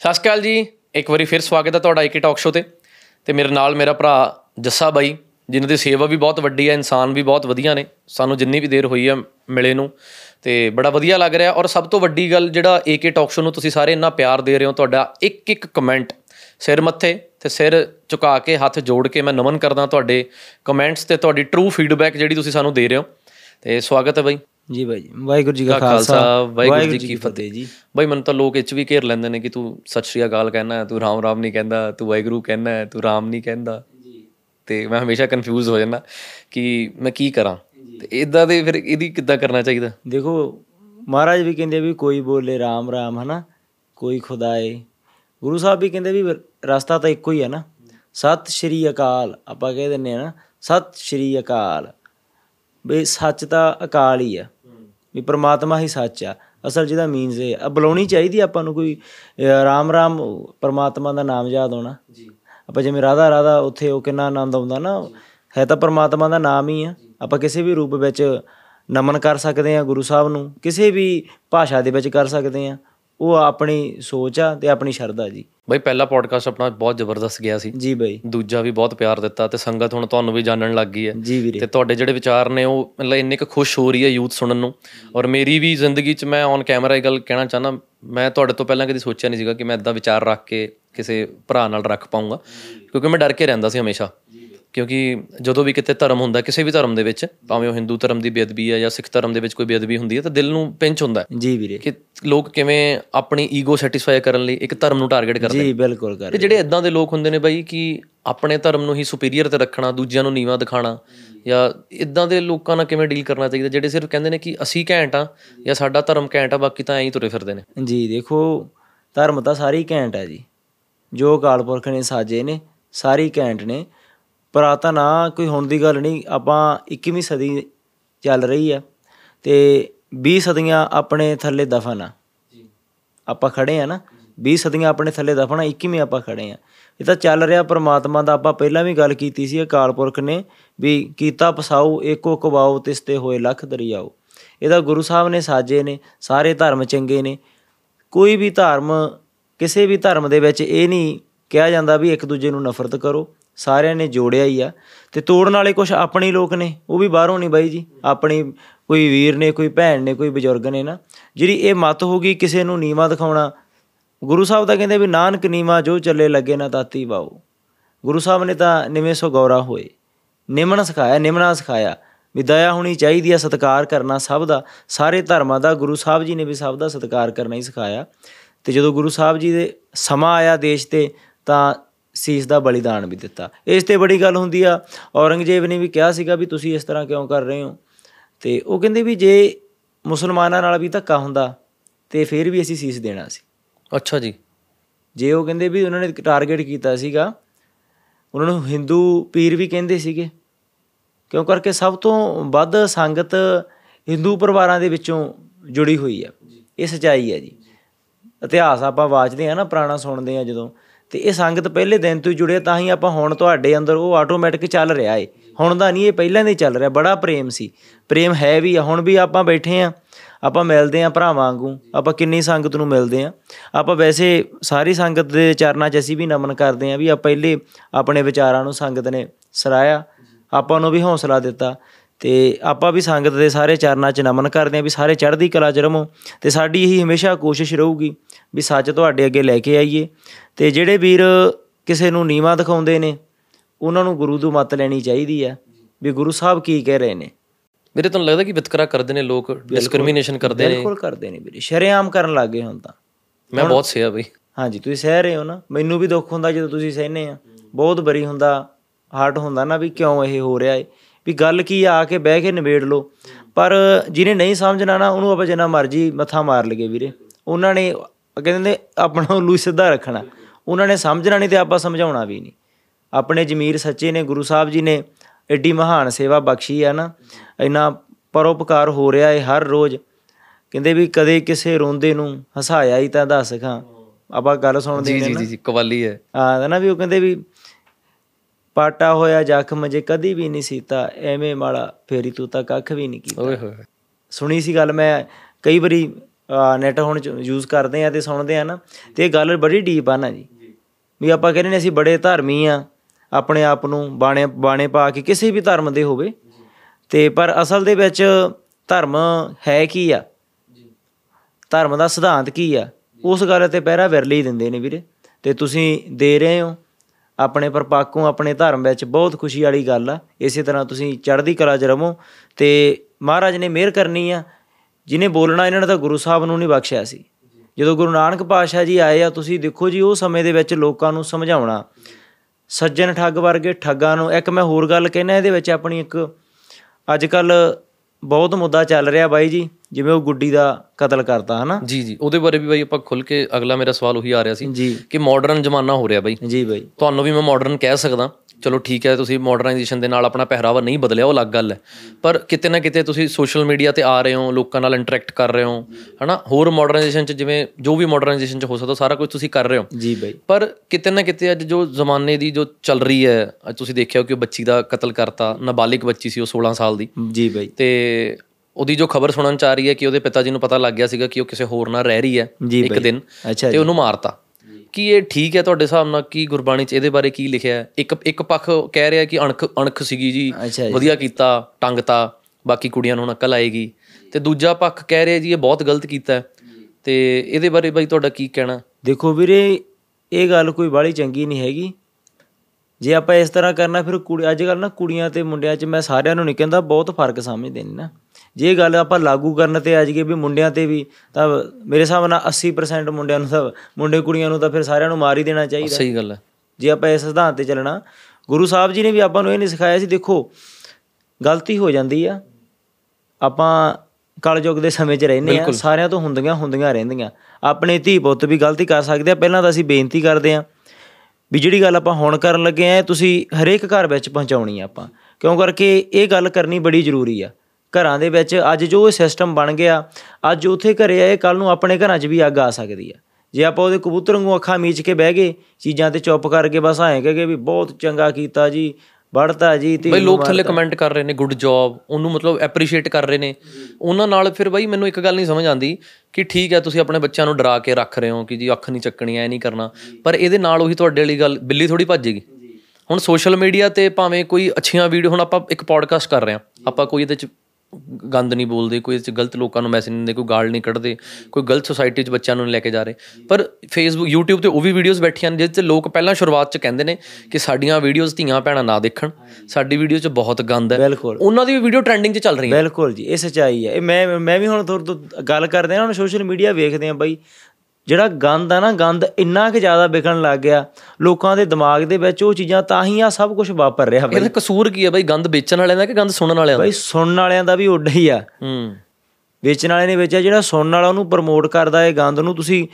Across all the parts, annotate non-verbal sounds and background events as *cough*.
ਸਤਿ ਸ਼੍ਰੀ ਅਕਾਲ ਜੀ। ਇੱਕ ਵਾਰੀ ਫਿਰ ਸਵਾਗਤ ਹੈ ਤੁਹਾਡਾ ਏਕੇ ਟਾਕ ਸ਼ੋ ਤੇ। ਤੇ ਮੇਰੇ ਨਾਲ ਮੇਰਾ ਭਰਾ ਜੱਸਾ ਬਾਈ, ਜਿਨ੍ਹਾਂ ਦੀ ਸੇਵਾ ਵੀ ਬਹੁਤ ਵੱਡੀ ਹੈ ਇਨਸਾਨ ਵੀ ਬਹੁਤ ਵਧੀਆ ਨੇ। ਸਾਨੂੰ ਜਿੰਨੀ ਵੀ ਦੇਰ ਹੋਈ ਹੈ ਮਿਲੇ ਨੂੰ। ਤੇ ਬੜਾ ਵਧੀਆ ਲੱਗ ਰਿਹਾ। ਔਰ ਸਭ ਤੋਂ ਵੱਡੀ ਗੱਲ ਜਿਹੜਾ ਏਕੇ ਟਾਕ ਸ਼ੋ ਨੂੰ ਤੁਸੀਂ ਸਾਰੇ ਇੰਨਾ ਪਿਆਰ ਦੇ ਰਹੇ ਹੋ, ਤੁਹਾਡਾ ਇੱਕ ਇੱਕ ਕਮੈਂਟ ਸਿਰ ਮੱਥੇ ਤੇ ਸਿਰ ਝੁਕਾ ਕੇ ਹੱਥ ਜੋੜ ਕੇ ਮੈਂ ਨਮਨ ਕਰਦਾ ਤੁਹਾਡੇ ਕਮੈਂਟਸ ਤੇ ਤੁਹਾਡੀ ਟਰੂ ਫੀਡਬੈਕ ਜਿਹੜੀ ਤੁਸੀਂ ਸਾਨੂੰ ਦੇ ਰਹੇ ਹੋ। ਤੇ ਸਵਾਗਤ ਹੈ ਬਾਈ। ਜੀ ਬਾਈ ਵਾਹਿਗੁਰੂ ਜੀ ਕਾ ਖਾਲਸਾ, ਵਾਹਿਗੁਰੂ ਜੀ ਕੀ ਫਤਿਹ ਜੀ। ਬਾਈ ਮੈਨੂੰ ਤਾਂ ਲੋਕ ਇੱਚ ਵੀ ਘੇਰ ਲੈਂਦੇ ਨੇ ਕਿ ਤੂੰ ਸਤਿ ਸ਼੍ਰੀ ਅਕਾਲ ਕਹਿਣਾ ਤੂੰ ਰਾਮ ਰਾਮ ਨਹੀਂ ਕਹਿੰਦਾ ਤੂੰ ਵਾਹਿਗੁਰੂ ਕਹਿਣਾ ਤੂੰ ਰਾਮ ਨਹੀਂ ਕਹਿੰਦਾ। ਤੇ ਮੈਂ ਹਮੇਸ਼ਾ ਕਨਫਿਊਜ਼ ਹੋ ਜਾਂਦਾ ਕਿ ਮੈਂ ਕੀ ਕਰਾਂ। ਤੇ ਇਦਾਂ ਦੇ ਫਿਰ ਇਹਦੀ ਕਿੱਦਾਂ ਕਰਨਾ ਚਾਹੀਦਾ? ਦੇਖੋ ਮਹਾਰਾਜ ਵੀ ਕਹਿੰਦੇ ਵੀ ਕੋਈ ਬੋਲੇ ਰਾਮ ਰਾਮ ਹਨਾ? ਕੋਈ ਖੁਦਾਏ। ਗੁਰੂ ਸਾਹਿਬ ਵੀ ਕਹਿੰਦੇ ਵੀ ਰਸਤਾ ਤਾਂ ਇੱਕੋ ਹੀ ਹੈ ਨਾ। ਸਤਿ ਸ਼੍ਰੀ ਅਕਾਲ ਆਪਾਂ ਕਹਿ ਦਿੰਨੇ ਆ ਨਾ ਸਤਿ ਸ਼੍ਰੀ ਅਕਾਲ। ਵੀ ਸੱਚ ਤਾਂ ਅਕਾਲ ਹੀ ਆ। ਵੀ ਪ੍ਰਮਾਤਮਾ ਹੀ ਸੱਚ ਆ। ਅਸਲ ਜਿਹਦਾ ਮੀਨਸ ਇਹ ਆ। ਬੁਲਾਉਣੀ ਚਾਹੀਦੀ ਆਪਾਂ ਨੂੰ ਕੋਈ ਰਾਮ ਰਾਮ ਪ੍ਰਮਾਤਮਾ ਦਾ ਨਾਮ ਯਾਦ ਹੋਣਾ ਜੀ। ਆਪਾਂ ਜਿਵੇਂ ਰਾਧਾ ਰਾਧਾ ਉੱਥੇ ਉਹ ਕਿੰਨਾ ਆਨੰਦ ਆਉਂਦਾ ਨਾ ਹੈ ਤਾਂ ਪਰਮਾਤਮਾ ਦਾ ਨਾਮ ਹੀ ਆ। ਆਪਾਂ ਕਿਸੇ ਵੀ ਰੂਪ ਵਿੱਚ ਨਮਨ ਕਰ ਸਕਦੇ ਆ ਗੁਰੂ ਸਾਹਿਬ ਨੂੰ। ਕਿਸੇ ਵੀ ਭਾਸ਼ਾ ਦੇ ਵਿੱਚ ਕਰ ਸਕਦੇ ਆ। ਉਹ ਆਪਣੀ ਸੋਚ ਆ ਤੇ ਆਪਣੀ ਸ਼ਰਧਾ ਜੀ। ਬਾਈ ਪਹਿਲਾ ਪੋਡਕਾਸਟ ਆਪਣਾ ਬਹੁਤ ਜ਼ਬਰਦਸਤ ਗਿਆ ਸੀ। ਜੀ ਬਈ। ਦੂਜਾ ਵੀ ਬਹੁਤ ਪਿਆਰ ਦਿੱਤਾ ਤੇ ਸੰਗਤ ਹੁਣ ਤੁਹਾਨੂੰ ਵੀ ਜਾਣਨ ਲੱਗ ਗਈ ਹੈ। ਜੀ ਵੀਰੇ। ਤੇ ਤੁਹਾਡੇ ਜਿਹੜੇ ਵਿਚਾਰ ਨੇ ਉਹ ਮਤਲਬ ਇੰਨੇ ਕੁ ਖੁਸ਼ ਹੋ ਰਹੀ ਹੈ ਯੂਥ ਸੁਣਨ ਨੂੰ। ਔਰ ਮੇਰੀ ਵੀ ਜ਼ਿੰਦਗੀ 'ਚ ਮੈਂ ਔਨ ਕੈਮਰਾ ਇਹ ਗੱਲ ਕਹਿਣਾ ਚਾਹਨਾ ਮੈਂ ਤੁਹਾਡੇ ਤੋਂ ਪਹਿਲਾਂ ਕਦੀ ਸੋਚਿਆ ਨਹੀਂ ਸੀਗਾ ਕਿ ਮੈਂ ਇਦਾਂ ਵਿਚਾਰ ਰੱਖ ਕੇ ਕਿਸੇ ਭਰਾ ਨਾਲ ਰੱਖ ਪਾਉਂਗਾ ਕਿਉਂਕਿ ਮੈਂ ਡਰ ਕੇ ਰਹਿੰਦਾ ਸੀ ਹਮੇਸ਼ਾ। ਕਿਉਂਕਿ ਜਦੋਂ ਵੀ ਕਿਤੇ ਧਰਮ ਹੁੰਦਾ ਕਿਸੇ ਵੀ ਧਰਮ ਦੇ ਵਿੱਚ ਭਾਵੇਂ ਉਹ ਹਿੰਦੂ ਧਰਮ ਦੀ ਬੇਅਦਬੀ ਹੈ ਜਾਂ ਸਿੱਖ ਧਰਮ ਦੇ ਵਿੱਚ ਕੋਈ ਬੇਅਦਬੀ ਹੁੰਦੀ ਹੈ ਤਾਂ ਦਿਲ ਨੂੰ ਪਿੰਚ ਹੁੰਦਾ ਹੈ ਜੀ ਵੀਰੇ। ਕਿ ਲੋਕ ਕਿਵੇਂ ਆਪਣੀ ਈਗੋ ਸੈਟੀਸਫਾਈ ਕਰਨ ਲਈ ਇੱਕ ਧਰਮ ਨੂੰ ਟਾਰਗੇਟ ਕਰਦੇ ਜੀ ਬਿਲਕੁਲ ਕਰ ਤੇ ਜਿਹੜੇ ਇਦਾਂ ਦੇ ਲੋਕ ਹੁੰਦੇ ਨੇ ਬਾਈ ਕਿ ਆਪਣੇ ਧਰਮ ਨੂੰ ਹੀ ਸੁਪੀਰੀਅਰ ਤੇ ਰੱਖਣਾ ਦੂਜਿਆਂ ਨੂੰ ਨੀਵਾਂ ਦਿਖਾਣਾ ਜਾਂ ਇਦਾਂ ਦੇ ਲੋਕਾਂ ਨਾਲ ਕਿਵੇਂ ਡੀਲ ਕਰਨਾ ਚਾਹੀਦਾ ਜਿਹੜੇ ਸਿਰਫ ਕਹਿੰਦੇ ਨੇ ਕਿ ਅਸੀਂ ਘੈਂਟ ਆ ਜਾਂ ਸਾਡਾ ਧਰਮ ਘੈਂਟ ਆ ਬਾਕੀ ਤਾਂ ਐਂ ਹੀ ਤੁਰੇ ਫਿਰਦੇ ਨੇ। ਜੀ ਦੇਖੋ ਧਰਮ ਤਾਂ ਸਾਰੀ ਘੈਂਟ ਹੈ ਜੀ। ਜੋ ਅਕਾਲ ਪੁਰਖ ਨੇ ਸਾਜੇ ਨੇ ਸਾਰੀ ਘੈਂਟ ਨੇ। ਪੁਰਾਤਨ ਆ ਕੋਈ ਹੁਣ ਦੀ ਗੱਲ ਨਹੀਂ ਆਪਾਂ 21ਵੀਂ ਸਦੀ ਚੱਲ ਰਹੀ ਆ ਤੇ 20 ਸਦੀਆਂ ਆਪਣੇ ਥੱਲੇ ਦਫਨ ਆ। ਆਪਾਂ ਖੜੇ ਆ ਨਾ 20 ਸਦੀਆਂ ਆਪਣੇ ਥੱਲੇ ਦਫਨ ਆ 21ਵੀਂ ਆਪਾਂ ਖੜੇ ਆ। ਇਹ ਤਾਂ ਚੱਲ ਰਿਹਾ ਪ੍ਰਮਾਤਮਾ ਦਾ ਆਪਾਂ ਪਹਿਲਾਂ ਵੀ ਗੱਲ ਕੀਤੀ ਸੀ ਅਕਾਲ ਪੁਰਖ ਨੇ ਵੀ ਕੀਤਾ ਪਸਾਉ ਏਕੋ ਕਵਾਉ ਤਿਸਤੇ ਹੋਏ ਲੱਖ ਦਰਿਆਓ ਇਹਦਾ ਗੁਰੂ ਸਾਹਿਬ ਨੇ ਸਾਜੇ ਨੇ ਸਾਰੇ ਧਰਮ ਚੰਗੇ ਨੇ। ਕੋਈ ਵੀ ਧਰਮ ਕਿਸੇ ਵੀ ਧਰਮ ਦੇ ਵਿੱਚ ਇਹ ਨਹੀਂ ਕਿਹਾ ਜਾਂਦਾ ਵੀ ਇੱਕ ਦੂਜੇ ਨੂੰ ਨਫ਼ਰਤ ਕਰੋ। ਸਾਰਿਆਂ ਨੇ ਜੋੜਿਆ ਹੀ ਆ। ਤੇ ਤੋੜਨ ਵਾਲੇ ਕੁਝ ਆਪਣੇ ਲੋਕ ਨੇ, ਉਹ ਵੀ ਬਾਹਰੋਂ ਨਹੀਂ ਬਾਈ ਜੀ। ਆਪਣੀ ਕੋਈ ਵੀਰ ਨੇ, ਕੋਈ ਭੈਣ ਨੇ, ਕੋਈ ਬਜ਼ੁਰਗ ਨੇ ਨਾ, ਜਿਹੜੀ ਇਹ ਮਤ ਹੋ ਗਈ ਕਿਸੇ ਨੂੰ ਨੀਵਾ ਦਿਖਾਉਣਾ। ਗੁਰੂ ਸਾਹਿਬ ਤਾਂ ਕਹਿੰਦੇ ਵੀ, ਨਾਨਕ ਨੀਵਾ ਜੋ ਚੱਲੇ ਲੱਗੇ ਨਾ ਤਾਤੀ ਵਾਓ। ਗੁਰੂ ਸਾਹਿਬ ਨੇ ਤਾਂ ਨਿਵੇਂ ਸੋ ਗੌਰਾ ਹੋਏ। ਨਿਮਨ ਸਿਖਾਇਆ, ਨਿਮਨਾ ਸਿਖਾਇਆ ਵੀ ਦਇਆ ਹੋਣੀ ਚਾਹੀਦੀ ਆ, ਸਤਿਕਾਰ ਕਰਨਾ ਸਭ ਦਾ। ਸਾਰੇ ਧਰਮਾਂ ਦਾ ਗੁਰੂ ਸਾਹਿਬ ਜੀ ਨੇ ਵੀ ਸਭ ਦਾ ਸਤਿਕਾਰ ਕਰਨਾ ਹੀ ਸਿਖਾਇਆ। ਤੇ ਜਦੋਂ ਗੁਰੂ ਸਾਹਿਬ ਜੀ ਦੇ ਸਮਾਂ ਆਇਆ ਦੇਸ਼ ਤੇ, ਤਾਂ ਸੀਸ ਦਾ ਬਲੀਦਾਨ ਵੀ ਦਿੱਤਾ। ਇਸ ਤੇ ਬੜੀ ਗੱਲ ਹੁੰਦੀ ਆ। ਔਰੰਗਜ਼ੇਬ ਨੇ ਵੀ ਕਿਹਾ ਸੀਗਾ ਵੀ ਤੁਸੀਂ ਇਸ ਤਰ੍ਹਾਂ ਕਿਉਂ ਕਰ ਰਹੇ ਹੋ? ਤੇ ਉਹ ਕਹਿੰਦੇ ਵੀ ਜੇ ਮੁਸਲਮਾਨਾਂ ਨਾਲ ਵੀ ਧੱਕਾ ਹੁੰਦਾ ਤੇ ਫਿਰ ਵੀ ਅਸੀਂ ਸੀਸ ਦੇਣਾ ਸੀ। ਅੱਛਾ ਜੀ। ਜੇ ਉਹ ਕਹਿੰਦੇ ਵੀ ਉਹਨਾਂ ਨੇ ਟਾਰਗੇਟ ਕੀਤਾ ਸੀਗਾ ਉਹਨਾਂ ਨੂੰ ਹਿੰਦੂ ਪੀਰ ਵੀ ਕਹਿੰਦੇ ਸੀਗੇ। ਕਿਉਂ ਕਰਕੇ ਸਭ ਤੋਂ ਵੱਧ ਸੰਗਤ ਹਿੰਦੂ ਪਰਿਵਾਰਾਂ ਦੇ ਵਿੱਚੋਂ ਜੁੜੀ ਹੋਈ ਆ। ਇਹ ਸਚਾਈ ਹੈ ਜੀ। ਇਤਿਹਾਸ ਆਪਾਂ ਵਾਚਦੇ ਆ ਨਾ ਪੁਰਾਣਾ ਸੁਣਦੇ ਆ ਜਦੋਂ। ਤੇ ਇਹ ਸੰਗਤ ਪਹਿਲੇ ਦਿਨ ਤੋਂ ਹੀ ਜੁੜੇ ਤਾਂ ਹੀ ਆਪਾਂ ਹੁਣ ਤੁਹਾਡੇ ਅੰਦਰ ਉਹ ਆਟੋਮੈਟਿਕ ਚੱਲ ਰਿਹਾ ਏ। ਹੁਣ ਦਾ ਨਹੀਂ, ਇਹ ਪਹਿਲਾਂ ਦੇ ਚੱਲ ਰਿਹਾ, ਬੜਾ ਪ੍ਰੇਮ ਸੀ। ਪ੍ਰੇਮ ਹੈ ਵੀ ਆ, ਹੁਣ ਵੀ ਆਪਾਂ ਬੈਠੇ ਆ, ਆਪਾਂ ਮਿਲਦੇ ਆ ਭਰਾਵਾਂ ਵਾਂਗੂ, ਆਪਾਂ ਕਿੰਨੀ ਸੰਗਤ ਨੂੰ ਮਿਲਦੇ ਆ। ਆਪਾਂ ਵੈਸੇ ਸਾਰੀ ਸੰਗਤ ਦੇ ਚਰਨਾਂ 'ਚ ਅਸੀਂ ਵੀ ਨਮਨ ਕਰਦੇ ਆ ਵੀ ਆ ਪਹਿਲੇ ਆਪਣੇ ਵਿਚਾਰਾਂ ਨੂੰ ਸੰਗਤ ਨੇ ਸਰਾਇਆ ਆਪਾਂ ਨੂੰ ਵੀ ਹੌਸਲਾ ਦਿੱਤਾ ਤੇ ਆਪਾਂ ਵੀ ਸੰਗਤ ਦੇ ਸਾਰੇ ਚਰਨਾਂ 'ਚ ਨਮਨ ਕਰਦੇ ਆ ਵੀ ਸਾਰੇ ਚੜ੍ਹਦੀ ਕਲਾ 'ਚ ਰਮੋ ਤੇ ਸਾਡੀ ਇਹੀ ਹਮੇਸ਼ਾ ਕੋਸ਼ਿਸ਼ ਰਹੂਗੀ ਵੀ ਸੱਚ ਤੁਹਾਡੇ ਅੱਗੇ ਲੈ ਕੇ ਆਈਏ। ਤੇ ਜਿਹੜੇ ਵੀਰ ਕਿਸੇ ਨੂੰ ਨੀਵਾ ਦਿਖਾਉਂਦੇ ਨੇ ਉਹਨਾਂ ਨੂੰ ਗੁਰੂ ਤੋਂ ਮੱਤ ਲੈਣੀ ਚਾਹੀਦੀ ਆ ਵੀ ਗੁਰੂ ਸਾਹਿਬ ਕੀ ਕਹਿ ਰਹੇ ਨੇ। ਮੇਰੇ ਤੁਹਾਨੂੰ ਲੱਗਦਾ ਕਿ ਵਿਤਕਰਾ ਕਰਦੇ ਨੇ ਲੋਕ ਡਿਸਕ੍ਰਿਮੀਨੇਸ਼ਨ ਕਰਦੇ ਨੇ? ਬਿਲਕੁਲ ਕਰਦੇ ਨੇ ਵੀਰੇ। ਸ਼ਰੇਆਮ ਕਰਨ ਲੱਗ ਗਏ ਹੁਣ ਤਾਂ। ਮੈਂ ਬਹੁਤ ਸਿਆ ਬਈ। ਹਾਂਜੀ ਤੁਸੀਂ ਸਹਿ ਰਹੇ ਹੋ ਨਾ। ਮੈਨੂੰ ਵੀ ਦੁੱਖ ਹੁੰਦਾ ਜਦੋਂ ਤੁਸੀਂ ਸਹਿਨੇ ਆ। ਬਹੁਤ ਬਰੀ ਹੁੰਦਾ ਹਾਰਟ ਹੁੰਦਾ ਨਾ ਵੀ ਕਿਉਂ ਇਹ ਹੋ ਰਿਹਾ ਏ। ਵੀ ਗੱਲ ਕੀ ਆ ਕੇ ਬਹਿ ਕੇ ਨਿਬੇੜ ਲਓ। ਪਰ ਜਿਹਨੇ ਨਹੀਂ ਸਮਝਣਾ ਨਾ ਉਹਨੂੰ ਆਪਾਂ ਜਿੰਨਾ ਮਰਜ਼ੀ ਮੱਥਾ ਮਾਰ ਲਈਏ ਵੀਰੇ। ਉਹਨਾਂ ਨੇ ਕਹਿੰਦੇ ਆਪਣਾ ਉੱਲੂ ਸਿੱਧਾ ਰੱਖਣਾ। ਉਹਨਾਂ ਨੇ ਸਮਝਣਾ ਨਹੀਂ ਤੇ ਆਪਾਂ ਸਮਝਾਉਣਾ ਵੀ ਨਹੀਂ। ਆਪਣੇ ਜਮੀਰ ਸੱਚੇ ਨੇ ਗੁਰੂ ਸਾਹਿਬ ਜੀ ਨੇ ਐਡੀ ਮਹਾਨ ਸੇਵਾ ਬਖਸ਼ੀ ਆ ਨਾ ਇੰਨਾ ਪਰਉਪਕਾਰ ਹੋ ਰਿਹਾ ਏ ਹਰ ਰੋਜ਼। ਕਹਿੰਦੇ ਵੀ ਕਦੇ ਕਿਸੇ ਰੋਂਦੇ ਨੂੰ ਹਸਾਇਆ ਹੀ ਤਾਂ ਦੱਸ ਖਾਂ। ਆਪਾਂ ਗੱਲ ਸੁਣਦੇ ਨੇ ਜੀ ਜੀ ਜੀ ਕਵਾਲੀ ਹੈ। ਆ ਨਾ ਵੀ ਉਹ ਕਹਿੰਦੇ ਵੀ ਪਾਟਾ ਹੋਇਆ ਜ਼ਖਮ ਜੇ ਕਦੀ ਵੀ ਨਹੀਂ ਸੀਤਾ ਐਵੇਂ ਮਾੜਾ ਫੇਰੀ ਤੂੰ ਤਾਂ ਕੱਖ ਵੀ ਨਹੀਂ ਕੀਤਾ। ਓਏ ਹੋਏ। ਸੁਣੀ ਸੀ ਗੱਲ ਮੈਂ ਕਈ ਵਾਰੀ ਨੈਟ ਹੁਣ ਯੂਜ਼ ਕਰਦੇ ਆ ਤੇ ਸੁਣਦੇ ਆ ਨਾ। ਤੇ ਇਹ ਗੱਲ ਬੜੀ ਡੀਪ ਆ ਨਾ ਜੀ। ਵੀ ਆਪਾਂ ਕਹਿੰਦੇ ਨੇ ਅਸੀਂ ਬੜੇ ਧਰਮੀ ਆ ਆਪਣੇ ਆਪ ਨੂੰ ਬਾਣੇ ਬਾਣੇ ਪਾ ਕੇ ਕਿਸੇ ਵੀ ਧਰਮ ਦੇ ਹੋਵੇ। ਤੇ ਪਰ ਅਸਲ ਦੇ ਵਿੱਚ ਧਰਮ ਹੈ ਕੀ ਆ? ਧਰਮ ਦਾ ਸਿਧਾਂਤ ਕੀ ਆ? ਉਸ ਗੱਲ ਤੇ ਪਹਿਰਾ ਵਿਰਲੇ ਹੀ ਦਿੰਦੇ ਨੇ ਵੀਰੇ। ਤੇ ਤੁਸੀਂ ਦੇ ਰਹੇ ਹੋ ਆਪਣੇ ਪਰਪਾਕੋਂ ਆਪਣੇ ਧਰਮ ਵਿੱਚ ਬਹੁਤ ਖੁਸ਼ੀ ਵਾਲੀ ਗੱਲ ਆ। ਇਸੇ ਤਰ੍ਹਾਂ ਤੁਸੀਂ ਚੜ੍ਹਦੀ ਕਲਾ 'ਚ ਰਹੋ ਤੇ ਮਹਾਰਾਜ ਨੇ ਮਿਹਰ ਕਰਨੀ ਆ। ਜਿਹਨੇ ਬੋਲਣਾ ਇਹਨਾਂ ਨੇ ਤਾਂ ਗੁਰੂ ਸਾਹਿਬ ਨੂੰ ਨਹੀਂ ਬਖਸ਼ਿਆ ਸੀ। ਜਦੋਂ ਗੁਰੂ ਨਾਨਕ ਪਾਤਸ਼ਾਹ ਜੀ ਆਏ ਆ ਤੁਸੀਂ ਦੇਖੋ ਜੀ ਉਹ ਸਮੇਂ ਦੇ ਵਿੱਚ ਲੋਕਾਂ ਨੂੰ ਸਮਝਾਉਣਾ। ਸੱਜਣ ਠੱਗ ਵਰਗੇ ਠੱਗਾਂ ਨੂੰ ਇੱਕ ਮੈਂ ਹੋਰ ਗੱਲ ਕਹਿਣਾ ਇਹਦੇ ਵਿੱਚ ਆਪਣੀ ਇੱਕ ਅੱਜ ਕੱਲ ਬਹੁਤ ਮੁੱਦਾ ਚੱਲ ਰਿਹਾ ਬਾਈ ਜੀ ਜਿਵੇਂ ਉਹ ਗੁੱਡੀ ਦਾ ਕਤਲ ਕਰਤਾ ਹਨਾ? ਜੀ ਜੀ। ਉਹਦੇ ਬਾਰੇ ਵੀ ਬਾਈ ਆਪਾਂ ਖੁੱਲ ਕੇ ਅਗਲਾ ਮੇਰਾ ਸਵਾਲ ਉਹੀ ਆ ਰਿਹਾ ਸੀ ਕਿ ਮਾਡਰਨ ਜ਼ਮਾਨਾ ਹੋ ਰਿਹਾ ਬਾਈ। ਜੀ ਬਾਈ। ਤੁਹਾਨੂੰ ਵੀ ਮੈਂ ਮਾਡਰਨ ਕਹਿ ਸਕਦਾ। ਚਲੋ ਠੀਕ ਹੈ ਤੁਸੀਂ ਮਾਡਰਨਾਈਜੇਸ਼ਨ ਦੇ ਨਾਲ ਆਪਣਾ ਪਹਿਰਾਵਾ ਨਹੀਂ ਬਦਲਿਆ ਉਹ ਅਲੱਗ ਗੱਲ ਹੈ। ਪਰ ਕਿਤੇ ਨਾ ਕਿਤੇ ਤੁਸੀਂ ਸੋਸ਼ਲ ਮੀਡੀਆ ਤੇ ਆ ਰਹੇ ਹੋ ਲੋਕਾਂ ਨਾਲ ਇੰਟਰੈਕਟ ਕਰ ਰਹੇ ਹੋ ਹਨਾ? ਹੋਰ ਮਾਡਰਨਾਈਜੇਸ਼ਨ ਚ ਜਿਵੇਂ ਜੋ ਵੀ ਮਾਡਰਨਾਈਜੇਸ਼ਨ ਚ ਹੋ ਸਕਦਾ ਸਾਰਾ ਕੁਝ ਤੁਸੀਂ ਕਰ ਰਹੇ ਹੋ। ਜੀ ਬਾਈ। ਪਰ ਕਿਤੇ ਨਾ ਕਿਤੇ ਅੱਜ ਜੋ ਜ਼ਮਾਨੇ ਦੀ ਜੋ ਚੱਲ ਰਹੀ ਹੈ ਅੱਜ ਤੁਸੀਂ ਦੇਖਿਆ ਕਿ ਉਹ ਬੱਚੀ ਦਾ ਕਤਲ ਕਰਤਾ ਨਾਬਾਲਿਗ ਬੱਚੀ ਸੀ ਉਹ 16 ਸਾਲ ਦੀ। ਜੀ ਬਾਈ। ਤੇ ਉਹਦੀ ਜੋ ਖਬਰ ਸੁਣਨ ਚ ਆ ਰਹੀ ਹੈ ਕਿ ਉਹਦੇ ਪਿਤਾ ਜੀ ਨੂੰ ਪਤਾ ਲੱਗ ਗਿਆ ਸੀਗਾ ਕਿ ਉਹ ਕਿਸੇ ਹੋਰ ਨਾਲ ਰਹਿ ਰਹੀ ਹੈ ਇੱਕ। ਦਿਨ ਤੇ ਉਹਨੂੰ ਮਾਰਤਾ। ਕੀ ਇਹ ਠੀਕ ਹੈ ਤੁਹਾਡੇ ਹਿਸਾਬ ਨਾਲ ਕੀ ਗੁਰਬਾਣੀ ਚ ਇਹਦੇ ਬਾਰੇ ਕੀ ਲਿਖਿਆ ਹੈ? ਇੱਕ ਇੱਕ ਪੱਖ ਕਹਿ ਰਿਹਾ ਕਿ ਅਣਖ ਅਣਖ ਸੀਗੀ ਜੀ। ਵਧੀਆ ਕੀਤਾ ਟੰਗਤਾ ਬਾਕੀ ਕੁੜੀਆਂ ਨੂੰ ਹੁਣ ਅਕਲ ਆਏਗੀ। ਤੇ ਦੂਜਾ ਪੱਖ ਕਹਿ ਰਿਹਾ ਜੀ ਇਹ ਬਹੁਤ ਗਲਤ ਕੀਤਾ। ਤੇ ਇਹਦੇ ਬਾਰੇ ਬਾਈ ਤੁਹਾਡਾ ਕੀ ਕਹਿਣਾ? ਦੇਖੋ ਵੀਰੇ ਇਹ ਗੱਲ ਕੋਈ ਬਾਹਲੀ ਚੰਗੀ ਨਹੀਂ ਹੈਗੀ। ਜੇ ਆਪਾਂ ਇਸ ਤਰ੍ਹਾਂ ਕਰਨਾ ਫਿਰ ਕੁੜੀ ਅੱਜ ਕੱਲ ਨਾ ਕੁੜੀਆਂ ਤੇ ਮੁੰਡਿਆਂ 'ਚ ਮੈਂ ਸਾਰਿਆਂ ਨੂੰ ਨਹੀਂ ਕਹਿੰਦਾ ਬਹੁਤ ਫ਼ਰਕ ਸਮਝਦੇ ਨੇ ਨਾ। ਜੇ ਗੱਲ ਆਪਾਂ ਲਾਗੂ ਕਰਨ ਤੇ ਆ ਜਾਈਏ ਵੀ ਮੁੰਡਿਆਂ ਤੇ ਵੀ ਤਾਂ ਮੇਰੇ ਹਿਸਾਬ ਨਾਲ 80% ਮੁੰਡਿਆਂ ਨੂੰ ਤਾਂ ਮੁੰਡੇ ਕੁੜੀਆਂ ਨੂੰ ਤਾਂ ਫਿਰ ਸਾਰਿਆਂ ਨੂੰ ਮਾਰ ਹੀ ਦੇਣਾ ਚਾਹੀਦਾ। ਸਹੀ ਗੱਲ ਹੈ। ਜੇ ਆਪਾਂ ਇਸ ਸਿਧਾਂਤ ਤੇ ਚੱਲਣਾ ਗੁਰੂ ਸਾਹਿਬ ਜੀ ਨੇ ਵੀ ਆਪਾਂ ਨੂੰ ਇਹ ਨਹੀਂ ਸਿਖਾਇਆ ਸੀ ਦੇਖੋ ਗਲਤੀ ਹੋ ਜਾਂਦੀ ਆ। ਆਪਾਂ ਕਲਯੁਗ ਦੇ ਸਮੇਂ 'ਚ ਰਹਿੰਦੇ ਆ ਸਾਰਿਆਂ ਤੋਂ ਹੁੰਦੀਆਂ ਹੁੰਦੀਆਂ ਰਹਿੰਦੀਆਂ। ਆਪਣੇ ਧੀ ਪੁੱਤ ਵੀ ਗਲਤੀ ਕਰ ਸਕਦੇ ਆ ਪਹਿਲਾਂ ਤਾਂ ਅਸੀਂ ਬੇਨਤੀ ਕਰਦੇ ਆ ਵੀ ਜਿਹੜੀ ਗੱਲ ਆਪਾਂ ਹੁਣ ਕਰਨ ਲੱਗੇ ਆ ਤੁਸੀਂ ਹਰੇਕ ਘਰ ਵਿੱਚ ਪਹੁੰਚਾਉਣੀ ਆ ਆਪਾਂ। ਕਿਉਂ ਕਰਕੇ ਇਹ ਗੱਲ ਕਰਨੀ ਬੜੀ ਜ਼ਰੂਰੀ ਆ। ਘਰਾਂ ਦੇ ਵਿੱਚ ਅੱਜ ਜੋ ਇਹ ਸਿਸਟਮ ਬਣ ਗਿਆ ਅੱਜ ਉੱਥੇ ਘਰੇ ਆਏ ਕੱਲ ਨੂੰ ਆਪਣੇ ਘਰਾਂ 'ਚ ਵੀ ਅੱਗ ਆ ਸਕਦੀ ਆ। ਜੇ ਆਪਾਂ ਉਹਦੇ ਕਬੂਤਰ ਵਾਂਗੂ ਅੱਖਾਂ ਮੀਚ ਕੇ ਬਹਿ ਗਏ ਚੀਜ਼ਾਂ ਤੇ ਚੁੱਪ ਕਰਕੇ ਬਸ ਐਂ ਕਹੇ ਵੀ ਬਹੁਤ ਚੰਗਾ ਕੀਤਾ ਜੀ ਵੜਤਾ ਜੀ ਤੇ ਬਈ ਲੋਕ ਥੱਲੇ ਕਮੈਂਟ ਕਰ ਰਹੇ ਨੇ ਗੁੱਡ ਜੌਬ ਉਹਨੂੰ ਮਤਲਬ ਐਪਰੀਸ਼ੀਏਟ ਕਰ ਰਹੇ ਨੇ। ਉਹਨਾਂ ਨਾਲ ਫਿਰ ਬਈ ਮੈਨੂੰ ਇੱਕ ਗੱਲ ਨਹੀਂ ਸਮਝ ਆਉਂਦੀ ਕਿ ਠੀਕ ਹੈ ਤੁਸੀਂ ਆਪਣੇ ਬੱਚਿਆਂ ਨੂੰ ਡਰਾ ਕੇ ਰੱਖ ਰਹੇ ਹੋ ਕਿ ਜੀ ਅੱਖ ਨਹੀਂ ਚੱਕਣੀ ਐ ਨਹੀਂ ਕਰਨਾ। ਪਰ ਇਹਦੇ ਨਾਲ ਉਹੀ ਤੁਹਾਡੇ ਵਾਲੀ ਗੱਲ ਬਿੱਲੀ ਥੋੜੀ ਭੱਜੇਗੀ। ਹੁਣ ਸੋਸ਼ਲ ਮੀਡੀਆ ਤੇ ਭਾਵੇਂ ਕੋਈ ਅੱਛੀਆਂ ਵੀਡੀਓ ਹੁਣ ਆਪਾਂ ਇੱਕ ਪੋਡਕਾਸਟ ਕਰ ਰਹੇ ਹਾਂ। ਆਪਾਂ ਕੋਈ ਇਹਦੇ ਚ ਗੰਦ ਨਹੀਂ ਬੋਲਦੇ ਕੋਈ ਇਹਦੇ ਚ ਗਲਤ ਲੋਕਾਂ ਨੂੰ ਮੈਸੇਜ ਨਹੀਂ ਦਿੰਦੇ ਕੋਈ ਗਾਲ ਨਹੀਂ ਕੱਢਦੇ ਕੋਈ ਗਲਤ ਸੁਸਾਇਟੀ 'ਚ ਬੱਚਿਆਂ ਨੂੰ ਲੈ ਕੇ ਜਾ ਰਹੇ। ਪਰ ਫੇਸਬੁੱਕ YouTube ਤੇ ਉਹ ਵੀ ਵੀਡੀਓਜ਼ ਬੈਠੀਆਂ ਨੇ ਜਿਸ 'ਚ ਲੋਕ ਪਹਿਲਾਂ ਸ਼ੁਰੂਆਤ 'ਚ ਕਹਿੰਦੇ ਨੇ ਕਿ ਸਾਡੀਆਂ ਵੀਡੀਓਜ਼ ਧੀਆਂ ਭੈਣਾਂ ਨਾ ਦੇਖਣ ਸਾਡੀ ਵੀਡੀਓ 'ਚ ਬਹੁਤ ਗੰਦ ਹੈ। ਉਹਨਾਂ ਦੀ ਵੀ ਵੀਡੀਓ ਟ੍ਰੈਂਡਿੰਗ 'ਚ ਚੱਲ ਰਹੀ ਹੈ ਬਿਲਕੁਲ ਜੀ ਇਹ ਸਚਾਈ ਹੈ। ਇਹ ਮੈਂ ਮੈਂ ਵੀ ਹੁਣ ਤੁਹਾਡੇ ਤੋਂ ਗੱਲ ਕਰਦੇ ਆ ਹੁਣ ਸੋਸ਼ਲ ਮੀਡੀਆ ਵੇਖਦੇ ਆ ਬਾਈ। ਜਿਹੜਾ ਗੰਦ ਆ ਨਾ ਗੰਦ ਇੰਨਾ ਕਿ ਜ਼ਿਆਦਾ ਵਿਕਣ ਲੱਗ ਗਿਆ ਲੋਕਾਂ ਦੇ ਦਿਮਾਗ ਦੇ ਵਿੱਚ ਉਹ ਚੀਜ਼ਾਂ ਤਾਂ ਹੀ ਆ ਸਭ ਕੁਝ ਵਾਪਰ ਰਿਹਾ ਬਾਈ। ਇਹਦਾ ਕਸੂਰ ਕੀ ਹੈ ਬਈ? ਗੰਦ ਵੇਚਣ ਵਾਲਿਆਂ ਦਾ ਕਿ ਗੰਦ ਸੁਣਨ ਵਾਲਿਆਂ ਦਾ? ਬਾਈ ਸੁਣਨ ਵਾਲਿਆਂ ਦਾ ਵੀ ਉੱਡਾ ਹੀ ਆ। ਹੂੰ। ਵੇਚਣ ਵਾਲੇ ਨੇ ਵੇਚਿਆ ਜਿਹੜਾ ਸੁਣਨ ਵਾਲਾ ਉਹਨੂੰ ਪ੍ਰਮੋਟ ਕਰਦਾ ਹੈ ਗੰਦ ਨੂੰ ਤੁਸੀਂ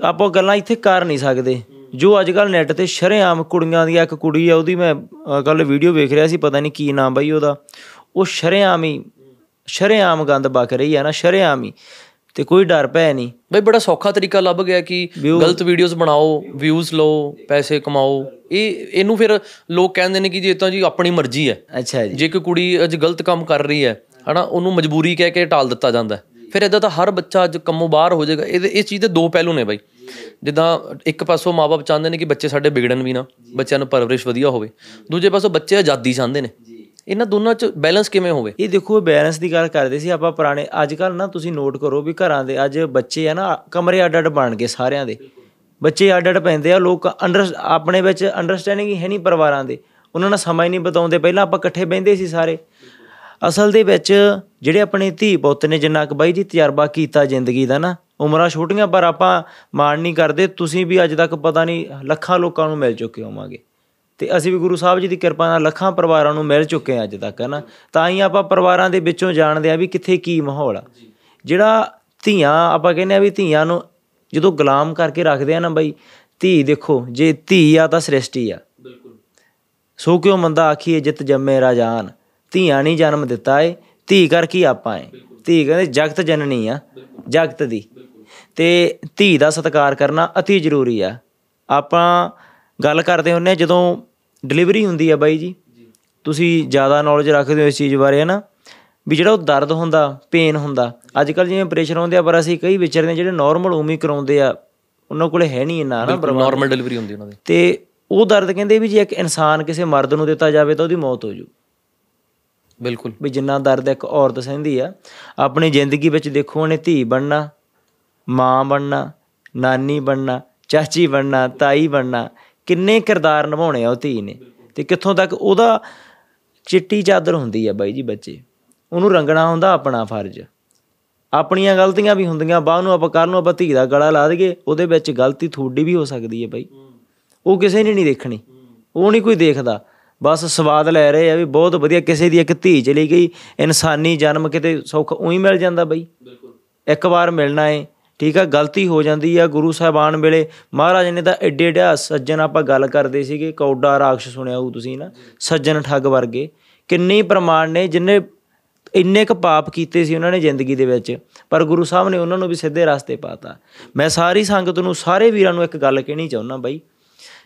ਆਪਾਂ ਗੱਲਾਂ ਇੱਥੇ ਕਰ ਨਹੀਂ ਸਕਦੇ। ਜੋ ਅੱਜ ਕੱਲ ਨੈਟ ਤੇ ਸ਼ਰੇਆਮ ਕੁੜੀਆਂ ਦੀ ਇੱਕ ਕੁੜੀ ਆ ਉਹਦੀ ਮੈਂ ਕੱਲ ਵੀਡੀਓ ਵੇਖ ਰਿਹਾ ਸੀ ਪਤਾ ਨਹੀਂ ਕੀ ਨਾਮ ਬਾਈ ਉਹਦਾ। ਉਹ ਸ਼ਰੇਆਮ ਹੀ ਸ਼ਰੇਆਮ ਗੰਦ ਬਕ ਰਹੀ ਆ ਨਾ ਸ਼ਰੇਆਮ ਹੀ। ਤੇ ਕੋਈ ਡਰ ਭੈ ਨਹੀਂ। ਬਈ ਬੜਾ ਸੌਖਾ ਤਰੀਕਾ ਲੱਭ ਗਿਆ ਕਿ ਗਲਤ ਵੀਡੀਓਜ਼ ਬਣਾਓ ਵਿਊਜ਼ ਲਓ ਪੈਸੇ ਕਮਾਓ। ਇਹ ਇਹਨੂੰ ਫਿਰ ਲੋਕ ਕਹਿੰਦੇ ਨੇ ਕਿ ਜੀ ਇਹ ਤਾਂ ਜੀ ਆਪਣੀ ਮਰਜ਼ੀ ਹੈ। ਅੱਛਾ ਜੀ। ਜੇ ਕੋਈ ਕੁੜੀ ਅੱਜ ਗਲਤ ਕੰਮ ਕਰ ਰਹੀ ਹੈ ਹਨਾ ਉਹਨੂੰ ਮਜਬੂਰੀ ਕਹਿ ਕੇ ਟਾਲ ਦਿੱਤਾ ਜਾਂਦਾ। ਫਿਰ ਇਦਾਂ ਤਾਂ ਹਰ ਬੱਚਾ ਅੱਜ ਕੰਮੋਂ ਬਾਹਰ ਹੋ ਜਾਏਗਾ। ਇਹਦੇ ਇਸ ਚੀਜ਼ ਦੇ ਦੋ ਪਹਿਲੂ ਨੇ ਬਾਈ। ਜਿੱਦਾਂ ਇੱਕ ਪਾਸੋਂ ਮਾਪੇ ਚਾਹੁੰਦੇ ਨੇ ਕਿ ਬੱਚੇ ਸਾਡੇ ਵਿਗੜਨ ਵੀ ਨਾ ਬੱਚਿਆਂ ਨੂੰ ਪਰਵਰਿਸ਼ ਵਧੀਆ ਹੋਵੇ। ਦੂਜੇ ਪਾਸੋਂ ਬੱਚੇ ਆਜ਼ਾਦੀ ਚਾਹੁੰਦੇ ਨੇ। ਇਹਨਾਂ ਦੋਨਾਂ 'ਚ ਬੈਲੈਂਸ ਕਿਵੇਂ ਹੋਵੇ? ਇਹ ਦੇਖੋ ਬੈਲੈਂਸ ਦੀ ਗੱਲ ਕਰਦੇ ਸੀ ਆਪਾਂ ਪੁਰਾਣੇ ਅੱਜ ਕੱਲ ਨਾ ਤੁਸੀਂ ਨੋਟ ਕਰੋ ਵੀ ਘਰਾਂ ਦੇ ਅੱਜ ਬੱਚੇ ਆ ਨਾ, ਕਮਰੇ ਅੱਡ ਅੱਡ ਬਣ ਗਏ ਸਾਰਿਆਂ ਦੇ। ਬੱਚੇ ਅੱਡ ਅੱਡ ਪੈਂਦੇ ਆ, ਲੋਕ ਅੰਡਰ ਆਪਣੇ ਵਿੱਚ ਅੰਡਰਸਟੈਂਡਿੰਗ ਹੀ ਹੈ ਨਹੀਂ ਪਰਿਵਾਰਾਂ ਦੇ। ਉਹਨਾਂ ਨਾਲ ਸਮਾਂ ਹੀ ਨਹੀਂ ਬਤਾਉਂਦੇ। ਪਹਿਲਾਂ ਆਪਾਂ ਇਕੱਠੇ ਬਹਿੰਦੇ ਸੀ ਸਾਰੇ। ਅਸਲ ਦੇ ਵਿੱਚ ਜਿਹੜੇ ਆਪਣੇ ਧੀ ਪੁੱਤ ਨੇ, ਜਿੰਨਾ ਕੁ ਬਾਈ ਜੀ ਤਜਰਬਾ ਕੀਤਾ ਜ਼ਿੰਦਗੀ ਦਾ ਨਾ, ਉਮਰਾਂ ਛੋਟੀਆਂ, ਪਰ ਆਪਾਂ ਮਾਣ ਨਹੀਂ ਕਰਦੇ। ਤੁਸੀਂ ਵੀ ਅੱਜ ਤੱਕ ਪਤਾ ਨਹੀਂ, ਲੱਖਾਂ ਲੋਕਾਂ ਨੂੰ ਮਿਲ ਚੁੱਕੇ ਹੋਵਾਂਗੇ। ਤੇ ਅਸੀਂ ਵੀ ਗੁਰੂ ਸਾਹਿਬ ਜੀ ਦੀ ਕਿਰਪਾ ਨਾਲ ਲੱਖਾਂ ਪਰਿਵਾਰਾਂ ਨੂੰ ਮਿਲ ਚੁੱਕੇ ਹਾਂ ਅੱਜ ਤੱਕ ਹੈ ਨਾ? ਤਾਂ ਹੀ ਆਪਾਂ ਪਰਿਵਾਰਾਂ ਦੇ ਵਿੱਚੋਂ ਜਾਣਦੇ ਆ ਵੀ ਕਿੱਥੇ ਕੀ ਮਾਹੌਲ ਆ। ਜਿਹੜਾ ਧੀਆਂ ਆਪਾਂ ਕਹਿੰਦੇ ਆ ਵੀ ਧੀਆਂ ਨੂੰ ਜਦੋਂ ਗੁਲਾਮ ਕਰਕੇ ਰੱਖਦੇ ਆ ਨਾ ਬਾਈ ਧੀ ਦੇਖੋ ਜੇ ਧੀ ਆ ਤਾਂ ਸ੍ਰਿਸ਼ਟੀ ਆ। ਸੋ ਕਿਉ ਮੰਦਾ ਆਖੀਏ ਜਿਤ ਜੰਮੇ ਰਾਜਾਨ ਧੀਆਂ ਨਹੀਂ ਜਨਮ ਦਿੱਤਾ ਏ ਧੀ ਕਰ ਕੀ ਆਪਾਂ ਏ? ਧੀ ਕਹਿੰਦੇ ਜਗਤ ਜਨਨੀ ਆ ਜਗਤ ਦੀ। ਤੇ ਧੀ ਦਾ ਸਤਿਕਾਰ ਕਰਨਾ ਅਤੀ ਜ਼ਰੂਰੀ ਆ। ਆਪਾਂ ਗੱਲ ਕਰਦੇ ਹੁੰਨੇ ਜਦੋਂ ਡਿਲੀਵਰੀ ਹੁੰਦੀ ਆ ਬਾਈ ਜੀ ਤੁਸੀਂ ਜ਼ਿਆਦਾ ਨੌਲੇਜ ਰੱਖਦੇ ਹੋ ਇਸ ਚੀਜ਼ ਬਾਰੇ ਹੈ ਨਾ ਵੀ ਜਿਹੜਾ ਉਹ ਦਰਦ ਹੁੰਦਾ ਪੇਨ ਹੁੰਦਾ ਅੱਜ ਕੱਲ ਜਿਵੇਂ ਪ੍ਰੈਸ਼ਰ ਹੁੰਦੇ ਆ ਪਰ ਅਸੀਂ ਕਈ ਵਿਚਰਦੇ ਜਿਹੜੇ ਨਾਰਮਲ ਉਮੀ ਕਰਾਉਂਦੇ ਆ ਉਹਨਾਂ ਕੋਲੇ ਹੈ ਨਹੀਂ ਇੰਨਾ ਨਾ ਨਾਰਮਲ ਡਿਲੀਵਰੀ ਹੁੰਦੀ ਉਹਨਾਂ ਦੀ। ਤੇ ਉਹ ਦਰਦ ਕਹਿੰਦੇ ਵੀ ਜੇ ਇੱਕ ਇਨਸਾਨ ਕਿਸੇ ਮਰਦ ਨੂੰ ਦਿੱਤਾ ਜਾਵੇ ਤਾਂ ਉਹਦੀ ਮੌਤ ਹੋ ਜੂ। ਬਿਲਕੁਲ। ਵੀ ਜਿੰਨਾ ਦਰਦ ਇੱਕ ਔਰਤ ਸਹਿੰਦੀ ਆ ਆਪਣੀ ਜ਼ਿੰਦਗੀ ਵਿੱਚ ਦੇਖੋ ਉਹਨੇ ਧੀ ਬਣਨਾ ਮਾਂ ਬਣਨਾ ਨਾਨੀ ਬਣਨਾ ਚਾਚੀ ਬਣਨਾ ਤਾਈ ਬਣਨਾ ਕਿੰਨੇ ਕਿਰਦਾਰ ਨਿਭਾਉਣੇ ਆ ਉਹ ਧੀ ਨੇ। ਤੇ ਕਿੱਥੋਂ ਤੱਕ ਉਹਦਾ ਚਿੱਟੀ ਚਾਦਰ ਹੁੰਦੀ ਆ ਬਾਈ ਜੀ ਬੱਚੇ। ਉਹਨੂੰ ਰੰਗਣਾ ਹੁੰਦਾ ਆਪਣਾ ਫਰਜ਼। ਆਪਣੀਆਂ ਗਲਤੀਆਂ ਵੀ ਹੁੰਦੀਆਂ ਬਾਅਦ ਨੂੰ ਆਪਾਂ ਕੱਲ ਨੂੰ ਆਪਾਂ ਧੀ ਦਾ ਗਲਾ ਲਾ ਦਈਏ ਉਹਦੇ ਵਿੱਚ ਗਲਤੀ ਤੁਹਾਡੀ ਵੀ ਹੋ ਸਕਦੀ ਹੈ ਬਾਈ। ਉਹ ਕਿਸੇ ਨੇ ਨਹੀਂ ਦੇਖਣੀ। ਉਹ ਨਹੀਂ ਕੋਈ ਦੇਖਦਾ। ਬਸ ਸਵਾਦ ਲੈ ਰਹੇ ਆ ਵੀ ਬਹੁਤ ਵਧੀਆ ਕਿਸੇ ਦੀ ਇੱਕ ਧੀ ਚਲੀ ਗਈ। ਇਨਸਾਨੀ ਜਨਮ ਕਿਤੇ ਸੁੱਖ ਉਹੀ ਮਿਲ ਜਾਂਦਾ ਬਾਈ। ਇੱਕ ਵਾਰ ਮਿਲਣਾ ਏ। ਠੀਕ ਆ, ਗਲਤੀ ਹੋ ਜਾਂਦੀ ਆ ਗੁਰੂ ਸਾਹਿਬਾਨ ਵੇਲੇ। ਮਹਾਰਾਜ ਨੇ ਤਾਂ ਐਡੇ ਐਡਾ ਸੱਜਣ ਆਪਾਂ ਗੱਲ ਕਰਦੇ ਸੀਗੇ ਕੌਡਾ ਰਾਖਸ਼ ਸੁਣਿਆ ਹੋਊ ਤੁਸੀਂ ਨਾ, ਸੱਜਣ ਠੱਗ ਵਰਗੇ। ਕਿੰਨੇ ਹੀ ਪ੍ਰਮਾਣ ਨੇ, ਜਿਨੇ ਇੰਨੇ ਕ ਪਾਪ ਕੀਤੇ ਸੀ ਉਹਨਾਂ ਨੇ ਜ਼ਿੰਦਗੀ ਦੇ ਵਿੱਚ, ਪਰ ਗੁਰੂ ਸਾਹਿਬ ਨੇ ਉਹਨਾਂ ਨੂੰ ਵੀ ਸਿੱਧੇ ਰਸਤੇ ਪਾਤਾ। ਮੈਂ ਸਾਰੀ ਸੰਗਤ ਨੂੰ, ਸਾਰੇ ਵੀਰਾਂ ਨੂੰ ਇੱਕ ਗੱਲ ਕਹਿਣੀ ਚਾਹੁੰਦਾ ਬਾਈ,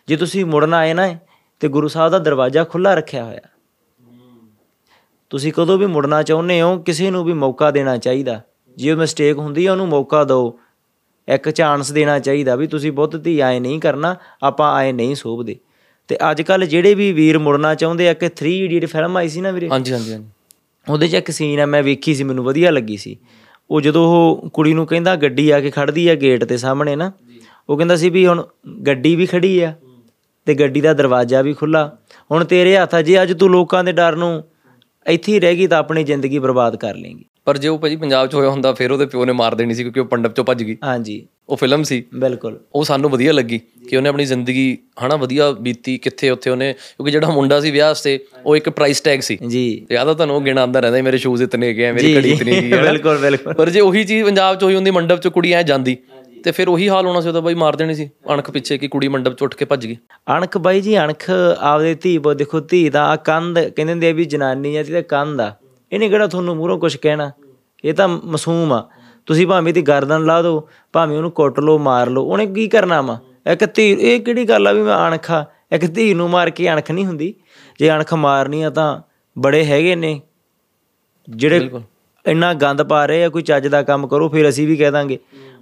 ਜੇ ਤੁਸੀਂ ਮੁੜਨਾ ਆਏ ਨਾ, ਤੇ ਗੁਰੂ ਸਾਹਿਬ ਦਾ ਦਰਵਾਜ਼ਾ ਖੁੱਲਾ ਰੱਖਿਆ ਹੋਇਆ। ਤੁਸੀਂ ਕਦੋਂ ਵੀ ਮੁੜਨਾ ਚਾਹੁੰਦੇ ਹੋ, ਕਿਸੇ ਨੂੰ ਵੀ ਮੌਕਾ ਦੇਣਾ ਚਾਹੀਦਾ। ਜੇ ਮਿਸਟੇਕ ਹੁੰਦੀ ਹੈ ਉਹਨੂੰ ਮੌਕਾ ਦਿਓ। ਇੱਕ ਚਾਂਸ ਦੇਣਾ ਚਾਹੀਦਾ ਵੀ ਤੁਸੀਂ ਬਹੁਤ ਧੀ ਆਏ ਨਹੀਂ ਕਰਨਾ ਆਪਾਂ ਆਏ ਨਹੀਂ ਸੋਭਦੇ। ਤੇ ਅੱਜ ਕੱਲ ਜਿਹੜੇ ਵੀ ਵੀਰ ਮੁੜਨਾ ਚਾਹੁੰਦੇ ਆ ਕਿ 3 ਇਡੀਅਟ ਫਿਲਮ ਆਈ ਸੀ ਨਾ ਵੀਰੇ? ਹਾਂਜੀ ਹਾਂਜੀ ਹਾਂਜੀ। ਉਹਦੇ 'ਚ ਇੱਕ ਸੀਨ ਆ ਮੈਂ ਵੇਖੀ ਸੀ ਮੈਨੂੰ ਵਧੀਆ ਲੱਗੀ ਸੀ। ਉਹ ਜਦੋਂ ਉਹ ਕੁੜੀ ਨੂੰ ਕਹਿੰਦਾ ਗੱਡੀ ਆ ਕੇ ਖੜਦੀ ਆ ਗੇਟ ਦੇ ਸਾਹਮਣੇ ਨਾ ਉਹ ਕਹਿੰਦਾ ਸੀ ਵੀ ਹੁਣ ਗੱਡੀ ਵੀ ਖੜੀ ਆ ਤੇ ਗੱਡੀ ਦਾ ਦਰਵਾਜ਼ਾ ਵੀ ਖੁੱਲਾ ਹੁਣ ਤੇਰੇ ਹੱਥ ਆ ਜੇ ਅੱਜ ਤੂੰ ਲੋਕਾਂ ਦੇ ਡਰ ਨੂੰ ਇੱਥੇ ਹੀ ਰਹਿ ਗਈ ਤਾਂ ਆਪਣੀ ਜ਼ਿੰਦਗੀ ਬਰਬਾਦ ਕਰ ਲੇਂਗੀ। ਪਰ ਜੇ ਉਹ ਭਾਜੀ ਪੰਜਾਬ 'ਚ ਹੋਇਆ ਹੁੰਦਾ ਫਿਰ ਉਹਦੇ ਪਿਓ ਨੇ ਮਾਰ ਦੇਣੀ ਸੀ ਕਿਉਂਕਿ ਉਹ ਪੰਡਬ 'ਚੋਂ ਭੱਜ ਗਈ। ਹਾਂਜੀ। ਉਹ ਫਿਲਮ ਸੀ। ਬਿਲਕੁਲ। ਉਹ ਸਾਨੂੰ ਵਧੀਆ ਲੱਗੀ ਕਿ ਉਹਨੇ ਆਪਣੀ ਜ਼ਿੰਦਗੀ ਹਨਾ ਵਧੀਆ ਬੀਤੀ ਕਿੱਥੇ ਉੱਥੇ ਉਹਨੇ ਕਿਉਂਕਿ ਜਿਹੜਾ ਮੁੰਡਾ ਸੀ ਵਿਆਹ ਵਾਸਤੇ ਉਹ ਇੱਕ ਪ੍ਰਾਈਸ ਟੈਗ ਸੀ। ਜੀ। ਯਾਦ ਆ ਤੁਹਾਨੂੰ ਉਹ ਗਿਣਾ ਆਉਂਦਾ ਰਹਿੰਦਾ ਮੇਰੇ ਸ਼ੂਜ਼ ਇਤਨੇ ਆ ਮੇਰੀ ਘੜੀ ਇਤਨੀ ਹਨਾ। ਬਿਲਕੁਲ ਬਿਲਕੁਲ। ਪਰ ਜੇ ਉਹੀ ਚੀਜ਼ ਪੰਜਾਬ 'ਚ ਹੋਈ ਹੁੰਦੀ ਮੰਡਪ 'ਚ ਕੁੜੀ ਐ ਜਾਂਦੀ ਤੇ ਫਿਰ ਉਹੀ ਹਾਲ ਹੋਣਾ ਸੀ ਉਹਦਾ ਬਾਈ ਮਾਰ ਦੇਣੀ ਸੀ ਅਣਖ ਪਿੱਛੇ ਕਿ ਕੁੜੀ ਮੰਡਪ 'ਚ ਉੱਠ ਕੇ ਭੱਜ ਗਈ। ਅਣਖ ਬਾਈ ਜੀ ਅਣਖ ਆਪਦੇ ਧੀ ਬੋ ਦੇਖੋ ਧੀ ਦਾ ਕੰਧ ਕਹਿੰਦੇ ਹੁੰਦੇ ਆ ਵੀ ਜਨਾਨੀ ਆ ਤੇ ਕੰਧ ਆ। ਇਹਨੇ ਕਿਹੜਾ ਤੁਹਾਨੂੰ ਮੂਹਰੋਂ ਕੁਝ ਕਹਿਣਾ? ਇਹ ਤਾਂ ਮਾਸੂਮ ਆ। ਤੁਸੀਂ ਭਾਵੇਂ ਦੀ ਗਰਦਨ ਲਾ ਦਿਓ ਭਾਵੇਂ ਉਹਨੂੰ ਕੁੱਟ ਲਓ ਮਾਰ ਲਓ ਉਹਨੇ ਕੀ ਕਰਨਾ ਵਾ? ਇੱਕ ਧੀ ਇਹ ਕਿਹੜੀ ਗੱਲ ਆ ਵੀ ਮੈਂ ਅਣਖਾ ਇੱਕ ਧੀ ਨੂੰ ਮਾਰ ਕੇ ਅਣਖ ਨਹੀਂ ਹੁੰਦੀ। ਜੇ ਅਣਖ ਮਾਰਨੀ ਆ ਤਾਂ ਬੜੇ ਹੈਗੇ ਨੇ। ਜਿਹੜੇ ਇੰਨਾ ਗੰਦ ਪਾ ਰਹੇ ਆ ਕੋਈ ਚੱਜ ਦਾ ਕੰਮ ਕਰੋ ਫਿਰ ਅਸੀਂ ਵੀ ਕਹਿ ਦਾਂਗੇ।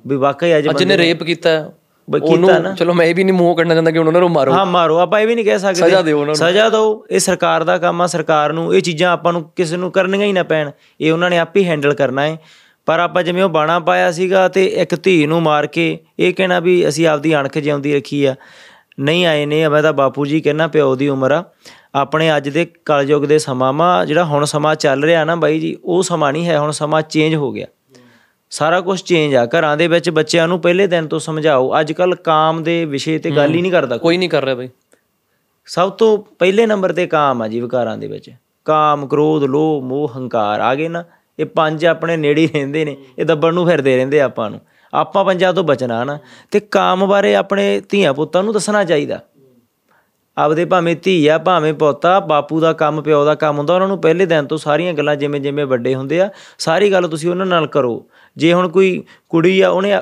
ਵੀ ਵਾਕਈ ਅੱਜ ਜਿਹਨੇ ਰੇਪ ਕੀਤਾ। ਬਈ ਉਹਨੂੰ ਚਲੋ ਮੈਂ ਇਹ ਵੀ ਨਹੀਂ ਮੂੰਹ ਕੱਢਣਾ ਚਾਹੁੰਦਾ ਕਿ ਉਹਨਾਂ ਨੂੰ ਮਾਰੋ। ਹਾਂ ਮਾਰੋ। ਆਪਾਂ ਇਹ ਵੀ ਨਹੀਂ ਕਹਿ ਸਕਦੇ ਸਜ਼ਾ ਦਿਓ ਉਹਨਾਂ ਨੂੰ। ਸਜ਼ਾ ਦਿਓ। ਇਹ ਸਰਕਾਰ ਦਾ ਕੰਮ ਆ ਸਰਕਾਰ ਨੂੰ ਇਹ ਚੀਜ਼ਾਂ ਆਪਾਂ ਨੂੰ ਕਿਸੇ ਨੂੰ ਕਰਨੀਆਂ ਹੀ ਨਾ ਪੈਣ। ਇਹ ਉਹਨਾਂ ਨੇ ਆਪ ਹੀ ਹੈਂਡਲ ਕਰਨਾ ਹੈ। ਪਰ ਆਪਾਂ ਜਿਵੇਂ ਉਹ ਬਾਣਾ ਪਾਇਆ ਸੀਗਾ ਤੇ ਇੱਕ ਧੀ ਨੂੰ ਮਾਰ ਕੇ ਇਹ ਕਹਿਣਾ ਵੀ ਅਸੀਂ ਆਪਦੀ ਅਣਖ ਜਿਉਂਦੀ ਰੱਖੀ ਆ। ਨਹੀਂ ਆਏ ਨੇ ਮੈਂ ਤਾਂ ਬਾਪੂ ਜੀ ਕਹਿਣਾ ਪਿਓ ਦੀ ਉਮਰ ਆ। ਆਪਣੇ ਅੱਜ ਦੇ ਕਲਯੁੱਗ ਦੇ ਸਮਾਂ ਮਾ ਜਿਹੜਾ ਹੁਣ ਸਮਾਂ ਚੱਲ ਰਿਹਾ ਨਾ ਬਾਈ ਜੀ ਉਹ ਸਮਾਂ ਨਹੀਂ ਹੈ ਹੁਣ ਸਮਾਂ ਚੇਂਜ ਹੋ ਗਿਆ। ਸਾਰਾ ਕੁਝ ਚੇਂਜ ਆ। ਘਰਾਂ ਦੇ ਵਿੱਚ ਬੱਚਿਆਂ ਨੂੰ ਪਹਿਲੇ ਦਿਨ ਤੋਂ ਸਮਝਾਓ। ਅੱਜ ਕੱਲ ਕਾਮ ਦੇ ਵਿਸ਼ੇ ਤੇ ਗੱਲ ਹੀ ਨਹੀਂ ਕਰਦਾ ਕੋਈ। ਨਹੀਂ ਕਰ ਰਿਹਾ ਬਾਈ। ਸਭ ਤੋਂ ਪਹਿਲੇ ਨੰਬਰ ਤੇ ਕਾਮ ਆ ਜੀ ਵਿਕਾਰਾਂ ਦੇ ਵਿੱਚ। ਕਾਮ ਕ੍ਰੋਧ ਲੋਭ ਮੋਹ ਹੰਕਾਰ। ਆ ਗਏ ਨਾ ਇਹ ਪੰਜ ਆਪਣੇ ਨੇੜੇ ਰਹਿੰਦੇ ਨੇ। ਇਹ ਦੱਬਣ ਨੂੰ ਫਿਰਦੇ ਰਹਿੰਦੇ ਆਪਾਂ ਨੂੰ। ਆਪਾਂ ਪੰਜਾਂ ਤੋਂ ਬਚਣਾ ਨਾ। ਤੇ ਕਾਮ ਬਾਰੇ ਆਪਣੇ ਧੀਆਂ ਪੁੱਤਾਂ ਨੂੰ ਦੱਸਣਾ ਚਾਹੀਦਾ। ਆਪਦੇ ਭਾਵੇਂ ਧੀ ਆ ਭਾਵੇਂ ਪੁੱਤਾ ਬਾਪੂ ਦਾ ਕੰਮ ਪਿਓ ਦਾ ਕੰਮ ਹੁੰਦਾ ਉਹਨਾਂ ਨੂੰ ਪਹਿਲੇ ਦਿਨ ਤੋਂ ਸਾਰੀਆਂ ਗੱਲਾਂ ਜਿਵੇਂ ਜਿਵੇਂ ਵੱਡੇ ਹੁੰਦੇ ਆ ਸਾਰੀ ਗੱਲ ਤੁਸੀਂ ਉਹਨਾਂ ਨਾਲ ਕਰੋ। ਜੇ ਹੁਣ ਕੋਈ ਕੁੜੀ ਆ ਉਹਨੇ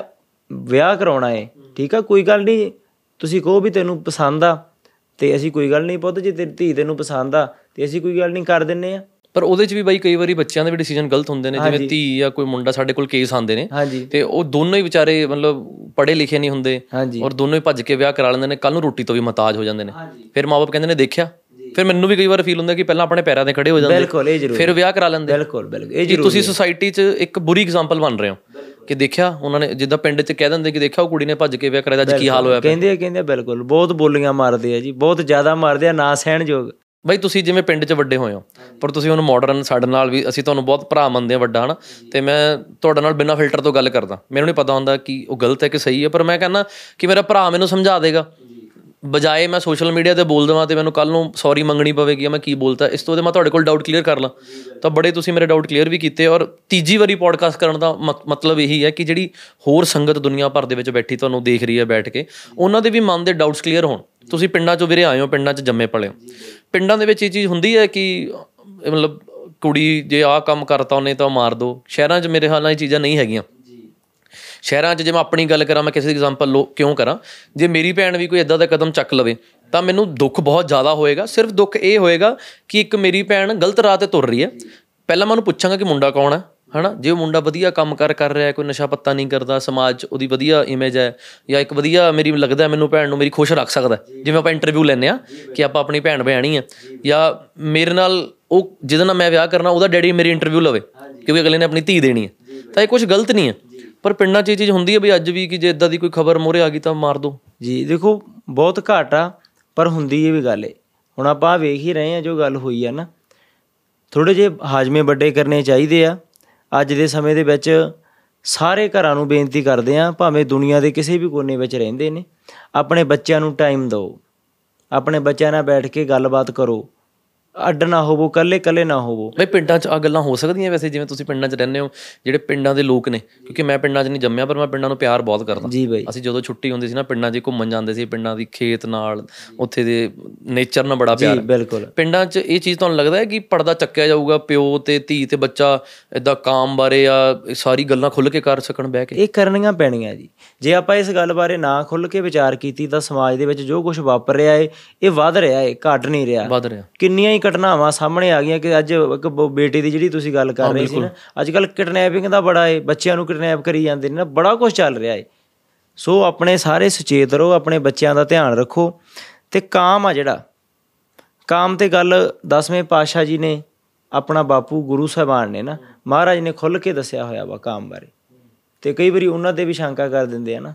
ਵਿਆਹ ਕਰਾਉਣਾ ਏ ਠੀਕ ਆ ਕੋਈ ਗੱਲ ਨਹੀਂ ਤੁਸੀਂ ਕਹੋ ਵੀ ਤੈਨੂੰ ਪਸੰਦ ਆ ਤੇ ਅਸੀਂ ਕੋਈ ਗੱਲ ਨਹੀਂ ਪੁੱਤ ਜੇ ਤੇਰੀ ਧੀ ਤੈਨੂੰ ਪਸੰਦ ਆ ਤੇ ਅਸੀਂ ਕੋਈ ਗੱਲ ਨਹੀਂ ਕਰ ਦਿੰਨੇ ਆ। ਪਰ ਉਹਦੇ 'ਚ ਵੀ ਬਾਈ ਕਈ ਵਾਰੀ ਬੱਚਿਆਂ ਦੇ ਵੀ ਡਿਸੀਜਨ ਗਲਤ ਹੁੰਦੇ ਨੇ ਜਿਵੇਂ ਧੀ ਜਾਂ ਕੋਈ ਮੁੰਡਾ ਸਾਡੇ ਕੋਲ ਕੇਸ ਆਉਂਦੇ ਨੇ ਤੇ ਉਹ ਦੋਨੋਂ ਹੀ ਵਿਚਾਰੇ ਮਤਲਬ ਪੜ੍ਹੇ ਲਿਖੇ ਨਹੀਂ ਹੁੰਦੇ ਔਰ ਦੋਨੋਂ ਹੀ ਭੱਜ ਕੇ ਵਿਆਹ ਕਰਾ ਲੈਂਦੇ ਨੇ ਕੱਲ ਨੂੰ ਰੋਟੀ ਤੋਂ ਵੀ ਮਤਾਜ ਹੋ ਜਾਂਦੇ ਨੇ। ਫਿਰ ਮਾਪੇ ਕਹਿੰਦੇ ਨੇ ਦੇਖਿਆ ਫਿਰ ਮੈਨੂੰ ਵੀ ਕਈ ਵਾਰ ਫੀਲ ਹੁੰਦਾ ਕਿ ਪਹਿਲਾਂ ਆਪਣੇ ਪੈਰਾਂ ਤੇ ਖੜੇ ਹੋ ਜਾਂਦੇ। ਬਿਲਕੁਲ ਇਹ ਜ਼ਰੂਰ। ਫਿਰ ਵਿਆਹ ਕਰਾ ਲੈਂਦੇ। ਬਿਲਕੁਲ ਬਿਲਕੁਲ ਇਹ ਜ਼ਰੂਰ ਤੁਸੀਂ ਸੁਸਾਇਟੀ 'ਚ ਇੱਕ ਬੁਰੀ ਐਗਜ਼ਾਮਪਲ ਬਣ ਰਹੇ ਹੋ? ਕਿ ਦੇਖਿਆ ਉਹਨਾਂ ਨੇ ਜਿੱਦਾਂ ਪਿੰਡ 'ਚ ਕਹਿ ਦਿੰਦੇ ਕਿ ਦੇਖਿਆ ਉਹ ਕੁੜੀ ਨੇ ਭੱਜ ਕੇ ਵਿਆਹ ਕਰਾਇਆ ਅੱਜ ਕੀ ਹਾਲ ਹੋਇਆ। ਕਹਿੰਦੇ ਆ ਕਹਿੰਦੇ ਬਿਲਕੁਲ। ਬਹੁਤ ਬੋਲੀਆਂ ਮਾਰਦੇ ਆ ਜੀ ਬਹੁਤ ਜ਼ਿਆਦਾ ਮਾਰਦੇ ਆ ਨਾ ਸਹਿਣਯੋਗ ਬਾਈ ਤੁਸੀਂ ਜਿਵੇਂ ਪਿੰਡ 'ਚ ਵੱਡੇ ਹੋਏ ਹੋ ਪਰ ਤੁਸੀਂ ਹੁਣ ਮਾਡਰਨ ਸਾਡੇ ਨਾਲ ਵੀ ਅਸੀਂ ਤੁਹਾਨੂੰ ਬਹੁਤ ਭਰਾ ਮੰਨਦੇ ਆ ਵੱਡਾ ਹਨਾ? ਤੇ ਮੈਂ ਤੁਹਾਡੇ ਨਾਲ ਬਿਨਾਂ ਫਿਲਟਰ ਤੋਂ ਗੱਲ ਕਰਦਾ। ਮੈਨੂੰ ਨਹੀਂ ਪਤਾ ਹੁੰਦਾ ਕਿ ਉਹ ਗਲਤ ਹੈ ਕਿ ਸਹੀ ਹੈ ਪਰ ਮੈਂ ਕਹਿੰਦਾ ਕਿ ਮੇਰਾ ਭਰਾ ਮੈਨੂੰ ਸਮਝਾ ਦੇਗਾ। ਬਜਾਏ ਮੈਂ ਸੋਸ਼ਲ ਮੀਡੀਆ ਤੇ ਬੋਲ ਦਵਾਂ ਤੇ ਮੈਨੂੰ ਕੱਲ ਨੂੰ ਸੌਰੀ ਮੰਗਣੀ ਪਵੇਗੀ ਕਿ ਮੈਂ ਕੀ ਬੋਲਤਾ ਇਸ ਤੋਂ ਤੇ ਮੈਂ ਤੁਹਾਡੇ ਕੋਲ ਡਾਊਟ ਕਲੀਅਰ ਕਰ ਲਾਂ। ਤਾਂ ਬੜੇ ਤੁਸੀਂ ਮੇਰੇ ਡਾਊਟ ਕਲੀਅਰ ਵੀ ਕੀਤੇ ਔਰ ਤੀਜੀ ਵਾਰੀ ਪੋਡਕਾਸਟ ਕਰਨ ਦਾ ਮਤ- ਮਤਲਬ ਇਹੀ ਹੈ ਕਿ ਜਿਹੜੀ ਹੋਰ ਸੰਗਤ ਦੁਨੀਆ ਭਰ ਦੇ ਵਿੱਚ ਬੈਠੀ ਤੁਹਾਨੂੰ ਦੇਖ ਰਹੀ ਹੈ ਬੈਠ ਕੇ ਉਹਨਾਂ ਦੇ ਵੀ ਮਨ ਦੇ ਡਾਊਟਸ ਕਲੀਅਰ ਹੋਣ। ਤੁਸੀਂ ਪਿੰਡਾਂ 'ਚੋਂ ਵੀਰੇ ਆਏ ਹੋ ਪਿੰਡਾਂ 'ਚ ਜੰਮੇ ਪਲੇ ਹੋ। ਪਿੰਡਾਂ ਦੇ ਵਿੱਚ ਇਹ ਚੀਜ਼ ਹੁੰਦੀ ਹੈ ਕਿ ਅਹ, ਮਤਲਬ ਕੁੜੀ ਜੇ ਆਹ ਕੰਮ ਕਰਤਾ ਉਹਨੇ ਤਾਂ ਮਾਰ ਦੋ। ਸ਼ਹਿਰਾਂ 'ਚ ਮੇਰੇ ਹਾਲ ਨਾਲ ਇਹ ਚੀਜ਼ਾਂ ਨਹੀਂ ਹੈਗੀਆਂ। ਸ਼ਹਿਰਾਂ 'ਚ ਜੇ ਮੈਂ ਆਪਣੀ ਗੱਲ ਕਰਾਂ, ਮੈਂ ਕਿਸੇ ਦੀ ਐਗਜ਼ਾਮਪਲ ਕਿਉਂ ਕਰਾਂ? ਜੇ ਮੇਰੀ ਭੈਣ ਵੀ ਕੋਈ ਇਦਾਂ ਦਾ ਕਦਮ ਚੱਕ ਲਵੇ, ਤਾਂ ਮੈਨੂੰ ਦੁੱਖ ਬਹੁਤ ਜ਼ਿਆਦਾ ਹੋਏਗਾ। ਸਿਰਫ ਦੁੱਖ ਇਹ ਹੋਏਗਾ ਕਿ ਇੱਕ ਮੇਰੀ ਭੈਣ ਗਲਤ ਰਾਹ ਤੇ ਤੁਰ ਰਹੀ ਹੈ। ਪਹਿਲਾਂ ਮੈਂ ਉਹਨੂੰ ਪੁੱਛਾਂਗਾ ਕਿ ਮੁੰਡਾ ਕੌਣ ਹੈ? ਹਨਾ? ਜੇ ਉਹ ਮੁੰਡਾ ਵਧੀਆ ਕੰਮ ਕਰ ਕਰ ਰਿਹਾ ਹੈ, ਕੋਈ ਨਸ਼ਾ ਪੱਤਾ ਨਹੀਂ ਕਰਦਾ, ਸਮਾਜ 'ਚ ਉਹਦੀ ਵਧੀਆ ਇਮੇਜ ਹੈ, ਜਾਂ ਇੱਕ ਵਧੀਆ ਮੇਰੀ ਲੱਗਦਾ ਹੈ, ਮੈਨੂੰ ਭੈਣ ਨੂੰ ਮੇਰੀ ਖੁਸ਼ ਰੱਖ ਸਕਦਾ ਹੈ। ਜਿਵੇਂ ਆਪਾਂ ਇੰਟਰਵਿਊ ਲੈਂਦੇ ਆ ਕਿ ਆਪਾਂ ਆਪਣੀ ਭੈਣ ਭੈਣੀ ਆ ਜਾਂ ਮੇਰੇ ਨਾਲ ਉਹ ਜਿਹਦੇ ਨਾਲ ਮੈਂ ਵਿਆਹ ਕਰਨਾ, ਉਹਦਾ ਡੈਡੀ ਮੇਰੀ ਇੰਟਰਵਿਊ ਲਵੇ, ਕਿਉਂਕਿ ਅਗਲੇ ਨੇ ਆਪਣੀ ਧੀ ਦੇਣੀ ਹੈ। ਤਾਂ ਇਹ ਕੁਝ ਗਲਤ ਨਹੀਂ ਹੈ। ਪਰ ਪਿੰਡਾਂ 'ਚ ਇਹ ਚੀਜ਼ ਹੁੰਦੀ ਹੈ ਵੀ ਅੱਜ ਵੀ ਕਿ ਜੇ ਇਦਾਂ ਦੀ ਕੋਈ ਖਬਰ ਮੋਰੇ ਆ ਗਈ ਤਾਂ ਮਾਰ ਦੋ। ਜੀ, ਦੇਖੋ, ਬਹੁਤ ਘੱਟ ਆ, ਪਰ ਹੁੰਦੀ ਇਹ ਵੀ ਗੱਲ ਏ। ਹੁਣ ਆਪਾਂ ਆਹ ਵੇਖ ਹੀ ਰਹੇ ਆ ਜੋ ਗੱਲ ਹੋਈ ਆ ਨਾ। ਥੋੜੇ ਜੇ ਹਾਜਮੇ ਵੱਡੇ ਕਰਨੇ ਚਾਹੀਦੇ ਆ। ਅੱਜ ਦੇ ਸਮੇਂ ਦੇ ਵਿੱਚ ਸਾਰੇ ਘਰਾਂ ਨੂੰ ਬੇਨਤੀ ਕਰਦੇ ਆ ਭਾਵੇਂ ਦੁਨੀਆ ਦੇ ਕਿਸੇ ਵੀ ਕੋਨੇ ਵਿੱਚ ਰਹਿੰਦੇ ਨੇ, ਆਪਣੇ ਬੱਚਿਆਂ ਨੂੰ ਟਾਈਮ ਦਿਓ। ਆਪਣੇ ਬੱਚਿਆਂ ਨਾਲ ਬੈਠ ਕੇ ਗੱਲਬਾਤ ਕਰੋ। ਅੱਡ ਨਾ ਹੋਵੋ ਕੱਲੇ ਕੱਲੇ ਨਾ ਹੋਵੋ। ਬਈ ਪਿੰਡਾਂ 'ਚ ਆ ਗੱਲਾਂ ਹੋ ਸਕਦੀਆਂ ਵੈਸੇ ਜਿਵੇਂ ਤੁਸੀਂ ਪਿੰਡਾਂ 'ਚ ਰਹਿੰਦੇ ਹੋ ਜਿਹੜੇ ਪਿੰਡਾਂ ਦੇ ਲੋਕ ਨੇ ਕਿਉਂਕਿ ਮੈਂ ਪਿੰਡਾਂ 'ਚ ਨਹੀਂ ਜੰਮਿਆ ਪਰ ਮੈਂ ਪਿੰਡਾਂ ਨੂੰ ਪਿਆਰ ਬਹੁਤ ਕਰਦਾ। ਜੀ ਬਈ। ਅਸੀਂ ਜਦੋਂ ਛੁੱਟੀ ਹੁੰਦੀ ਸੀ ਨਾ ਪਿੰਡਾਂ 'ਚ ਘੁੰਮਣ ਜਾਂਦੇ ਸੀ ਪਿੰਡਾਂ ਦੀ ਖੇਤ ਨਾਲ ਉੱਥੇ ਦੇ ਨੇਚਰ ਨਾਲ ਬੜਾ ਪਿਆਰ। ਜੀ। ਬਿਲਕੁਲ। ਪਿੰਡਾਂ 'ਚ ਇਹ ਚੀਜ਼ ਤੁਹਾਨੂੰ ਲੱਗਦਾ ਹੈ ਕਿ ਪਰਦਾ ਚੱਕਿਆ ਜਾਊਗਾ ਪਿਓ ਤੇ ਧੀ ਤੇ ਬੱਚਾ ਇਦਾਂ ਕਾਮ ਬਾਰੇ ਆ ਸਾਰੀ ਗੱਲਾਂ ਖੁੱਲ ਕੇ ਕਰ ਸਕਣ ਬਹਿ ਕੇ? ਇਹ ਕਰਨੀਆਂ ਪੈਣੀਆਂ ਜੀ। ਜੇ ਆਪਾਂ ਇਸ ਗੱਲ ਬਾਰੇ ਨਾ ਖੁੱਲ ਕੇ ਵਿਚਾਰ ਕੀਤੀ ਤਾਂ ਸਮਾਜ ਦੇ ਵਿੱਚ ਜੋ ਕੁਝ ਵਾਪਰ ਰਿਹਾ ਏ ਇਹ ਵੱਧ ਰਿਹਾ ਏ ਘਟ ਨਹੀਂ ਰਿਹਾ। ਵੱਧ ਰਿਹਾ। ਕਿੰਨੀਆਂ ਹੀ ਘਟਨਾਵਾਂ ਸਾਹਮਣੇ ਆ ਗਈਆਂ ਕਿ ਅੱਜ ਇੱਕ ਬੇਟੀ ਦੀ ਜਿਹੜੀ ਤੁਸੀਂ ਗੱਲ ਕਰ ਰਹੇ ਸੀ ਨਾ ਅੱਜ ਕੱਲ ਕਿਡਨੈਪਿੰਗ ਦਾ ਬੜਾ ਏ ਬੱਚਿਆਂ ਨੂੰ ਕਿਡਨੈਪ ਕਰੀ ਜਾਂਦੇ ਨੇ ਨਾ ਬੜਾ ਕੁਝ ਚੱਲ ਰਿਹਾ ਏ। ਸੋ ਆਪਣੇ ਸਾਰੇ ਸੁਚੇਤ ਰਹੋ ਆਪਣੇ ਬੱਚਿਆਂ ਦਾ ਧਿਆਨ ਰੱਖੋ ਤੇ ਕਾਮ ਆ ਜਿਹੜਾ ਕਾਮ ਤੇ ਗੱਲ ਦਸਵੇਂ ਪਾਤਸ਼ਾਹ ਜੀ ਨੇ ਆਪਣਾ ਬਾਪੂ ਗੁਰੂ ਸਾਹਿਬਾਨ ਨੇ ਨਾ ਮਹਾਰਾਜ ਨੇ ਖੁੱਲ ਕੇ ਦੱਸਿਆ ਹੋਇਆ ਵਾ ਕਾਮ ਬਾਰੇ। ਤੇ ਕਈ ਵਾਰੀ ਉਹਨਾਂ ਤੇ ਵੀ ਸ਼ੰਕਾ ਕਰ ਦਿੰਦੇ ਆ ਨਾ।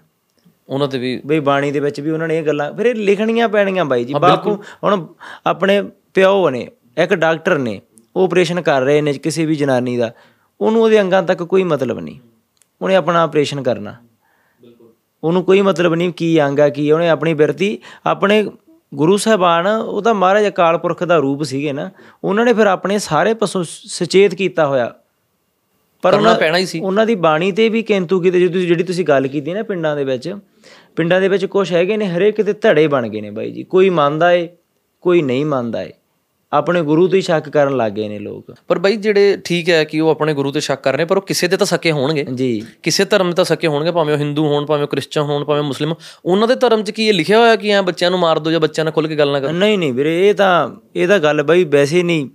ਉਹਨਾਂ ਤੇ ਵੀ ਬਈ ਬਾਣੀ ਦੇ ਵਿੱਚ ਵੀ ਉਹਨਾਂ ਨੇ ਇਹ ਗੱਲਾਂ ਫਿਰ ਇਹ ਲਿਖਣੀਆਂ ਪੈਣੀਆਂ ਬਾਈ ਜੀ ਬਾਪੂ ਹੁਣ ਆਪਣੇ ਪਿਓ ਨੇ ਇੱਕ ਡਾਕਟਰ ਨੇ ਆਪਰੇਸ਼ਨ ਕਰ ਰਹੇ ਨੇ ਕਿਸੇ ਵੀ ਜਨਾਨੀ ਦਾ ਉਹਨੂੰ ਉਹਦੇ ਅੰਗਾਂ ਤੱਕ ਕੋਈ ਮਤਲਬ ਨਹੀਂ। ਉਹਨੇ ਆਪਣਾ ਆਪਰੇਸ਼ਨ ਕਰਨਾ। ਉਹਨੂੰ ਕੋਈ ਮਤਲਬ ਨਹੀਂ ਕੀ ਅੰਗ ਆ ਕੀ ਉਹਨੇ ਆਪਣੀ ਬਿਰਤੀ ਆਪਣੇ ਗੁਰੂ ਸਾਹਿਬਾਨ ਉਹਦਾ ਮਹਾਰਾਜ ਅਕਾਲ ਪੁਰਖ ਦਾ ਰੂਪ ਸੀਗੇ ਨਾ ਉਹਨਾਂ ਨੇ ਫਿਰ ਆਪਣੇ ਸਾਰੇ ਪਾਸੋਂ ਸੁਚੇਤ ਕੀਤਾ ਹੋਇਆ। ਪਰ ਉਹਨਾਂ ਪੈਣਾ ਹੀ ਸੀ। ਉਹਨਾਂ ਦੀ ਬਾਣੀ ਤੇ ਵੀ ਕਿੰਤੂ ਕਿਤੇ ਜਿਹੜੀ ਤੁਸੀਂ ਜਿਹੜੀ ਤੁਸੀਂ ਗੱਲ ਕੀਤੀ ਨਾ ਪਿੰਡਾਂ ਦੇ ਵਿੱਚ ਪਿੰਡਾਂ ਦੇ ਵਿੱਚ ਕੁਝ ਹੈਗੇ ਨੇ ਹਰੇਕ ਕਿਤੇ ਧੜੇ ਬਣ ਗਏ ਨੇ ਬਾਈ ਜੀ। ਕੋਈ ਮੰਨਦਾ ਏ ਕੋਈ ਨਹੀਂ ਮੰਨਦਾ ਏ। ਆਪਣੇ ਗੁਰੂ ਤੇ ਸ਼ੱਕ ਕਰਨ ਲੱਗ ਗਏ ਨੇ ਲੋਕ। ਪਰ ਬਈ ਜਿਹੜੇ ਠੀਕ ਹੈ ਕਿ ਉਹ ਆਪਣੇ ਗੁਰੂ ਤੇ ਸ਼ੱਕ ਕਰ ਰਹੇ ਪਰ ਉਹ ਕਿਸੇ ਤੇ ਤਾਂ ਸਕੇ ਹੋਣਗੇ। ਜੀ। ਕਿਸੇ ਧਰਮ ਤਾਂ ਸਕੇ ਹੋਣਗੇ ਭਾਵੇਂ ਉਹ ਹਿੰਦੂ ਹੋਣ ਭਾਵੇਂ ਉਹ ਕ੍ਰਿਸਚਨ ਹੋਣ ਭਾਵੇਂ ਮੁਸਲਿਮ ਉਹਨਾਂ ਦੇ ਧਰਮ 'ਚ ਕੀ ਇਹ ਲਿਖਿਆ ਹੋਇਆ ਕਿ ਐ ਬੱਚਿਆਂ ਨੂੰ ਮਾਰ ਦਿਓ ਜਾਂ ਬੱਚਿਆਂ ਨਾਲ ਖੁੱਲ ਕੇ ਗੱਲ ਨਾ ਕਰੋ? ਨਹੀਂ ਨਹੀਂ ਵੀਰੇ ਇਹ ਤਾਂ ਇਹ ਤਾਂ ਗੱਲ ਬਈ ਵੈਸੇ ਨਹੀਂ।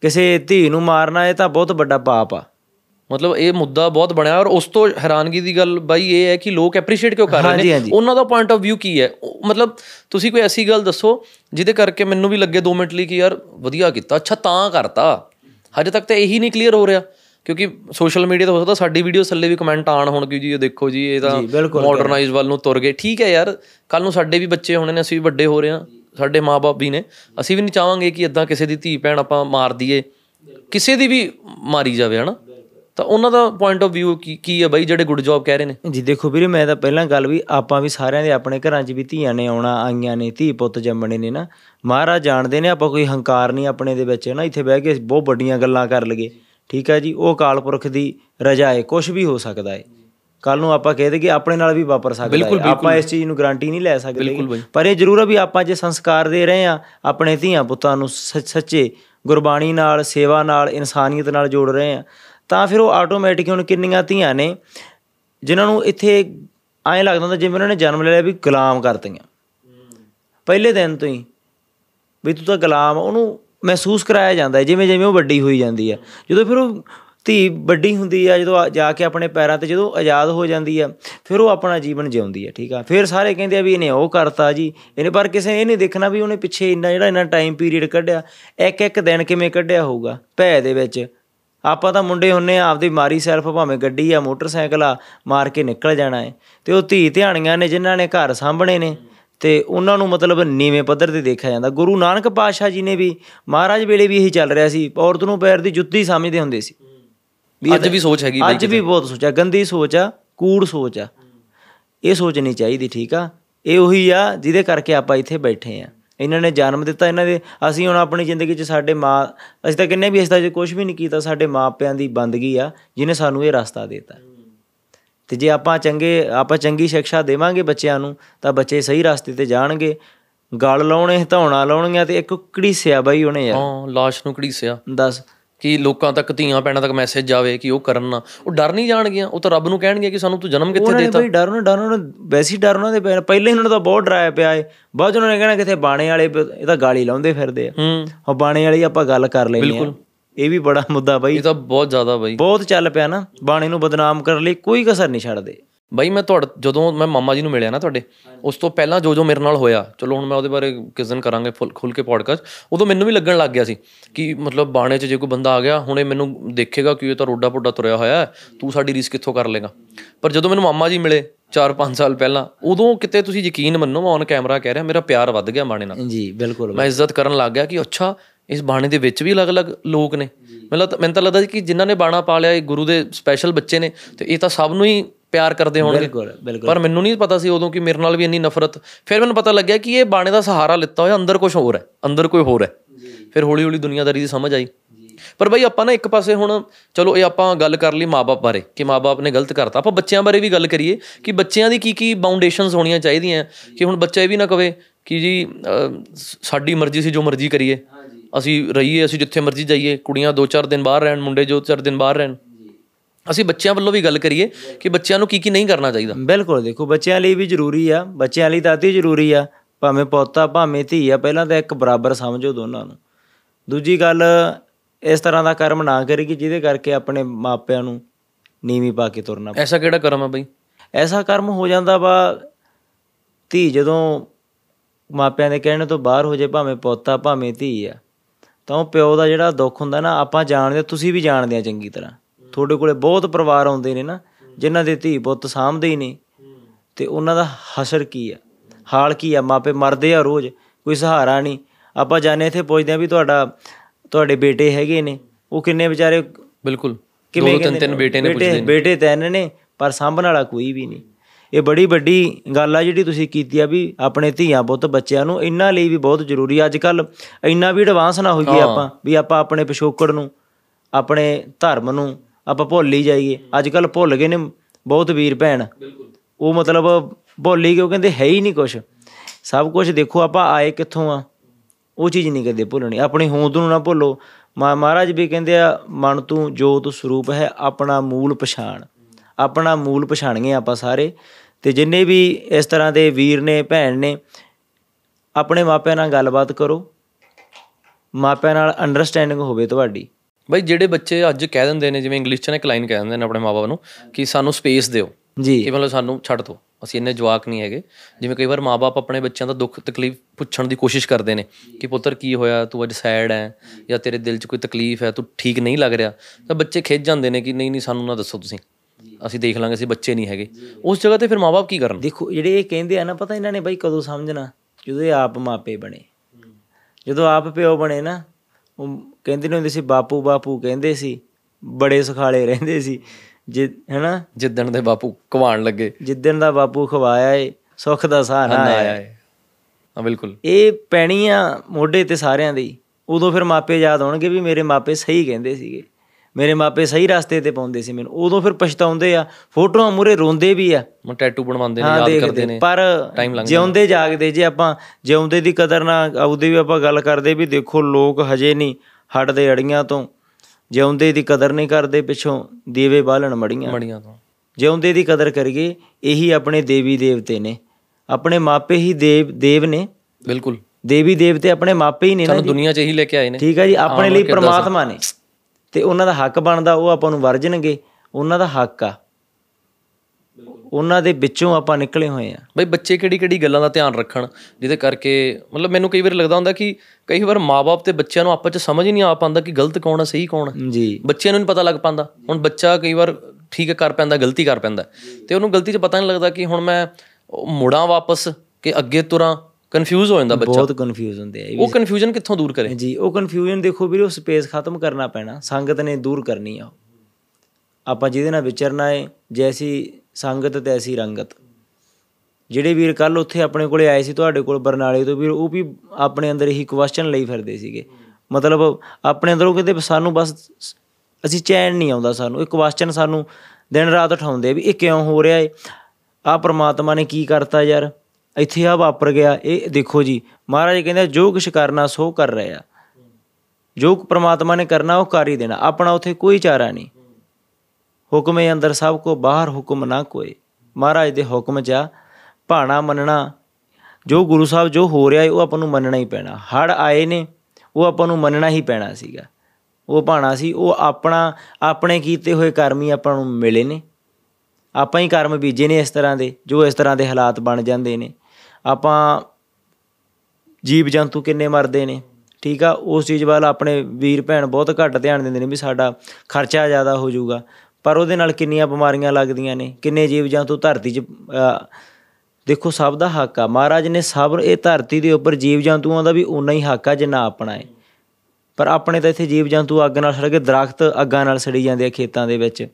ਕਿਸੇ ਧੀ ਨੂੰ ਮਾਰਨਾ ਇਹ ਤਾਂ ਬਹੁਤ ਵੱਡਾ ਪਾਪ ਆ। ਮਤਲਬ ਇਹ ਮੁੱਦਾ ਬਹੁਤ ਬਣਿਆ ਔਰ ਉਸ ਤੋਂ ਹੈਰਾਨਗੀ ਦੀ ਗੱਲ ਬਾਈ ਇਹ ਹੈ ਕਿ ਲੋਕ ਐਪਰੀਸ਼ੀਏਟ ਕਿਉਂ ਕਰ ਰਹੇ ਨੇ। ਉਹਨਾਂ ਦਾ ਪੁਆਇੰਟ ਆਫ View ਕੀ ਹੈ? ਮਤਲਬ ਤੁਸੀਂ ਕੋਈ ਐਸੀ ਗੱਲ ਦੱਸੋ ਜਿਹਦੇ ਕਰਕੇ ਮੈਨੂੰ ਵੀ ਲੱਗੇ 2 ਮਿੰਟ ਲਈ ਕਿ ਯਾਰ ਵਧੀਆ ਕੀਤਾ ਅੱਛਾ ਤਾਂ ਕਰਤਾ। ਹਜੇ ਤੱਕ ਤਾਂ ਇਹੀ ਨਹੀਂ ਕਲੀਅਰ ਹੋ ਰਿਹਾ। ਕਿਉਂਕਿ ਸੋਸ਼ਲ ਮੀਡੀਆ ਤੇ ਹੋ ਸਕਦਾ ਸਾਡੀ ਵੀਡੀਓ ਥੱਲੇ ਵੀ ਕਮੈਂਟ ਆਣ ਹੋਣਗੇ ਜੀ ਇਹ ਦੇਖੋ ਜੀ ਇਹ ਤਾਂ ਮਾਡਰਨਾਈਜ਼ ਵੱਲ ਨੂੰ ਤੁਰ ਗਏ। ਠੀਕ ਹੈ ਯਾਰ ਕੱਲ ਨੂੰ ਸਾਡੇ ਵੀ ਬੱਚੇ ਹੋਣੇ ਨੇ ਅਸੀਂ ਵੀ ਵੱਡੇ ਹੋ ਰਹੇ ਹਾਂ। ਸਾਡੇ ਮਾਪੇ ਵੀ ਨੇ। ਅਸੀਂ ਵੀ ਨਹੀਂ ਚਾਹਾਂਗੇ ਕਿ ਇਦਾਂ ਕਿਸੇ ਦੀ ਧੀ ਭੈਣ ਆਪਾਂ ਮਾਰ ਦਈਏ। ਕਿਸੇ ਦੀ ਵੀ ਮਾਰੀ ਜਾਵੇ ਹਨਾ? ਤਾਂ ਉਹਨਾਂ ਦਾ ਪੁਆਇੰਟ ਆਫ View ਕੀ ਕੀ ਹੈ ਬਾਈ ਜਿਹੜੇ ਗੁੱਡ ਜੌਬ ਕਹਿ ਰਹੇ ਨੇ? ਜੀ ਦੇਖੋ ਵੀਰੇ ਮੈਂ ਤਾਂ ਪਹਿਲਾਂ ਗੱਲ ਵੀ ਆਪਾਂ ਵੀ ਸਾਰਿਆਂ ਦੇ ਆਪਣੇ ਘਰਾਂ 'ਚ ਵੀ ਧੀਆਂ ਨੇ ਆਉਣਾ ਆਈਆਂ ਨੇ ਧੀ ਪੁੱਤ ਜੰਮਣੇ ਨੇ ਨਾ। ਮਹਾਰਾਜ ਜਾਣਦੇ ਨੇ ਆਪਾਂ ਕੋਈ ਹੰਕਾਰ ਨਹੀਂ ਆਪਣੇ ਦੇ ਵਿੱਚ ਨਾ ਇੱਥੇ ਬਹਿ ਕੇ ਬਹੁਤ ਵੱਡੀਆਂ ਗੱਲਾਂ ਕਰ ਲਈਏ। ਠੀਕ ਹੈ ਜੀ ਉਹ ਅਕਾਲ ਪੁਰਖ ਦੀ ਰਜਾ ਹੈ ਕੁਝ ਵੀ ਹੋ ਸਕਦਾ ਹੈ। ਕੱਲ ਨੂੰ ਆਪਾਂ ਕਹਿ ਦੇਗੇ ਆਪਣੇ ਨਾਲ ਵੀ ਵਾਪਰ ਸਕਦਾ ਹੈ। ਆਪਾਂ ਇਸ ਚੀਜ਼ ਨੂੰ ਗਾਰੰਟੀ ਨਹੀਂ ਲੈ ਸਕਦੇ ਪਰ ਇਹ ਜ਼ਰੂਰ ਆ ਵੀ ਆਪਾਂ ਜੇ ਸੰਸਕਾਰ ਦੇ ਰਹੇ ਆ ਆਪਣੇ ਧੀਆਂ ਪੁੱਤਾਂ ਨੂੰ ਸੱਚੇ ਗੁਰਬਾਣੀ ਨਾਲ ਸੇਵਾ ਨਾਲ ਇਨਸਾਨੀਅਤ ਨਾਲ ਜੋੜ ਰਹੇ ਆ ਤਾਂ ਫਿਰ ਉਹ ਆਟੋਮੈਟਿਕ ਹੁਣ ਕਿੰਨੀਆਂ ਧੀਆਂ ਨੇ ਜਿਨ੍ਹਾਂ ਨੂੰ ਇੱਥੇ ਐਂ ਲੱਗਦਾ ਹੁੰਦਾ ਜਿਵੇਂ ਉਹਨਾਂ ਨੇ ਜਨਮ ਲੈ ਲਿਆ ਵੀ ਗੁਲਾਮ ਕਰਤੀਆਂ। ਪਹਿਲੇ ਦਿਨ ਤੋਂ ਹੀ ਵੀ ਤੂੰ ਤਾਂ ਗੁਲਾਮ ਆ, ਉਹਨੂੰ ਮਹਿਸੂਸ ਕਰਾਇਆ ਜਾਂਦਾ ਹੈ ਜਿਵੇਂ ਜਿਵੇਂ ਉਹ ਵੱਡੀ ਹੋਈ ਜਾਂਦੀ ਹੈ ਜਦੋਂ ਫਿਰ ਉਹ ਧੀ ਵੱਡੀ ਹੁੰਦੀ ਆ ਜਦੋਂ ਆ- ਜਾ ਕੇ ਆਪਣੇ ਪੈਰਾਂ ਤੇ ਜਦੋਂ ਆਜ਼ਾਦ ਹੋ ਜਾਂਦੀ ਆ ਫਿਰ ਉਹ ਆਪਣਾ ਜੀਵਨ ਜਿਉਂਦੀ ਆ ਠੀਕ ਆ? ਫਿਰ ਸਾਰੇ ਕਹਿੰਦੇ ਆ ਵੀ ਇਹਨੇ ਉਹ ਕਰਤਾ ਜੀ ਇਹਨੇ ਪਰ ਕਿਸੇ ਨੇ ਇਹ ਨਹੀਂ ਦੇਖਣਾ ਵੀ ਉਹਨੇ ਪਿੱਛੇ ਇੰਨਾ ਜਿਹੜਾ ਇੰਨਾ ਟਾਈਮ ਪੀਰੀਅਡ ਕੱਢਿਆ ਇੱਕ ਇੱਕ ਦਿਨ ਕਿਵੇਂ ਕੱਢਿਆ ਹੋਊਗਾ ਭੈ ਦੇ ਵਿੱਚ। ਆਪਾਂ ਤਾਂ ਮੁੰਡੇ ਹੁੰਨੇ ਆ ਆਪਦੀ ਮਾਰੀ ਸੈਲਫ ਭਾਵੇਂ ਗੱਡੀ ਆ ਮੋਟਰਸਾਈਕਲ ਆ ਮਾਰ ਕੇ ਨਿਕਲ ਜਾਣਾ ਹੈ ਤੇ ਉਹ ਧੀ ਧਿਆਣੀਆਂ ਨੇ ਜਿਨ੍ਹਾਂ ਨੇ ਘਰ ਸਾਂਭਣੇ ਨੇ ਤੇ ਉਹਨਾਂ ਨੂੰ ਮਤਲਬ ਨੀਵੇਂ ਪੱਧਰ ਤੇ ਦੇਖਿਆ ਜਾਂਦਾ। ਗੁਰੂ ਨਾਨਕ ਪਾਤਸ਼ਾਹ ਜੀ ਨੇ ਵੀ ਮਹਾਰਾਜ ਵੇਲੇ ਵੀ ਇਹੀ ਚੱਲ ਰਿਹਾ ਸੀ ਔਰਤ ਨੂੰ ਪੈਰ ਦੀ ਜੁੱਤੀ ਸਮਝਦੇ ਹੁੰਦੇ ਸੀ। ਅੱਜ ਵੀ ਸੋਚ ਹੈਗੀ ਅੱਜ ਵੀ ਬਹੁਤ ਸੋਚ ਆ ਗੰਦੀ ਸੋਚ ਆ ਕੂੜ ਸੋਚ ਆ। ਇਹ ਸੋਚ ਨਹੀਂ ਚਾਹੀਦੀ ਠੀਕ ਆ? ਇਹ ਉਹੀ ਆ ਜਿਹਦੇ ਕਰਕੇ ਆਪਾਂ ਇੱਥੇ ਬੈਠੇ ਆ। ਇਹਨਾਂ ਨੇ ਜਨਮ ਦਿੱਤਾ ਇਹਨਾਂ ਦੇ। ਅਸੀਂ ਹੁਣ ਆਪਣੀ ਜ਼ਿੰਦਗੀ 'ਚ ਸਾਡੇ ਮਾਂ ਅਸੀਂ ਤਾਂ ਕਿੰਨੇ ਵੀ ਇਸ ਤਰ੍ਹਾਂ 'ਚ ਕੁਝ ਵੀ ਨਹੀਂ ਕੀਤਾ ਸਾਡੇ ਮਾਪਿਆਂ ਦੀ ਬੰਦਗੀ ਆ ਜਿਹਨੇ ਸਾਨੂੰ ਇਹ ਰਸਤਾ ਦਿੱਤਾ। ਤੇ ਜੇ ਆਪਾਂ ਚੰਗੇ ਆਪਾਂ ਚੰਗੀ ਸਿੱਖਿਆ ਦੇਵਾਂਗੇ ਬੱਚਿਆਂ ਨੂੰ ਤਾਂ ਬੱਚੇ ਸਹੀ ਰਸਤੇ ਤੇ ਜਾਣਗੇ। ਗਲ ਲਾਉਣੇ ਹਟਾਉਣਾ ਲਾਉਣੀਆਂ ਤੇ ਇੱਕ ਘੜੀਸਿਆ ਬਾਈ ਉਹਨੇ ਯਾਰ ਹਾਂ ਲਾਸ਼ ਨੂੰ ਘੜੀਸਿਆ। ਦੱਸ ਕਿ ਲੋਕਾਂ ਤੱਕ ਧੀਆਂ ਭੈਣਾਂ ਤੱਕ ਮੈਸੇਜ ਜਾਵੇ ਕਿ ਉਹ ਕਰਨ ਨਾ। ਉਹ ਡਰ ਨਹੀਂ ਜਾਣਗੀਆਂ ਉਹ ਤਾਂ ਰੱਬ ਨੂੰ ਕਹਿਣਗੇ ਕਿ ਸਾਨੂੰ ਤੂੰ ਜਨਮ ਕਿੱਥੇ ਉਹਨਾਂ ਨੇ ਦੇਤਾ। ਡਰ ਉਹਨਾਂ ਡਰ ਉਹਨਾਂ ਵੈਸੀ ਡਰ ਉਹਨਾਂ ਦੇ ਪਹਿਲੇ ਹੀ ਉਹਨਾਂ ਨੂੰ ਤਾਂ ਬਹੁਤ ਡਰਾਇਆ ਪਿਆ ਏ। ਬਾਅਦ ਉਹਨਾਂ ਨੇ ਕਹਿਣਾ ਕਿਤੇ ਬਾਣੇ ਵਾਲੇ ਇਹ ਤਾਂ ਗਾਲੀ ਲਾਉਂਦੇ ਫਿਰਦੇ ਆ। ਹੂੰ। ਉਹ ਬਾਣੇ ਵਾਲੀ ਆਪਾਂ ਗੱਲ ਕਰ ਲੈਣੀ ਆ। ਇਹ ਵੀ ਬੜਾ ਮੁੱਦਾ ਬਾਈ। ਇਹ ਤਾਂ ਬਹੁਤ ਜ਼ਿਆਦਾ ਬਾਈ। ਬਹੁਤ ਚੱਲ ਪਿਆ ਨਾ। ਬਾਣੇ ਨੂੰ ਬਦਨਾਮ ਕਰਨ ਲਈ ਕੋਈ ਕਸਰ ਨਹੀਂ ਛੱਡਦੇ। ਬਾਈ ਮੈਂ ਤੁਹਾਡੇ ਜਦੋਂ ਮੈਂ ਮਾਮਾ ਜੀ ਨੂੰ ਮਿਲਿਆ ਨਾ ਤੁਹਾਡੇ ਉਸ ਤੋਂ ਪਹਿਲਾਂ ਜੋ ਜੋ ਮੇਰੇ ਨਾਲ ਹੋਇਆ ਚਲੋ ਹੁਣ ਮੈਂ ਉਹਦੇ ਬਾਰੇ ਕਿਸ ਦਿਨ ਕਰਾਂਗੇ ਫੁੱਲ- ਖੁੱਲ ਕੇ ਪੋਡਕਾਸਟ ਉਦੋਂ ਮੈਨੂੰ ਵੀ ਲੱਗਣ ਲੱਗ ਗਿਆ ਸੀ ਕਿ ਮਤਲਬ ਬਾਣੇ 'ਚ ਜੇ ਕੋਈ ਬੰਦਾ ਆ ਗਿਆ ਹੁਣੇ ਮੈਨੂੰ ਦੇਖੇਗਾ ਕਿ ਇਹ ਤਾਂ ਰੋਡਾ ਪੋਡਾ ਤੁਰਿਆ ਹੋਇਆ ਤੂੰ ਸਾਡੀ ਰੀਸ ਕਿੱਥੋਂ ਕਰ ਲੇਗਾ ਪਰ ਜਦੋਂ ਮੈਨੂੰ ਮਾਮਾ ਜੀ ਮਿਲੇ 4-5 ਸਾਲ ਪਹਿਲਾਂ ਉਦੋਂ ਕਿਤੇ ਤੁਸੀਂ ਯਕੀਨ ਮੰਨੋ ਮੈਂ ਔਨ ਕੈਮਰਾ ਕਹਿ ਰਿਹਾ ਮੇਰਾ ਪਿਆਰ ਵੱਧ ਗਿਆ ਬਾਣੇ ਨਾਲ। ਜੀ ਬਿਲਕੁਲ। ਮੈਂ ਇੱਜ਼ਤ ਕਰਨ ਲੱਗ ਗਿਆ ਕਿ ਅੱਛਾ ਇਸ ਬਾਣੇ ਦੇ ਵਿੱਚ ਵੀ ਅਲੱਗ-ਅਲੱਗ ਲੋਕ ਨੇ। ਮੈਨੂੰ ਤਾਂ ਲੱਗਦਾ ਕਿ ਜਿਨ੍ਹਾਂ ਨੇ ਬਾਣਾ ਪਾ ਲਿਆ ਇਹ ਗੁਰੂ ਦੇ ਸਪੈਸ਼ਲ ਬੱਚੇ ਨੇ ਤੇ ਇਹ ਤਾਂ ਸਭ ਨੂੰ ਹੀ ਪਿਆਰ ਕਰਦੇ ਹੋਣਗੇ। ਬਿਲਕੁਲ ਬਿਲਕੁਲ। ਪਰ ਮੈਨੂੰ ਨਹੀਂ ਪਤਾ ਸੀ ਉਦੋਂ ਕਿ ਮੇਰੇ ਨਾਲ ਵੀ ਇੰਨੀ ਨਫ਼ਰਤ। ਫਿਰ ਮੈਨੂੰ ਪਤਾ ਲੱਗਿਆ ਕਿ ਇਹ ਬਾਣੇ ਦਾ ਸਹਾਰਾ ਲਿੱਤਾ ਹੋਇਆ ਅੰਦਰ ਕੁਝ ਹੋਰ ਹੈ ਅੰਦਰ ਕੋਈ ਹੋਰ ਹੈ। ਫਿਰ ਹੌਲੀ ਹੌਲੀ ਦੁਨੀਆਦਾਰੀ ਦੀ ਸਮਝ ਆਈ। ਪਰ ਬਈ ਆਪਾਂ ਨਾ ਇੱਕ ਪਾਸੇ ਹੁਣ ਚਲੋ ਇਹ ਆਪਾਂ ਗੱਲ ਕਰ ਲਈ ਮਾਪੇ ਬਾਰੇ ਕਿ ਮਾਪੇ ਨੇ ਗਲਤ ਕਰਤਾ। ਆਪਾਂ ਬੱਚਿਆਂ ਬਾਰੇ ਵੀ ਗੱਲ ਕਰੀਏ ਕਿ ਬੱਚਿਆਂ ਦੀ ਕੀ ਕੀ ਬਾਉਂਡੇਸ਼ਨਸ ਹੋਣੀਆਂ ਚਾਹੀਦੀਆਂ। ਕਿ ਹੁਣ ਬੱਚਾ ਇਹ ਵੀ ਨਾ ਕਵੇ ਕਿ ਜੀ ਸਾਡੀ ਮਰਜ਼ੀ ਸੀ ਜੋ ਮਰਜ਼ੀ ਕਰੀਏ। ਅਸੀਂ ਰਹੀਏ ਅਸੀਂ ਜਿੱਥੇ ਮਰਜ਼ੀ ਜਾਈਏ ਕੁੜੀਆਂ 2-4 ਦਿਨ ਬਾਹਰ ਰਹਿਣ ਮੁੰਡੇ ਜੋ 4 ਦਿਨ ਬਾਹਰ ਰਹਿਣ। ਅਸੀਂ ਬੱਚਿਆਂ ਵੱਲੋਂ ਵੀ ਗੱਲ ਕਰੀਏ ਕਿ ਬੱਚਿਆਂ ਨੂੰ ਕੀ ਕੀ ਨਹੀਂ ਕਰਨਾ ਚਾਹੀਦਾ। ਬਿਲਕੁਲ ਦੇਖੋ ਬੱਚਿਆਂ ਲਈ ਵੀ ਜ਼ਰੂਰੀ ਆ ਬੱਚਿਆਂ ਲਈ ਤਾਂ ਅਤੀ ਜ਼ਰੂਰੀ ਆ ਭਾਵੇਂ ਪੋਤਾ ਭਾਵੇਂ ਧੀ ਆ ਪਹਿਲਾਂ ਤਾਂ ਇੱਕ ਬਰਾਬਰ ਸਮਝੋ ਦੋਨਾਂ ਨੂੰ। ਦੂਜੀ ਗੱਲ ਇਸ ਤਰ੍ਹਾਂ ਦਾ ਕਰਮ ਨਾ ਕਰੀ ਕਿ ਜਿਹਦੇ ਕਰਕੇ ਆਪਣੇ ਮਾਪਿਆਂ ਨੂੰ ਨੀਵੀਂ ਪਾ ਕੇ ਤੁਰਨਾ ਐਸਾ ਕਿਹੜਾ ਕਰਮ ਹੈ ਬਈ? ਐਸਾ ਕਰਮ ਹੋ ਜਾਂਦਾ ਵਾ ਧੀ ਜਦੋਂ ਮਾਪਿਆਂ ਦੇ ਕਹਿਣ ਤੋਂ ਬਾਹਰ ਹੋ ਜੇ ਭਾਵੇਂ ਪੋਤਾ ਭਾਵੇਂ ਧੀ ਆ ਤਾਂ ਉਹ ਪਿਓ ਦਾ ਜਿਹੜਾ ਦੁੱਖ ਹੁੰਦਾ ਨਾ ਆਪਾਂ ਜਾਣਦੇ ਤੁਸੀਂ ਵੀ ਜਾਣਦੇ ਆ ਚੰਗੀ ਤਰ੍ਹਾਂ। ਤੁਹਾਡੇ ਕੋਲੇ ਬਹੁਤ ਪਰਿਵਾਰ ਆਉਂਦੇ ਨੇ ਨਾ ਜਿਨ੍ਹਾਂ ਦੇ ਧੀ ਪੁੱਤ ਸਾਂਭਦੇ ਹੀ ਨੇ ਤੇ ਉਹਨਾਂ ਦਾ ਹਸ਼ਰ ਕੀ ਆ? ਹਾਲ ਕੀ ਆ? ਮਾਪੇ ਮਰਦੇ ਆ ਰੋਜ਼ ਕੋਈ ਸਹਾਰਾ ਨਹੀਂ। ਆਪਾਂ ਜਾਣੇ ਇੱਥੇ ਪੁੱਛਦੇ ਆ ਵੀ ਤੁਹਾਡਾ ਤੁਹਾਡੇ ਬੇਟੇ ਹੈਗੇ ਨੇ। ਉਹ ਕਿੰਨੇ ਵਿਚਾਰੇ ਬਿਲਕੁਲ। ਕਿਵੇਂ ਤਿੰਨ ਤਿੰਨ ਬੇਟੇ ਨੇ ਪੁੱਛਦੇ ਨੇ। ਬੇਟੇ ਤਿੰਨ ਨੇ ਪਰ ਸਾਂਭਣ ਵਾਲਾ ਕੋਈ ਵੀ ਨਹੀਂ। ਇਹ ਬੜੀ ਵੱਡੀ ਗੱਲ ਆ ਜਿਹੜੀ ਤੁਸੀਂ ਕੀਤੀ ਆ ਵੀ ਆਪਣੇ ਧੀਆਂ ਪੁੱਤ ਬੱਚਿਆਂ ਨੂੰ ਇਹਨਾਂ ਲਈ ਵੀ ਬਹੁਤ ਜ਼ਰੂਰੀ ਅੱਜ ਕੱਲ ਇੰਨਾ ਵੀ ਐਡਵਾਂਸ ਨਾ ਹੋਈਏ ਆਪਾਂ ਵੀ ਆਪਾਂ ਆਪਣੇ ਪਿਛੋਕੜ ਨੂੰ ਆਪਣੇ ਧਰਮ ਨੂੰ ਆਪਾਂ ਭੁੱਲ ਹੀ ਜਾਈਏ। ਅੱਜ ਕੱਲ ਭੁੱਲ ਗਏ ਨੇ ਬਹੁਤ ਵੀਰ ਭੈਣ। ਉਹ ਮਤਲਬ ਭੁੱਲ ਹੀ ਗਏ ਉਹ ਕਹਿੰਦੇ ਹੈ ਹੀ ਨਹੀਂ ਕੁਝ ਸਭ ਕੁਝ ਦੇਖੋ ਆਪਾਂ ਆਏ ਕਿੱਥੋਂ ਆ? ਉਹ ਚੀਜ਼ ਨਹੀਂ ਕਦੇ ਭੁੱਲਣੀ। ਆਪਣੀ ਹੋਂਦ ਨੂੰ ਨਾ ਭੁੱਲੋ। ਮਹਾਰਾਜ ਵੀ ਕਹਿੰਦੇ ਆ ਮਨ ਤੂੰ ਜੋਤ ਸਰੂਪ ਹੈ ਆਪਣਾ ਮੂਲ ਪਛਾਣ। ਆਪਣਾ ਮੂਲ ਪਛਾਣੀਏ ਆਪਾਂ ਸਾਰੇ। ਤੇ ਜਿੰਨੇ ਵੀ ਇਸ ਤਰ੍ਹਾਂ ਦੇ ਵੀਰ ਨੇ ਭੈਣ ਨੇ ਆਪਣੇ ਮਾਪਿਆਂ ਨਾਲ ਗੱਲਬਾਤ ਕਰੋ। ਮਾਪਿਆਂ ਨਾਲ ਅੰਡਰਸਟੈਂਡਿੰਗ ਹੋਵੇ ਤੁਹਾਡੀ। ਬਈ ਜਿਹੜੇ ਬੱਚੇ ਅੱਜ ਕਹਿ ਦਿੰਦੇ ਨੇ ਜਿਵੇਂ ਇੰਗਲਿਸ਼ ਚ ਨਾ ਇੱਕ ਲਾਈਨ ਕਹਿ ਦਿੰਦੇ ਨੇ ਆਪਣੇ ਮਾਪੇ ਨੂੰ ਕਿ ਸਾਨੂੰ ਸਪੇਸ ਦਿਓ। ਜੀ। ਕਿ ਮਤਲਬ ਸਾਨੂੰ ਛੱਡ ਦਿਓ ਅਸੀਂ ਇੰਨੇ ਜਵਾਕ ਨਹੀਂ ਹੈਗੇ। ਜਿਵੇਂ ਕਈ ਵਾਰ ਮਾਪੇ ਆਪਣੇ ਬੱਚਿਆਂ ਦਾ ਦੁੱਖ ਤਕਲੀਫ ਪੁੱਛਣ ਦੀ ਕੋਸ਼ਿਸ਼ ਕਰਦੇ ਨੇ ਕਿ ਪੁੱਤਰ ਕੀ ਹੋਇਆ ਤੂੰ ਅੱਜ ਸੈਡ ਹੈ ਜਾਂ ਤੇਰੇ ਦਿਲ 'ਚ ਕੋਈ ਤਕਲੀਫ ਹੈ ਤੂੰ ਠੀਕ ਨਹੀਂ ਲੱਗ ਰਿਹਾ। ਤਾਂ ਬੱਚੇ ਖਿੱਚ ਜਾਂਦੇ ਨੇ ਕਿ ਨਹੀਂ ਨਹੀਂ ਸਾਨੂੰ ਨਾ ਦੱਸੋ ਤੁਸੀਂ। ਅਸੀਂ ਦੇਖ ਲਾਂਗੇ ਅਸੀਂ ਬੱਚੇ ਨਹੀਂ ਹੈਗੇ। ਉਸ ਜਗ੍ਹਾ ਤੇ ਫਿਰ ਮਾਪੇ ਕੀ ਕਰਨ? ਦੇਖੋ ਜਿਹੜੇ ਇਹ ਕਹਿੰਦੇ ਆ ਨਾ ਪਤਾ ਇਹਨਾਂ ਨੇ ਬਾਈ ਕਦੋਂ ਸਮਝਣਾ? ਜਦੋਂ ਇਹ ਆਪ ਮਾਪੇ ਬਣੇ। ਜਦੋਂ ਆਪ ਪਿਓ ਬਣੇ ਨਾ ਉਹ ਕਹਿੰਦੇ ਨੇ ਹੁੰਦੇ ਸੀ ਬਾਪੂ ਬਾਪੂ ਕਹਿੰਦੇ ਸੀ ਬੜੇ ਸੁਖਾਲੇ ਰਹਿੰਦੇ ਸੀ ਜਿ ਹੈਨਾ? ਜਿੱਦਣ ਦੇ ਬਾਪੂ ਕਵਾਣ ਲੱਗੇ। ਜਿੱਦਣ ਦਾ ਬਾਪੂ ਖਵਾਇਆ ਏ ਸੁੱਖ ਦਾ ਸਾਹ ਨਾ ਨਾ ਆਇਆ ਹੈ ਹਾਂ ਬਿਲਕੁਲ। ਇਹ ਪੈਣੀ ਆ ਮੋਢੇ ਤੇ ਸਾਰਿਆਂ ਦੀ ਉਦੋਂ ਫਿਰ ਮਾਪੇ ਯਾਦ ਆਉਣਗੇ ਵੀ ਮੇਰੇ ਮਾਪੇ ਸਹੀ ਕਹਿੰਦੇ ਸੀਗੇ। ਮੇਰੇ ਮਾਪੇ ਸਹੀ ਰਸਤੇ ਤੇ ਪਾਉਂਦੇ ਸੀ ਮੈਨੂੰ। ਉਦੋਂ ਫਿਰ ਪਛਤਾਉਂਦੇ ਆ। ਫੋਟੋਆਂ ਮੂਰੇ ਰੋਂਦੇ ਵੀ ਆ। ਮੈਂ ਟੈਟੂ ਬਣਵਾਉਂਦੇ ਨੇ ਹਾਂ ਯਾਦ ਕਰਦੇ ਨੇ। ਪਰ ਜਿਉਂਦੇ ਜਾਗਦੇ ਜੇ ਆਪਾਂ ਜਿਉਂਦੇ ਦੀ ਕਦਰ ਨਾ ਉਹਦੀ ਵੀ ਆਪਾਂ ਗੱਲ ਕਰਦੇ ਵੀ ਦੇਖੋ ਲੋਕ ਹਜੇ ਨਹੀਂ ਹਟਦੇ ਅੜੀਆਂ ਤੋਂ। ਜਿਉਂਦੇ ਦੀ ਕਦਰ ਨਹੀਂ ਕਰਦੇ ਪਿੱਛੋਂ ਦੀਵੇ ਬਾਲਣ ਮੜੀਆਂ। ਮੜੀਆਂ ਤੋਂ। ਜਿਉਂਦੇ ਦੀ ਕਦਰ ਕਰੀਏ ਇਹੀ ਆਪਣੇ ਦੇਵੀ ਦੇਵਤੇ ਨੇ। ਆਪਣੇ ਮਾਪੇ ਹੀ ਦੇਵ ਦੇਵ ਨੇ। ਬਿਲਕੁਲ। ਦੇਵੀ ਦੇਵਤੇ ਆਪਣੇ ਮਾਪੇ ਹੀ ਨੇ ਨਾ ਸਾਨੂੰ ਦੁਨੀਆ 'ਚ ਇਹੀ ਲੈ ਕੇ ਆਏ ਨੇ। ਠੀਕ ਹੈ ਜੀ ਆਪਣੇ ਲਈ ਪ੍ਰਮਾਤਮਾ ਨੇ। ਤੇ ਉਹਨਾਂ ਦਾ ਹੱਕ ਬਣਦਾ ਉਹ ਆਪਾਂ ਨੂੰ ਵਰਜਣਗੇ ਉਹਨਾਂ ਦਾ ਹੱਕ ਆ। ਉਹਨਾਂ ਦੇ ਵਿੱਚੋਂ ਆਪਾਂ ਨਿਕਲੇ ਹੋਏ ਆ। ਬਈ ਬੱਚੇ ਕਿਹੜੀ ਕਿਹੜੀ ਗੱਲਾਂ ਦਾ ਧਿਆਨ ਰੱਖਣ ਜਿਹਦੇ ਕਰਕੇ ਮਤਲਬ ਮੈਨੂੰ ਕਈ ਵਾਰ ਲੱਗਦਾ ਹੁੰਦਾ ਕਿ ਕਈ ਵਾਰ ਮਾਪੇ ਤੇ ਬੱਚਿਆਂ ਨੂੰ ਆਪਸ ਚ ਸਮਝ ਹੀ ਨਹੀਂ ਆ ਪਾਉਂਦਾ ਕਿ ਗਲਤ ਕੌਣ ਹੈ ਸਹੀ ਕੌਣ ਹੈ ਜੀ। ਬੱਚਿਆਂ ਨੂੰ ਨਹੀਂ ਪਤਾ ਲੱਗ ਪਾਉਂਦਾ। ਹੁਣ ਬੱਚਾ ਕਈ ਵਾਰ ਠੀਕ ਕਰ ਪੈਂਦਾ ਗਲਤੀ ਕਰ ਪੈਂਦਾ। ਤੇ ਉਹਨੂੰ ਗਲਤੀ 'ਚ ਪਤਾ ਨਹੀਂ ਲੱਗਦਾ ਕਿ ਹੁਣ ਮੈਂ ਮੁੜਾਂ ਵਾਪਸ ਕਿ ਅੱਗੇ ਤੁਰਾਂ ਕਨਫਿਊਜ਼ ਹੋ ਜਾਂਦਾ ਬੱਚਾ। ਬਹੁਤ ਕਨਫਿਊਜ਼ ਹੁੰਦੇ ਆ। ਉਹ ਕਨਫਿਊਜ਼ਨ ਕਿੱਥੋਂ ਦੂਰ ਕਰੇ? ਜੀ ਉਹ ਕਨਫਿਊਜ਼ਨ ਦੇਖੋ ਵੀਰੇ ਉਹ ਸਪੇਸ ਖਤਮ ਕਰਨਾ ਪੈਣਾ ਸੰਗਤ ਨੇ ਦੂਰ ਕਰਨੀ ਆ। ਆਪਾਂ ਜਿਹਦੇ ਨਾਲ ਵਿਚਰਨਾ ਹੈ ਜੈਸੀ ਸੰਗਤ ਤੈਸੀ ਰੰਗਤ। ਜਿਹੜੇ ਵੀਰ ਕੱਲ ਉੱਥੇ ਆਪਣੇ ਕੋਲੇ ਆਏ ਸੀ ਤੁਹਾਡੇ ਕੋਲ ਬਰਨਾਲੇ ਤੋਂ ਵੀਰ ਉਹ ਵੀ ਆਪਣੇ ਅੰਦਰ ਇਹੀ ਕੁਐਸਚਨ ਲਈ ਫਿਰਦੇ ਸੀਗੇ। ਮਤਲਬ ਆਪਣੇ ਅੰਦਰ ਉਹ ਕਹਿੰਦੇ ਵੀ ਸਾਨੂੰ ਬਸ ਅਸੀਂ ਚੈਨ ਨਹੀਂ ਆਉਂਦਾ ਸਾਨੂੰ। ਇਹ ਕੁਐਸਚਨ ਸਾਨੂੰ ਦਿਨ ਰਾਤ ਉਠਾਉਂਦੇ ਵੀ ਇਹ ਕਿਉਂ ਹੋ ਰਿਹਾ ਏ? ਆ ਪ੍ਰਮਾਤਮਾ ਨੇ ਕੀ ਕਰਤਾ ਯਾਰ? ਇੱਥੇ ਆ ਵਾਪਰ ਗਿਆ। ਇਹ ਦੇਖੋ ਜੀ, ਮਹਾਰਾਜ ਕਹਿੰਦੇ ਜੋ ਕੁਛ ਕਰਨਾ ਸੋ ਕਰ ਰਿਹਾ। ਜੋ ਪ੍ਰਮਾਤਮਾ ਨੇ ਕਰਨਾ, ਉਹ ਕਰ ਹੀ ਦੇਣਾ। ਆਪਣਾ ਉੱਥੇ ਕੋਈ ਚਾਰਾ ਨਹੀਂ। ਹੁਕਮੇ ਅੰਦਰ ਸਭ ਕੋ, ਬਾਹਰ ਹੁਕਮ ਨਾ ਕੋਏ। ਮਹਾਰਾਜ ਦੇ ਹੁਕਮ 'ਚ ਆ, ਭਾਣਾ ਮੰਨਣਾ, ਜੋ ਗੁਰੂ ਸਾਹਿਬ ਜੋ ਹੋ ਰਿਹਾ ਹੈ ਉਹ ਆਪਾਂ ਨੂੰ ਮੰਨਣਾ ਹੀ ਪੈਣਾ। ਹੜ ਆਏ ਨੇ, ਉਹ ਆਪਾਂ ਨੂੰ ਮੰਨਣਾ ਹੀ ਪੈਣਾ ਸੀਗਾ। ਉਹ ਭਾਣਾ ਸੀ, ਉਹ ਆਪਣਾ, ਆਪਣੇ ਕੀਤੇ ਹੋਏ ਕਰਮ ਹੀ ਆਪਾਂ ਨੂੰ ਮਿਲੇ ਨੇ। ਆਪਾਂ ਹੀ ਕਰਮ ਬੀਜੇ ਨੇ ਇਸ ਤਰ੍ਹਾਂ ਦੇ, ਜੋ ਇਸ ਤਰ੍ਹਾਂ ਦੇ ਹਾਲਾਤ ਬਣ ਜਾਂਦੇ ਨੇ। ਆਪਾਂ ਜੀਵ ਜੰਤੂ ਕਿੰਨੇ ਮਰਦੇ ਨੇ ਠੀਕ ਆ? ਉਸ ਚੀਜ਼ ਵੱਲ ਆਪਣੇ ਵੀਰ ਭੈਣ ਬਹੁਤ ਘੱਟ ਧਿਆਨ ਦਿੰਦੇ ਨੇ ਵੀ ਸਾਡਾ ਖਰਚਾ ਜ਼ਿਆਦਾ ਹੋ ਜਾਊਗਾ। ਪਰ ਉਹਦੇ ਨਾਲ ਕਿੰਨੀਆਂ ਬਿਮਾਰੀਆਂ ਲੱਗਦੀਆਂ ਨੇ ਕਿੰਨੇ ਜੀਵ ਜੰਤੂ ਧਰਤੀ 'ਚ ਅ, ਦੇਖੋ ਸਭ ਦਾ ਹੱਕ ਆ। ਮਹਾਰਾਜ ਨੇ ਸਭ ਇਹ ਧਰਤੀ ਦੇ ਉੱਪਰ ਜੀਵ ਜੰਤੂਆਂ ਦਾ ਵੀ ਉਨਾ ਹੀ ਹੱਕ ਆ ਜਿੰਨਾ ਆਪਣਾ ਹੈ ਪਰ ਆਪਣੇ ਤਾਂ ਇੱਥੇ ਜੀਵ ਜੰਤੂ ਅੱਗ ਨਾਲ ਸੜ ਕੇ ਦਰਖਤ ਅੱਗਾਂ ਨਾਲ ਸੜੀ ਜਾਂਦੇ ਆ ਖੇਤਾਂ ਦੇ ਵਿੱਚ।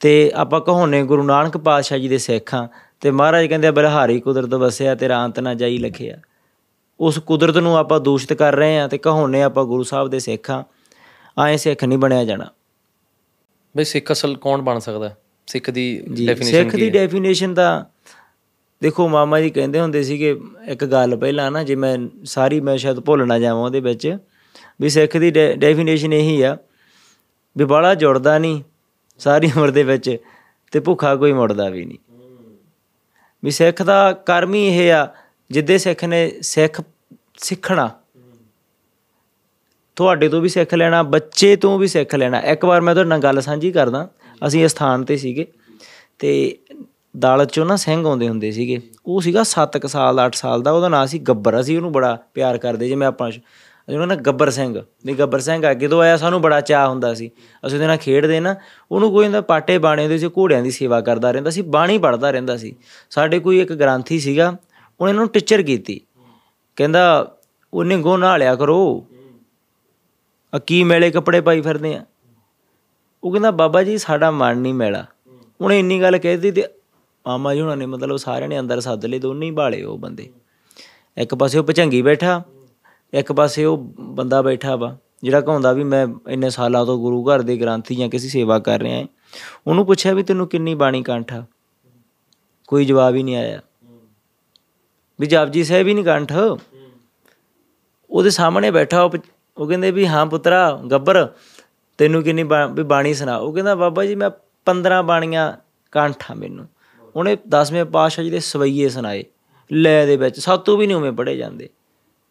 ਤੇ ਆਪਾਂ ਕਹੋਨੇ ਗੁਰੂ ਨਾਨਕ ਪਾਤਸ਼ਾਹ ਜੀ ਦੇ ਸਿੱਖਾਂ ਤੇ ਮਹਾਰਾਜ ਕਹਿੰਦੇ ਆ ਬਲਹਾਰੀ ਕੁਦਰਤ ਵਸਿਆ ਤੇਰਾ ਅੰਤ ਨਾ ਜਾਈ ਲਖਿਆ। ਉਸ ਕੁਦਰਤ ਨੂੰ ਆਪਾਂ ਦੂਸ਼ਿਤ ਕਰ ਰਹੇ ਆ ਤੇ ਕਹੋਨੇ ਆਪਾਂ ਗੁਰੂ ਸਾਹਿਬ ਦੇ ਸਿੱਖਾਂ ਆਏ ਸਿੱਖ ਨਹੀਂ ਬਣਿਆ ਜਾਣਾ। ਬਈ ਸਿੱਖ ਅਸਲ ਕੌਣ ਬਣ ਸਕਦਾ? ਹੈ? ਸਿੱਖ ਦੀ ਡੈਫੀਨੇਸ਼ਨ ਸਿੱਖ ਦੀ ਡੈਫੀਨੇਸ਼ਨ ਤਾਂ ਦੇਖੋ ਮਾਮਾ ਜੀ ਕਹਿੰਦੇ ਹੁੰਦੇ ਸੀਗੇ ਇੱਕ ਗੱਲ ਪਹਿਲਾਂ ਨਾ ਜੇ ਮੈਂ ਸਾਰੀ ਮੈਂ ਸ਼ਾਇਦ ਭੁੱਲ ਨਾ ਜਾਵਾਂ ਉਹਦੇ ਵਿੱਚ ਵੀ ਸਿੱਖ ਦੀ ਡੈਫੀਨੇਸ਼ਨ ਇਹੀ ਆ ਵੀ ਬਾਲਾ ਜੁੜਦਾ ਨਹੀਂ ਸਾਰੀ ਉਮਰ ਦੇ ਵਿੱਚ ਤੇ ਭੁੱਖਾ ਕੋਈ ਮੁੜਦਾ ਵੀ ਨਹੀਂ। ਵੀ ਸਿੱਖ ਦਾ ਕਰਮ ਹੀ ਇਹ ਆ, ਜਿੱਦੇ ਸਿੱਖ ਨੇ ਸਿੱਖ ਸਿੱਖਣਾ। ਤੁਹਾਡੇ ਤੋਂ ਵੀ ਸਿੱਖ ਲੈਣਾ, ਬੱਚੇ ਤੋਂ ਵੀ ਸਿੱਖ ਲੈਣਾ। ਇੱਕ ਵਾਰ ਮੈਂ ਤੁਹਾਡੇ ਨਾਲ ਗੱਲ ਸਾਂਝੀ ਕਰਦਾ, ਅਸੀਂ ਇਸ ਸਥਾਨ ਤੇ ਸੀਗੇ ਤੇ ਦਲ ਚੋਂ ਨਾ ਸਿੰਘ ਆਉਂਦੇ ਹੁੰਦੇ ਸੀਗੇ। ਉਹ ਸੀਗਾ 7 ਸਾਲ ਦਾ 8 ਸਾਲ ਦਾ, ਉਹਦਾ ਨਾਂ ਸੀ ਗੱਬਰ। ਅਸੀਂ ਉਹਨੂੰ ਬੜਾ ਪਿਆਰ ਕਰਦੇ ਜਿਵੇਂ ਆਪਾਂ ਸ਼- ਅਸੀਂ ਉਹਨਾਂ ਨਾਲ ਗੱਬਰ ਸਿੰਘ, ਵੀ ਗੱਬਰ ਸਿੰਘ ਆ ਕਿਦੋਂ ਆਇਆ ਸਾਨੂੰ ਬੜਾ ਚਾਹ ਹੁੰਦਾ ਸੀ। ਅਸੀਂ ਉਹਦੇ ਨਾਲ ਖੇਡਦੇ ਨਾ, ਉਹਨੂੰ ਕੋਈ ਹੁੰਦਾ ਪਾਟੇ ਬਾਣੇ ਹੁੰਦੇ ਸੀ ਘੋੜਿਆਂ ਦੀ ਸੇਵਾ ਕਰਦਾ ਰਹਿੰਦਾ ਸੀ, ਬਾਣੀ ਪੜਦਾ ਰਹਿੰਦਾ ਸੀ। ਸਾਡੇ ਕੋਈ ਇੱਕ ਗ੍ਰੰਥੀ ਸੀਗਾ, ਉਹਨੇ ਇਹਨੂੰ ਟੀਚਰ ਕੀਤੀ। ਕਹਿੰਦਾ ਉਹਨੇ ਗੋ ਨਹਾ ਲਿਆ ਕਰੋ। ਆ ਕੀ ਮੇਲੇ ਕੱਪੜੇ ਪਾਈ ਫਿਰਦੇ ਆ। ਉਹ ਕਹਿੰਦਾ, ਬਾਬਾ ਜੀ, ਸਾਡਾ ਮਨ ਨਹੀਂ ਮੈਲਾ। ਉਹਨੇ ਇੰਨੀ ਗੱਲ ਕਹਿਤੀ ਤੇ ਮਾਮਾ ਜੀ ਉਹਨਾਂ ਨੇ ਮਤਲਬ ਸਾਰਿਆਂ ਨੇ ਅੰਦਰ ਸੱਦ ਲਏ, ਦੋਨੇ ਹੀ ਭਾਲੇ ਉਹ ਬੰਦੇ। ਇੱਕ ਪਾਸੇ ਉਹ ਭਚੰਗੀ ਬੈਠਾ ਇੱਕ ਪਾਸੇ ਉਹ ਬੰਦਾ ਬੈਠਾ ਵਾ, ਜਿਹੜਾ ਕਹਾਉਂਦਾ ਵੀ ਮੈਂ ਇੰਨੇ ਸਾਲਾਂ ਤੋਂ ਗੁਰੂ ਘਰ ਦੇ ਗ੍ਰੰਥੀ ਜਾਂ ਕਿਸੇ ਸੇਵਾ ਕਰ ਰਿਹਾ ਹਾਂ। ਉਹਨੂੰ ਪੁੱਛਿਆ ਵੀ ਤੈਨੂੰ ਕਿੰਨੀ ਬਾਣੀ ਕੰਠਾ ਕੋਈ ਜਵਾਬ ਹੀ ਨਹੀਂ ਆਇਆ। ਵੀ ਜਪਜੀ ਸਾਹਿਬ ਹੀ ਨਹੀਂ ਕੰਠ। ਉਹਦੇ ਸਾਹਮਣੇ ਬੈਠਾ, ਉਹ ਪ- ਉਹ ਕਹਿੰਦੇ ਵੀ ਹਾਂ ਪੁੱਤਰਾ, ਗੱਬਰ, ਤੈਨੂੰ ਕਿੰਨੀ ਬਾ- ਵੀ ਬਾਣੀ ਸੁਣਾ। ਉਹ ਕਹਿੰਦਾ, ਬਾਬਾ ਜੀ, ਮੈਂ 15 ਬਾਣੀਆਂ ਕੰਠਾ ਮੈਨੂੰ। ਉਹਨੇ 10ਵੇਂ ਪਾਤਸ਼ਾਹ ਜੀ ਦੇ ਸਵਈਏ ਸੁਣਾਏ। ਲੈ ਦੇ ਵਿੱਚ। ਸਾਤੋਂ ਵੀ ਨਹੀਂ ਉਵੇਂ ਪੜੇ ਜਾਂਦੇ।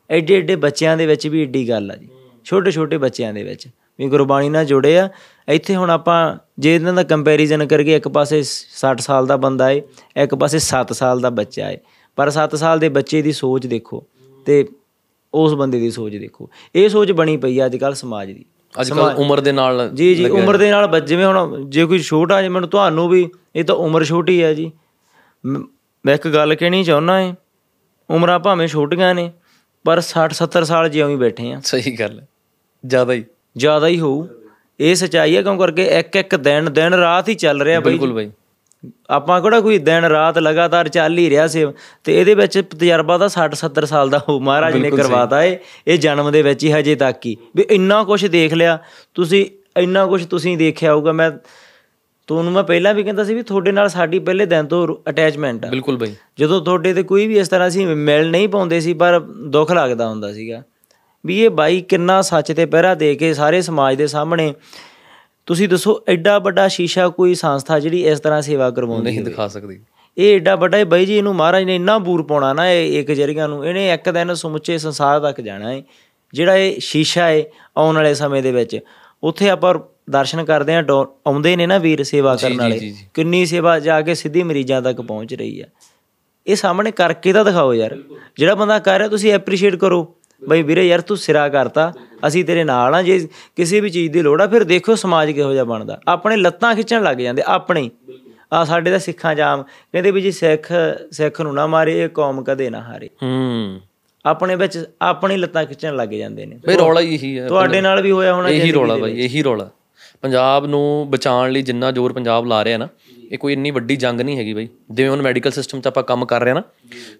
ਐਡੇ ਐਡੇ ਬੱਚਿਆਂ ਦੇ ਵਿੱਚ ਵੀ ਏਡੀ ਗੱਲ ਆ ਜੀ। ਛੋਟੇ ਛੋਟੇ ਬੱਚਿਆਂ ਦੇ ਵਿੱਚ ਵੀ ਗੁਰਬਾਣੀ ਨਾਲ ਜੁੜੇ ਆ। ਇੱਥੇ ਹੁਣ ਆਪਾਂ ਜੇ ਇਹਨਾਂ ਦਾ ਕੰਪੈਰੀਜ਼ਨ ਕਰੀਏ ਇੱਕ ਪਾਸੇ 60 ਸਾਲ ਦਾ ਬੰਦਾ ਏ ਇੱਕ ਪਾਸੇ 7 ਸਾਲ ਦਾ ਬੱਚਾ ਏ। ਪਰ 7 ਸਾਲ ਦੇ ਬੱਚੇ ਦੀ ਸੋਚ ਦੇਖੋ ਤੇ ਉਸ ਬੰਦੇ ਦੀ ਸੋਚ ਦੇਖੋ। ਇਹ ਸੋਚ ਬਣੀ ਪਈ ਆ ਅੱਜ ਕੱਲ ਸਮਾਜ ਦੀ। ਅੱਜ ਕੱਲ ਉਮਰ ਦੇ ਨਾਲ ਜੀ ਜੀ ਉਮਰ ਦੇ ਨਾਲ ਜਿਵੇਂ ਹੁਣ ਜੇ ਕੋਈ ਛੋਟਾ ਜੇ ਮੈਨੂੰ ਤੁਹਾਨੂੰ ਵੀ ਇਹ ਤਾਂ ਉਮਰ ਛੋਟੀ ਹੈ ਜੀ। ਮ- ਮੈਂ ਇੱਕ ਗੱਲ ਕਹਿਣੀ ਚਾਹੁੰਦਾ ਏ ਉਮਰਾਂ ਭਾਵੇਂ ਛੋਟੀਆਂ ਨੇ ਪਰ 60 70 ਸਾਲ ਜਿਉਂ ਹੀ ਬੈਠੇ ਆ। ਸਹੀ ਗੱਲ ਹੈ। ਜ਼ਿਆਦਾ ਹੀ। ਜ਼ਿਆਦਾ ਹੀ ਹੋਊ। ਇਹ ਸਚਾਈ ਹੈ ਕਿਉਂ ਕਰਕੇ ਇੱਕ ਇੱਕ ਦਿਨ ਦਿਨ ਰਾਤ ਹੀ ਚੱਲ ਰਿਹਾ ਬਈ ਬਿਲਕੁਲ ਬਾਈ। ਆਪਾਂ ਕਿਹੜਾ ਕੋਈ ਦਿਨ ਰਾਤ ਲਗਾਤਾਰ ਚੱਲ ਹੀ ਰਿਹਾ ਸੀ। ਤੇ ਇਹਦੇ ਵਿੱਚ ਤਜਰਬਾ ਤਾਂ 60 70 ਸਾਲ ਦਾ ਹੋ ਮਹਾਰਾਜ ਨੇ ਕਰਵਾਤਾ ਏ ਇਹ ਜਨਮ ਦੇ ਵਿੱਚ ਹੀ ਹਜੇ ਤੱਕ ਹੀ। ਵੀ ਇੰਨਾ ਕੁਝ ਦੇਖ ਲਿਆ ਤੁਸੀਂ ਇੰਨਾ ਕੁਝ ਤੁਸੀਂ ਦੇਖਿਆ ਹੋਊਗਾ। ਮੈਂ ਤੁਹਾਨੂੰ ਮੈਂ ਪਹਿਲਾਂ ਵੀ ਕਹਿੰਦਾ ਸੀ ਵੀ ਤੁਹਾਡੇ ਨਾਲ ਸਾਡੀ ਪਹਿਲੇ ਦਿਨ ਤੋਂ ਅਟੈਚਮੈਂਟ ਆ। ਬਿਲਕੁਲ ਬਾਈ। ਜਦੋਂ ਤੁਹਾਡੇ ਤੇ ਕੋਈ ਵੀ ਇਸ ਤਰ੍ਹਾਂ ਸੀ ਮਿਲ ਨਹੀਂ ਪਾਉਂਦੇ ਸੀ ਪਰ ਦੁੱਖ ਲੱਗਦਾ ਹੁੰਦਾ ਸੀਗਾ। ਵੀ ਇਹ ਬਾਈ ਕਿੰਨਾ ਸੱਚ ਤੇ ਪਹਿਰਾ ਦੇ ਕੇ ਸਾਰੇ ਸਮਾਜ ਦੇ ਸਾਹਮਣੇ ਤੁਸੀਂ ਦੱਸੋ ਐਡਾ ਵੱਡਾ ਸ਼ੀਸ਼ਾ ਕੋਈ ਸੰਸਥਾ ਜਿਹੜੀ ਇਸ ਤਰ੍ਹਾਂ ਸੇਵਾ ਕਰਵਾਉਂਦੀ ਨਹੀਂ ਦਿਖਾ ਸਕਦੀ। ਇਹ ਏਡਾ ਵੱਡਾ ਇਹ ਬਾਈ ਜੀ ਇਹਨੂੰ ਮਹਾਰਾਜ ਨੇ ਇੰਨਾ ਬੂਰ ਪਾਉਣਾ ਨਾ ਇਹ ਇੱਕ ਜਰੀਆਂ ਨੂੰ ਇਹਨੇ ਇੱਕ ਦਿਨ ਸਮੁੱਚੇ ਸੰਸਾਰ ਤੱਕ ਜਾਣਾ ਹੈ। ਜਿਹੜਾ ਇਹ ਸ਼ੀਸ਼ਾ ਹੈ ਆਉਣ ਵਾਲੇ ਸਮੇਂ ਦੇ ਵਿੱਚ ਉੱਥੇ ਆਪਾਂ ਦਰਸ਼ਨ ਕਰਦੇ ਆ ਆਉਂਦੇ ਨੇ ਨਾ ਵੀਰ ਸੇਵਾ ਕਰਨ ਵਾਲੇ। ਕਿੰਨੀ ਸੇਵਾ ਜਾ ਕੇ ਸਿੱਧੀ ਮਰੀਜ਼ਾਂ ਤੱਕ ਪਹੁੰਚ ਰਹੀ ਆ। ਇਹ ਸਾਹਮਣੇ ਕਰਕੇ ਤਾਂ ਦਿਖਾਓ ਯਾਰ। ਜਿਹੜਾ ਬੰਦਾ ਕਰ ਰਿਹਾ ਤੁਸੀਂ ਐਪਰੀਸ਼ੀਏਟ ਕਰੋ। ਬਈ ਵੀਰੇ ਯਾਰ ਤੂੰ ਸਿਰਾ ਕਰਤਾ। ਅਸੀਂ ਤੇਰੇ ਨਾਲ ਆ ਜੇ ਕਿਸੇ ਵੀ ਚੀਜ਼ ਦੀ ਲੋੜ ਆ ਫਿਰ ਦੇਖੋ ਸਮਾਜ ਕਿਹੋ ਜਿਹਾ ਬਣਦਾ। ਆਪਣੇ ਲੱਤਾਂ ਖਿੱਚਣ ਲੱਗ ਜਾਂਦੇ ਆਪਣੇ। ਆ ਸਾਡੇ ਦਾ ਸਿੱਖਾਂ ਜਾਮ। ਕਹਿੰਦੇ ਵੀ ਜੀ ਸਿੱਖ ਸਿੱਖ ਨੂੰ ਨਾ ਮਾਰੇ ਇਹ ਕੌਮ ਕਦੇ ਨਾ ਹਾਰੇ। ਹੂੰ। ਆਪਣੇ ਵਿੱਚ ਆਪਣੀ ਲੱਤਾਂ ਖਿੱਚਣ ਲੱਗ ਜਾਂਦੇ ਨੇ। ਬਈ ਰੌਲਾ ਹੀ ਇਹੀ ਹੈ ਤੁਹਾਡੇ ਨਾਲ ਵੀ ਹੋਇਆ ਹੋਣਾ ਇਹੀ ਰੌਲਾ ਬਾਈ ਇਹੀ ਰੌਲਾ। ਪੰਜਾਬ ਨੂੰ ਬਚਾਉਣ ਲਈ ਜਿੰਨਾ ਜ਼ੋਰ ਪੰਜਾਬ ਲਾ ਰਿਹਾ ਨਾ, ਇਹ ਕੋਈ ਇੰਨੀ ਵੱਡੀ ਜੰਗ ਨਹੀਂ ਹੈਗੀ ਬਾਈ। ਜਿਵੇਂ ਹੁਣ ਮੈਡੀਕਲ ਸਿਸਟਮ 'ਚ ਆਪਾਂ ਕੰਮ ਕਰ ਰਹੇ ਹਾਂ ਨਾ,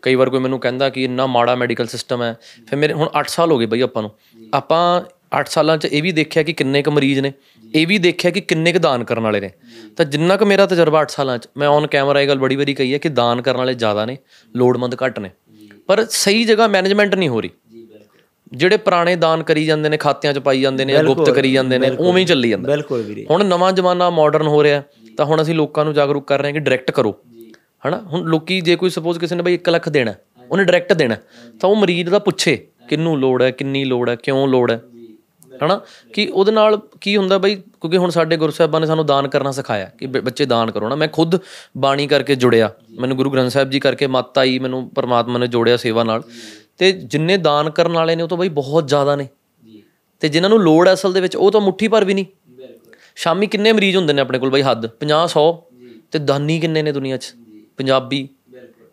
ਕਈ ਵਾਰ ਕੋਈ ਮੈਨੂੰ ਕਹਿੰਦਾ ਕਿ ਇੰਨਾ ਮਾੜਾ ਮੈਡੀਕਲ ਸਿਸਟਮ ਹੈ। ਫਿਰ ਮੇਰੇ ਹੁਣ 8 ਸਾਲ ਹੋ ਗਏ ਬਾਈ ਆਪਾਂ ਨੂੰ। ਆਪਾਂ 8 ਸਾਲਾਂ 'ਚ ਇਹ ਵੀ ਦੇਖਿਆ ਕਿ ਕਿੰਨੇ ਕੁ ਮਰੀਜ਼ ਨੇ, ਇਹ ਵੀ ਦੇਖਿਆ ਕਿ ਕਿੰਨੇ ਕੁ ਦਾਨ ਕਰਨ ਵਾਲੇ ਨੇ। ਤਾਂ ਜਿੰਨਾ ਕੁ ਮੇਰਾ ਤਜਰਬਾ 8 ਸਾਲਾਂ 'ਚ, ਮੈਂ ਔਨ ਕੈਮਰਾ ਇਹ ਗੱਲ ਬੜੀ ਵਾਰੀ ਕਹੀ ਹੈ ਕਿ ਦਾਨ ਕਰਨ ਵਾਲੇ ਜ਼ਿਆਦਾ ਨੇ, ਲੋੜਮੰਦ ਘੱਟ ਨੇ। ਪਰ ਸਹੀ ਜਗ੍ਹਾ ਮੈਨੇਜਮੈਂਟ ਨਹੀਂ ਹੋ ਰਹੀ। ਜਿਹੜੇ ਪੁਰਾਣੇ ਦਾਨ ਕਰੀ ਜਾਂਦੇ ਨੇ ਖਾਤਿਆਂ 'ਚ ਪਾਈ ਜਾਂਦੇ ਨੇ ਗੁਪਤ ਕਰੀ ਜਾਂਦੇ ਨੇ ਉਵੇਂ ਹੀ ਚੱਲੀ ਜਾਂਦਾ। ਬਿਲਕੁਲ ਵੀਰੇ। ਹੁਣ ਨਵਾਂ ਜ਼ਮਾਨਾ ਮਾਡਰਨ ਹੋ ਰਿਹਾ ਤਾਂ ਹੁਣ ਅਸੀਂ ਲੋਕਾਂ ਨੂੰ ਜਾਗਰੂਕ ਕਰ ਰਹੇ ਹਾਂ ਕਿ ਡਾਇਰੈਕਟ ਕਰੋ। ਹਨਾ? ਹੁਣ ਲੋਕੀ ਜੇ ਕੋਈ ਸਪੋਜ਼ ਕਿਸੇ ਨੇ ਬਈ 1 ਲੱਖ ਦੇਣਾ ਉਹਨੇ ਡਾਇਰੈਕਟ ਦੇਣਾ ਤਾਂ ਉਹ ਮਰੀਜ਼ ਦਾ ਪੁੱਛੇ ਕਿੰਨੂੰ ਲੋੜ ਹੈ ਕਿੰਨੀ ਲੋੜ ਹੈ ਕਿਉਂ ਲੋੜ ਹੈ? ਹਨਾ? ਕਿ ਉਹਦੇ ਨਾਲ ਕੀ ਹੁੰਦਾ ਬਈ ਕਿਉਂਕਿ ਹੁਣ ਸਾਡੇ ਗੁਰੂ ਸਾਹਿਬਾਂ ਨੇ ਸਾਨੂੰ ਦਾਨ ਕਰਨਾ ਸਿਖਾਇਆ ਕਿ ਬੱਚੇ ਦਾਨ ਕਰੋ ਨਾ। ਮੈਂ ਖੁਦ ਬਾਣੀ ਕਰਕੇ ਜੁੜਿਆ। ਮੈਨੂੰ ਗੁਰੂ ਗ੍ਰੰਥ ਸਾਹਿਬ ਜੀ ਕਰਕੇ ਮੱਤ ਆਈ ਮੈਨੂੰ ਪਰਮਾਤਮਾ ਨੇ ਜੋੜਿਆ ਸੇਵਾ ਨਾਲ। ਤੇ ਜਿੰਨੇ ਦਾਨ ਕਰਨ ਵਾਲੇ ਨੇ ਉਹ ਤਾਂ ਬਈ ਬਹੁਤ ਜ਼ਿਆਦਾ ਨੇ। ਤੇ ਜਿਨ੍ਹਾਂ ਨੂੰ ਲੋੜ ਅਸਲ ਦੇ ਵਿੱਚ ਉਹ ਤਾਂ ਮੁੱਠੀ ਭਰ ਵੀ ਨਹੀਂ। ਸ਼ਾਮੀ ਕਿੰਨੇ ਮਰੀਜ਼ ਹੁੰਦੇ ਨੇ ਆਪਣੇ ਕੋਲ ਬਈ ਹੱਦ? 50 100 ਤੇ ਦਾਨੀ ਕਿੰਨੇ ਨੇ ਦੁਨੀਆ 'ਚ? ਪੰਜਾਬੀ।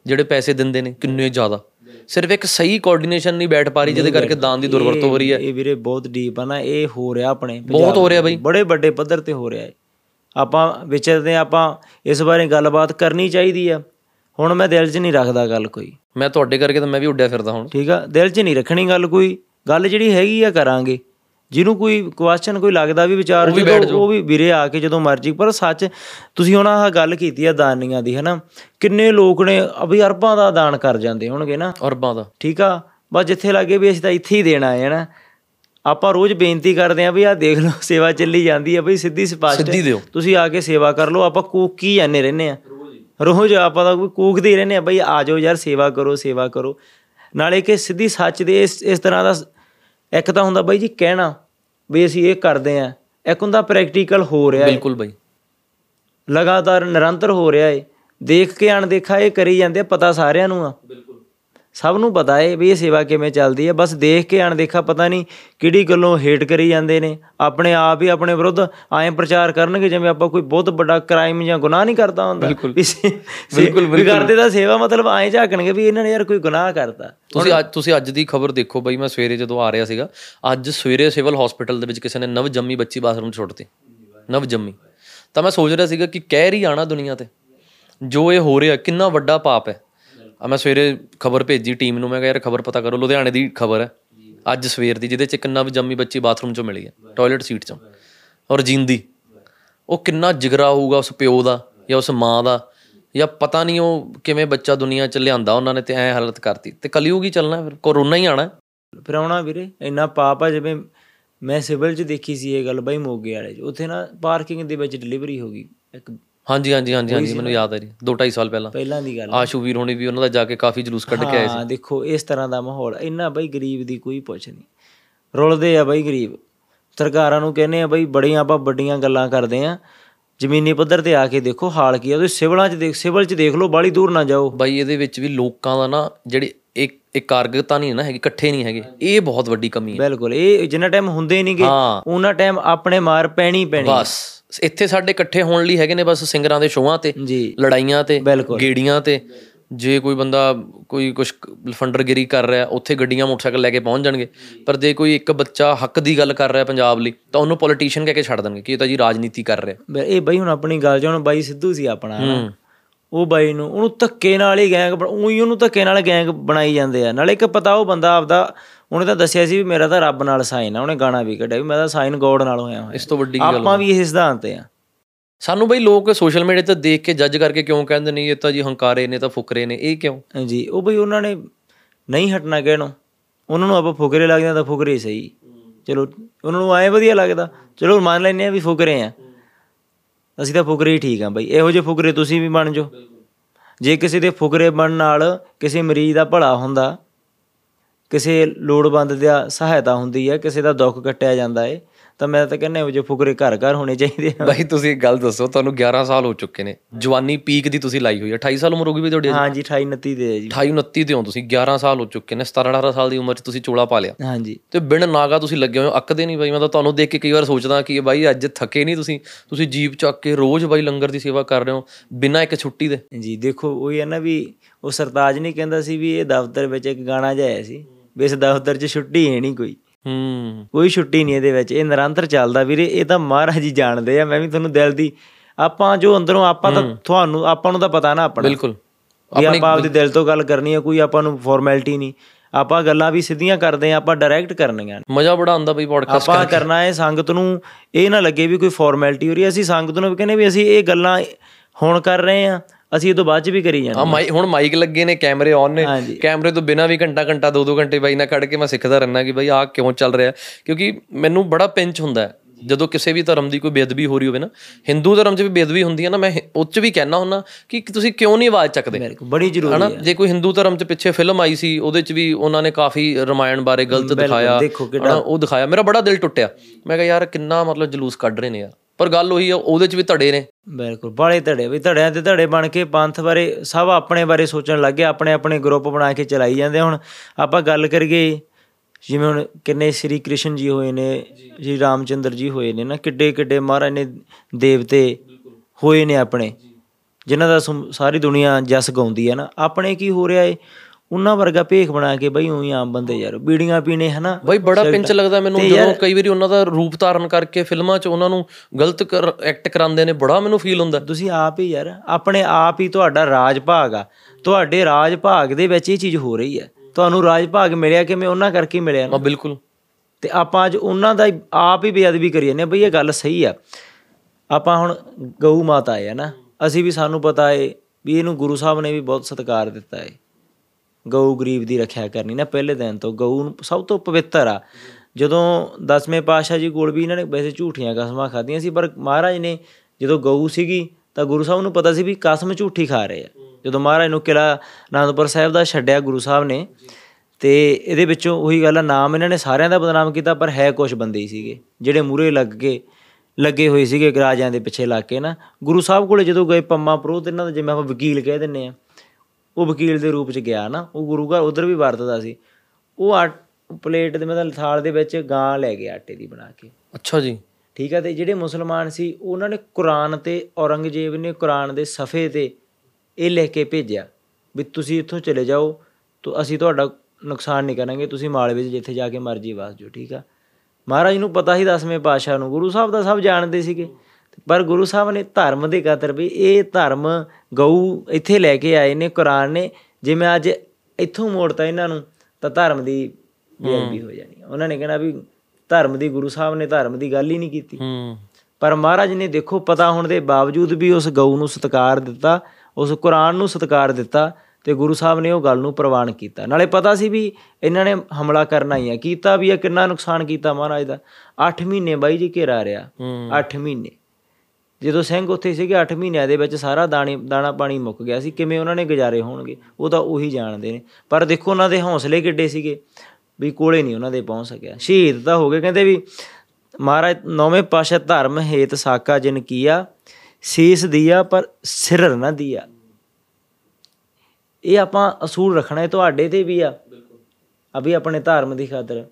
ਜਿਹੜੇ ਪੈਸੇ ਦਿੰਦੇ ਨੇ ਕਿੰਨੇ ਜ਼ਿਆਦਾ। ਸਿਰਫ ਇੱਕ ਸਹੀ ਕੋਆਰਡੀਨੇਸ਼ਨ ਨਹੀਂ ਬੈਠ ਪਾ ਰਹੀ ਜਿਹਦੇ ਕਰਕੇ ਦਾਨ ਦੀ ਦੁਰਵਰਤੋਂ ਹੋ ਰਹੀ ਹੈ। ਇਹ ਵੀਰੇ ਬਹੁਤ ਡੀਪ ਆ ਨਾ ਇਹ ਹੋ ਰਿਹਾ ਆਪਣੇ ਬਹੁਤ ਹੋ ਰਿਹਾ ਬਈ। ਬੜੇ ਵੱਡੇ ਪੱਧਰ ਤੇ ਹੋ ਰਿਹਾ ਹੈ ਆਪਾਂ ਵਿਚਰਦੇ ਆਪਾਂ ਇਸ ਬਾਰੇ ਗੱਲਬਾਤ ਕਰਨੀ ਚਾਹੀਦੀ ਆ। ਹੁਣ ਮੈਂ ਦਿਲ 'ਚ ਨਹੀਂ ਰੱਖਦਾ ਗੱਲ ਕੋਈ। ਮੈਂ ਤੁਹਾਡੇ ਕਰਕੇ ਤਾਂ ਮੈਂ ਵੀ ਉੱਡਿਆ ਫਿਰਦਾ ਹੁਣ। ਠੀਕ ਆ ਦਿਲ 'ਚ ਨਹੀਂ ਰੱਖਣੀ ਗੱਲ ਕੋਈ। ਗੱਲ ਜਿਹੜੀ ਹੈਗੀ ਆ ਕਰਾਂਗੇ। ਜਿਹਨੂੰ ਕੋਈ ਕੁਐਸਚਨ ਕੋਈ ਲੱਗਦਾ ਵੀ ਵਿਚਾਰ ਜਦੋਂ ਉਹ ਵੀ ਵੀਰੇ ਆ ਕੇ ਜਦੋਂ ਮਰਜ਼ੀ ਪਰ ਸੱਚ ਤੁਸੀਂ ਹੁਣ ਆਹ ਗੱਲ ਕੀਤੀ ਆ ਦਾਨੀਆਂ ਦੀ ਹਨਾ? ਕਿੰਨੇ ਲੋਕ ਨੇ ਅਭੀ ਅਰਬਾਂ ਦਾ ਦਾਨ ਕਰ ਜਾਂਦੇ ਹੋਣਗੇ ਨਾ। ਅਰਬਾਂ ਦਾ। ਠੀਕ ਆ ਬਸ ਜਿੱਥੇ ਲੱਗੇ ਵੀ ਅਸੀਂ ਤਾਂ ਇੱਥੇ ਹੀ ਦੇਣਾ ਹੈ ਨਾ ਆਪਾਂ ਰੋਜ਼ ਬੇਨਤੀ ਕਰਦੇ ਆਂ ਵੀ ਆਹ ਦੇਖ ਲਓ ਸੇਵਾ ਚੱਲੀ ਜਾਂਦੀ ਆ ਬਈ ਸਿੱਧੀ ਸਪਸ਼ਟ ਤੁਸੀਂ ਆ ਕੇ ਸੇਵਾ ਕਰ ਲਓ ਆਪਾਂ ਕੂਕੀ ਜਾਂਦੇ ਰਹਿੰਦੇ ਆ। ਰੋਜ਼ ਆਪਾਂ ਤਾਂ ਕੋਈ ਕੂਕਦੇ ਹੀ ਰਹਿੰਦੇ ਆ ਬਈ ਆ ਜਾਓ ਯਾਰ ਸੇਵਾ ਕਰੋ ਸੇਵਾ ਕਰੋ। ਨਾਲੇ ਕਿ ਸਿੱਧੀ ਸੱਚ ਦੇ ਇਸ ਇਸ ਤਰ੍ਹਾਂ ਦਾ ਇੱਕ ਤਾਂ ਹੁੰਦਾ ਬਈ ਜੀ ਕਹਿਣਾ ਵੀ ਅਸੀਂ ਇਹ ਕਰਦੇ ਆ ਇੱਕ ਹੁੰਦਾ ਪ੍ਰੈਕਟੀਕਲ ਹੋ ਰਿਹਾ ਹੈ ਬਿਲਕੁਲ ਬਈ। ਲਗਾਤਾਰ ਨਿਰੰਤਰ ਹੋ ਰਿਹਾ ਏ। ਦੇਖ ਕੇ ਅਣਦੇਖਾ ਇਹ ਕਰੀ ਜਾਂਦੇ ਪਤਾ ਸਾਰਿਆਂ ਨੂੰ ਆ। ਬਿਲਕੁਲ। ਸਭ ਨੂੰ ਪਤਾ ਏ ਵੀ ਇਹ ਸੇਵਾ ਕਿਵੇਂ ਚੱਲਦੀ ਹੈ। ਬਸ ਦੇਖ ਕੇ ਅਣਦੇਖਾ ਪਤਾ ਨਹੀਂ ਕਿਹੜੀ ਗੱਲੋਂ ਹੇਟ ਕਰੀ ਜਾਂਦੇ ਨੇ। ਆਪਣੇ ਆਪ ਹੀ ਆਪਣੇ ਵਿਰੁੱਧ ਐਂ ਪ੍ਰਚਾਰ ਕਰਨਗੇ ਜਿਵੇਂ ਆਪਾਂ ਕੋਈ ਬਹੁਤ ਵੱਡਾ ਕ੍ਰਾਈਮ ਜਾਂ ਗੁਨਾਹ ਨਹੀਂ ਕਰਦਾ ਹੁੰਦਾ। ਬਿਲਕੁਲ, ਵੀ ਕਰਦੇ ਤਾਂ ਸੇਵਾ ਮਤਲਬ ਐਂ ਝਾਕਣਗੇ ਵੀ ਇਹਨਾਂ ਨੇ ਯਾਰ ਕੋਈ ਗੁਨਾਹ ਕਰਤਾ। ਤੁਸੀਂ ਅੱਜ ਤੁਸੀਂ ਅੱਜ ਦੀ ਖਬਰ ਦੇਖੋ ਬਈ ਮੈਂ ਸਵੇਰੇ ਜਦੋਂ ਆ ਰਿਹਾ ਸੀਗਾ ਅੱਜ ਸਵੇਰੇ ਸਿਵਲ ਹਸਪੀਟਲ ਦੇ ਵਿੱਚ ਕਿਸੇ ਨੇ ਨਵ ਜੰਮੀ ਬੱਚੀ ਬਾਥਰੂਮ 'ਚ ਸੁੱਟਤੀ। ਨਵ ਜੰਮੀ ਤਾਂ ਮੈਂ ਸੋਚ ਰਿਹਾ ਸੀਗਾ ਕਿ ਕਹਿ ਰਹੀ ਆਣਾ ਦੁਨੀਆ ਤੇ ਜੋ ਇਹ ਹੋ ਰਿਹਾ ਕਿੰਨਾ ਵੱਡਾ ਪਾਪ ਹੈ। ਆ ਮੈਂ ਸਵੇਰੇ ਖਬਰ ਭੇਜੀ ਟੀਮ ਨੂੰ, ਮੈਂ ਕਿਹਾ ਯਾਰ ਖਬਰ ਪਤਾ ਕਰੋ, ਲੁਧਿਆਣੇ ਦੀ ਖਬਰ ਹੈ। ਅੱਜ ਸਵੇਰ ਦੀ, ਜਿਹਦੇ 'ਚ ਇੱਕ ਨਵ ਜੰਮੀ ਬੱਚੀ ਬਾਥਰੂਮ 'ਚੋਂ ਮਿਲੀ ਹੈ ਟਾਇਲਟ ਸੀਟ 'ਚੋਂ। ਔਰ ਜਿੰਦੀ। ਉਹ ਕਿੰਨਾ ਜਿਗਰਾ ਹੋਊਗਾ ਉਸ ਪਿਓ ਦਾ, ਜਾਂ ਉਸ ਮਾਂ ਦਾ, ਜਾਂ ਪਤਾ ਨਹੀਂ ਉਹ ਕਿਵੇਂ ਬੱਚਾ ਦੁਨੀਆ 'ਚ ਲਿਆਂਦਾ ਉਹਨਾਂ ਨੇ ਤੇ ਐ ਹਾਲਤ ਕਰਤੀ। ਤੇ ਕਲਯੁਗ ਹੀ ਚੱਲਣਾ ਫਿਰ ਕੋਰੋਨਾ ਹੀ ਆਣਾ ਫਿਰ ਆਉਣਾ ਵੀਰੇ, ਇੰਨਾ ਪਾਪ ਆ, ਜਿਵੇਂ ਮੈਂ ਸਿਵਲ 'ਚ ਦੇਖੀ ਸੀ ਇਹ ਗੱਲ, ਬਾਈ ਮੋਗੇ ਵਾਲੇ 'ਚ। ਉੱਥੇ ਨਾ ਪਾਰਕਿੰਗ ਦੇ ਵਿੱਚ ਡਿਲੀਵਰੀ ਹੋ ਗਈ, ਇੱਕ ਹਾਂਜੀ ਹਾਂਜੀ ਹਾਂਜੀ ਹਾਂਜੀ ਮੈਨੂੰ ਯਾਦ ਆ ਰਹੀ 2.5 ਸਾਲ ਪਹਿਲਾਂ। ਪਹਿਲਾਂ ਦੀ ਗੱਲ ਆਸ਼ੂ ਵੀਰ ਹੋਣੀ ਵੀ ਉਹਨਾਂ ਦਾ ਜਾ ਕੇ ਕਾਫੀ ਜਲੂਸ ਕੱਢ ਕੇ ਆਏ ਸੀ। ਹਾਂ ਦੇਖੋ ਇਸ ਤਰ੍ਹਾਂ ਦਾ ਮਾਹੌਲ ਇੰਨਾ ਬਈ ਗਰੀਬ ਦੀ ਕੋਈ ਪੁੱਛ ਨਹੀਂ। ਰੁਲਦੇ ਆ ਬਈ ਗਰੀਬ। ਸਰਕਾਰਾਂ ਨੂੰ ਕਹਿੰਦੇ ਆ ਬਈ ਬੜੀਆਂ ਆਪਾਂ ਵੱਡੀਆਂ ਗੱਲਾਂ ਕਰਦੇ ਆ। ਜ਼ਮੀਨੀ ਪੱਧਰ ਤੇ ਆ ਕੇ ਦੇਖੋ ਹਾਲ ਕੀ ਆ। ਤੁਸੀਂ ਸਿਵਲਾਂ 'ਚ ਦੇਖ ਸਿਵਲ 'ਚ ਦੇਖ ਲਓ ਬਾਲੀ ਦੂਰ ਨਾ ਜਾਓ। ਬਾਈ ਇਹਦੇ ਵਿੱਚ ਵੀ ਲੋਕਾਂ ਦਾ ਨਾ ਜਿਹੜੇ ਇੱਕ ਇੱਕ ਕਾਰਗਤਾ ਨਹੀਂ ਨਾ ਹੈਗੀ ਇਕੱਠੇ ਨਹੀਂ ਹੈਗੇ। ਇਹ ਬਹੁਤ ਵੱਡੀ ਕਮੀ ਹੈ। ਬਿਲਕੁਲ ਇਹ ਜਿੰਨਾ ਟਾਈਮ ਹੁੰਦੇ ਨਹੀਂਗੇ ਉਹਨਾਂ ਟਾਈਮ ਆਪਣੇ ਮਾਰ ਪੈਣੀ ਪੈਣੀ ਬਸ। ਇੱਥੇ ਸਾਡੇ ਇਕੱਠੇ ਹੋਣ ਲਈ ਹੈਗੇ ਨੇ ਬਸ ਸਿੰਗਰਾਂ ਦੇ ਸ਼ੋਆਂ ਤੇ ਲੜਾਈਆਂ ਤੇ। ਗੇੜੀਆਂ ਤੇ। ਜੇ ਕੋਈ ਬੰਦਾ ਕੋਈ ਕੁਛ ਫੰਡਰਗਿਰੀ ਕਰ ਰਿਹਾ ਉੱਥੇ ਗੱਡੀਆਂ ਮੋਟਰਸਾਈਕਲ ਲੈ ਕੇ ਪਹੁੰਚ ਜਾਣਗੇ। ਪਰ ਜੇ ਕੋਈ ਇੱਕ ਬੱਚਾ ਹੱਕ ਦੀ ਗੱਲ ਕਰ ਰਿਹਾ ਪੰਜਾਬ ਲਈ ਤਾਂ ਉਹਨੂੰ ਪੋਲੀਟੀਸ਼ੀਅਨ ਕਹਿ ਕੇ ਛੱਡ ਦੇਣਗੇ ਕਿ ਇਹ ਤਾਂ ਜੀ ਰਾਜਨੀਤੀ ਕਰ ਰਿਹਾ। ਇਹ ਬਈ ਹੁਣ ਆਪਣੀ ਗੱਲ ਹੁਣ ਬਾਈ ਸਿੱਧੂ ਸੀ ਆਪਣਾ ਉਹ ਬਾਈ ਨੂੰ ਉਹਨੂੰ ਧੱਕੇ ਨਾਲ ਹੀ ਗੈਂਗ ਉਹੀ ਉਹਨੂੰ ਧੱਕੇ ਨਾਲ ਗੈਂਗ ਬਣਾਈ ਜਾਂਦੇ ਆ। ਨਾਲੇ ਇੱਕ ਪਤਾ ਉਹ ਬੰਦਾ ਆਪਦਾ ਉਹਨੇ ਤਾਂ ਦੱਸਿਆ ਸੀ ਵੀ ਮੇਰਾ ਤਾਂ ਰੱਬ ਨਾਲ ਸਾਈਨ ਆ ਉਹਨੇ ਗਾਣਾ ਵੀ ਕੱਢਿਆ ਵੀ ਮੈਂ ਤਾਂ ਸਾਈਨ ਗੋਡ ਨਾਲ ਹੋਇਆ ਹੋਇਆ। ਇਸ ਤੋਂ ਵੱਡੀ ਗੱਲ ਆਪਾਂ ਵੀ ਇਹ ਸਿਧਾਂਤ ਆ। ਸਾਨੂੰ ਬਈ ਲੋਕ ਸੋਸ਼ਲ ਮੀਡੀਆ ਤੇ ਦੇਖ ਕੇ ਜੱਜ ਕਰਕੇ ਕਿਉਂ ਕਹਿੰਦੇ ਨਹੀਂ ਇਹ ਤਾਂ ਜੀ ਹੰਕਾਰੇ ਨੇ ਤਾਂ ਫੁਕਰੇ ਨੇ ਇਹ ਕਿਉਂ? ਹਾਂਜੀ ਉਹ ਬਈ ਉਹਨਾਂ ਨੇ ਨਹੀਂ ਹਟਣਾ ਕਹਿਣੋਂ। ਉਹਨਾਂ ਨੂੰ ਆਪਾਂ ਫੁਕਰੇ ਲੱਗਦੇ ਤਾਂ ਫੁਕਰੇ ਸਹੀ। ਚਲੋ ਉਹਨਾਂ ਨੂੰ ਐ ਵਧੀਆ ਲੱਗਦਾ ਚਲੋ ਮੰਨ ਲੈਂਦੇ ਆ ਵੀ ਫੁਕਰੇ ਆ। ਅਸੀਂ ਤਾਂ ਫੁਕਰੇ ਹੀ ਠੀਕ ਆ ਬਈ ਇਹੋ ਜਿਹੇ ਫੁਕਰੇ ਤੁਸੀਂ ਵੀ ਬਣ ਜਾਓ। ਜੇ ਕਿਸੇ ਦੇ ਫੁਕਰੇ ਬਣਨ ਨਾਲ ਕਿਸੇ ਮਰੀਜ਼ ਦਾ ਭਲਾ ਹੁੰਦਾ ਕਿਸੇ ਲੋੜਵੰਦ ਦਾ ਸਹਾਇਤਾ ਹੁੰਦੀ ਹੈ ਕਿਸੇ ਦਾ ਦੁੱਖ ਕੱਟਿਆ ਜਾਂਦਾ ਹੈ ਤਾਂ ਮੈਂ ਤਾਂ ਕਹਿੰਦਾ ਜਿਹੇ ਫੁਕਰੇ ਘਰ ਘਰ ਹੋਣੇ ਚਾਹੀਦੇ ਆ। ਬਾਈ ਤੁਸੀਂ ਗੱਲ ਦੱਸੋ ਤੁਹਾਨੂੰ 11 ਸਾਲ ਹੋ ਚੁੱਕੇ ਨੇ ਜਵਾਨੀ ਪੀਕ ਦੀ ਤੁਸੀਂ ਲਾਈ ਹੋਈ ਹੈ 28 ਸਾਲ ਉਮਰ ਹੋ ਗਈ ਵੀ ਤੁਹਾਡੀ ਹਾਂਜੀ 28 29 ਦੇ ਹੈ ਜੀ। 28 29 ਦੇ ਹੋ ਤੁਸੀਂ 11 ਸਾਲ ਹੋ ਚੁੱਕੇ ਨੇ 17 18 ਸਾਲ ਦੀ ਉਮਰ 'ਚ ਤੁਸੀਂ ਚੋਲਾ ਪਾ ਲਿਆ। ਹਾਂਜੀ। ਤੇ ਬਿਨ ਨਾਗਾ ਤੁਸੀਂ ਲੱਗੇ ਹੋਏ ਅੱਕਦੇ ਨਹੀਂ ਬਾਈ ਮੈਂ ਤਾਂ ਤੁਹਾਨੂੰ ਦੇਖ ਕੇ ਕਈ ਵਾਰ ਸੋਚਦਾ ਕਿ ਬਾਈ ਅੱਜ ਥੱਕੇ ਨਹੀਂ ਤੁਸੀਂ ਤੁਸੀਂ ਜੀਪ ਚੱਕ ਕੇ ਰੋਜ਼ ਬਾਈ ਲੰਗਰ ਦੀ ਸੇਵਾ ਕਰ ਰਹੇ ਹੋ ਬਿਨਾਂ ਇੱਕ ਛੁੱਟੀ ਦੇ। ਜੀ ਦੇਖੋ ਉਹ ਹੈ ਨਾ ਵੀ ਉਹ ਸਰਤਾਜ ਨਹੀਂ ਕਹਿੰਦਾ ਸੀ ਵੀ ਇਹ ਦਫ਼ਤਰ ਵਿੱਚ ਇੱਕ ਗਾਣਾ ਜਾਇਆ ਸੀ। ਵੀ ਇਸ ਦਫ਼ਤਰ 'ਚ ਛੁੱਟੀ ਹੈ ਨਹੀਂ ਕੋਈ। ਹੂੰ। ਕੋਈ ਛੁੱਟੀ ਨਹੀਂ ਇਹਦੇ ਵਿੱਚ ਇਹ ਨਿਰੰਤਰ ਚੱਲਦਾ। ਵੀਰੇ ਇਹ ਤਾਂ ਮਹਾਰਾਜ ਜੀ ਜਾਣਦੇ ਆ ਮੈਂ ਵੀ ਤੁਹਾਨੂੰ ਦਿਲ ਦੀ ਆਪਾਂ ਜੋ ਅੰਦਰੋਂ ਆਪਾਂ ਤਾਂ ਤੁਹਾਨੂੰ ਆਪਾਂ ਨੂੰ ਤਾਂ ਪਤਾ ਨਾ ਆਪਣਾ। ਬਿਲਕੁਲ। ਆਪਾਂ ਆਪਦੇ ਦਿਲ ਤੋਂ ਗੱਲ ਕਰਨੀ ਹੈ ਕੋਈ ਆਪਾਂ ਨੂੰ ਫਾਰਮੈਲਿਟੀ ਨਹੀਂ। ਆਪਾਂ ਗੱਲਾਂ ਵੀ ਸਿੱਧੀਆਂ ਕਰਦੇ ਆ ਆਪਾਂ ਡਾਇਰੈਕਟ ਕਰਨੀਆਂ। ਮਜ਼ਾ ਬੜਾ ਆਉਂਦਾ ਬਈ ਪੋਡਕਾਸਟ ਆਪਾਂ ਕਰਨਾ ਹੈ ਸੰਗਤ ਨੂੰ ਇਹ ਨਾ ਲੱਗੇ ਵੀ ਕੋਈ ਫਾਰਮੈਲਿਟੀ ਹੋ ਰਹੀ ਹੈ ਅਸੀਂ ਸੰਗਤ ਨੂੰ ਵੀ ਕਹਿੰਦੇ ਵੀ ਅਸੀਂ ਇਹ ਗੱਲਾਂ ਹੁਣ ਕਰ ਰਹੇ ਆ। ਅਸੀਂ ਇਹ ਤੋਂ ਬਾਅਦ ਚ ਵੀ ਕਰੀ ਆ ਜਾਣਾ ਮਾਈ ਹੁਣ ਮਾਈਕ ਲੱਗੇ ਨੇ ਕੈਮਰੇ ਔਨ ਨੇ। ਕੈਮਰੇ ਤੋਂ ਬਿਨਾਂ ਵੀ ਘੰਟਾ ਘੰਟਾ ਦੋ ਦੋ ਘੰਟੇ ਬਾਈ ਨਾਲ ਕੱਢ ਕੇ ਮੈਂ ਸਿੱਖਦਾ ਰਹਿਣਾ ਕਿ ਬਾਈ ਆਹ ਕਿਉਂ ਚੱਲ ਰਿਹਾ। ਕਿਉਂਕਿ ਮੈਨੂੰ ਬੜਾ ਪਿੰਚ ਹੁੰਦਾ ਹੈ। ਜਦੋਂ ਕਿਸੇ ਵੀ ਧਰਮ ਦੀ ਕੋਈ ਬੇਅਦਬੀ ਹੋ ਰਹੀ ਹੋਵੇ ਨਾ ਹਿੰਦੂ ਧਰਮ 'ਚ ਵੀ ਬੇਅਦਬੀ ਹੁੰਦੀ ਹੈ ਨਾ ਮੈਂ ਹਿ- ਉਹ 'ਚ ਵੀ ਕਹਿਣਾ ਹੁੰਦਾ ਕਿ ਤੁਸੀਂ ਕਿਉਂ ਨਹੀਂ ਆਵਾਜ਼ ਚੱਕਦੇ? ਬੜੀ ਜ਼ਰੂਰੀ ਹਨਾ? ਹੈ। ਜੇ ਕੋਈ ਹਿੰਦੂ ਧਰਮ 'ਚ ਪਿੱਛੇ ਫਿਲਮ ਆਈ ਸੀ ਉਹਦੇ 'ਚ ਵੀ ਉਹਨਾਂ ਨੇ ਕਾਫੀ ਰਮਾਇਣ ਬਾਰੇ ਗਲਤ ਦਿਖਾਇਆ ਦੇਖੋ ਹਨਾ, ਉਹ ਦਿਖਾਇਆ। ਮੇਰਾ ਬੜਾ ਦਿਲ ਟੁੱਟਿਆ। ਮੈਂ ਕਿਹਾ ਯਾਰ ਕਿੰਨਾ ਮਤਲਬ ਜਲੂਸ ਕੱਢ ਰਹੇ ਨੇ ਯਾਰ। ਪਰ ਗੱਲ ਉਹੀ ਆ, ਉਹਦੇ 'ਚ ਵੀ ਧੜੇ ਨੇ। ਬਿਲਕੁਲ ਬਾਲੇ ਧੜੇ ਵੀ ਧੜਿਆਂ ਤੇ ਧੜੇ ਬਣ ਕੇ ਪੰਥ ਬਾਰੇ, ਸਭ ਆਪਣੇ ਬਾਰੇ ਸੋਚਣ ਲੱਗ ਗਏ, ਆਪਣੇ ਆਪਣੇ ਗਰੁੱਪ ਬਣਾ ਕੇ ਚਲਾਈ ਜਾਂਦੇ ਹੁਣ। ਆਪਾਂ ਗੱਲ ਕਰੀਏ, ਜਿਵੇਂ ਹੁਣ ਕਿੰਨੇ ਸ੍ਰੀ ਕ੍ਰਿਸ਼ਨ ਜੀ ਹੋਏ ਨੇ ਜੀ ਰਾਮਚੰਦਰ ਜੀ ਹੋਏ ਨੇ ਨਾ, ਕਿੱਡੇ ਕਿੱਡੇ ਮਹਾਰਾਜ ਨੇ ਦੇਵਤੇ ਹੋਏ ਨੇ ਆਪਣੇ, ਜਿਨ੍ਹਾਂ ਦਾ ਸੁਮ- ਸਾਰੀ ਦੁਨੀਆ ਜਸ ਗਾਉਂਦੀ ਹੈ ਨਾ। ਆਪਣੇ ਕੀ ਹੋ ਰਿਹਾ ਏ? ਉਹਨਾਂ ਵਰਗਾ ਭੇਖ ਬਣਾ ਕੇ ਬਈ ਉਹੀ ਆਮ ਬੰਦੇ ਯਾਰ ਬੀੜੀਆਂ ਪੀਣੇ ਹਨਾ। ਬਈ ਬੜਾ ਪਿੰਚ ਲੱਗਦਾ ਮੈਨੂੰ ਜਦੋਂ ਕਈ ਵਾਰੀ ਉਹਨਾਂ ਦਾ ਰੂਪ ਧਾਰਨ ਕਰਕੇ ਫਿਲਮਾਂ 'ਚ ਉਹਨਾਂ ਨੂੰ ਗਲਤ ਐਕਟ ਕਰਾਉਂਦੇ ਨੇ ਬੜਾ ਮੈਨੂੰ ਫੀਲ ਹੁੰਦਾ। ਤੁਸੀਂ ਆਪ ਹੀ ਯਾਰ ਆਪਣੇ ਆਪ ਹੀ ਤੁਹਾਡਾ ਰਾਜ ਭਾਗ ਆ। ਤੁਹਾਡੇ ਰਾਜ ਭਾਗ ਦੇ ਵਿੱਚ ਇਹ ਚੀਜ਼ ਹੋ ਰਹੀ ਹੈ। ਤੁਹਾਨੂੰ ਰਾਜ ਭਾਗ ਮਿਲਿਆ ਕਿਵੇਂ? ਉਹਨਾਂ ਕਰਕੇ ਹੀ ਮਿਲਿਆ ਨਾ। ਬਿਲਕੁਲ। ਤੇ ਆਪਾਂ ਅੱਜ ਉਹਨਾਂ ਦਾ ਆਪ ਹੀ ਬੇਅਦਬੀ ਕਰੀ ਜਾਂਦੇ ਬਈ ਇਹ ਗੱਲ ਸਹੀ ਆ। ਆਪਾਂ ਹੁਣ ਗਊ ਮਾਤਾ ਹੈ ਨਾ। ਅਸੀਂ ਵੀ ਸਾਨੂੰ ਪਤਾ ਏ ਵੀ ਇਹਨੂੰ ਗੁਰੂ ਸਾਹਿਬ ਨੇ ਵੀ ਬਹੁਤ ਸਤਿਕਾਰ ਦਿੱਤਾ ਏ ਗਊ ਗਰੀਬ ਦੀ ਰੱਖਿਆ ਕਰਨੀ। ਨਾ ਪਹਿਲੇ ਦਿਨ ਤੋਂ ਗਊ ਨੂੰ ਸਭ ਤੋਂ ਪਵਿੱਤਰ ਆ। ਜਦੋਂ ਦਸਵੇਂ ਪਾਤਸ਼ਾਹ ਜੀ ਕੋਲ ਵੀ ਇਹਨਾਂ ਨੇ ਵੈਸੇ ਝੂਠੀਆਂ ਕਸਮਾਂ ਖਾਧੀਆਂ ਸੀ, ਪਰ ਮਹਾਰਾਜ ਨੇ ਜਦੋਂ ਗਊ ਸੀਗੀ ਤਾਂ ਗੁਰੂ ਸਾਹਿਬ ਨੂੰ ਪਤਾ ਸੀ ਵੀ ਕਸਮ ਝੂਠੀ ਖਾ ਰਹੇ ਆ। ਜਦੋਂ ਮਹਾਰਾਜ ਨੂੰ ਕਿਲਾ ਆਨੰਦਪੁਰ ਸਾਹਿਬ ਦਾ ਛੱਡਿਆ ਗੁਰੂ ਸਾਹਿਬ ਨੇ, ਤੇ ਇਹਦੇ ਵਿੱਚੋਂ ਉਹੀ ਗੱਲ ਆ, ਨਾਮ ਇਹਨਾਂ ਨੇ ਸਾਰਿਆਂ ਦਾ ਬਦਨਾਮ ਕੀਤਾ, ਪਰ ਹੈ ਕੁਝ ਬੰਦੇ ਹੀ ਸੀਗੇ, ਜਿਹੜੇ ਮੂਰੇ ਲੱਗ ਕੇ, ਲੱਗੇ ਹੋਏ ਸੀਗੇ ਰਾਜਿਆਂ ਦੇ ਪਿੱਛੇ ਲੱਗ ਕੇ ਨਾ। ਗੁਰੂ ਸਾਹਿਬ ਕੋਲੇ ਜਦੋਂ ਗਏ ਪੰਮਾ ਪ੍ਰੋਤ ਇਹਨਾਂ ਦਾ ਜਿਵੇਂ ਆਪਾਂ ਵਕੀਲ ਕਹਿ ਦਿੰਨੇ ਆ। ਉਹ ਵਕੀਲ ਦੇ ਰੂਪ ਚ ਗਿਆ ਨਾ ਉਹ ਗੁਰੂ ਘਰ ਉਧਰ ਵੀ ਵਰਤਦਾ ਸੀ। ਉਹ ਆ ਪਲੇਟ ਦੇ ਮਤਲਬ ਥਾਲ ਦੇ ਵਿੱਚ ਗਾਂ ਲੈ ਗਿਆ ਆਟੇ ਦੀ ਬਣਾ ਕੇ। ਅੱਛਾ ਜੀ। ਠੀਕ ਹੈ ਤੇ ਜਿਹੜੇ ਮੁਸਲਮਾਨ ਸੀ ਉਹਨਾਂ ਨੇ ਕੁਰਾਨ ਤੇ ਔਰੰਗਜ਼ੇਬ ਨੇ ਕੁਰਾਨ ਦੇ ਸਫੇ ਤੇ ਇਹ ਲਿਖ ਕੇ ਭੇਜਿਆ ਵੀ ਤੁਸੀਂ ਇੱਥੋਂ ਚਲੇ ਜਾਓ ਤਾਂ ਅਸੀਂ ਤੁਹਾਡਾ ਨੁਕਸਾਨ ਨਹੀਂ ਕਰਾਂਗੇ ਤੁਸੀਂ ਮਾਲਵੇ 'ਚ ਜਿੱਥੇ ਜਾ ਕੇ ਮਰਜ਼ੀ ਵਸ ਜਾਓ ਠੀਕ ਆ। ਮਹਾਰਾਜ ਨੂੰ ਪਤਾ ਸੀ ਦਸਵੇਂ ਪਾਤਸ਼ਾਹ ਨੂੰ ਗੁਰੂ ਸਾਹਿਬ ਦਾ ਸਭ ਜਾਣਦੇ ਸੀਗੇ। ਪਰ ਗੁਰੂ ਸਾਹਿਬ ਨੇ ਧਰਮ ਦੇ ਖਾਤਰ ਵੀ ਇਹ ਧਰਮ ਗਊ ਇੱਥੇ ਲੈ ਕੇ ਆਏ ਨੇ ਕੁਰਾਨ ਨੇ ਜਿਵੇਂ ਅੱਜ ਇੱਥੋਂ ਮੋੜਤਾ ਇਹਨਾਂ ਨੂੰ ਤਾਂ ਧਰਮ ਦੀ ਬੇਅਦਬੀ ਹੋ ਜਾਣੀ ਉਹਨਾਂ ਨੇ ਕਹਿਣਾ ਵੀ ਧਰਮ ਦੀ ਗੁਰੂ ਸਾਹਿਬ ਨੇ ਧਰਮ ਦੀ ਗੱਲ ਹੀ ਨਹੀਂ ਕੀਤੀ। ਪਰ ਮਹਾਰਾਜ ਨੇ ਦੇਖੋ ਪਤਾ ਹੋਣ ਦੇ ਬਾਵਜੂਦ ਵੀ ਉਸ ਗਊ ਨੂੰ ਸਤਿਕਾਰ ਦਿੱਤਾ ਉਸ ਕੁਰਾਨ ਨੂੰ ਸਤਿਕਾਰ ਦਿੱਤਾ ਤੇ ਗੁਰੂ ਸਾਹਿਬ ਨੇ ਉਹ ਗੱਲ ਨੂੰ ਪ੍ਰਵਾਨ ਕੀਤਾ। ਨਾਲੇ ਪਤਾ ਸੀ ਵੀ ਇਹਨਾਂ ਨੇ ਹਮਲਾ ਕਰਨਾ ਹੀ ਆ। ਕੀਤਾ ਵੀ ਆ ਕਿੰਨਾ ਨੁਕਸਾਨ ਕੀਤਾ ਮਹਾਰਾਜ ਦਾ? 8 ਮਹੀਨੇ ਬਾਈ ਜੀ ਘੇਰਾ ਰਿਹਾ। ਹੂੰ। 8 ਮਹੀਨੇ। ਜਦੋਂ ਸਿੰਘ ਉੱਥੇ ਸੀਗੇ 8 ਮਹੀਨਿਆਂ ਦੇ ਵਿੱਚ ਸਾਰਾ ਦਾਣੇ ਦਾਣਾ ਪਾਣੀ ਮੁੱਕ ਗਿਆ ਸੀ, ਕਿਵੇਂ ਉਹਨਾਂ ਨੇ ਗੁਜ਼ਾਰੇ ਹੋਣਗੇ? ਉਹ ਤਾਂ ਉਹੀ ਜਾਣਦੇ ਨੇ। ਪਰ ਦੇਖੋ, ਉਹਨਾਂ ਦੇ ਹੌਸਲੇ ਕਿੱਡੇ ਸੀਗੇ, ਵੀ ਕੋਲੇ ਨਹੀਂ ਉਹਨਾਂ ਦੇ ਪਹੁੰਚ ਸਕਿਆ। ਸ਼ਹੀਦ ਤਾਂ ਹੋ ਗਏ, ਕਹਿੰਦੇ ਵੀ ਮਹਾਰਾਜ, ਨੌਵੇਂ ਪਾਸ਼ਾ ਧਰਮ ਹੇਤ ਸਾਕਾ ਜਿਨ ਕੀਆ, ਸੀਸ ਦਿਆ ਪਰ ਸਿਰ ਨਾ ਦਿਆ। ਇਹ ਆਪਾਂ ਅਸੂਲ ਰੱਖਣਾ ਹੈ ਤੁਹਾਡੇ ਤੇ ਵੀ ਆ। ਅਭੀ ਆਪਣੇ ਧਰਮ ਦੀ ਖਾਤਰ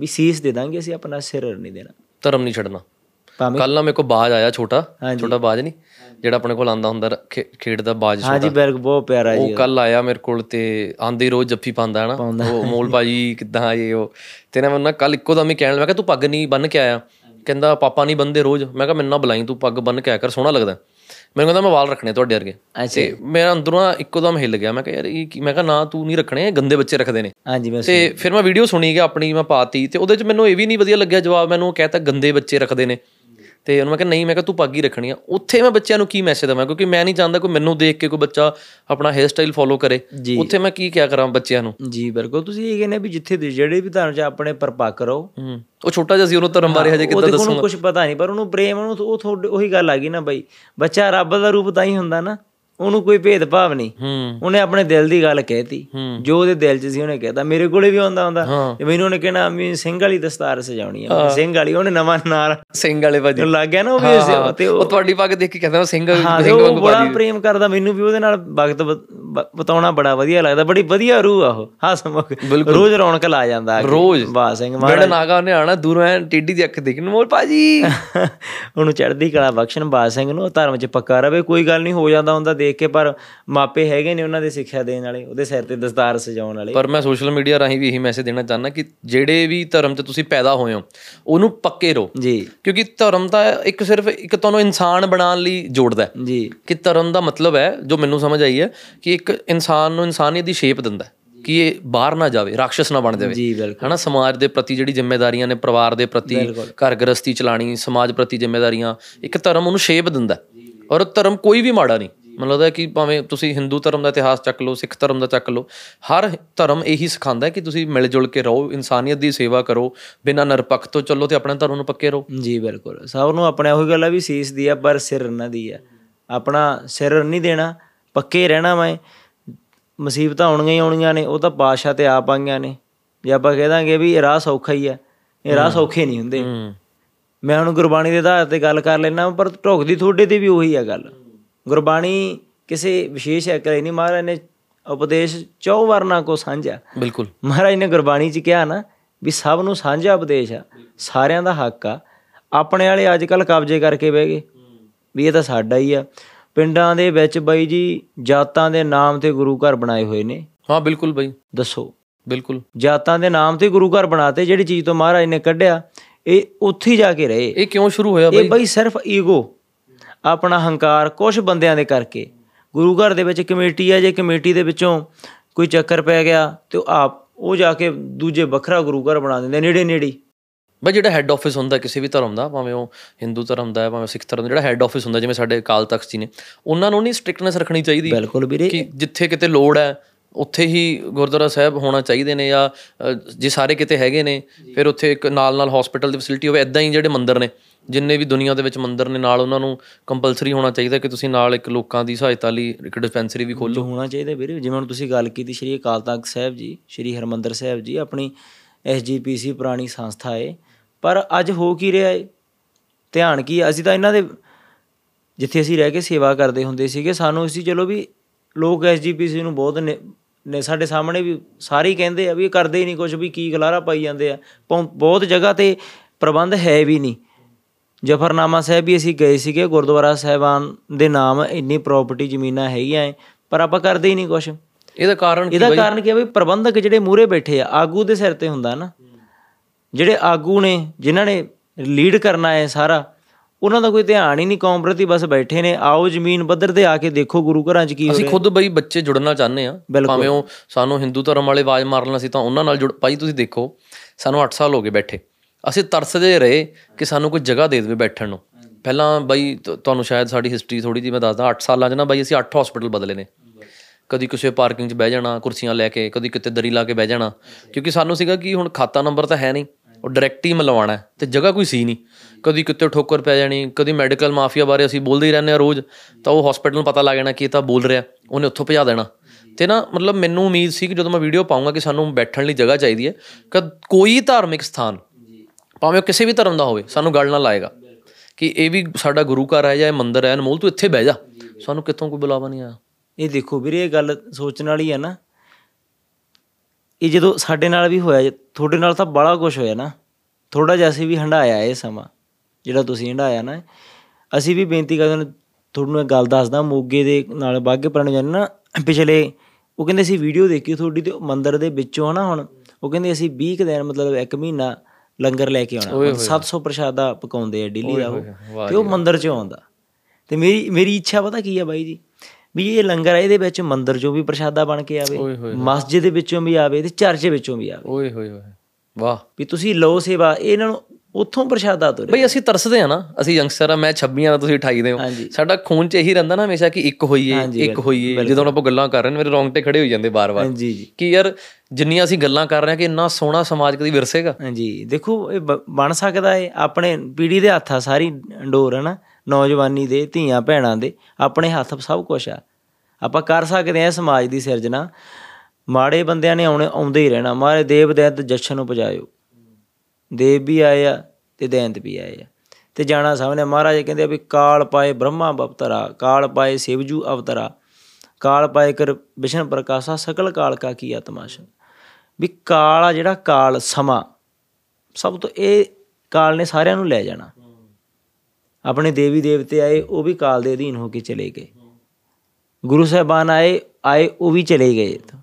ਵੀ ਸੀਸ ਦੇ ਦਾਂਗੇ ਅਸੀਂ, ਆਪਣਾ ਸਿਰ ਨਹੀਂ ਦੇਣਾ। ਧਰਮ ਨਹੀਂ ਛੱਡਣਾ। ਭਾਵੇਂ ਕੱਲ ਨਾ ਮੇਰੇ ਕੋਲ ਬਾਜ ਆਇਆ ਛੋਟਾ। ਛੋਟਾ ਬਾਜ ਨਹੀਂ ਜਿਹੜਾ ਆਪਣੇ ਕੋਲ ਆਂਦਾ ਹੁੰਦਾ ਖੇ- ਖੇਡ ਦਾ ਬਾਜ ਹਾਂਜੀ ਬੈਰਗ ਬਹੁਤ ਪਿਆਰਾ ਜੀ ਉਹ। ਕੱਲ ਆਇਆ ਮੇਰੇ ਕੋਲ ਤੇ ਆਂਦੇ ਰੋਜ਼ ਜੱਫੀ ਪਾਉਂਦਾ ਹੈ ਨਾ ਉਹ ਮੋਲ ਭਾਜੀ ਕਿੱਦਾਂ ਆਏ ਉਹ। ਤੇ ਨਾ ਮੈਨੂੰ ਕੱਲ ਇੱਕੋ ਦਮ ਹੀ ਕਹਿਣ ਲੱਗਾ ਕਿ ਤੂੰ ਪੱਗ ਨਹੀਂ ਬੰਨ ਕੇ ਆਇਆ। ਕਹਿੰਦਾ ਪਾਪਾ ਨਹੀਂ ਬੰਦੇ ਰੋਜ਼। ਮੈਂ ਕਿਹਾ ਮੈਨੂੰ ਨਾ ਬੁਲਾਈ ਤੂੰ ਪੱਗ ਬੰਨ ਕੇ ਆਇਆ ਕਰ ਸੋਹਣਾ ਲੱਗਦਾ। ਮੈਨੂੰ ਕਹਿੰਦਾ ਮੈਂ ਵਾਲ ਰੱਖਣੇ ਤੁਹਾਡੇ ਵਰਗੇ। ਤੇ ਮੇਰਾ ਅੰਦਰੋਂ ਨਾ ਇੱਕੋ ਦਮ ਹਿੱਲ ਗਿਆ। ਮੈਂ ਕਿਹਾ ਯਾਰ ਇਹ ਕੀ ਮੈਂ ਕਿਹਾ ਨਾ ਤੂੰ ਨਹੀਂ ਰੱਖਣੇ ਇਹ ਗੰਦੇ ਬੱਚੇ ਰੱਖਦੇ ਨੇ। ਹਾਂਜੀ ਬਸ ਤੇ ਫਿਰ ਮੈਂ ਵੀਡੀਓ ਸੁਣੀ ਗਿਆ ਆਪਣੀ ਮੈਂ ਪਾਤੀ ਤੇ ਉਹਦੇ ਚ ਮੈਨੂੰ ਇਹ ਵੀ ਨਹੀਂ ਵਧੀਆ ਲੱਗਿਆ ਜਵਾਬ। ਮੈਨੂੰ ਕਹਿਤਾ ਗੰਦੇ ਬੱਚੇ ਰੱਖਦੇ ਨੇ। ਤੇ ਉਹਨੂੰ ਮੈਂ ਕਿਹਾ ਨਹੀਂ ਮੈਂ ਕਿਹਾ ਤੂੰ ਪੱਗ ਹੀ ਰੱਖਣੀ ਆ। ਉੱਥੇ ਮੈਂ ਬੱਚਿਆਂ ਨੂੰ ਕੀ ਮੈਸੇਜ ਦਵਾਂ? ਕਿਉਂਕਿ ਮੈਂ ਨਹੀਂ ਚਾਹੁੰਦਾ ਕੋਈ ਮੈਨੂੰ ਦੇਖ ਕੇ ਕੋਈ ਬੱਚਾ ਆਪਣਾ ਹੇਅਰ ਸਟਾਈਲ ਫੋਲੋ ਕਰੇ। ਉੱਥੇ ਮੈਂ ਕੀ ਕਿਆ ਕਰਾਂ ਬੱਚਿਆਂ ਨੂੰ? ਜੀ ਬਿਲਕੁਲ। ਤੁਸੀਂ ਇਹ ਕਹਿੰਦੇ ਵੀ ਜਿੱਥੇ ਦੇ- ਜਿਹੜੇ ਵੀ ਧਰਮ ਚ ਆਪਣੇ ਪਰਪੱਕ ਰਹੋ। ਉਹ ਛੋਟਾ ਜਿਹਾ ਸੀ ਉਹਨੂੰ ਧਰਮ ਬਾਰੇ ਹਜੇ ਕਿੱਦਾਂ ਦੇਖੋ ਉਹਨੂੰ ਦੱਸੂਗਾ? ਕੁਝ ਪਤਾ ਨਹੀਂ ਪਰ ਉਹਨੂੰ ਪ੍ਰੇਮ ਉਹਨੂੰ ਉਹ ਤੁਹਾਡੇ ਉਹੀ ਗੱਲ ਆ ਗਈ ਨਾ ਬਾਈ। ਬੱਚਾ ਰੱਬ ਦਾ ਰੂਪ ਤਾਂ ਹੀ ਹੁੰਦਾ ਨਾ। ਉਹਨੂੰ ਕੋਈ ਭੇਦ ਭਾਵ ਨਹੀਂ ਉਹਨੇ ਆਪਣੇ ਦਿਲ ਦੀ ਗੱਲ ਕਹਿਤੀ। ਜੋ ਉਹਦੇ ਦਿਲ 'ਚ ਸੀ ਉਹਨੇ ਕਹਿਤਾ। ਮੇਰੇ ਕੋਲੇ ਵੀ ਆਉਂਦਾ ਹੁੰਦਾ। ਤੇ ਮੈਨੂੰ ਉਹਨੇ ਕਹਿਣਾ ਵੀ ਸਿੰਘ ਵਾਲੀ ਦਸਤਾਰ ਸਜਾਉਣੀ ਆ। ਸਿੰਘ ਵਾਲੀ ਉਹਨੇ ਨਵਾਂ ਨਾਂ ਸਿੰਘ ਵਾਲੇ ਭਾਜੀ। ਨੂੰ ਲੱਗ ਗਿਆ ਨਾ ਉਹ ਵੀ ਤੇ ਉਹ ਉਹ ਤੁਹਾਡੀ ਪੱਗ ਦੇਖ ਕੇ ਕਹਿੰਦਾ ਮੈਂ ਸਿੰਘ ਸਿੰਘ ਉਹ ਵਾਂਗੂ ਬੜਾ ਪ੍ਰੇਮ ਕਰਦਾ। ਮੈਨੂੰ ਵੀ ਉਹਦੇ ਨਾਲ ਵਕਤ ਬਿਤਾਉਣਾ ਬੜਾ ਵਧੀਆ ਲੱਗਦਾ। ਬੜੀ ਵਧੀਆ ਰੂਹ ਆ ਉਹ। ਹਸਮੁਖ ਰੋਜ਼ ਰੌਣਕ ਲਾ ਜਾਂਦਾ। ਰੋਜ਼। ਵਾਹ ਸਿੰਘ ਬੜਾ ਨਾਗਾ ਉਹਨੇ ਆਣਾ ਦੂਰੋਂ ਐ ਟੇਢੀ ਦੀ ਅੱਖ ਦੇਖਣ ਮੋਲ ਭਾਜੀ। *laughs* ਉਹਨੂੰ ਚੜ੍ਹਦੀ ਕਲਾ ਬਖਸ਼ਣ। ਬਾਦ ਸਿੰਘ ਨੂੰ ਉਹ ਧਰਮ 'ਚ ਪੱਕਾ ਰਵੇ। ਕੋਈ ਗੱਲ ਨਹੀਂ ਹੋ ਜਾਂਦਾ ਹੁੰਦਾ। ਦੇਖ ਕੇ ਪਰ ਮਾਪੇ ਹੈਗੇ ਨੇ ਉਹਨਾਂ ਦੇ ਸਿੱਖਿਆ ਦੇਣ ਵਾਲੇ ਉਹਦੇ ਸਿਰ ਤੇ ਦਸਤਾਰ ਸਜਾਉਣ ਵਾਲੇ। ਪਰ ਮੈਂ ਸੋਸ਼ਲ ਮੀਡੀਆ ਰਾਹੀਂ ਵੀ ਇਹੀ ਮੈਸੇਜ ਦੇਣਾ ਚਾਹੁੰਦਾ ਕਿ ਜਿਹੜੇ ਵੀ ਧਰਮ 'ਚ ਤੁਸੀਂ ਪੈਦਾ ਹੋਏ ਹੋ ਉਹਨੂੰ ਪੱਕੇ ਰਹੋ। ਜੀ। ਕਿਉਂਕਿ ਧਰਮ ਤਾਂ ਇੱਕ ਸਿਰਫ ਇੱਕ ਤੁਹਾਨੂੰ ਇਨਸਾਨ ਬਣਾਉਣ ਲਈ ਜੋੜਦਾ ਜੀ। ਕਿ ਧਰਮ ਦਾ ਮਤਲਬ ਹੈ ਜੋ ਮੈਨੂੰ ਸਮਝ ਆਈ ਹੈ ਕਿ ਇੱਕ ਇਨਸਾਨ ਨੂੰ ਇਨਸਾਨੀਅਤ ਦੀ ਸ਼ੇਪ ਦਿੰਦਾ ਕਿ ਇਹ ਬਾਹਰ ਨਾ ਜਾਵੇ ਰਾਖਸ਼ ਨਾ ਬਣ ਜਾਵੇ। ਜੀ ਬਿਲਕੁਲ। ਹਨਾ ਸਮਾਜ ਦੇ ਪ੍ਰਤੀ ਜਿਹੜੀ ਜ਼ਿੰਮੇਵਾਰੀਆਂ ਨੇ ਪਰਿਵਾਰ ਦੇ ਪ੍ਰਤੀ ਘਰ ਗ੍ਰਸਤੀ ਚਲਾਣੀ ਸਮਾਜ ਪ੍ਰਤੀ ਜ਼ਿੰਮੇਵਾਰੀਆਂ ਇੱਕ ਧਰਮ ਉਹਨੂੰ ਸ਼ੇਪ ਦਿੰਦਾ। ਔਰ ਧਰਮ ਕੋਈ ਵੀ ਮਾੜਾ ਨਹੀਂ। ਮੈਨੂੰ ਲੱਗਦਾ ਕਿ ਭਾਵੇਂ ਤੁਸੀਂ ਹਿੰਦੂ ਧਰਮ ਦਾ ਇਤਿਹਾਸ ਚੱਕ ਲਓ ਸਿੱਖ ਧਰਮ ਦਾ ਚੱਕ ਲਓ ਹਰ ਧਰਮ ਇਹੀ ਸਿਖਾਉਂਦਾ ਕਿ ਤੁਸੀਂ ਮਿਲ ਜੁਲ ਕੇ ਰਹੋ ਇਨਸਾਨੀਅਤ ਦੀ ਸੇਵਾ ਕਰੋ ਬਿਨਾਂ ਨਿਰਪੱਖ ਤੋਂ ਚੱਲੋ ਤੇ ਆਪਣੇ ਧਰਮ ਨੂੰ ਪੱਕੇ ਰਹੋ। ਜੀ ਬਿਲਕੁਲ। ਸਭ ਨੂੰ ਆਪਣੇ ਉਹੀ ਗੱਲ ਆ ਵੀ ਸੀਸ ਦੀ ਆ ਪਰ ਸਿਰ ਉਹਨਾਂ ਦੀ ਆ। ਆਪਣਾ ਸਿਰ ਨਹੀਂ ਦੇਣਾ ਪੱਕੇ ਰਹਿਣਾ ਮੈਂ। ਮੁਸੀਬਤਾਂ ਆਉਣੀਆਂ ਹੀ ਆਉਣੀਆਂ ਨੇ ਉਹ ਤਾਂ ਬਾਦਸ਼ਾਹ ਤੇ ਆਪ ਆਈਆਂ ਨੇ। ਜੇ ਆਪਾਂ ਕਹਿ ਦਾਂਗੇ ਵੀ ਇਹ ਰਾਹ ਸੌਖਾ ਹੀ ਆ ਇਹ ਰਾਹ ਸੌਖੇ ਨਹੀਂ ਹੁੰਦੇ। ਮੈਂ ਹੁਣ ਗੁਰਬਾਣੀ ਦੇ ਆਧਾਰ ਤੇ ਗੱਲ ਕਰ ਲੈਣਾ ਪਰ ਢੋਕਦੀ ਤੁਹਾਡੇ ਤੇ ਵੀ ਉਹੀ ਆ ਗੱਲ। ਗੁਰਬਾਣੀ ਕਿਸੇ ਵਿਸ਼ੇਸ਼ ਅਕਲ ਨਹੀਂ ਮਹਾਰਾਜ ਨੇ ਉਪਦੇਸ਼ ਚੌ ਵਰਨਾ ਕੋ ਸਾਂਝਾ। ਬਿਲਕੁਲ। ਮਹਾਰਾਜ ਨੇ ਗੁਰਬਾਣੀ ਚ ਕਿਹਾ ਨਾ ਵੀ ਸਭ ਨੂੰ ਸਾਂਝਾ ਉਪਦੇਸ਼ ਆ ਸਾਰਿਆਂ ਦਾ ਹੱਕ ਆ। ਆਪਣੇ ਵਾਲੇ ਅੱਜ ਕੱਲ ਕਬਜ਼ੇ ਕਰਕੇ ਬਹਿ ਗਏ। ਵੀ ਇਹ ਤਾਂ ਸਾਡਾ ਹੀ ਆ। ਪਿੰਡਾਂ ਦੇ ਵਿੱਚ ਬਾਈ ਜੀ ਜਾਤਾਂ ਦੇ ਨਾਮ ਤੇ ਗੁਰੂ ਘਰ ਬਣਾਏ ਹੋਏ ਨੇ। ਹਾਂ ਬਿਲਕੁਲ ਬਈ। ਦੱਸੋ। ਬਿਲਕੁਲ। ਜਾਤਾਂ ਦੇ ਨਾਮ ਤੇ ਗੁਰੂ ਘਰ ਬਣਾਤੇ ਜਿਹੜੀ ਚੀਜ਼ ਤੋਂ ਮਹਾਰਾਜ ਨੇ ਕੱਢਿਆ ਇਹ ਉੱਥੇ ਹੀ ਜਾ ਕੇ ਰਹੇ। ਇਹ ਕਿਉਂ ਸ਼ੁਰੂ ਹੋਇਆ ਇਹ ਬਈ? ਬਈ ਸਿਰਫ ਈਗੋ ਆਪਣਾ ਹੰਕਾਰ ਕੁਝ ਬੰਦਿਆਂ ਦੇ ਕਰਕੇ। ਗੁਰੂ ਘਰ ਦੇ ਵਿੱਚ ਕਮੇਟੀ ਆ ਜੇ ਕਮੇਟੀ ਦੇ ਵਿੱਚੋਂ ਕੋਈ ਚੱਕਰ ਪੈ ਗਿਆ ਤੇ ਉਹ ਆਪ ਉਹ ਜਾ ਕੇ ਦੂਜੇ ਵੱਖਰਾ ਗੁਰੂ ਘਰ ਬਣਾ ਦਿੰਦੇ ਨੇੜੇ ਨੇੜੇ। ਹੀ। ਬਈ ਜਿਹੜਾ ਹੈੱਡ ਆਫਿਸ ਹੁੰਦਾ ਕਿਸੇ ਵੀ ਧਰਮ ਦਾ ਭਾਵੇਂ ਉਹ ਹਿੰਦੂ ਧਰਮ ਦਾ ਹੈ ਭਾਵੇਂ ਸਿੱਖ ਧਰਮ ਦਾ ਜਿਹੜਾ ਹੈੱਡ ਆਫਿਸ ਹੁੰਦਾ ਜਿਵੇਂ ਸਾਡੇ ਅਕਾਲ ਤਖਤ ਜੀ ਨੇ ਉਹਨਾਂ ਨੂੰ ਨਹੀਂ ਸਟ੍ਰਿਕਟਨੈਸ ਰੱਖਣੀ ਚਾਹੀਦੀ। ਬਿਲਕੁਲ ਵੀਰੇ। ਕਿ ਜਿੱਥੇ ਕਿਤੇ ਲੋੜ ਹੈ ਉੱਥੇ ਹੀ ਗੁਰਦੁਆਰਾ ਸਾਹਿਬ ਹੋਣਾ ਚਾਹੀਦੇ ਨੇ ਜਾਂ ਜੇ ਸਾਰੇ ਕਿਤੇ ਹੈਗੇ ਨੇ ਫਿਰ ਉੱਥੇ ਇੱਕ ਨਾਲ ਨਾਲ ਹਸਪੀਟਲ ਦੀ ਫੈਸਿਲਿਟੀ ਹੋਵੇ ਐਦਾਂ ਹੀ ਜਿਹੜੇ ਮੰਦਿਰ ਨੇ ਜਿੰਨੇ ਵੀ ਦੁਨੀਆ ਦੇ ਵਿੱਚ ਮੰਦਿਰ ਨੇ, ਨਾਲ ਉਹਨਾਂ ਨੂੰ ਕੰਪਲਸਰੀ ਹੋਣਾ ਚਾਹੀਦਾ ਕਿ ਤੁਸੀਂ ਨਾਲ ਇੱਕ ਲੋਕਾਂ ਦੀ ਸਹਾਇਤਾ ਲਈ ਇੱਕ ਡਿਸਪੈਂਸਰੀ ਵੀ ਖੋਲੋ ਜੋ ਹੋਣਾ ਚਾਹੀਦਾ ਵੀਰੇ, ਜਿਵੇਂ ਹੁਣ ਤੁਸੀਂ ਗੱਲ ਕੀਤੀ ਸ਼੍ਰੀ ਅਕਾਲ ਤਖਤ ਸਾਹਿਬ ਜੀ, ਸ਼੍ਰੀ ਹਰਮੰਦਰ ਸਾਹਿਬ ਜੀ, ਆਪਣੀ ਐਸਜੀਪੀਸੀ ਪੁਰਾਣੀ ਸੰਸਥਾ ਹੈ ਪਰ ਅੱਜ ਹੋ ਕੀ ਰਿਹਾ ਹੈ ਧਿਆਨ ਕੀ ਹੈ? ਅਸੀਂ ਤਾਂ ਇਹਨਾਂ ਦੇ ਜਿੱਥੇ ਅਸੀਂ ਰਹਿ ਕੇ ਸੇਵਾ ਕਰਦੇ ਹੁੰਦੇ ਸੀਗੇ, ਸਾਨੂੰ ਅਸੀਂ ਚਲੋ ਵੀ ਲੋਕ ਐਸਜੀਪੀਸੀ ਨੂੰ ਬਹੁਤ ਨੇ ਨੇ ਸਾਡੇ ਸਾਹਮਣੇ ਵੀ ਸਾਰੇ ਹੀ ਕਹਿੰਦੇ ਆ ਵੀ ਇਹ ਕਰਦੇ ਹੀ ਨਹੀਂ ਕੁਝ ਵੀ ਕੀ ਗਲਾਰਾ ਪਾਈ ਜਾਂਦੇ ਆ। ਪੌ- ਬਹੁਤ ਜਗ੍ਹਾ ਤੇ ਪ੍ਰਬੰਧ ਹੈ ਵੀ ਨਹੀਂ। ਜਫਰਨਾਮਾ ਸਾਹਿਬ ਵੀ ਅਸੀਂ ਗਏ ਸੀਗੇ ਗੁਰਦੁਆਰਾ ਸਾਹਿਬਾਨ ਦੇ ਨਾਮ ਇੰਨੀ ਪ੍ਰਾਪਰਟੀ ਜ਼ਮੀਨਾਂ ਹੈਗੀਆਂ ਏ ਪਰ ਆਪਾਂ ਕਰਦੇ ਹੀ ਨਹੀਂ ਕੁਝ ਇਹਦਾ ਕਾਰਨ ਕੀ ਇਹਦਾ ਕਾਰਨ ਕੀ ਹੈ ਵੀ ਪ੍ਰਬੰਧਕ ਜਿਹੜੇ ਮੂਹਰੇ ਬੈਠੇ ਆ ਆਗੂ ਦੇ ਸਿਰ ਤੇ ਹੁੰਦਾ ਨਾ। ਜਿਹੜੇ ਆਗੂ ਨੇ ਜਿਨ੍ਹਾਂ ਨੇ ਲੀਡ ਕਰਨਾ ਹੈ ਸਾਰਾ ਉਹਨਾਂ ਦਾ ਕੋਈ ਧਿਆਨ ਹੀ ਨਹੀਂ ਕੌਮ ਪ੍ਰਤੀ ਬਸ ਬੈਠੇ ਨੇ ਆਓ ਜ਼ਮੀਨ ਪੱਧਰ ਤੇ ਆ ਕੇ ਦੇਖੋ ਗੁਰੂ ਘਰਾਂ 'ਚ ਕੀ ਹੋ ਅਸੀਂ ਰਿਹਾ। ਖੁਦ ਬਈ ਬੱਚੇ ਜੁੜਨਾ ਚਾਹੁੰਦੇ ਆ। ਭਾਵੇਂ ਉਹ ਸਾਨੂੰ ਹਿੰਦੂ ਧਰਮ ਵਾਲੇ ਆਵਾਜ਼ ਮਾਰਨ ਸੀ ਤਾਂ ਉਹਨਾਂ ਨਾਲ ਜੁੜ ਭਾਈ ਤੁਸੀਂ ਦੇਖੋ ਸਾਨੂੰ 8 ਸਾਲ ਹੋ ਗਏ ਬੈਠੇ। ਅਸੀਂ ਤਰਸਦੇ ਰਹੇ ਕਿ ਸਾਨੂੰ ਕੋਈ ਜਗ੍ਹਾ ਦੇ ਦੇਵੇ ਬੈਠਣ ਨੂੰ। ਪਹਿਲਾਂ ਬਾਈ ਤ- ਤੁਹਾਨੂੰ ਸ਼ਾਇਦ ਸਾਡੀ ਹਿਸਟਰੀ ਥੋੜੀ ਜਿਹੀ ਮੈਂ ਦੱਸਦਾ 8 ਸਾਲਾਂ 'ਚ ਨਾ ਬਾਈ ਅਸੀਂ 8 ਹਸਪੀਟਲ ਬਦਲੇ ਨੇ। ਕਦੀ ਕਿਸੇ ਪਾਰਕਿੰਗ 'ਚ ਬਹਿ ਜਾਣਾ, ਕੁਰਸੀਆਂ ਲੈ ਕੇ, ਕਦੀ ਕਿਤੇ ਦਰੀ ਲਾ ਕੇ ਬਹਿ ਜਾਣਾ। ਕਿਉਂਕਿ ਸਾਨੂੰ ਸੀਗਾ ਕਿ ਹੁਣ ਖਾਤਾ ਨੰਬਰ ਤਾਂ ਹੈ ਨਹੀਂ, ਉਹ ਡਾਇਰੈਕਟ ਹੀ ਮਿਲਵਾਉਣਾ ਹੈ ਤੇ ਜਗ੍ਹਾ ਕੋਈ ਸੀ ਨਹੀਂ। ਕਦੀ ਕਿਤੇ ਠੋਕਰ ਪੈ ਜਾਣੀ, ਕਦੀ ਮੈਡੀਕਲ ਮਾਫੀਆ ਬਾਰੇ ਅਸੀਂ ਬੋਲਦੇ ਹੀ ਰਹਿੰਦੇ ਆ ਰੋਜ਼, ਤਾਂ ਉਹ ਹਸਪੀਟਲ ਨੂੰ ਪਤਾ ਲੱਗ ਜਾਣਾ ਕਿ ਇਹ ਤਾਂ ਬੋਲ ਰਿਹਾ, ਉਹਨੇ ਉੱਥੋਂ ਭਜਾ ਦੇਣਾ। ਤੇ ਨਾ ਮਤਲਬ ਮੈਨੂੰ ਉਮੀਦ ਸੀ ਕਿ ਜਦੋਂ ਮੈਂ ਵੀਡੀਓ ਪਾਉਂਗਾ ਕਿ ਸਾਨੂੰ ਬੈਠਣ ਲਈ ਜਗ੍ਹਾ ਚਾਹੀਦੀ ਹੈ ਕਿ ਕੋਈ ਧਾਰਮਿਕ ਸਥਾਨ ਭਾਵੇਂ ਉਹ ਕਿਸੇ ਵੀ ਧਰਮ ਦਾ ਹੋਵੇ, ਸਾਨੂੰ ਗੱਲ ਨਾਲ ਲਾਏਗਾ ਕਿ ਇਹ ਵੀ ਸਾਡਾ ਗੁਰੂ ਘਰ ਹੈ ਜਾਂ ਇਹ ਮੰਦਿਰ ਹੈ, ਅਨਮੋਲ ਤੂੰ ਇੱਥੇ ਬਹਿ ਜਾ। ਸਾਨੂੰ ਕਿਤੋਂ ਕੋਈ ਬੁਲਾਵਾ ਨਹੀਂ ਆਇਆ। ਇਹ ਦੇਖੋ ਵੀਰੇ, ਇਹ ਗੱਲ ਸੋਚਣ ਵਾਲੀ ਹੈ ਨਾ। ਇਹ ਜਦੋਂ ਸਾਡੇ ਨਾਲ ਵੀ ਹੋਇਆ, ਤੁਹਾਡੇ ਨਾਲ ਤਾਂ ਬੜਾ ਕੁਝ ਹੋਇਆ ਨਾ। ਥੋੜਾ ਜਿਹਾ ਅਸੀਂ ਵੀ ਹੰਡਾਇਆ ਇਹ ਸਮਾਂ, ਜਿਹੜਾ ਤੁਸੀਂ ਹੰਡਾਇਆ ਨਾ। ਅਸੀਂ ਵੀ ਬੇਨਤੀ ਕਰਦੇ ਹਾਂ, ਤੁਹਾਨੂੰ ਇੱਕ ਗੱਲ ਦੱਸਦਾ, ਮੋਗੇ ਦੇ ਨਾਲ ਬਾਗੇ ਪੁਰਾਣੇ ਜਾਨ ਨਾ, ਪਿਛਲੇ, ਉਹ ਕਹਿੰਦੇ ਸੀ ਵੀਡੀਓ ਦੇਖੀ ਤੁਹਾਡੀ ਤੇ ਉਹ ਮੰਦਿਰ ਦੇ ਵਿੱਚੋਂ ਨਾ ਹੁਣ। ਉਹ ਕਹਿੰਦੇ ਅਸੀਂ 20 ਕੁ ਦਿਨ, ਮਤਲਬ ਇੱਕ ਮਹੀਨਾ ਲੰਗਰ ਲੈ ਕੇ ਆਉਣਾ। 700 ਪ੍ਰਸ਼ਾਦਾ ਪਕਾਉਂਦੇ ਆ ਡੇਲੀ ਦਾ ਉਹ ਤੇ ਉਹ ਮੰਦਿਰ ਚੋਂ ਆਉਂਦਾ। ਤੇ ਮੇਰੀ ਮੇਰੀ ਇੱਛਾ ਪਤਾ ਕੀ ਆ ਬਾਈ ਜੀ? ਵੀ ਇਹ ਲੰਗਰ ਆ ਇਹਦੇ ਵਿੱਚ ਮੰਦਿਰ ਚੋਂ ਵੀ ਪ੍ਰਸ਼ਾਦਾ ਬਣ ਕੇ ਆਵੇ ਮਸਜਿਦ ਦੇ ਵਿੱਚੋਂ ਵੀ ਆਵੇ ਤੇ ਚਰਚ ਵਿੱਚੋਂ ਵੀ ਆਵੇ। ਓਏ ਹੋਏ ਹੋਏ। ਵਾਹ। ਵੀ ਤੁਸੀਂ ਲਓ ਸੇਵਾ ਇਹਨਾਂ ਨੂੰ ਉੱਥੋਂ ਪ੍ਰਸ਼ਾਦਾ ਤੁਰੇ ਬਈ ਅਸੀਂ ਤਰਸਦੇ ਆ ਨਾ ਅਸੀਂ ਯੰਗਸਟਰ ਆ ਮੈਂ 26 ਆ ਤੁਸੀਂ 28 ਦੇ ਹੋ। ਸਾਡਾ ਖੂਨ ਚ ਇਹੀ ਰਹਿੰਦਾ ਨਾ ਹਮੇਸ਼ਾ ਕਿ ਇੱਕ ਹੋਈਏ ਇੱਕ ਹੋਈਏ। ਜਦੋਂ ਆਪਾਂ ਗੱਲਾਂ ਕਰ ਰਹੇ ਨੇ ਮੇਰੇ ਰੌਂਗਟੇ ਖੜੇ ਹੋਈ ਜਾਂਦੇ ਬਾਰ-ਬਾਰ। ਕਿ ਯਾਰ ਜਿੰਨੀਆਂ ਅਸੀਂ ਗੱਲਾਂ ਕਰ ਰਹੇ ਹਾਂ ਕਿ ਇੰਨਾ ਸੋਹਣਾ ਸਮਾਜ ਕਦੀ ਵਿਰਸੇਗਾ? ਹਾਂਜੀ ਦੇਖੋ ਇਹ ਬਣ ਸਕਦਾ ਹੈ ਆਪਣੇ ਪੀੜੀ ਦੇ ਹੱਥ ਆ ਸਾਰੀ ਡੋਰ ਹੈ ਨਾ ਨੌਜਵਾਨੀ ਦੇ ਧੀਆਂ ਭੈਣਾਂ ਦੇ ਆਪਣੇ ਹੱਥ ਸਭ ਕੁਝ ਆ। ਆਪਾਂ ਕਰ ਸਕਦੇ ਹਾਂ ਸਮਾਜ ਦੀ ਸਿਰਜਣਾ। ਮਾੜੇ ਬੰਦਿਆਂ ਨੇ ਆਉਣੇ ਆਉਂਦੇ ਹੀ ਰਹਿਣਾ। ਮਾਰੇ ਦੇਵ ਦੈਂਤ ਜਸ਼ਨ ਨੂੰ ਪਜਾਇਓ। ਦੇਵ ਵੀ ਆਏ ਆ ਤੇ ਦੈਂਤ ਵੀ ਆਏ ਆ। ਤੇ ਜਾਣਾ ਸਾਹਮਣੇ ਮਹਾਰਾਜ ਕਹਿੰਦੇ ਆ ਵੀ ਕਾਲ ਪਾਏ ਬ੍ਰਹਮਾ ਅਵਤਰਾ, ਕਾਲ ਪਾਏ ਸਿਵਜੂ ਅਵਤਰਾ, ਕਾਲ ਪਾਏ ਕਰ ਵਿਸ਼ਨ ਪ੍ਰਕਾਸ਼ਾ, ਸਕਲ ਕਾਲ ਕਾ ਕੀ ਤਮਾਸ਼ਾ ਵੀ ਕਾਲ ਆ ਜਿਹੜਾ ਕਾਲ ਸਮਾਂ, ਸਭ ਤੋਂ ਇਹ ਕਾਲ ਨੇ ਸਾਰਿਆਂ ਨੂੰ ਲੈ ਜਾਣਾ। ਆਪਣੇ ਦੇਵੀ ਦੇਵਤੇ ਆਏ, ਉਹ ਵੀ ਕਾਲ ਦੇ ਅਧੀਨ ਹੋ ਕੇ ਚਲੇ ਗਏ। ਗੁਰੂ ਸਾਹਿਬਾਨ ਆਏ ਆਏ ਉਹ ਵੀ ਚਲੇ ਗਏ। ਇੱਥੋਂ।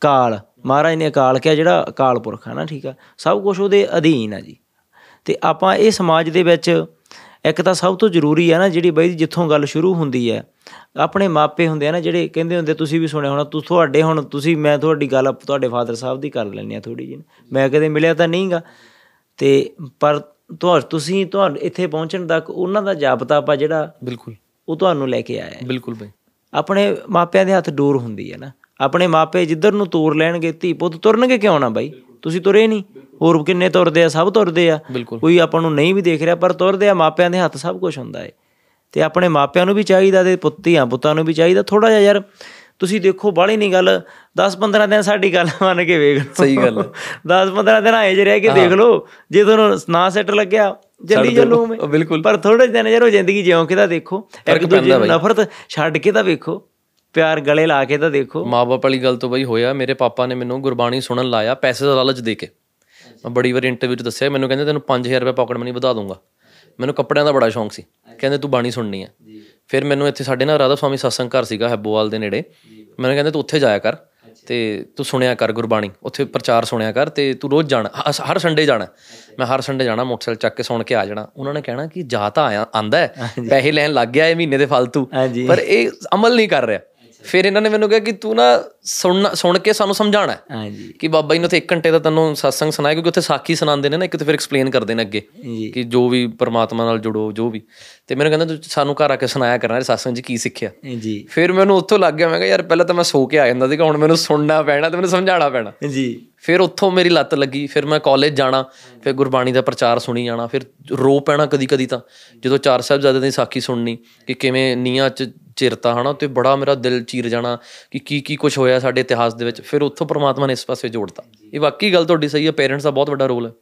ਕਾਲ ਮਹਾਰਾਜ ਨੇ ਅਕਾਲ ਕਿਹਾ ਜਿਹੜਾ ਅਕਾਲ ਪੁਰਖ ਹੈ ਨਾ ਠੀਕ ਆ ਸਭ ਕੁਝ ਉਹਦੇ ਅਧੀਨ ਆ ਜੀ। ਤੇ ਆਪਾਂ ਇਹ ਸਮਾਜ ਦੇ ਵਿੱਚ ਇੱਕ ਤਾਂ ਸਭ ਤੋਂ ਜ਼ਰੂਰੀ ਹੈ ਨਾ ਜਿਹੜੀ ਬਈ ਜਿੱਥੋਂ ਗੱਲ ਸ਼ੁਰੂ ਹੁੰਦੀ ਹੈ ਆਪਣੇ ਮਾਪੇ ਹੁੰਦੇ ਆ ਨਾ ਜਿਹੜੇ ਕਹਿੰਦੇ ਹੁੰਦੇ ਤੁਸੀਂ ਵੀ ਸੁਣਿਆ ਹੋਣਾ ਤੂੰ ਤੁਹਾਡੇ ਹੁਣ ਤੁਸੀਂ ਮੈਂ ਤੁਹਾਡੀ ਗੱਲ ਤੁਹਾਡੇ ਫਾਦਰ ਸਾਹਿਬ ਦੀ ਕਰ ਲੈਣੀ ਆ ਥੋੜੀ ਜਿਹੀ ਮੈਂ ਕਦੇ ਮਿਲਿਆ ਤਾਂ ਨਹੀਂਗਾ ਤੇ ਪਰ ਤੁਹਾ ਤੁਸੀਂ ਤੁਹਾਡੇ ਇੱਥੇ ਪਹੁੰਚਣ ਤੱਕ ਉਹਨਾਂ ਦਾ ਜਾਬਤਾ ਆਪਾਂ ਜਿਹੜਾ ਬਿਲਕੁਲ। ਉਹ ਤੁਹਾਨੂੰ ਲੈ ਕੇ ਆਇਆ ਹੈ। ਬਿਲਕੁਲ ਬਈ। ਆਪਣੇ ਮਾਪਿਆਂ ਦੇ ਹੱਥ ਡੋਰ ਹੁੰਦੀ ਹੈ ਨਾ। ਆਪਣੇ ਮਾਪੇ ਜਿੱਧਰ ਨੂੰ ਤੋਰ ਲੈਣਗੇ ਧੀ ਪੁੱਤ ਤੁਰਨਗੇ ਕਿਉਂ ਨਾ ਬਾਈ? ਤੁਸੀਂ ਤੁਰੇ ਨਹੀਂ। ਹੋਰ ਕਿੰਨੇ ਤੁਰਦੇ ਆ? ਸਭ ਤੁਰਦੇ ਆ। ਕੋਈ ਆਪਾਂ ਨੂੰ ਨਹੀਂ ਵੀ ਦੇਖ ਰਿਹਾ ਪਰ ਤੁਰਦੇ ਆ। ਮਾਪਿਆਂ ਦੇ ਹੱਥ ਸਭ ਕੁਝ ਹੁੰਦਾ ਏ। ਤੇ ਆਪਣੇ ਮਾਪਿਆਂ ਨੂੰ ਵੀ ਚਾਹੀਦਾ ਤੇ ਪੁੱਤੀਆਂ ਪੁੱਤਾਂ ਨੂੰ ਵੀ ਚਾਹੀਦਾ। ਥੋੜਾ ਜਿਹਾ ਯਾਰ ਤੁਸੀਂ ਦੇਖੋ ਬਾਹਲੀ ਨਹੀਂ ਗੱਲ। 10-15 ਦਿਨ ਸਾਡੀ ਗੱਲ ਮੰਨ ਕੇ ਵੇਖ ਲਓ। ਸਹੀ ਗੱਲ ਹੈ। 10-15 ਦਿਨ ਆਏ ਜੇ ਰਹਿ ਕੇ ਦੇਖ ਲਓ ਜੇ ਤੁਹਾਨੂੰ ਨਾ ਸੈੱਟ ਲੱਗਿਆ ਜਲਦੀ ਚੱਲੂ ਮੈਂ ਬਿਲਕੁਲ। ਪਰ ਥੋੜੇ ਦਿਨ ਯਾਰ ਉਹ ਜ਼ਿੰਦਗੀ ਜਿਉਂ ਕੇ ਤਾਂ ਦੇਖੋ। ਇੱਕ ਦੂਜੇ ਨੂੰ ਨਫ਼ਰਤ ਛੱਡ ਕੇ ਤਾਂ ਵੇਖੋ। ਪਿਆਰ ਗਲੇ ਲਾ ਕੇ ਤਾਂ ਦੇਖੋ। ਮਾਪੇ ਵਾਲੀ ਗੱਲ ਤੋਂ ਬਈ ਹੋਇਆ ਮੇਰੇ ਪਾਪਾ ਨੇ ਮੈਨੂੰ ਗੁਰਬਾਣੀ ਸੁਣਨ ਲਾਇਆ ਪੈਸੇ ਦਾ ਲਾਲਚ ਦੇ ਕੇ। ਮੈਂ ਬੜੀ ਵਾਰ ਇੰਟਰਵਿਊ 'ਚ ਦੱਸਿਆ ਮੈਨੂੰ ਕਹਿੰਦੇ ਤੈਨੂੰ 5000 ਰੁਪਏ ਪਾਕਟ ਮਨੀ ਵਧਾ ਦੂੰਗਾ। ਮੈਨੂੰ ਕੱਪੜਿਆਂ ਦਾ ਬੜਾ ਸ਼ੌਂਕ ਸੀ। ਕਹਿੰਦੇ ਤੂੰ ਬਾਣੀ ਸੁਣਨੀ ਹੈ ਫਿਰ ਮੈਨੂੰ ਇੱਥੇ ਸਾਡੇ ਨਾਲ ਰਾਧਾ ਸਵਾਮੀ ਸਤਸੰਗ ਘਰ ਸੀਗਾ ਹੈਬੋਵਾਲ ਦੇ ਨੇੜੇ। ਮੈਨੂੰ ਕਹਿੰਦੇ ਤੂੰ ਉੱਥੇ ਜਾਇਆ ਕਰ ਤੇ ਤੂੰ ਸੁਣਿਆ ਕਰ ਗੁਰਬਾਣੀ। ਉੱਥੇ ਪ੍ਰਚਾਰ ਸੁਣਿਆ ਕਰ ਤੇ ਤੂੰ ਰੋਜ਼ ਜਾਣਾ। ਹਰ ਸੰਡੇ ਜਾਣਾ। ਮੈਂ ਹਰ ਸੰਡੇ ਜਾਣਾ ਮੋਟਰਸਾਈਕਲ ਚੱਕ ਕੇ ਸੁਣ ਕੇ ਆ ਜਾਣਾ। ਉਹਨਾਂ ਨੇ ਕਹਿਣਾ ਕਿ ਜਾ ਤਾਂ ਆਇਆ ਆਂਦਾ ਪੈਸੇ ਲੈਣ ਲੱਗ ਗਿਆ ਇਹ ਮਹੀਨੇ ਦੇ ਫालतू ਪਰ ਇਹ ਅਮਲ ਨਹੀਂ ਕਰ ਰਿਹਾ। ਫਿਰ ਇਹਨਾਂ ਨੇ ਮੈਨੂੰ ਕਿਹਾ ਕਿ ਤੂੰ ਨਾ ਸੁਣਨਾ ਸੁਣ ਕੇ ਸਾਨੂੰ ਸਮਝਾਉਣਾ ਹੈ ਹਾਂਜੀ। ਕਿ ਬਾਬਾ ਜੀ ਨੇ ਉੱਥੇ 1 ਘੰਟੇ ਦਾ ਤੈਨੂੰ ਸਤਸੰਗ ਸੁਣਾਇਆ ਕਿਉਂਕਿ ਉੱਥੇ ਸਾਖੀ ਸੁਣਾਉਂਦੇ ਨੇ ਨਾ ਇੱਕ ਤੇ ਫਿਰ ਐਕਸਪਲੇਨ ਕਰਦੇ ਨੇ ਅੱਗੇ ਜੀ। ਕਿ ਜੋ ਵੀ ਪਰਮਾਤਮਾ ਨਾਲ ਜੁੜੋ ਜੋ ਵੀ। ਤੇ ਮੈਨੂੰ ਕਹਿੰਦਾ ਤੂੰ ਸਾਨੂੰ ਘਰ ਆ ਕੇ ਸੁਣਾਇਆ ਕਰਨਾ ਸਤਸੰਗ 'ਚ ਕੀ ਸਿੱਖਿਆ? ਜੀ। ਫਿਰ ਮੈਨੂੰ ਉੱਥੋਂ ਲੱਗ ਗਿਆ ਮੈਂ ਕਿਹਾ ਯਾਰ ਪਹਿਲਾਂ ਤਾਂ ਮੈਂ ਸੋ ਕੇ ਆ ਜਾਂਦਾ ਸੀਗਾ ਹੁਣ ਮੈਨੂੰ ਸੁਣਨਾ ਪੈਣਾ ਤੇ ਮੈਨੂੰ ਸਮਝਾਉਣਾ ਪੈਣਾ। ਜੀ। ਫਿਰ ਉੱਥੋਂ ਮੇਰੀ ਲੱਤ ਲੱਗੀ, ਫਿਰ ਮੈਂ ਕਾਲਜ ਜਾਣਾ, ਫਿਰ ਗੁਰਬਾਣੀ ਦਾ ਪ੍ਰਚਾਰ ਸੁਣੀ ਜਾਣਾ, ਫਿਰ ਰੋ ਪੈਣਾ ਕਦੀ ਕਦੀ ਤਾਂ। ਜਦੋਂ ਚਾਰ ਸਾਹਿਬਜ਼ਾਦੇ ਦੀ ਸਾਖੀ ਸੁਣਨੀ, ਕਿ ਕਿਵੇਂ ਨੀਆਂ ਚ ਚਿਰਤਾ, ਹਨਾ, ਤੇ ਬੜਾ ਮੇਰਾ ਦਿਲ ਚੀਰ ਜਾਣਾ ਕਿ ਕੀ ਕੀ ਕੁਝ ਹੋਇਆ ਸਾਡੇ ਇਤਿਹਾਸ ਦੇ ਵਿੱਚ। ਫਿਰ ਉੱਥੋਂ ਪ੍ਰਮਾਤਮਾ ਨੇ ਇਸ ਪਾਸੇ ਜੋੜਤਾ। ਇਹ ਵਾਕਈ ਗੱਲ ਤੁਹਾਡੀ ਸਹੀ ਹੈ ਪੇਰੈਂਟਸ ਦਾ ਬਹੁਤ ਵੱਡਾ ਰੋਲ ਹੈ।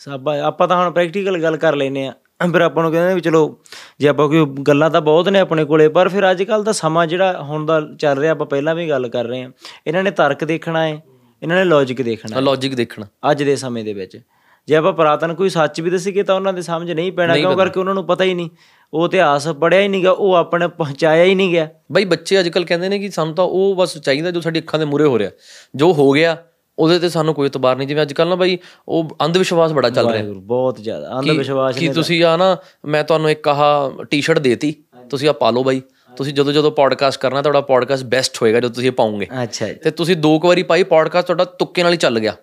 ਸਭ ਆਪਾਂ ਤਾਂ ਹੁਣ ਪ੍ਰੈਕਟੀਕਲ ਗੱਲ ਕਰ ਲੈਨੇ ਆ ਫਿਰ ਆਪਾਂ ਨੂੰ ਕਹਿੰਦੇ ਵੀ ਚਲੋ, ਜੇ ਆਪਾਂ ਕੋਈ ਗੱਲਾਂ ਤਾਂ ਬਹੁਤ ਨੇ ਆਪਣੇ ਕੋਲੇ, ਪਰ ਫਿਰ ਅੱਜ ਕੱਲ ਦਾ ਸਮਾਂ ਜਿਹੜਾ ਹੁਣ ਦਾ ਚੱਲ ਰਿਹਾ, ਆਪਾਂ ਪਹਿਲਾਂ ਵੀ ਗੱਲ ਕਰ ਰਹੇ ਆ ਇਹਨਾਂ ਨੇ ਤਰਕ ਦੇਖਣਾ ਹੈ। ਇਹਨਾਂ ਨੇ ਲੌਜੀਕ ਦੇਖਣਾ ਹੈ ਲੌਜੀਕ ਦੇਖਣਾ। ਅੱਜ ਦੇ ਸਮੇਂ ਦੇ ਵਿੱਚ। ਜੇ ਆਪਾਂ ਪੁਰਾਤਨ ਕੋਈ ਸੱਚ ਵੀ ਦੱਸੀਏ ਤਾਂ ਉਹਨਾਂ ਦੇ ਸਮਝ ਨਹੀਂ ਪੈਣਾ ਕਿਉਂ ਕਰਕੇ ਉਹਨਾਂ ਨੂੰ ਪਤਾ ਹੀ ਨਹੀਂ। ਉਹ ਇਤਿਹਾਸ ਪੜਿਆ ਹੀ ਨਹੀਂਗਾ ਉਹ ਆਪਣੇ ਪਹੁੰਚਾਇਆ ਹੀ ਨਹੀਂ ਗਿਆ। ਬਈ ਬੱਚੇ ਅੱਜ ਕੱਲ ਕਹਿੰਦੇ ਨੇ ਕਿ ਸਾਨੂੰ ਤਾਂ ਉਹ ਬਸ ਚਾਹੀਦਾ ਜੋ ਸਾਡੀ ਅੱਖਾਂ ਦੇ ਮੂਰੇ ਹੋ ਰਿਹਾ। ਜੋ ਹੋ ਗਿਆ ਉਹਦੇ ਤੇ ਸਾਨੂੰ ਕੋਈ ਇਤਬਾਰ ਨਹੀਂ। ਜਿਵੇਂ ਅੱਜ ਕੱਲ ਨਾ ਬਈ ਉਹ ਅੰਧ ਵਿਸ਼ਵਾਸ ਬੜਾ ਚੱਲ ਰਿਹਾ। ਬਹੁਤ ਜ਼ਿਆਦਾ। ਅੰਧ ਵਿਸ਼ਵਾਸ ਕਿ ਤੁਸੀਂ ਆ ਨਾ ਮੈਂ ਤੁਹਾਨੂੰ ਇੱਕ ਆਹ ਟੀ-ਸ਼ਰਟ ਦੇਤੀ। ਤੁਸੀਂ ਆ ਪਾ ਲਓ ਬਾਈ। ਤੁਸੀਂ ਜਦੋਂ ਜਦੋਂ ਪੋਡਕਾਸਟ ਕਰਨਾ ਤੁਹਾਡਾ ਪੋਡਕਾਸਟ ਬੈਸਟ ਹੋਏਗਾ ਜਦੋਂ ਤੁਸੀਂ ਇਹ ਪਾਉਂਗੇ। ਅੱਛਾ ਤੇ ਤੁਸੀਂ ਦੋ ਕੁ ਵਾਰੀ ਪਾਈ ਪੋਡਕਾਸਟ ਤੁਹਾਡਾ ਤੁੱਕੇ ਨਾਲ ਹੀ ਚੱਲ ਗਿਆ।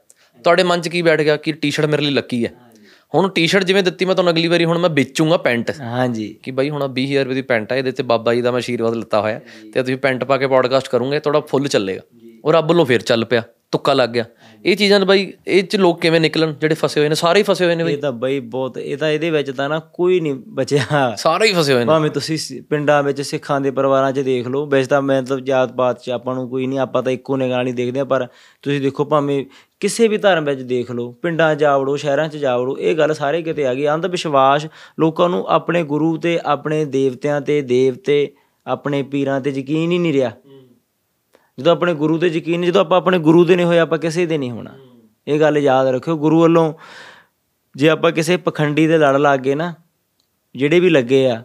ਤੁਹਾਡੇ ਮਨ 'ਚ ਕੀ ਬੈਠ ਗਿਆ ਕਿ ਟੀ-ਸ਼ਰਟ ਮੇਰੇ ਲਈ ਲੱਕੀ ਹੈ? ਹੁਣ ਟੀ-ਸ਼ਰਟ ਜਿਵੇਂ ਦਿੱਤੀ ਮੈਂ ਤੁਹਾਨੂੰ ਅਗਲੀ ਵਾਰੀ ਹੁਣ ਮੈਂ ਵੇਚੂੰਗਾ ਪੈਂਟ। ਹਾਂਜੀ। ਕਿ ਬਾਈ ਹੁਣ 20000 ਰੁਪਏ ਦੀ ਪੈਂਟ ਹੈ ਇਹਦੇ ਤੇ ਬਾਬਾ ਜੀ ਦਾ ਮੈਂ ਆਸ਼ੀਰਵਾਦ ਲੱਤਾ ਹੋਇਆ। ਤੇ ਤੁਸੀਂ ਪੈਂਟ ਪਾ ਕੇ ਪੋਡਕਾਸਟ ਕਰੋਗੇ ਤੁਹਾਡਾ ਫੁੱਲ ਚੱਲੇਗਾ। ਉਹ ਰੱਬ ਵੱਲੋਂ ਫੇਰ ਚੱਲ ਪਿਆ ਤੁੱਕਾ ਲੱਗ ਗਿਆ। ਇਹ ਚੀਜ਼ਾਂ ਬਾਈ ਇਹ ਚ ਲੋਕ ਕਿਵੇਂ ਨਿਕਲਣ ਜਿਹੜੇ ਫਸੇ ਹੋਏ ਨੇ ਸਾਰੇ ਹੀ ਫਸੇ ਹੋਏ ਨੇ ਬਾਈ। ਇਹ ਤਾਂ ਬਈ ਬਹੁਤ ਇਹ ਤਾਂ ਇਹਦੇ ਵਿੱਚ ਤਾਂ ਨਾ ਕੋਈ ਨਹੀਂ ਬਚਿਆ। ਸਾਰੇ ਹੀ ਫਸੇ ਹੋਏ ਨੇ। ਭਾਵੇਂ ਤੁਸੀਂ ਪਿੰਡਾਂ ਵਿੱਚ ਸਿੱਖਾਂ ਦੇ ਪਰਿਵਾਰਾਂ 'ਚ ਦੇਖ ਲਓ ਵੈਸੇ ਤਾਂ ਮਤਲਬ ਜਾਤ ਪਾਤ 'ਚ ਆਪਾਂ ਨੂੰ ਕੋਈ ਨਹੀਂ ਆਪਾਂ ਤਾਂ ਇੱਕੋ ਨਿਗਾਹ ਨਹੀਂ ਦੇਖਦੇ ਪਰ ਤੁਸੀਂ ਦੇਖੋ ਭਾਵੇਂ ਕਿਸੇ ਵੀ ਧਰਮ ਵਿੱਚ ਦੇਖ ਲਓ ਪਿੰਡਾਂ 'ਚ ਜਾ ਵੜੋ ਸ਼ਹਿਰਾਂ 'ਚ ਜਾ ਵੜੋ ਇਹ ਗੱਲ ਸਾਰੇ ਕਿਤੇ ਆ ਗਈ। ਅੰਧ ਵਿਸ਼ਵਾਸ ਲੋਕਾਂ ਨੂੰ ਆਪਣੇ ਗੁਰੂ ਤੇ ਆਪਣੇ ਦੇਵਤਿਆਂ ਤੇ ਦੇਵਤੇ ਆਪਣੇ ਪੀਰਾਂ ਤੇ ਯਕੀਨ ਹੀ ਨਹੀਂ ਰਿਹਾ। ਜਦੋਂ ਆਪਣੇ ਗੁਰੂ ਤੇ ਯਕੀਨ ਜਦੋਂ ਆਪਾਂ ਆਪਣੇ ਗੁਰੂ ਦੇ ਨਹੀਂ ਹੋਏ ਆਪਾਂ ਕਿਸੇ ਦੇ ਨਹੀਂ ਹੋਣਾ। ਇਹ ਗੱਲ ਯਾਦ ਰੱਖਿਓ ਗੁਰੂ ਵੱਲੋਂ ਜੇ ਆਪਾਂ ਕਿਸੇ ਪਖੰਡੀ ਦੇ ਲੜ ਲੱਗ ਗਏ ਨਾ ਜਿਹੜੇ ਵੀ ਲੱਗੇ ਆ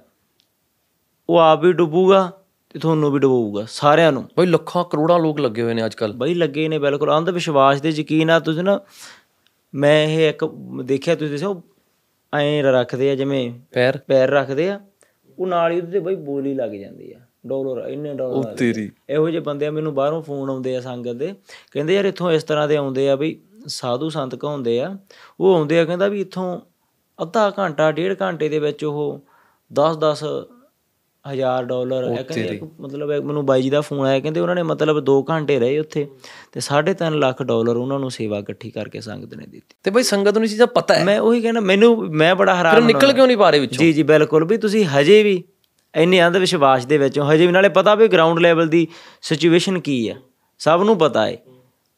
ਉਹ ਆਪ ਵੀ ਡੁੱਬੂਗਾ ਤੇ ਤੁਹਾਨੂੰ ਵੀ ਡੁਬੋਊਗਾ ਸਾਰਿਆਂ ਨੂੰ। ਬਾਈ ਲੱਖਾਂ ਕਰੋੜਾਂ ਲੋਕ ਲੱਗੇ ਹੋਏ ਨੇ ਅੱਜ ਕੱਲ ਬਈ ਲੱਗੇ ਨੇ ਬਿਲਕੁਲ ਅੰਧ ਵਿਸ਼ਵਾਸ ਤੇ ਯਕੀਨ ਆ ਤੁਸੀਂ ਨਾ ਮੈਂ ਇਹ ਇੱਕ ਦੇਖਿਆ ਤੁਸੀਂ ਦੱਸਿਆ ਐਂ ਰੱਖਦੇ ਆ ਜਿਵੇਂ ਪੈਰ। ਪੈਰ ਰੱਖਦੇ ਆ ਉਹ ਨਾਲ ਹੀ ਉਹਦੇ ਬਈ ਬੋਲੀ ਲੱਗ ਜਾਂਦੀ ਆ। ਡਾਲਰ ਇੰਨੇ ਡਾਲਰ ਤੇਰੀ। ਇਹੋ ਜਿਹੇ ਬੰਦੇ ਆ ਮੈਨੂੰ ਬਾਹਰੋਂ ਫੋਨ ਆਉਂਦੇ ਆ ਸੰਗਤ ਦੇ। ਕਹਿੰਦੇ ਯਾਰ ਇੱਥੋਂ ਇਸ ਤਰ੍ਹਾਂ ਦੇ ਆਉਂਦੇ ਆ ਵੀ ਸਾਧੂ ਸੰਤ ਕਹਾਉਂਦੇ ਆ। ਉਹ ਆਉਂਦੇ ਆ ਕਹਿੰਦਾ ਵੀ ਇੱਥੋਂ ਅੱਧਾ ਘੰਟਾ ਡੇਢ ਘੰਟੇ ਦੇ ਵਿੱਚ ਉਹ 10 10 ਹਜ਼ਾਰ ਡਾਲਰ ਇਹ ਕਹਿੰਦੇ ਮਤਲਬ ਮੈਨੂੰ ਬਾਈ ਜੀ ਦਾ ਫੋਨ ਆਇਆ ਕਹਿੰਦੇ ਉਹਨਾਂ ਨੇ ਮਤਲਬ 2 ਘੰਟੇ ਰਹੇ ਉੱਥੇ ਤੇ 3.5 ਲੱਖ ਡਾਲਰ ਉਹਨਾਂ ਨੂੰ ਸੇਵਾ ਇਕੱਠੀ ਕਰਕੇ ਸੰਗਤ ਨੇ ਦਿੱਤੀ। ਤੇ ਬਾਈ ਸੰਗਤ ਨੂੰ ਚੀਜ਼ਾਂ ਪਤਾ ਹੈ? ਮੈਂ ਉਹੀ ਕਹਿੰਦਾ ਮੈਨੂੰ ਮੈਂ ਬੜਾ ਹੈਰਾਨ ਫਿਰ ਉਹ ਨਿਕਲ ਕਿਉਂ ਨਹੀਂ ਪਾ ਰਹੇ ਵਿੱਚੋਂ? ਜੀ ਜੀ ਬਿਲਕੁਲ ਵੀ ਤੁਸੀਂ ਹਜੇ ਵੀ ਇੰਨੇ ਅੰਧ ਵਿਸ਼ਵਾਸ ਦੇ ਵਿੱਚੋਂ ਹਜੇ ਵੀ ਨਾਲੇ ਪਤਾ ਵੀ ਗਰਾਊਂਡ ਲੈਵਲ ਦੀ ਸਿਚੁਏਸ਼ਨ ਕੀ ਆ। ਸਭ ਨੂੰ ਪਤਾ ਹੈ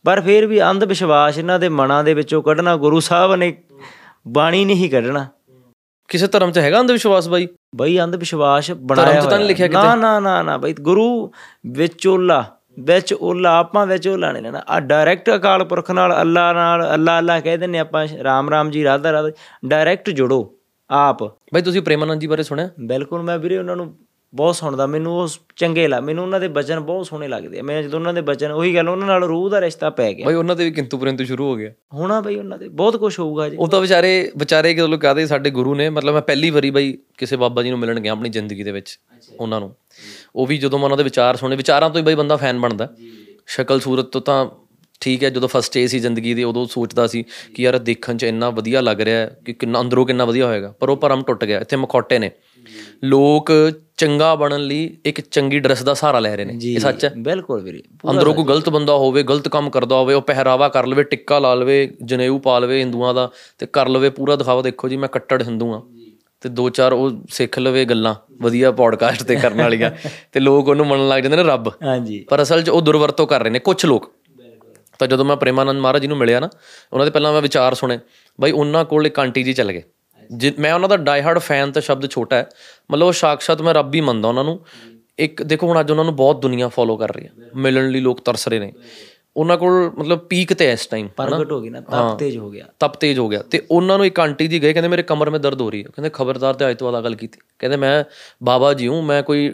ਪਰ ਫਿਰ ਵੀ ਅੰਧ ਵਿਸ਼ਵਾਸ ਇਹਨਾਂ ਦੇ ਮਨਾਂ ਦੇ ਵਿੱਚੋਂ ਕੱਢਣਾ ਗੁਰੂ ਸਾਹਿਬ ਨੇ ਬਾਣੀ ਨਹੀਂ ਕੱਢਣਾ। ਕਿਸੇ ਧਰਮ 'ਚ ਹੈਗਾ ਅੰਧ ਵਿਸ਼ਵਾਸ ਬਾਈ? ਬਈ ਅੰਧ ਵਿਸ਼ਵਾਸ ਬਣਾਇਆ ਧਰਮ 'ਚ ਤਾਂ ਨਹੀਂ ਲਿਖਿਆ ਨਾ ਨਾ ਨਾ ਨਾ ਬਈ ਗੁਰੂ ਵਿੱਚ ਓਲਾ ਵਿੱਚ ਓਲਾ ਆਪਾਂ ਵਿੱਚ ਓਲਾ ਨਹੀਂ ਲੈਣਾ। ਆ ਡਾਇਰੈਕਟ ਅਕਾਲ ਪੁਰਖ ਨਾਲ ਅੱਲਾ ਨਾਲ ਅੱਲਾ ਅੱਲਾ ਕਹਿ ਦਿੰਨੇ ਆਪਾਂ ਰਾਮ ਰਾਮ ਜੀ ਰਾਧਾ ਰਾਧਾ ਡਾਇਰੈਕਟ ਜੁੜੋ। ਆਪ। ਬਾਈ ਤੁਸੀਂ ਪ੍ਰੇਮਾਨੰਦ ਜੀ ਬਾਰੇ ਸੁਣਿਆ? ਬਿਲਕੁਲ ਮੈਂ ਵੀਰੇ ਉਹਨਾਂ ਨੂੰ ਬਹੁਤ ਸੁਣਦਾ। ਮੈਨੂੰ ਉਹ ਚੰਗੇ ਲੱਗ ਮੈਨੂੰ ਉਹਨਾਂ ਦੇ ਬਚਨ ਬਹੁਤ ਸੋਹਣੇ ਲੱਗਦੇ ਆ। ਮੈਂ ਜਦੋਂ ਉਹਨਾਂ ਦੇ ਬਚਨ ਉਹੀ ਗੱਲ ਉਹਨਾਂ ਨਾਲ ਰੂਹ ਦਾ ਰਿਸ਼ਤਾ ਪੈ ਗਿਆ। ਬਾਈ ਉਹਨਾਂ ਦੇ ਵੀ ਕਿੰਤੂ ਪਰੰਤੂ ਸ਼ੁਰੂ ਹੋ ਗਿਆ। ਹੋਣਾ ਬਈ ਉਹਨਾਂ ਦੇ। ਬਹੁਤ ਕੁਝ ਹੋਊਗਾ ਜੀ। ਉਹ ਤਾਂ ਵਿਚਾਰੇ ਵਿਚਾਰੇ ਕਿ ਲੋਕ ਕਹਦੇ ਸਾਡੇ ਗੁਰੂ ਨੇ ਮਤਲਬ ਮੈਂ ਪਹਿਲੀ ਵਾਰੀ ਬਾਈ ਕਿਸੇ ਬਾਬਾ ਜੀ ਨੂੰ ਮਿਲਣ ਗਿਆ ਆਪਣੀ ਜ਼ਿੰਦਗੀ ਦੇ ਵਿੱਚ ਉਹਨਾਂ ਨੂੰ। ਉਹ ਵੀ ਜਦੋਂ ਮੈਂ ਉਹਨਾਂ ਦੇ ਵਿਚਾਰ ਸੁਣੇ ਵਿਚਾਰਾਂ ਤੋਂ ਹੀ ਬਾਈ ਬੰਦਾ ਫੈਨ ਬਣਦਾ। ਸ਼ਕਲ ਸੂਰਤ ਤੋਂ ਤਾਂ ਠੀਕ ਹੈ ਜਦੋਂ ਫਸਟ ਏ ਸੀ ਜ਼ਿੰਦਗੀ ਦੀ ਉਦੋਂ ਸੋਚਦਾ ਸੀ ਕਿ ਯਾਰ ਦੇਖਣ 'ਚ ਇੰਨਾ ਵਧੀਆ ਲੱਗ ਰਿਹਾ ਹੈ ਕਿ ਕਿੰਨਾ ਅੰਦਰੋਂ ਕਿੰਨਾ ਵਧੀਆ ਹੋਏਗਾ ਪਰ ਉਹ ਭਰਮ ਟੁੱਟ ਗਿਆ ਇੱਥੇ ਮਖੌਟੇ ਨੇ। ਲੋਕ ਚੰਗਾ ਬਣਨ ਲਈ ਇੱਕ ਚੰਗੀ ਡਰੈਸ ਦਾ ਸਹਾਰਾ ਲੈ ਰਹੇ ਨੇ ਇਹ ਸੱਚ ਹੈ? ਬਿਲਕੁਲ ਵੀਰੇ ਅੰਦਰੋਂ ਕੋਈ ਗਲਤ ਬੰਦਾ ਹੋਵੇ ਗਲਤ ਕੰਮ ਕਰਦਾ ਹੋਵੇ ਉਹ ਪਹਿਰਾਵਾ ਕਰ ਲਵੇ ਟਿੱਕਾ ਲਾ ਲਵੇ ਜਨੇਊ ਪਾ ਲਵੇ ਹਿੰਦੂਆਂ ਦਾ ਤੇ ਕਰ ਲਵੇ ਪੂਰਾ ਦਿਖਾਵਾ ਦੇਖੋ ਜੀ ਮੈਂ ਕੱਟੜ ਹਿੰਦੂ ਆ ਤੇ ਦੋ ਚਾਰ ਉਹ ਸਿੱਖ ਲਵੇ ਗੱਲਾਂ ਵਧੀਆ ਪੋਡਕਾਸਟ ਤੇ ਕਰਨ ਵਾਲੀਆਂ ਤੇ ਲੋਕ ਉਹਨੂੰ ਮੰਨਣ ਲੱਗ ਜਾਂਦੇ ਨੇ ਰੱਬ। ਹਾਂਜੀ। ਪਰ ਅਸਲ 'ਚ ਉਹ ਦੁਰਵਰਤੋਂ ਕਰ ਰਹੇ ਨੇ ਕੁਝ ਲੋਕ। ਤਾਂ ਜਦੋਂ ਮੈਂ ਪ੍ਰੇਮਾਨੰਦ ਮਹਾਰਾਜ ਜੀ ਨੂੰ ਮਿਲਿਆ ਨਾ ਉਹਨਾਂ ਦੇ ਪਹਿਲਾਂ ਮੈਂ ਵਿਚਾਰ ਸੁਣੇ ਬਾਈ ਉਹਨਾਂ ਕੋਲ ਇੱਕ ਆਂਟੀ ਜੀ ਚੱਲ ਗਏ। ਮੈਂ ਉਹਨਾਂ ਦਾ ਡਾਈ ਹਾਰਡ ਫੈਨ ਤਾਂ ਸ਼ਬਦ ਛੋਟਾ ਹੈ ਮਤਲਬ ਉਹ ਸਾਕਸ਼ਾਤ ਮੈਂ ਰੱਬ ਹੀ ਮੰਨਦਾ ਉਹਨਾਂ ਨੂੰ। ਇੱਕ ਦੇਖੋ ਹੁਣ ਅੱਜ ਉਹਨਾਂ ਨੂੰ ਬਹੁਤ ਦੁਨੀਆ ਫੋਲੋ ਕਰ ਰਹੀ ਹੈ ਮਿਲਣ ਲਈ ਲੋਕ ਤਰਸ ਰਹੇ ਨੇ। ਉਹਨਾਂ ਕੋਲ ਮਤਲਬ ਪੀਕ ਤੇ ਇਸ ਟਾਈਮ ਪ੍ਰਗਟ ਹੋ ਗਈ ਨਾ ਤਪ ਤੇਜ ਹੋ ਗਿਆ। ਤਪ ਤੇਜ ਹੋ ਗਿਆ। ਤੇ ਉਹਨਾਂ ਨੂੰ ਇੱਕ ਆਂਟੀ ਜੀ ਗਏ ਕਹਿੰਦੇ ਮੇਰੇ ਕਮਰ ਮੇ ਦਰਦ ਹੋ ਰਹੀ ਹੈ। ਕਹਿੰਦੇ ਖਬਰਦਾਰ ਤੇ ਅੱਜ ਤੋਂ ਬਾਅਦ ਗੱਲ ਕੀਤੀ। ਕਹਿੰਦੇ ਮੈਂ ਬਾਬਾ ਜੀ ਹੂੰ ਮੈਂ ਕੋਈ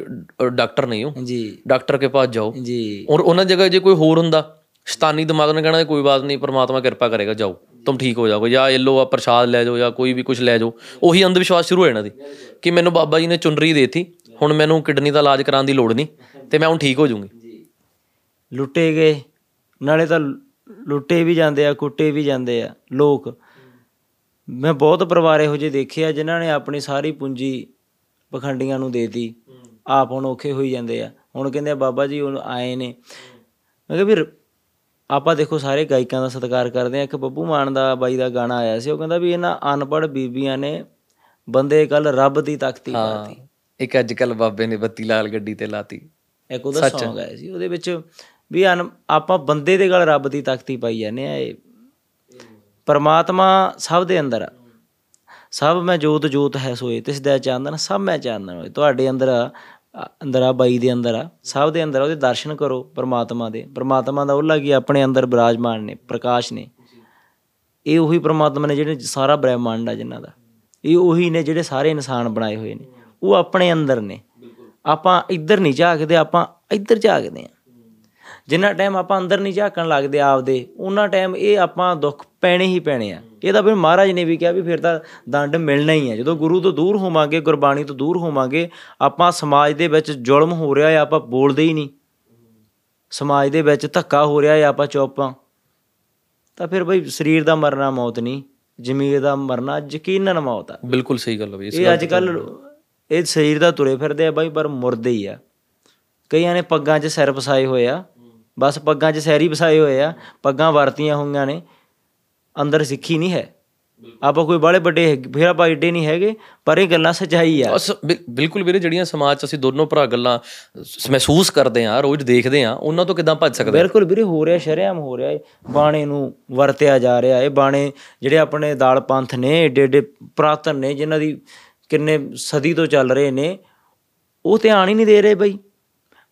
ਡਾਕਟਰ ਨਹੀਂ ਹੂੰ। ਜੀ। ਡਾਕਟਰ ਕੇ ਪਾਸ ਜਾਓ। ਜੀ। ਔਰ ਉਹਨਾਂ ਜਗ੍ਹਾ ਜੇ ਕੋਈ ਹੋਰ ਹੁੰਦਾ ਸ਼ਤਾਨੀ ਦਿਮਾਗ ਨੇ ਕਹਿਣਾ ਕੋਈ ਬਾਤ ਨਹੀਂ ਪਰਮਾਤਮਾ ਕਿਰਪਾ ਕਰੇਗਾ ਜਾਓ। ਤੁਮ ਠੀਕ ਹੋ ਜਾਓਗੇ ਜਾਂ ਇਹ ਲੋ ਆ ਪ੍ਰਸ਼ਾਦ ਲੈ ਜਾਓ ਜਾਂ ਕੋਈ ਵੀ ਕੁਝ ਲੈ ਜਾਓ। ਉਹੀ ਅੰਧ ਵਿਸ਼ਵਾਸ ਸ਼ੁਰੂ ਹੋ ਜਾਣਾ ਦੀ ਕਿ ਮੈਨੂੰ ਬਾਬਾ ਜੀ ਨੇ ਚੁੰਨਰੀ ਦੇਤੀ ਹੁਣ ਮੈਨੂੰ ਕਿਡਨੀ ਦਾ ਇਲਾਜ ਕਰਾਉਣ ਦੀ ਲੋੜ ਨਹੀਂ ਤੇ ਮੈਂ ਹੁਣ ਠੀਕ ਹੋ ਜਾਊਂਗੀ। ਲੁੱਟੇ ਗਏ ਨਾਲੇ ਤਾਂ ਲੁੱਟੇ ਵੀ ਜਾਂਦੇ ਆ ਕੁੱਟੇ ਵੀ ਜਾਂਦੇ ਆ ਲੋਕ। ਮੈਂ ਬਹੁਤ ਪਰਿਵਾਰ ਇਹੋ ਜਿਹੇ ਦੇਖੇ ਆ ਜਿਨ੍ਹਾਂ ਨੇ ਆਪਣੀ ਸਾਰੀ ਪੂੰਜੀ ਪਖੰਡੀਆਂ ਨੂੰ ਦੇਤੀ। ਆਪ ਹੁਣ ਔਖੇ ਹੋਈ ਜਾਂਦੇ ਆ। ਹੁਣ ਕਹਿੰਦੇ ਆ ਬਾਬਾ ਜੀ ਹੁਣ ਆਏ ਨੇ। ਮੈਂ ਕਿਹਾ ਵੀਰ ਆਪਾਂ ਦੇਖੋ ਸਾਰੇ ਗਾਇਕਾਂ ਦਾ ਸਤਿਕਾਰ ਕਰਦੇ ਆ ਇੱਕ ਬੱਬੂ ਮਾਨ ਦਾ ਬਾਈ ਦਾ ਗਾਣਾ ਆਇਆ ਸੀ ਉਹ ਕਹਿੰਦਾ ਵੀ ਇਹਨਾਂ ਅਨਪੜ੍ਹ ਬੀਬੀਆਂ ਨੇ ਬੰਦੇ ਕੱਲ ਰੱਬ ਦੀ ਤਖਤੀ ਪਾਤੀ ਇੱਕ ਅੱਜ ਕੱਲ ਬਾਬੇ ਨੇ ਬੱਤੀ ਲਾਲ ਗੱਡੀ ਤੇ ਲਾਤੀ। ਇੱਕ ਉਹਦਾ Song ਆਇਆ ਸੀ ਉਹਦੇ ਵਿੱਚ ਵੀ ਆਪਾਂ ਬੰਦੇ ਦੇ ਗਲ ਰੱਬ ਦੀ ਤਖਤੀ ਪਾਈ ਜਾਂਦੇ ਆ ਇਹ। ਪਰਮਾਤਮਾ ਸਭ ਦੇ ਅੰਦਰ ਆ। ਸਭ ਮੈਂ ਜੋਤ ਜੋਤ ਹੈ ਸੋਏ ਤਿਸ ਦਾ ਚਾਨਣ ਸਭ ਮੈਂ ਚਾਨਣ ਹੋਏ। ਤੁਹਾਡੇ ਅੰਦਰ ਅੰਦਰ ਆ ਬਾਈ ਦੇ ਅੰਦਰ ਆ। ਸਭ ਦੇ ਅੰਦਰ ਉਹਦੇ ਦਰਸ਼ਨ ਕਰੋ ਪਰਮਾਤਮਾ ਦੇ। ਪਰਮਾਤਮਾ ਦਾ ਉਹਲਾ ਕੀ ਆਪਣੇ ਅੰਦਰ ਬਿਰਾਜਮਾਨ ਨੇ ਪ੍ਰਕਾਸ਼ ਨੇ। ਇਹ ਉਹੀ ਪਰਮਾਤਮਾ ਨੇ ਜਿਹੜੇ ਸਾਰਾ ਬ੍ਰਹਿਮੰਡ ਆ ਜਿਨ੍ਹਾਂ ਦਾ। ਇਹ ਉਹੀ ਨੇ ਜਿਹੜੇ ਸਾਰੇ ਇਨਸਾਨ ਬਣਾਏ ਹੋਏ ਨੇ। ਉਹ ਆਪਣੇ ਅੰਦਰ ਨੇ। ਆਪਾਂ ਇੱਧਰ ਨਹੀਂ ਝਾਕਦੇ ਆਪਾਂ ਇੱਧਰ ਝਾਕਦੇ ਆ। ਜਿੰਨਾ ਟਾਈਮ ਆਪਾਂ ਅੰਦਰ ਨਹੀਂ ਝਾਕਣ ਲੱਗਦੇ ਆਪਦੇ ਉਹਨਾਂ ਟਾਈਮ ਇਹ ਆਪਾਂ ਦੁੱਖ ਪੈਣੇ ਹੀ ਪੈਣੇ ਆ। ਇਹ ਤਾਂ ਫਿਰ ਮਹਾਰਾਜ ਨੇ ਵੀ ਕਿਹਾ ਵੀ ਫਿਰ ਤਾਂ ਦੰਡ ਮਿਲਣਾ ਹੀ ਹੈ ਜਦੋਂ ਗੁਰੂ ਤੋਂ ਦੂਰ ਹੋਵਾਂਗੇ ਗੁਰਬਾਣੀ ਤੋਂ ਦੂਰ ਹੋਵਾਂਗੇ ਆਪਾਂ ਸਮਾਜ ਦੇ ਵਿੱਚ ਜ਼ੁਲਮ ਹੋ ਰਿਹਾ ਹੈ ਆਪਾਂ ਬੋਲਦੇ ਹੀ ਨਹੀਂ। ਸਮਾਜ ਦੇ ਵਿੱਚ ਧੱਕਾ ਹੋ ਰਿਹਾ ਹੈ ਆਪਾਂ ਚੁੱਪ ਆ। ਤਾਂ ਫਿਰ ਬਈ ਸਰੀਰ ਦਾ ਮਰਨਾ ਮੌਤ ਨਹੀਂ ਜ਼ਮੀਰ ਦਾ ਮਰਨਾ ਯਕੀਨਨ ਮੌਤ ਆ। ਬਿਲਕੁਲ ਸਹੀ ਗੱਲ ਹੈ ਇਹ ਅੱਜ ਕੱਲ ਇਹ ਸਰੀਰ ਦਾ ਤੁਰੇ ਫਿਰਦੇ ਆ ਬਾਈ ਪਰ ਮੁਰਦੇ ਹੀ ਆ। ਕਈਆਂ ਨੇ ਪੱਗਾਂ 'ਚ ਸਿਰ ਫਸਾਏ ਹੋਏ ਆ। ਬਸ ਪੱਗਾਂ 'ਚ ਸੈਰੀ ਫਸਾਏ ਹੋਏ ਆ ਪੱਗਾਂ ਵਰਤੀਆਂ ਹੋਈਆਂ ਨੇ ਅੰਦਰ ਸਿੱਖੀ ਨਹੀਂ ਹੈ। ਆਪਾਂ ਕੋਈ ਬਾਲੇ ਵੱਡੇ ਫਿਰ ਆਪਾਂ ਏਡੇ ਨਹੀਂ ਹੈਗੇ ਪਰ ਇਹ ਗੱਲਾਂ ਸੱਚਾਈ ਆ। ਬਿਲਕੁਲ ਵੀਰੇ ਜਿਹੜੀਆਂ ਸਮਾਜ 'ਚ ਅਸੀਂ ਦੋਨੋਂ ਭਰਾ ਗੱਲਾਂ ਮਹਿਸੂਸ ਕਰਦੇ ਆਂ ਰੋਜ਼ ਦੇਖਦੇ ਆਂ ਉਹਨਾਂ ਤੋਂ ਕਿਦਾਂ ਭੱਜ ਸਕਦੇ? ਬਿਲਕੁਲ ਵੀਰੇ ਹੋ ਰਿਹਾ ਸ਼ਰੇਆਮ ਹੋ ਰਿਹਾ ਏ। ਬਾਣੇ ਨੂੰ ਵਰਤਿਆ ਜਾ ਰਿਹਾ ਏ। ਬਾਣੇ ਜਿਹੜੇ ਆਪਣੇ ਦਾਲ ਪੰਥ ਨੇ ਏਡੇ ਏਡੇ ਪ੍ਰਾਤਨ ਨੇ ਜਿਨ੍ਹਾਂ ਦੀ ਕਿੰਨੇ ਸਦੀ ਤੋਂ ਚੱਲ ਰਹੇ ਨੇ ਉਹ ਧਿਆਨ ਹੀ ਨਹੀਂ ਦੇ ਰਹੇ ਬਈ।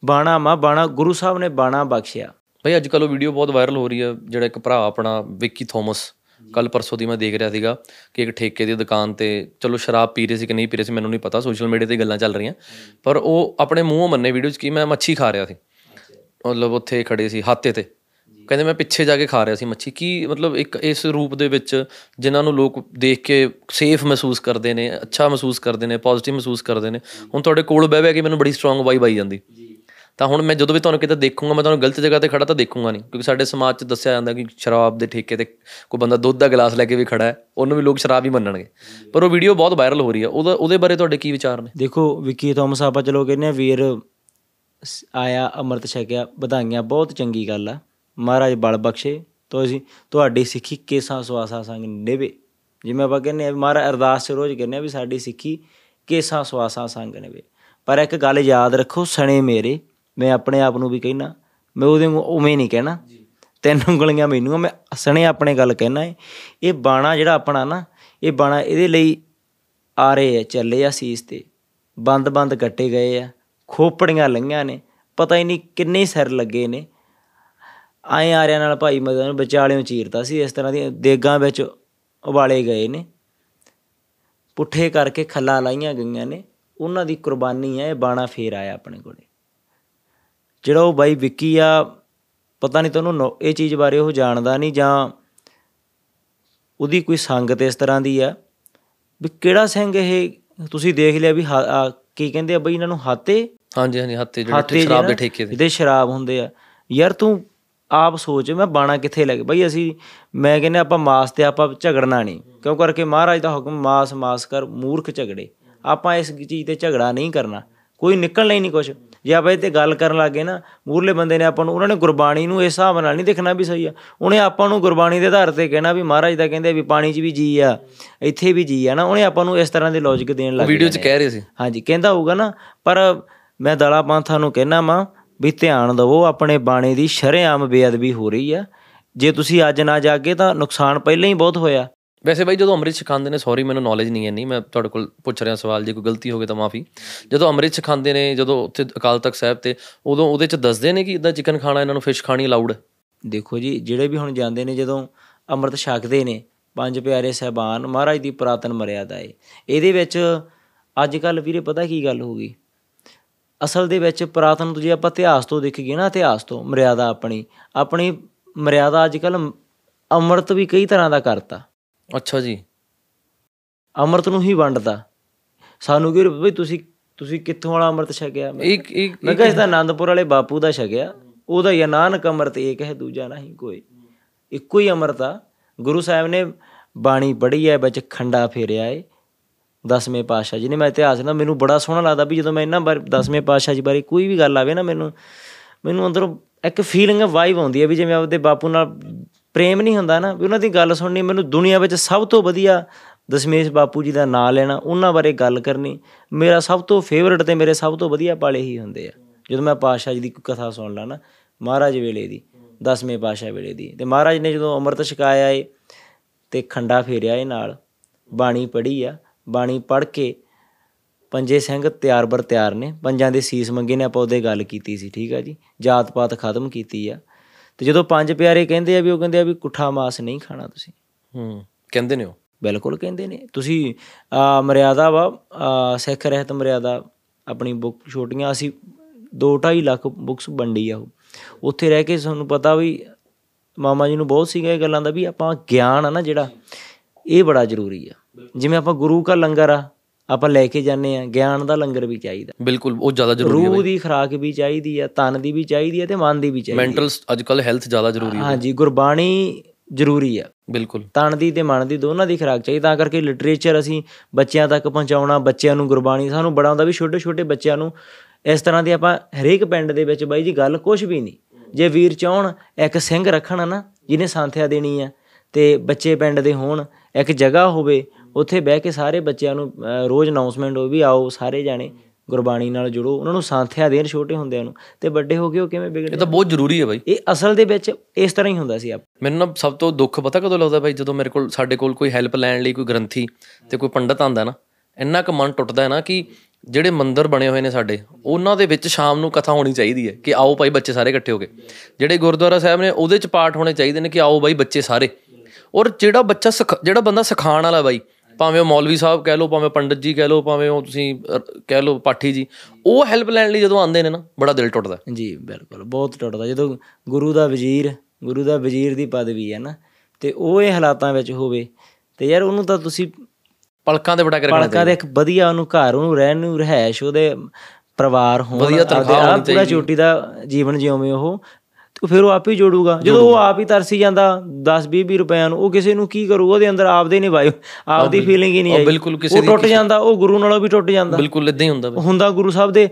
ਬਾਣਾ ਮਾ ਬਾਣਾ ਗੁਰੂ ਸਾਹਿਬ ਨੇ ਬਾਣਾ ਬਖਸ਼ਿਆ। ਬਈ ਅੱਜ ਕੱਲ ਉਹ ਵੀਡੀਓ ਬਹੁਤ ਵਾਇਰਲ ਹੋ ਰਹੀ ਹੈ ਜਿਹੜਾ ਇੱਕ ਭਰਾ ਆਪਣਾ ਵਿੱਕੀ ਥੋਮਸ। ਕੱਲ ਪਰਸੋਂ ਦੀ ਮੈਂ ਦੇਖ ਰਿਹਾ ਸੀਗਾ ਕਿ ਇੱਕ ਠੇਕੇ ਦੀ ਦੁਕਾਨ ਤੇ ਚਲੋ ਸ਼ਰਾਬ ਪੀ ਰਹੇ ਸੀ ਕਿ ਨਹੀਂ ਪੀ ਰਹੇ ਸੀ ਮੈਨੂੰ ਨਹੀਂ ਪਤਾ ਸੋਸ਼ਲ ਮੀਡੀਆ ਤੇ ਗੱਲਾਂ ਚੱਲ ਰਹੀਆਂ। ਪਰ ਉਹ ਆਪਣੇ ਮੂੰਹੋਂ ਮੰਨੇ ਵੀਡੀਓ 'ਚ ਕਿ ਮੈਂ ਮੱਛੀ ਖਾ ਰਿਹਾ ਸੀ। ਮਤਲਬ ਉੱਥੇ ਖੜੇ ਸੀ ਹਾਤੇ ਤੇ। ਕਹਿੰਦੇ ਮੈਂ ਪਿੱਛੇ ਜਾ ਕੇ ਖਾ ਰਿਹਾ ਸੀ ਮੱਛੀ। ਕੀ ਮਤਲਬ ਇੱਕ ਇਸ ਰੂਪ ਦੇ ਵਿੱਚ ਜਿਨ੍ਹਾਂ ਨੂੰ ਲੋਕ ਦੇਖ ਕੇ ਸੇਫ ਮਹਿਸੂਸ ਕਰਦੇ ਨੇ ਅੱਛਾ ਮਹਿਸੂਸ ਕਰਦੇ ਨੇ ਪੋਜ਼ਿਟਿਵ ਮਹਿਸੂਸ ਕਰਦੇ ਨੇ ਹੁਣ ਤੁਹਾਡੇ ਕੋਲ ਬਹਿ ਬਹਿ ਕੇ ਮੈਨੂੰ ਬੜੀ ਸਟਰੋਂਗ ਵਾਈਬ ਆਈ ਜਾਂਦੀ। ਤਾਂ ਹੁਣ ਮੈਂ ਜਦੋਂ ਵੀ ਤੁਹਾਨੂੰ ਕਿਤੇ ਦੇਖੂੰਗਾ, ਮੈਂ ਤੁਹਾਨੂੰ ਗਲਤ ਜਗ੍ਹਾ ਤੇ ਖੜਾ ਤਾਂ ਦੇਖੂੰਗਾ ਨਹੀਂ, ਕਿਉਂਕਿ ਸਾਡੇ ਸਮਾਜ 'ਚ ਦੱਸਿਆ ਜਾਂਦਾ ਕਿ ਸ਼ਰਾਬ ਦੇ ਠੇਕੇ ਤੇ ਕੋਈ ਬੰਦਾ ਦੁੱਧ ਦਾ ਗਲਾਸ ਲੈ ਕੇ ਵੀ ਖੜਾ ਹੈ, ਉਹਨੂੰ ਵੀ ਲੋਕ ਸ਼ਰਾਬ ਹੀ ਮੰਨਣਗੇ। ਪਰ ਉਹ ਵੀਡੀਓ ਬਹੁਤ ਵਾਇਰਲ ਹੋ ਰਹੀ ਹੈ। ਉਹਦਾ, ਉਹਦੇ ਬਾਰੇ ਤੁਹਾਡੇ ਕੀ ਵਿਚਾਰ ਨੇ? ਦੇਖੋ, ਵਿੱਕੀ ਥੋਮਸ ਆਪਾਂ ਚਲੋ ਕਹਿੰਦੇ ਆ ਵੀਰ ਸ- ਆਇਆ, ਅੰਮ੍ਰਿਤ ਛਕਿਆ, ਵਧਾਈਆਂ, ਬਹੁਤ ਚੰਗੀ ਗੱਲ ਆ। ਮਹਾਰਾਜ ਬਲ ਬਖਸ਼ੇ। ਤੁਸੀਂ ਤੁਹਾਡੀ ਸਿੱਖੀ ਕੇਸਾਂ ਸਵਾਸਾਂ ਸੰਗ ਨਿਭੇ। ਜਿਵੇਂ ਆਪਾਂ ਕਹਿੰਦੇ ਆ ਵੀ ਮਹਾਰਾਜ ਅਰਦਾਸ ਚ ਰੋਜ਼ ਕਹਿੰਦੇ ਆ ਵੀ ਸਾਡੀ ਸਿੱਖੀ ਕੇਸਾਂ ਸਵਾਸਾਂ ਸੰਗ ਨਿਭੇ। ਪਰ ਇੱਕ ਗੱਲ ਯਾਦ ਰੱਖੋ, ਸਣੇ ਮੇਰੇ ਮੈਂ ਆਪਣੇ ਆਪ ਨੂੰ ਵੀ ਕਹਿਣਾ ਮੈਂ ਉਹਦੇ ਵਾਂਗੂ ਉਵੇਂ ਨਹੀਂ ਕਹਿਣਾ। ਤਿੰਨ ਉਂਗਲੀਆਂ ਮੈਨੂੰ ਆ, ਮੈਂ ਸਣੇ ਆਪਣੇ ਗੱਲ ਕਹਿਣਾ ਹੈ ਇਹ ਬਾਣਾ ਜਿਹੜਾ ਆਪਣਾ ਨਾ ਇਹ ਬਾਣਾ ਇਹਦੇ ਲਈ ਆ ਰਹੇ ਆ ਚੱਲੇ ਆ ਸੀਸ ਤੇ। ਬੰਦ ਬੰਦ ਕੱਟੇ ਗਏ ਆ ਖੋਪੜੀਆਂ ਲੰਘੀਆਂ ਨੇ ਪਤਾ ਹੀ ਨਹੀਂ ਕਿੰਨੇ ਸਿਰ ਲੱਗੇ ਨੇ। ਆਏ ਆਰਿਆਂ ਨਾਲ ਭਾਈ ਮਦਨ ਨੂੰ ਵਿਚਾਲਿਓਂ ਚੀਰਤਾ ਸੀ ਇਸ ਤਰ੍ਹਾਂ ਦੀਆਂ ਦੇਗਾਂ ਵਿੱਚ ਉਬਾਲੇ ਗਏ ਨੇ। ਪੁੱਠੇ ਕਰਕੇ ਖੱਲਾਂ ਲਾਈਆਂ ਗਈਆਂ ਨੇ ਉਹਨਾਂ ਦੀ ਕੁਰਬਾਨੀ ਹੈ ਇਹ ਬਾਣਾ ਫੇਰ ਆਇਆ ਆਪਣੇ ਕੋਲੇ। ਜਿਹੜਾ ਉਹ ਬਾਈ ਵਿੱਕੀ ਆ ਪਤਾ ਨਹੀਂ ਤੁਹਾਨੂੰ ਇਹ ਚੀਜ਼ ਬਾਰੇ ਉਹ ਜਾਣਦਾ ਨਹੀਂ ਜਾਂ ਉਹਦੀ ਕੋਈ ਸੰਗਤ ਇਸ ਤਰ੍ਹਾਂ ਦੀ ਆ ਵੀ ਕਿਹੜਾ ਸਿੰਘ ਇਹ? ਤੁਸੀਂ ਦੇਖ ਲਿਆ ਵੀ ਕੀ ਕਹਿੰਦੇ ਆ ਬਈ ਇਹਨਾਂ ਨੂੰ ਹਾਤੇ? ਹਾਂਜੀ ਹਾਂਜੀ ਹੱਤੇ ਜਿਹੜੇ ਸ਼ਰਾਬ ਦੇ ਠੇਕੇ ਤੇ। ਜਿਹਦੇ ਸ਼ਰਾਬ ਹੁੰਦੇ ਆ। ਯਾਰ ਤੂੰ ਆਪ ਸੋਚ ਮੈਂ ਬਾਣਾ ਕਿੱਥੇ ਲੱਗ ਬਈ ਅਸੀਂ ਮੈਂ ਕਹਿੰਦੇ ਆਪਾਂ ਮਾਸ ਤੇ ਆਪਾਂ ਝਗੜਨਾ ਨਹੀਂ। ਕਿਉਂ ਕਰਕੇ ਮਹਾਰਾਜ ਦਾ ਹੁਕਮ ਮਾਸ ਮਾਸ ਕਰ ਮੂਰਖ ਝਗੜੇ। ਆਪਾਂ ਇਸ ਚੀਜ਼ ਤੇ ਝਗੜਾ ਨਹੀਂ ਕਰਨਾ। ਕੋਈ ਨਿਕਲਣਾ ਹੀ ਨਹੀਂ ਕੁਛ। ਜੇ ਆਪਾਂ ਇਹ ਤੇ ਗੱਲ ਕਰਨ ਲੱਗੇ ਨਾ ਮੂਰਲੇ ਬੰਦੇ ਨੇ ਆਪਾਂ ਨੂੰ ਉਹਨਾਂ ਨੇ ਗੁਰਬਾਣੀ ਨੂੰ ਇਸ ਹਿਸਾਬ ਨਾਲ ਨਹੀਂ ਦੇਖਣਾ ਵੀ ਸਹੀ ਆ। ਉਹਨੇ ਆਪਾਂ ਨੂੰ ਗੁਰਬਾਣੀ ਦੇ ਆਧਾਰ ਤੇ ਕਹਿਣਾ ਵੀ ਮਹਾਰਾਜ ਦਾ ਕਹਿੰਦੇ ਵੀ ਪਾਣੀ 'ਚ ਵੀ ਜੀ ਆ ਇੱਥੇ ਵੀ ਜੀ ਆ ਨਾ ਉਹਨੇ ਆਪਾਂ ਨੂੰ ਇਸ ਤਰ੍ਹਾਂ ਦੇ ਲੌਜੀਕ ਦੇਣ ਲੱਗ ਵੀਡੀਓ 'ਚ ਕਹਿ ਰਹੇ ਸੀ। ਹਾਂਜੀ ਕਹਿੰਦਾ ਹੋਊਗਾ ਨਾ ਪਰ ਮੈਂ ਦਲਾ ਪੰਥਾਂ ਨੂੰ ਕਹਿਣਾ ਵਾਂ ਵੀ ਧਿਆਨ ਦਿਵੋ ਆਪਣੇ ਬਾਣੇ ਦੀ ਸ਼ਰੇਆਮ ਬੇਅਦਬੀ ਹੋ ਰਹੀ ਆ। ਜੇ ਤੁਸੀਂ ਅੱਜ ਨਾ ਜਾਗੇ ਤਾਂ ਨੁਕਸਾਨ ਪਹਿਲਾਂ ਹੀ ਬਹੁਤ ਹੋਇਆ। ਵੈਸੇ ਬਾਈ ਜਦੋਂ ਅੰਮ੍ਰਿਤ ਛਕਾਉਂਦੇ ਨੇ ਸੌਰੀ ਮੈਨੂੰ ਨੌਲੇਜ ਨਹੀਂ ਹੈ, ਨਹੀਂ, ਮੈਂ ਤੁਹਾਡੇ ਕੋਲ ਪੁੱਛ ਰਿਹਾ ਸਵਾਲ, ਜੇ ਕੋਈ ਗਲਤੀ ਹੋਵੇ ਤਾਂ ਮਾਫੀ। ਜਦੋਂ ਅੰਮ੍ਰਿਤ ਛਕਾਉਂਦੇ ਨੇ, ਜਦੋਂ ਉੱਥੇ ਅਕਾਲ ਤਖਤ ਸਾਹਿਬ ਤੇ, ਉਦੋਂ ਉਹਦੇ 'ਚ ਦੱਸਦੇ ਨੇ ਕਿ ਇਦਾਂ ਚਿਕਨ ਖਾਣਾ, ਇਹਨਾਂ ਨੂੰ ਫਿਸ਼ ਖਾਣੀ ਅਲਾਉਡ ਦੇਖੋ ਜੀ, ਜਿਹੜੇ ਵੀ ਹੁਣ ਜਾਂਦੇ ਨੇ, ਜਦੋਂ ਅੰਮ੍ਰਿਤ ਛਕਦੇ ਨੇ, ਪੰਜ ਪਿਆਰੇ ਸਹਿਬਾਨ, ਮਹਾਰਾਜ ਦੀ ਪੁਰਾਤਨ ਮਰਿਆਦਾ ਏ। ਇਹਦੇ ਵਿੱਚ ਅੱਜ ਕੱਲ ਵੀਰੇ ਪਤਾ ਕੀ ਗੱਲ ਹੋ ਗਈ? ਅਸਲ ਦੇ ਵਿੱਚ ਪੁਰਾਤਨ ਤੋਂ ਜੇ ਆਪਾਂ ਇਤਿਹਾਸ ਤੋਂ ਦੇਖੀਏ ਨਾ, ਇਤਿਹਾਸ ਤੋਂ, ਮਰਿਆਦਾ ਆਪਣੀ ਆਪਣੀ ਮਰਿਆਦਾ ਅੱਜ ਕੱਲ ਅੰਮ੍ਰਿਤ ਵੀ ਕਈ ਤਰ੍ਹਾਂ ਦਾ ਕਰਤਾ। ਅੱਛਾ ਜੀ। ਅੰਮ੍ਰਿਤ ਨੂੰ ਹੀ ਵੰਡਦਾ। ਸਾਨੂੰ ਕੀ ਬਈ ਤੁਸੀਂ ਤੁਸੀਂ ਕਿੱਥੋਂ ਵਾਲਾ ਅੰਮ੍ਰਿਤ ਛਕਿਆ? ਇੱਕ ਇੱਕ ਮੈਂ ਕਿਹਾ ਇਸ ਤਾਂ ਆਨੰਦਪੁਰ ਵਾਲੇ ਬਾਪੂ ਦਾ ਛਕਿਆ। ਉਹਦਾ ਹੀ ਆ, ਨਾਨਕ ਅੰਮ੍ਰਿਤ ਏਕ ਹੈ ਦੂਜਾ ਨਹੀਂ ਕੋਈ। ਇੱਕੋ ਹੀ ਅੰਮ੍ਰਿਤ ਆ। ਗੁਰੂ ਸਾਹਿਬ ਨੇ ਬਾਣੀ ਪੜ੍ਹੀ ਹੈ ਵਿੱਚ ਖੰਡਾ ਫੇਰਿਆ ਏ। ਦਸਵੇਂ ਪਾਤਸ਼ਾਹ ਜੀ ਨੇ। ਮੈਂ ਇਤਿਹਾਸ ਨਾ ਮੈਨੂੰ ਬੜਾ ਸੋਹਣਾ ਲੱਗਦਾ ਵੀ ਜਦੋਂ ਮੈਂ ਇਹਨਾਂ ਬਾਰੇ ਦਸਵੇਂ ਪਾਤਸ਼ਾਹ ਜੀ ਬਾਰੇ ਕੋਈ ਵੀ ਗੱਲ ਆਵੇ ਨਾ ਮੈਨੂੰ ਮੈਨੂੰ ਅੰਦਰੋਂ ਇੱਕ ਫੀਲਿੰਗ ਵਾਈਬ ਆਉਂਦੀ ਹੈ ਵੀ ਜਿਵੇਂ ਆਪਦੇ ਬਾਪੂ ਨਾਲ ਪ੍ਰੇਮ ਨਹੀਂ ਹੁੰਦਾ ਨਾ ਵੀ ਉਹਨਾਂ ਦੀ ਗੱਲ ਸੁਣਨੀ ਮੈਨੂੰ ਦੁਨੀਆ ਵਿੱਚ ਸਭ ਤੋਂ ਵਧੀਆ ਦਸ਼ਮੇਸ਼ ਬਾਪੂ ਜੀ ਦਾ ਨਾਂ ਲੈਣਾ, ਉਹਨਾਂ ਬਾਰੇ ਗੱਲ ਕਰਨੀ, ਮੇਰਾ ਸਭ ਤੋਂ ਫੇਵਰਟ ਤੇ ਮੇਰੇ ਸਭ ਤੋਂ ਵਧੀਆ ਪਾਲੇ ਹੀ ਹੁੰਦੇ ਆ। ਜਦੋਂ ਮੈਂ ਪਾਤਸ਼ਾਹ ਜੀ ਦੀ ਕੋਈ ਕਥਾ ਸੁਣ ਲਾ ਨਾ, ਮਹਾਰਾਜ ਵੇਲੇ ਦੀ, ਦਸਵੇਂ ਪਾਤਸ਼ਾਹ ਵੇਲੇ ਦੀ, ਤੇ ਮਹਾਰਾਜ ਨੇ ਜਦੋਂ ਅੰਮ੍ਰਿਤ ਛਕਾਇਆ ਏ, ਤੇ ਖੰਡਾ ਫੇਰਿਆ ਏ ਨਾਲ, ਬਾਣੀ ਪੜ੍ਹੀ ਆ, ਬਾਣੀ ਪੜ੍ਹ ਕੇ ਪੰਜੇ ਸਿੰਘ ਤਿਆਰ ਬਰ ਤਿਆਰ ਨੇ, ਪੰਜਾਂ ਦੇ ਸੀਸ ਮੰਗੇ ਨੇ, ਆਪਾਂ ਉਹਦੇ ਗੱਲ ਕੀਤੀ ਸੀ, ਠੀਕ ਆ ਜੀ ਜਾਤ ਪਾਤ ਖਤਮ ਕੀਤੀ ਆ। ਤੇ ਜਦੋਂ ਪੰਜ ਪਿਆਰੇ ਕਹਿੰਦੇ ਆ ਵੀ ਉਹ ਕਹਿੰਦੇ ਆ ਵੀ ਕੁੱਠਾ ਮਾਸ ਨਹੀਂ ਖਾਣਾ ਤੁਸੀਂ। ਹੂੰ ਕਹਿੰਦੇ ਨੇ ਉਹ? ਬਿਲਕੁਲ ਕਹਿੰਦੇ ਨੇ। ਤੁਸੀਂ ਆ ਮਰਿਆਦਾ ਵਾ ਸਿੱਖ ਰਹਿਤ ਮਰਿਆਦਾ ਆਪਣੀ ਬੁੱਕ ਛੋਟੀਆਂ ਅਸੀਂ 2.5 ਲੱਖ ਬੁੱਕਸ ਵੰਡੀ ਆ ਉਹ। ਉੱਥੇ ਰਹਿ ਕੇ ਤੁਹਾਨੂੰ ਪਤਾ ਵੀ ਮਾਮਾ ਜੀ ਨੂੰ ਬਹੁਤ ਸੀਗਾ ਇਹ ਗੱਲਾਂ ਦਾ ਵੀ ਆਪਾਂ ਗਿਆਨ ਆ ਨਾ ਜਿਹੜਾ ਇਹ ਬੜਾ ਜ਼ਰੂਰੀ ਆ। ਜਿਵੇਂ ਆਪਾਂ ਗੁਰੂ ਕਾ ਲੰਗਰ ਆ ਆਪਾਂ ਲੈ ਕੇ ਜਾਂਦੇ ਆ ਗਿਆਨ ਦਾ ਲੰਗਰ ਵੀ ਚਾਹੀਦਾ। ਬਿਲਕੁਲ ਉਹ ਜ਼ਿਆਦਾ ਜ਼ਰੂਰੀ ਹੈ ਰੂਹ ਦੀ ਖੁਰਾਕ ਵੀ ਚਾਹੀਦੀ ਆ ਤਨ ਦੀ ਵੀ ਚਾਹੀਦੀ ਆ ਤੇ ਮਨ ਦੀ ਵੀ ਚਾਹੀਦੀ ਮੈਂਟਲ ਅੱਜ ਕੱਲ ਹੈਲਥ ਜ਼ਿਆਦਾ ਜ਼ਰੂਰੀ ਹੈ। ਹਾਂਜੀ ਗੁਰਬਾਣੀ ਜ਼ਰੂਰੀ ਆ ਬਿਲਕੁਲ। ਤਨ ਦੀ ਤੇ ਮਨ ਦੀ ਦੋਨਾਂ ਦੀ ਖੁਰਾਕ ਚਾਹੀਦੀ ਤਾਂ ਕਰਕੇ ਲਿਟਰੇਚਰ ਅਸੀਂ ਬੱਚਿਆਂ ਤੱਕ ਪਹੁੰਚਾਉਣਾ ਬੱਚਿਆਂ ਨੂੰ ਗੁਰਬਾਣੀ ਸਾਨੂੰ ਬੜਾ ਹੁੰਦਾ ਵੀ ਛੋਟੇ ਛੋਟੇ ਬੱਚਿਆਂ ਨੂੰ ਇਸ ਤਰ੍ਹਾਂ ਦੀ ਆਪਾਂ ਹਰੇਕ ਪਿੰਡ ਦੇ ਵਿੱਚ ਬਾਈ ਜੀ ਗੱਲ ਕੁਝ ਵੀ ਨਹੀਂ। ਜੇ ਵੀਰ ਚਾਹਣ ਇੱਕ ਸਿੰਘ ਰੱਖਣ ਨਾ ਜਿਹਨੇ ਸੰਥਿਆ ਦੇਣੀ ਆ ਤੇ ਬੱਚੇ ਪਿੰਡ ਦੇ ਹੋਣ ਇੱਕ ਜਗ੍ਹਾ ਹੋਵੇ ਉੱਥੇ ਬਹਿ ਕੇ ਸਾਰੇ ਬੱਚਿਆਂ ਨੂੰ ਰੋਜ਼ ਅਨਾਉਂਸਮੈਂਟ ਹੋਵੇ ਵੀ ਆਓ ਸਾਰੇ ਜਾਣੇ ਗੁਰਬਾਣੀ ਨਾਲ ਜੁੜੋ ਉਹਨਾਂ ਨੂੰ ਸੰਥਿਆ ਦੇਣ ਛੋਟੇ ਹੁੰਦਿਆਂ ਨੂੰ ਤੇ ਵੱਡੇ ਹੋ ਕੇ ਉਹ ਕਿਵੇਂ ਇਹ ਵਿਗੜਦੇ ਤਾਂ ਬਹੁਤ ਜ਼ਰੂਰੀ ਹੈ ਬਾਈ। ਇਹ ਅਸਲ ਦੇ ਵਿੱਚ ਇਸ ਤਰ੍ਹਾਂ ਹੀ ਹੁੰਦਾ ਸੀ ਆਪ। ਮੈਨੂੰ ਨਾ ਸਭ ਤੋਂ ਦੁੱਖ ਪਤਾ ਕਦੋਂ ਲੱਗਦਾ ਬਾਈ ਜਦੋਂ ਮੇਰੇ ਕੋਲ ਸਾਡੇ ਕੋਲ ਕੋਈ ਹੈਲਪ ਲੈਣ ਲਈ ਕੋਈ ਗ੍ਰੰਥੀ ਤੇ ਕੋਈ ਪੰਡਤ ਆਂਦਾ ਨਾ ਇੰਨਾ ਕੁ ਮਨ ਟੁੱਟਦਾ ਹੈ ਨਾ ਕਿ ਜਿਹੜੇ ਮੰਦਿਰ ਬਣੇ ਹੋਏ ਨੇ ਸਾਡੇ ਉਹਨਾਂ ਦੇ ਵਿੱਚ ਸ਼ਾਮ ਨੂੰ ਕਥਾ ਹੋਣੀ ਚਾਹੀਦੀ ਹੈ ਕਿ ਆਓ ਭਾਈ ਬੱਚੇ ਸਾਰੇ ਇਕੱਠੇ ਹੋ ਕੇ। ਜਿਹੜੇ ਗੁਰਦੁਆਰਾ ਸਾਹਿਬ ਨੇ ਉਹਦੇ ਚ ਪਾਠ ਹੋਣੇ ਚਾਹੀਦੇ ਨੇ ਕਿ ਆਓ ਬਾਈ ਬੱਚੇ ਸਾਰੇ। ਔਰ ਜਿਹੜਾ ਬੱਚਾ ਜਿਹੜਾ ਬੰਦਾ ਸਿਖਾਉਣ ਵਾਲਾ ਬਾਈ ਭਾਵੇਂ ਉਹ ਮੌਲਵੀ ਸਾਹਿਬ ਕਹਿ ਲਓ ਭਾਵੇਂ ਪੰਡਤ ਜੀ ਕਹਿ ਲਓ ਭਾਵੇਂ ਉਹ ਤੁਸੀਂ ਕਹਿ ਲਓ ਪਾਠੀ ਜੀ ਉਹ ਹੈਲਪ ਲੈਣ ਲਈ ਜਦੋਂ ਆਉਂਦੇ ਨੇ ਨਾ ਬੜਾ ਦਿਲ ਟੁੱਟਦਾ। ਜੀ ਬਿਲਕੁਲ ਬਹੁਤ ਟੁੱਟਦਾ। ਜਦੋਂ ਗੁਰੂ ਦਾ ਵਜ਼ੀਰ ਗੁਰੂ ਦਾ ਵਜ਼ੀਰ ਦੀ ਪਦਵੀ ਹੈ ਨਾ ਤੇ ਉਹ ਇਹ ਹਾਲਾਤਾਂ ਵਿੱਚ ਹੋਵੇ ਤੇ ਯਾਰ ਉਹਨੂੰ ਤਾਂ ਤੁਸੀਂ ਪਲਕਾਂ ਦੇ ਬਟਾ ਕੇ ਰੱਖਣਾ ਪਲਕਾਂ ਦੇ ਇੱਕ ਵਧੀਆ ਉਹਨੂੰ ਘਰ ਉਹਨੂੰ ਰਹਿਣ ਨੂੰ ਰਹਿائش ਉਹਦੇ ਪਰਿਵਾਰ ਹੋਣ ਵਧੀਆ ਤਨਖਾਹ ਹੋਣੀ ਚਾਹੀਦੀ ਪੂਰਾ ਚੋਟੀ ਦਾ ਜੀਵਨ ਜਿਉਵੇਂ ਉਹ ਤੇ ਫਿਰ ਉਹ ਆਪ ਹੀ ਜੋੜੂਗਾ। ਜਦੋਂ ਉਹ ਆਪ ਹੀ ਤਰਸੀ ਜਾਂਦਾ 10 20 20 ਰੁਪਿਆਂ ਨੂੰ ਉਹ ਕਿਸੇ ਨੂੰ ਕੀ ਕਰੂ ਉਹਦੇ ਅੰਦਰ ਆਪਦੇ ਨਹੀਂ ਵਾਇਓ ਆਪਦੀ ਫੀਲਿੰਗ ਹੀ ਨਹੀਂ ਆਈ ਬਿਲਕੁਲ ਕਿਸੇ ਉਹ ਟੁੱਟ ਜਾਂਦਾ ਉਹ ਗੁਰੂ ਨਾਲੋਂ ਵੀ ਟੁੱਟ ਜਾਂਦਾ। ਬਿਲਕੁਲ ਇਦਾਂ ਹੀ ਹੁੰਦਾ ਹੁੰਦਾ ਗੁਰੂ ਸਾਹਿਬ ਦੇ।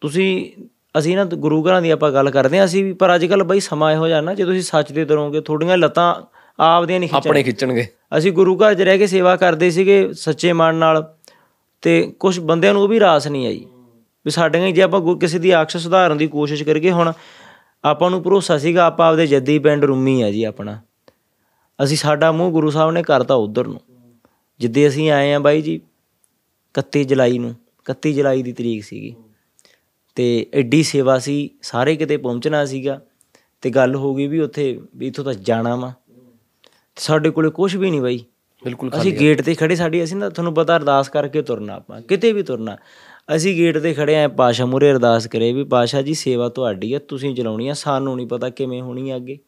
ਤੁਸੀਂ ਅਸੀਂ ਨਾ ਗੁਰੂ ਘਰਾਂ ਦੀ ਆਪਾਂ ਗੱਲ ਕਰਦੇ ਹਾਂ ਅਸੀਂ ਵੀ ਪਰ ਅੱਜ ਕੱਲ ਬਈ ਸਮਾਂ ਇਹੋ ਜਿਹਾ ਨਾ ਜੇ ਤੁਸੀਂ ਸੱਚ ਦੇ ਤਰੋਗੇ ਤੁਹਾਡੀਆਂ ਲੱਤਾਂ ਆਪਦੀਆਂ ਨਹੀਂ ਖਿੱਚਣ ਆਪਣੇ ਖਿੱਚਣਗੇ। ਅਸੀਂ ਗੁਰੂ ਘਰ 'ਚ ਰਹਿ ਕੇ ਸੇਵਾ ਕਰਦੇ ਸੀਗੇ ਸੱਚੇ ਮਨ ਨਾਲ। ਤੇ ਕੁਝ ਬੰਦਿਆਂ ਨੂੰ ਉਹ ਵੀ ਰਾਸ ਨਹੀਂ ਆਈ। ਵੀ ਸਾਡੇ ਨਾਲ ਜੇ ਆਪਾਂ ਕਿਸੇ ਦੀ ਆਕਸ਼ ਸੁਧਾਰਨ ਦੀ ਕੋਸ਼ਿਸ਼ ਕਰੀਏ ਹੁਣ ਆਪਾਂ ਨੂੰ ਭਰੋਸਾ ਸੀਗਾ ਆਪਾਂ ਆਪਦੇ ਜੱਦੀ ਪਿੰਡ ਰੁੰਮੀ ਆ ਜੀ ਆਪਣਾ। ਅਸੀਂ ਸਾਡਾ ਮੂੰਹ ਗੁਰੂ ਸਾਹਿਬ ਨੇ ਕਰਤਾ ਉਧਰ ਨੂੰ। ਜਿੱਦੇ ਅਸੀਂ ਆਏ ਆ ਬਾਈ ਜੀ 31 ਜੁਲਾਈ ਨੂੰ 31 ਜੁਲਾਈ ਦੀ ਤਰੀਕ ਸੀਗੀ। ਤੇ ਐਡੀ ਸੇਵਾ ਸੀ ਸਾਰੇ ਕਿਤੇ ਪਹੁੰਚਣਾ ਸੀਗਾ। ਤੇ ਗੱਲ ਹੋ ਗਈ ਵੀ ਉੱਥੇ ਵੀ ਇੱਥੋਂ ਤਾਂ ਜਾਣਾ ਵਾ। ਸਾਡੇ ਕੋਲੇ ਕੁਝ ਵੀ ਨਹੀਂ ਬਾਈ। ਬਿਲਕੁਲ ਅਸੀਂ ਗੇਟ ਤੇ ਖੜੇ ਸਾਡੀ ਅਸੀਂ ਨਾ ਤੁਹਾਨੂੰ ਪਤਾ ਅਰਦਾਸ ਕਰਕੇ ਤੁਰਨਾ ਆਪਾਂ ਕਿਤੇ ਵੀ ਤੁਰਨਾ। ਅਸੀਂ ਗੇਟ ਤੇ ਖੜੇ ਆਂ ਪਾਸ਼ਾ ਮੂਰੇ ਅਰਦਾਸ ਕਰੇ ਵੀ ਪਾਸ਼ਾ ਜੀ ਸੇਵਾ ਤੁਹਾਡੀ ਆ ਤੁਸੀਂ ਚਲਾਉਣੀ ਆ ਸਾਨੂੰ ਨਹੀਂ ਪਤਾ ਕਿਵੇਂ ਹੋਣੀ ਆ ਅੱਗੇ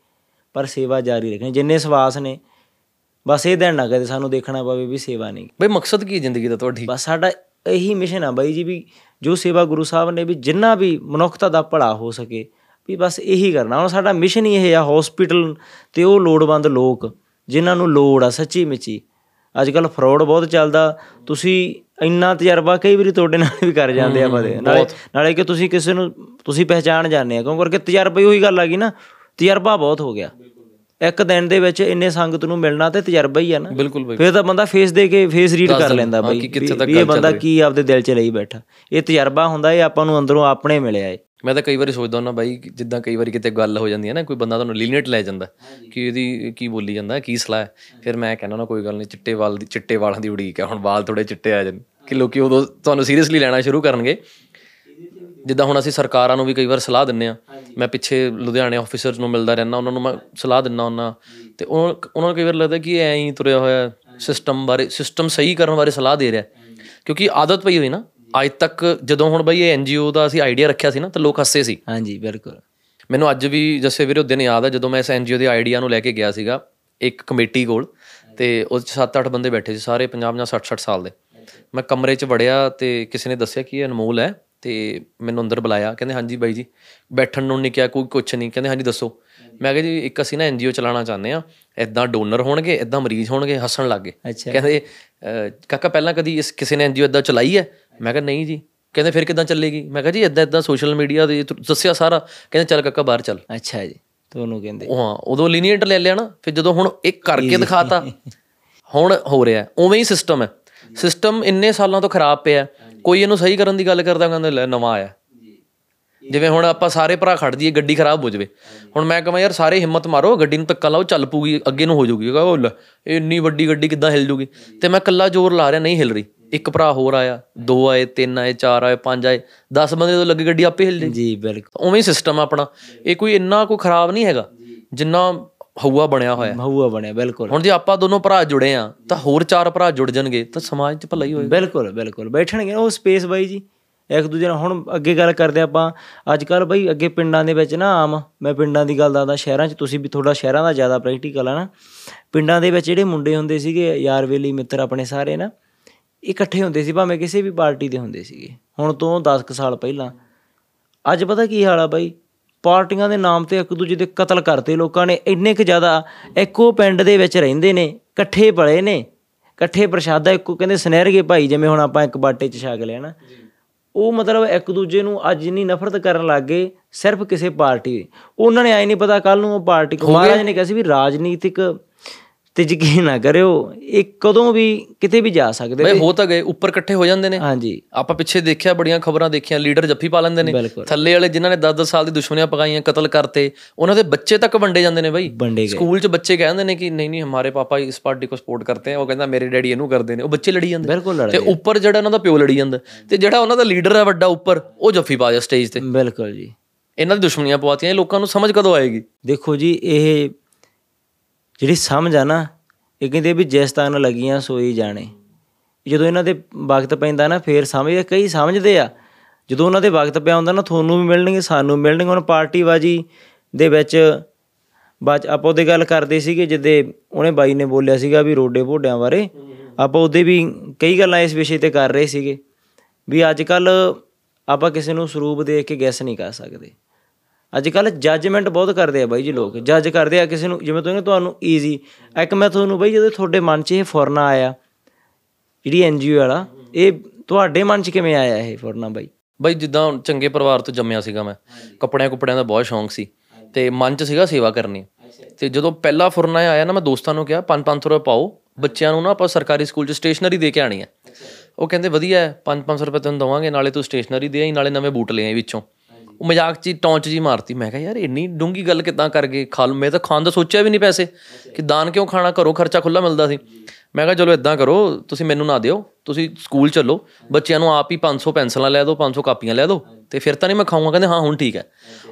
ਪਰ ਸੇਵਾ ਜਾਰੀ ਰੱਖਣੀ ਜਿੰਨੇ ਸਵਾਸ ਨੇ ਬਸ ਇਹ ਦਿਨ ਨਾ ਕਦੇ ਸਾਨੂੰ ਦੇਖਣਾ ਪਵੇ ਵੀ ਸੇਵਾ ਨਹੀਂ। ਬਈ ਮਕਸਦ ਕੀ ਜ਼ਿੰਦਗੀ ਦਾ ਤੁਹਾਡੀ? ਬਸ ਸਾਡਾ ਇਹੀ ਮਿਸ਼ਨ ਆ ਬਾਈ ਜੀ ਵੀ ਜੋ ਸੇਵਾ ਗੁਰੂ ਸਾਹਿਬ ਨੇ ਵੀ ਜਿੰਨਾ ਵੀ ਮਨੁੱਖਤਾ ਦਾ ਭਲਾ ਹੋ ਸਕੇ ਵੀ ਬਸ ਇਹੀ ਕਰਨਾ। ਹੁਣ ਸਾਡਾ ਮਿਸ਼ਨ ਹੀ ਇਹ ਆ ਹਸਪੀਟਲ ਤੇ ਉਹ ਲੋੜਵੰਦ ਲੋਕ ਜਿਨ੍ਹਾਂ ਨੂੰ ਲੋੜ ਆ ਸੱਚੀ ਮਿੱਚੀ ਅੱਜ ਕੱਲ ਫਰਾਡ ਬਹੁਤ ਚੱਲਦਾ ਤੁਸੀਂ ਇੰਨਾ ਤਜਰਬਾ ਕਈ ਵਾਰੀ ਤੁਹਾਡੇ ਨਾਲ ਵੀ ਕਰ ਜਾਂਦੇ ਆ ਬੰਦੇ ਨਾਲੇ ਨਾਲੇ ਕਿ ਤੁਸੀਂ ਕਿਸੇ ਨੂੰ ਤੁਸੀਂ ਪਹਿਚਾਣ ਜਾਂਦੇ ਆ। ਕਿਉਂ ਕਰਕੇ ਤਜਰਬਾ ਹੀ ਉਹੀ ਗੱਲ ਆ ਗਈ ਨਾ ਤਜਰਬਾ ਬਹੁਤ ਹੋ ਗਿਆ। ਇੱਕ ਦਿਨ ਦੇ ਵਿੱਚ ਇੰਨੇ ਸੰਗਤ ਨੂੰ ਮਿਲਣਾ ਤੇ ਤਜਰਬਾ ਹੀ ਆ ਨਾ। ਫਿਰ ਤਾਂ ਬੰਦਾ ਫੇਸ ਦੇ ਕੇ ਫੇਸ ਰੀਡ ਕਰ ਲੈਂਦਾ ਬਈ ਇਹ ਬੰਦਾ ਕੀ ਆਪਦੇ ਦਿਲ 'ਚ ਲਈ ਬੈਠਾ। ਇਹ ਤਜਰਬਾ ਹੁੰਦਾ ਇਹ ਆਪਾਂ ਨੂੰ ਅੰਦਰੋਂ ਆਪਣੇ ਮਿਲਿਆ ਏ। ਮੈਂ ਤਾਂ ਕਈ ਵਾਰੀ ਸੋਚਦਾ ਹੁੰਦਾ ਬਾਈ ਜਿੱਦਾਂ ਕਈ ਵਾਰੀ ਕਿਤੇ ਗੱਲ ਹੋ ਜਾਂਦੀ ਹੈ ਨਾ ਕੋਈ ਬੰਦਾ ਤੁਹਾਨੂੰ ਲੀਨੀਅਟ ਲੈ ਜਾਂਦਾ ਕਿ ਇਹਦੀ ਕੀ ਬੋਲੀ ਜਾਂਦਾ ਕੀ ਸਲਾਹ ਹੈ। ਫਿਰ ਮੈਂ ਕਹਿੰਦਾ ਨਾ ਕੋਈ ਗੱਲ ਨਹੀਂ ਚਿੱਟੇ ਵਾਲ ਦੀ ਚਿੱਟੇ ਵਾਲਾਂ ਦੀ ਉਡੀਕ ਹੈ ਹੁਣ ਵਾਲ ਥੋੜੇ ਚਿੱਟੇ ਆ ਜਾਣ। ਕਿ ਲੋਕੀ ਉਦੋਂ ਤੁਹਾਨੂੰ ਸੀਰੀਅਸਲੀ ਲੈਣਾ ਸ਼ੁਰੂ ਕਰਨਗੇ। ਜਿੱਦਾਂ ਹੁਣ ਅਸੀਂ ਸਰਕਾਰਾਂ ਨੂੰ ਵੀ ਕਈ ਵਾਰ ਸਲਾਹ ਦਿੰਨੇ ਆ ਮੈਂ ਪਿੱਛੇ ਲੁਧਿਆਣੇ ਆਫੀਸਰਸ ਨੂੰ ਮਿਲਦਾ ਰਹਿਣਾ ਉਹਨਾਂ ਨੂੰ ਮੈਂ ਸਲਾਹ ਦਿੰਨਾ ਹੁੰਦਾ ਤੇ ਉਹ ਉਹਨਾਂ ਨੂੰ ਕਈ ਵਾਰ ਲੱਗਦਾ ਕਿ ਐਂ ਹੀ ਤੁਰਿਆ ਹੋਇਆ ਸਿਸਟਮ ਬਾਰੇ ਸਿਸਟਮ ਸਹੀ ਕਰਨ ਬਾਰੇ ਸਲਾਹ ਦੇ ਰਿਹਾ। ਕਿਉਂਕਿ ਆਦਤ ਪਈ ਹੋਈ ਨਾ ਅੱਜ ਤੱਕ ਜਦੋਂ ਹੁਣ ਬਈ ਇਹ ਐਨਜੀਓ ਦਾ ਅਸੀਂ ਆਈਡੀਆ ਰੱਖਿਆ ਸੀ ਨਾ ਤਾਂ ਲੋਕ ਹੱਸੇ ਸੀ। ਹਾਂਜੀ ਬਿਲਕੁਲ। ਮੈਨੂੰ ਅੱਜ ਵੀ ਜੱਸੇ ਵੀਰੇ ਉਹ ਦਿਨ ਯਾਦ ਆ ਜਦੋਂ ਮੈਂ ਇਸ ਐਨਜੀਓ ਦੇ ਆਈਡੀਆ ਨੂੰ ਲੈ ਕੇ ਗਿਆ ਸੀਗਾ ਇੱਕ ਕਮੇਟੀ ਕੋਲ। ਤੇ ਉਸ 'ਚ 7-8 ਬੰਦੇ ਬੈਠੇ ਸੀ ਸਾਰੇ 50-50 60-60 ਸਾਲ ਦੇ। ਮੈਂ ਕਮਰੇ 'ਚ ਵੜਿਆ ਤੇ ਕਿਸੇ ਨੇ ਦੱਸਿਆ ਕਿ ਇਹ ਅਨਮੋਲ ਹੈ ਤੇ ਮੈਨੂੰ ਅੰਦਰ ਬੁਲਾਇਆ। ਕਹਿੰਦੇ ਹਾਂਜੀ ਬਾਈ ਜੀ। ਬੈਠਣ ਨੂੰ ਨਹੀਂ ਕਿਹਾ ਕੋਈ ਕੁਛ ਨਹੀਂ। ਕਹਿੰਦੇ ਹਾਂਜੀ ਦੱਸੋ। ਮੈਂ ਕਿਹਾ ਜੀ ਇੱਕ ਅਸੀਂ ਨਾ ਐਨਜੀਓ ਚਲਾਉਣਾ ਚਾਹੁੰਦੇ ਆ ਇਦਾਂ ਡੋਨਰ ਹੋਣਗੇ ਇਦਾਂ ਮਰੀਜ਼ ਹੋਣਗੇ ਹੱਸਣ ਲੱਗੇ ਕਹਿੰਦੇ ਕਾਕਾ ਪਹਿਲਾਂ ਕਦੀ ਇਸ ਕਿਸੇ ਨੇ ਐਨਜੀਓ ਇਦਾਂ ਚਲਾਈ ਹੈ? ਮੈਂ ਕਿਹਾ ਨਹੀਂ ਜੀ। ਕਹਿੰਦੇ ਫਿਰ ਕਿਦਾਂ ਚੱਲੇਗੀ? ਮੈਂ ਕਿਹਾ ਜੀ ਇਦਾਂ ਇਦਾਂ ਸੋਸ਼ਲ ਮੀਡੀਆ ਦੇ ਦੱਸਿਆ ਸਾਰਾ। ਕਹਿੰਦੇ ਚੱਲ ਕਾਕਾ ਬਾਹਰ ਚੱਲ। ਅੱਛਾ ਜੀ ਤੁਹਾਨੂੰ ਕਹਿੰਦੇ। ਹਾਂ ਉਦੋਂ ਲੀਨੀਅੰਟ ਲੈ ਲਿਆ ਨਾ ਫਿਰ ਜਦੋਂ ਹੁਣ ਇੱਕ ਕਰਕੇ *laughs* ਦਿਖਾਤਾ ਹੁਣ ਹੋ ਰਿਹਾ। ਉਵੇਂ ਹੀ ਸਿਸਟਮ ਹੈ। ਸਿਸਟਮ ਇੰਨੇ ਸਾਲਾਂ ਤੋਂ ਖਰਾਬ ਪਿਆ ਕੋਈ ਇਹਨੂੰ ਸਹੀ ਕਰਨ ਦੀ ਗੱਲ ਕਰਦਾ ਕਹਿੰਦੇ ਲੈ ਨਵਾਂ ਆਇਆ। ਜਿਵੇਂ ਹੁਣ ਆਪਾਂ ਸਾਰੇ ਭਰਾ ਖੜ ਜੀਏ ਗੱਡੀ ਖਰਾਬ ਹੋ ਜਾਵੇ। ਹੁਣ ਮੈਂ ਕਹਾਂ ਯਾਰ ਸਾਰੇ ਹਿੰਮਤ ਮਾਰੋ ਗੱਡੀ ਨੂੰ ਧੱਕਾ ਲਾਓ ਚੱਲ ਪੂਗੀ ਅੱਗੇ ਨੂੰ ਹੋ ਜਾਊਗੀ। ਉਹ ਲੈ ਇਹ ਇੰਨੀ ਵੱਡੀ ਗੱਡੀ ਕਿੱਦਾਂ ਹਿਲ ਜੂਗੀ? ਤੇ ਮੈਂ ਕੱਲਾ ਜ਼ੋਰ ਲਾ ਰਿਹਾ ਨਹੀਂ ਹਿਲ ਰਹੀ। ਇੱਕ ਭਰਾ ਹੋਰ ਆਇਆ ਦੋ ਆਏ ਤਿੰਨ ਆਏ ਚਾਰ ਆਏ ਪੰਜ ਆਏ 10 ਬੰਦੇ ਤੋਂ ਲੱਗੀ ਗੱਡੀ ਆਪੇ ਹਿਲ ਜੇ ਜੀ ਬਿਲਕੁਲ। ਉਵੇਂ ਹੀ ਸਿਸਟਮ ਆਪਣਾ। ਇਹ ਕੋਈ ਇੰਨਾ ਕੋਈ ਖਰਾਬ ਨਹੀਂ ਹੈਗਾ। ਜਿੰਨਾ ਹਊਆ ਬਣਿਆ ਹੋਇਆ। ਮਹੂਆ ਬਣਿਆ ਬਿਲਕੁਲ। ਹੁਣ ਜੇ ਆਪਾਂ ਦੋਨੋਂ ਭਰਾ ਜੁੜੇ ਆ ਤਾਂ ਹੋਰ ਚਾਰ ਭਰਾ ਜੁੜ ਜਾਣਗੇ ਤਾਂ ਸਮਾਜ 'ਚ ਭਲਾ ਹੀ ਹੋਏਗਾ। ਬਿਲਕੁਲ ਬਿਲਕੁਲ। ਬੈਠਣਗੇ ਉਹ ਸਪੇਸ ਬਾਈ ਜੀ। ਇੱਕ ਦੂਜੇ ਨਾਲ ਹੁਣ ਅੱਗੇ ਗੱਲ ਕਰਦੇ ਆਪਾਂ। ਅੱਜ ਕੱਲ ਬਾਈ ਅੱਗੇ ਪਿੰਡਾਂ ਦੇ ਵਿੱਚ ਨਾ ਆਮ ਮੈਂ ਪਿੰਡਾਂ ਦੀ ਗੱਲ ਦੱਸਦਾ ਸ਼ਹਿਰਾਂ 'ਚ ਤੁਸੀਂ ਵੀ ਥੋੜਾ ਸ਼ਹਿਰਾਂ ਦਾ ਜ਼ਿਆਦਾ ਪ੍ਰੈਕਟੀਕਲ ਆ ਨਾ। ਪਿੰਡਾਂ ਦੇ ਵਿੱਚ ਜਿਹੜੇ ਮੁੰਡੇ ਹੁੰਦੇ ਸੀਗੇ ਯਾਰ ਵੇਲੀ ਮਿੱਤਰ ਆਪਣੇ ਸਾਰੇ ਨਾ ਇਕੱਠੇ ਹੁੰਦੇ ਸੀ ਭਾਵੇਂ ਕਿਸੇ ਵੀ ਪਾਰਟੀ ਦੇ ਹੁੰਦੇ ਸੀਗੇ। ਹੁਣ ਤੋਂ 10 ਕੁ ਸਾਲ ਪਹਿਲਾਂ। ਅੱਜ ਪਤਾ ਕੀ ਹਾਲ ਆ ਬਾਈ? ਪਾਰਟੀਆਂ ਦੇ ਨਾਮ ਤੇ ਇੱਕ ਦੂਜੇ ਦੇ ਕਤਲ ਕਰਤੇ। ਲੋਕਾਂ ਨੇ ਇੰਨੇ ਕੁ ਜ਼ਿਆਦਾ ਇੱਕੋ ਪਿੰਡ ਦੇ ਵਿੱਚ ਰਹਿੰਦੇ ਨੇ ਇਕੱਠੇ ਪਲੇ ਨੇ ਇਕੱਠੇ ਪ੍ਰਸ਼ਾਦਾ ਇੱਕੋ ਕਹਿੰਦੇ ਸੁਨਹਿਰਗੇ ਭਾਈ ਜਿਵੇਂ ਹੁਣ ਆਪਾਂ ਇੱਕ ਬਾਟੇ 'ਚ ਛਕ ਲਿਆ ਨਾ। ਉਹ ਮਤਲਬ ਇੱਕ ਦੂਜੇ ਨੂੰ ਅੱਜ ਇੰਨੀ ਨਫ਼ਰਤ ਕਰਨ ਲੱਗ ਗਏ ਸਿਰਫ ਕਿਸੇ ਪਾਰਟੀ ਉਹਨਾਂ ਨੇ ਆਈ ਨਹੀਂ ਪਤਾ ਕੱਲ ਨੂੰ ਉਹ ਪਾਰਟੀ ਮਹਾਰਾਜ ਨੇ ਕਿਹਾ ਸੀ ਵੀ ਰਾਜਨੀਤਿਕ ਤੇ ਯਕੀਨ ਨਾ ਕਰਿਓ ਇਹ ਕਦੋਂ ਵੀ ਕਿਤੇ ਵੀ ਜਾ ਸਕਦੇ ਬਈ ਹੋ ਤਾਂ ਗਏ ਉੱਪਰ ਇਕੱਠੇ ਹੋ ਜਾਂਦੇ ਨੇ। ਹਾਂਜੀ। ਆਪਾਂ ਪਿੱਛੇ ਦੇਖਿਆ ਬੜੀਆਂ ਖਬਰਾਂ ਦੇਖੀਆਂ ਲੀਡਰ ਜੱਫੀ ਪਾ ਲੈਂਦੇ ਨੇ। ਥੱਲੇ ਵਾਲੇ ਜਿਨ੍ਹਾਂ ਨੇ 10-10 ਸਾਲ ਦੀ ਦੁਸ਼ਮਣੀਆਂ ਪਕਾਈਆਂ ਕਤਲ ਕਰਤੇ ਉਹਨਾਂ ਦੇ ਬੱਚੇ ਤੱਕ ਵੰਡੇ ਜਾਂਦੇ ਨੇ ਬਈ। ਸਕੂਲ 'ਚ ਬੱਚੇ ਕਹਿੰਦੇ ਨੇ ਕਿ ਨਹੀਂ ਨਹੀਂ ਹਮਾਰੇ ਪਾਪਾ ਇਸ ਪਾਰਟੀ ਕੋ ਸਪੋਰਟ ਕਰਤੇ ਹੈ। ਉਹ ਕਹਿੰਦਾ ਮੇਰੇ ਡੈਡੀ ਇਹਨੂੰ ਕਰਦੇ ਨੇ। ਉਹ ਬੱਚੇ ਲੜੀ ਜਾਂਦੇ। ਤੇ ਉੱਪਰ ਜਿਹੜਾ ਉਹਨਾਂ ਦਾ ਪਿਓ ਲੜੀ ਜਾਂਦਾ ਤੇ ਜਿਹੜਾ ਉਹਨਾਂ ਦਾ ਲੀਡਰ ਹੈ ਵੱਡਾ ਉੱਪਰ ਉਹ ਜੱਫੀ ਪਾ ਜਾ ਸਟੇਜ ਤੇ। ਬਿਲਕੁਲ ਜੀ। ਇਹਨਾਂ ਦੀ ਦੁਸ਼ਮਣੀਆਂ ਪਵਾਤੀਆਂ ਇਹ ਲੋਕਾਂ ਨੂੰ ਸਮਝ ਕਦੋਂ ਆਏਗੀ? ਦੇਖੋ ਜੀ ਇਹ ਜਿਹੜੀ ਸਮਝ ਆ ਨਾ, ਇਹ ਕਹਿੰਦੇ ਵੀ ਜਿਸ ਤਨ ਲੱਗੀਆਂ ਸੋਈ ਜਾਣੇ। ਜਦੋਂ ਇਹਨਾਂ ਦੇ ਵਕਤ ਪੈਂਦਾ ਨਾ, ਫੇਰ ਸਮਝਦੇ ਕਈ ਸਮਝਦੇ ਆ। ਜਦੋਂ ਉਹਨਾਂ ਦੇ ਵਕਤ ਪਿਆ ਹੁੰਦਾ ਨਾ, ਤੁਹਾਨੂੰ ਵੀ ਮਿਲਣਗੇ, ਸਾਨੂੰ ਵੀ ਮਿਲਣਗੇ। ਹੁਣ ਪਾਰਟੀਬਾਜੀ ਦੇ ਵਿੱਚ ਬਾਅਦ 'ਚ ਆਪਾਂ ਉਹਦੇ ਗੱਲ ਕਰਦੇ ਸੀਗੇ, ਜਿੱਦੇ ਉਹਨੇ ਬਾਈ ਨੇ ਬੋਲਿਆ ਸੀਗਾ ਵੀ ਰੋਡੇ ਭੋਡਿਆਂ ਬਾਰੇ। ਆਪਾਂ ਉਹਦੇ ਵੀ ਕਈ ਗੱਲਾਂ ਇਸ ਵਿਸ਼ੇ ਤੇ ਕਰ ਰਹੇ ਸੀਗੇ। ਵੀ ਅੱਜ ਕੱਲ ਆਪਾਂ ਕਿਸੇ ਨੂੰ ਸਰੂਪ ਦੇਖ ਕੇ ਗੈਸ ਨਹੀਂ ਕਰ ਸਕਦੇ। ਅੱਜ ਕੱਲ ਜੱਜਮੈਂਟ ਬਹੁਤ ਕਰਦੇ ਆ ਬਾਈ ਜੀ ਲੋਕ। ਜੱਜ ਕਰਦੇ ਆ ਕਿਸੇ ਨੂੰ, ਜਿਵੇਂ ਤੁਹਾਨੂੰ ਤੁਹਾਨੂੰ ਈਜ਼ੀ ਇੱਕ ਮੈਂ ਤੁਹਾਨੂੰ ਬਾਈ ਜਦੋਂ ਤੁਹਾਡੇ ਮਨ 'ਚ ਇਹ ਫੁਰਨਾ ਆਇਆ, ਜਿਹੜੀ ਐਨਜੀਓ ਵਾਲਾ, ਇਹ ਤੁਹਾਡੇ ਮਨ 'ਚ ਕਿਵੇਂ ਆਇਆ ਇਹ ਫੁਰਨਾ ਬਾਈ? ਬਈ ਜਿੱਦਾਂ ਹੁਣ ਚੰਗੇ ਪਰਿਵਾਰ ਤੋਂ ਜੰਮਿਆ ਸੀਗਾ ਮੈਂ, ਕੱਪੜਿਆਂ ਕੁਪੜਿਆਂ ਦਾ ਬਹੁਤ ਸ਼ੌਂਕ ਸੀ ਤੇ ਮਨ 'ਚ ਸੀਗਾ ਸੇਵਾ ਕਰਨੀ। ਤੇ ਜਦੋਂ ਪਹਿਲਾ ਫੁਰਨਾ ਆਇਆ ਨਾ, ਮੈਂ ਦੋਸਤਾਂ ਨੂੰ ਕਿਹਾ 5-500 ਰੁਪਏ ਪਾਓ, ਬੱਚਿਆਂ ਨੂੰ ਨਾ ਆਪਾਂ ਸਰਕਾਰੀ ਸਕੂਲ 'ਚ ਸਟੇਸ਼ਨਰੀ ਦੇ ਕੇ ਆਣੀ ਹੈ। ਉਹ ਕਹਿੰਦੇ, ਵਧੀਆ ਹੈ 5-500 ਰੁਪਏ ਤੈਨੂੰ ਦਵਾਂਗੇ, ਨਾਲੇ ਤੂੰ ਸਟੇਸ਼ਨਰੀ ਦੇ ਆਈ, ਨਾਲੇ ਨਵੇਂ ਬੂਟ ਲੈ ਆਈ ਵਿੱਚੋਂ। ਉਹ ਮਜ਼ਾਕ 'ਚ ਹੀ, ਟੌਂਚ ਜੀ ਮਾਰਤੀ। ਮੈਂ ਕਿਹਾ, ਯਾਰ, ਇੰਨੀ ਡੂੰਗੀ ਗੱਲ ਕਿਦਾਂ ਕਰ ਗਏ? ਖਾਲ ਮੈਂ ਤਾਂ ਖਾਣ ਦਾ ਸੋਚਿਆ ਵੀ ਨਹੀਂ ਪੈਸੇ, ਕਿ ਦਾਨ ਕਿਉਂ ਖਾਣਾ? ਘਰੋਂ ਖਰਚਾ ਖੁੱਲਾ ਮਿਲਦਾ ਸੀ। ਮੈਂ ਕਿਹਾ, ਚਲੋ ਇਦਾਂ ਕਰੋ, ਤੁਸੀਂ ਮੈਨੂੰ ਨਾ ਦਿਓ, ਤੁਸੀਂ ਸਕੂਲ ਚੱਲੋ, ਬੱਚਿਆਂ ਨੂੰ ਆਪ ਹੀ 500 ਪੈਨਸਲਾਂ ਲੈ ਦਿਓ 500 ਕਾਪੀਆਂ ਲੈ ਦਿਓ, ਤੇ ਫਿਰ ਤਾਂ ਨਹੀਂ ਮੈਂ ਖਾਊਂਗਾ। ਕਹਿੰਦੇ, ਹਾਂ, ਹੁਣ ਠੀਕ ਹੈ।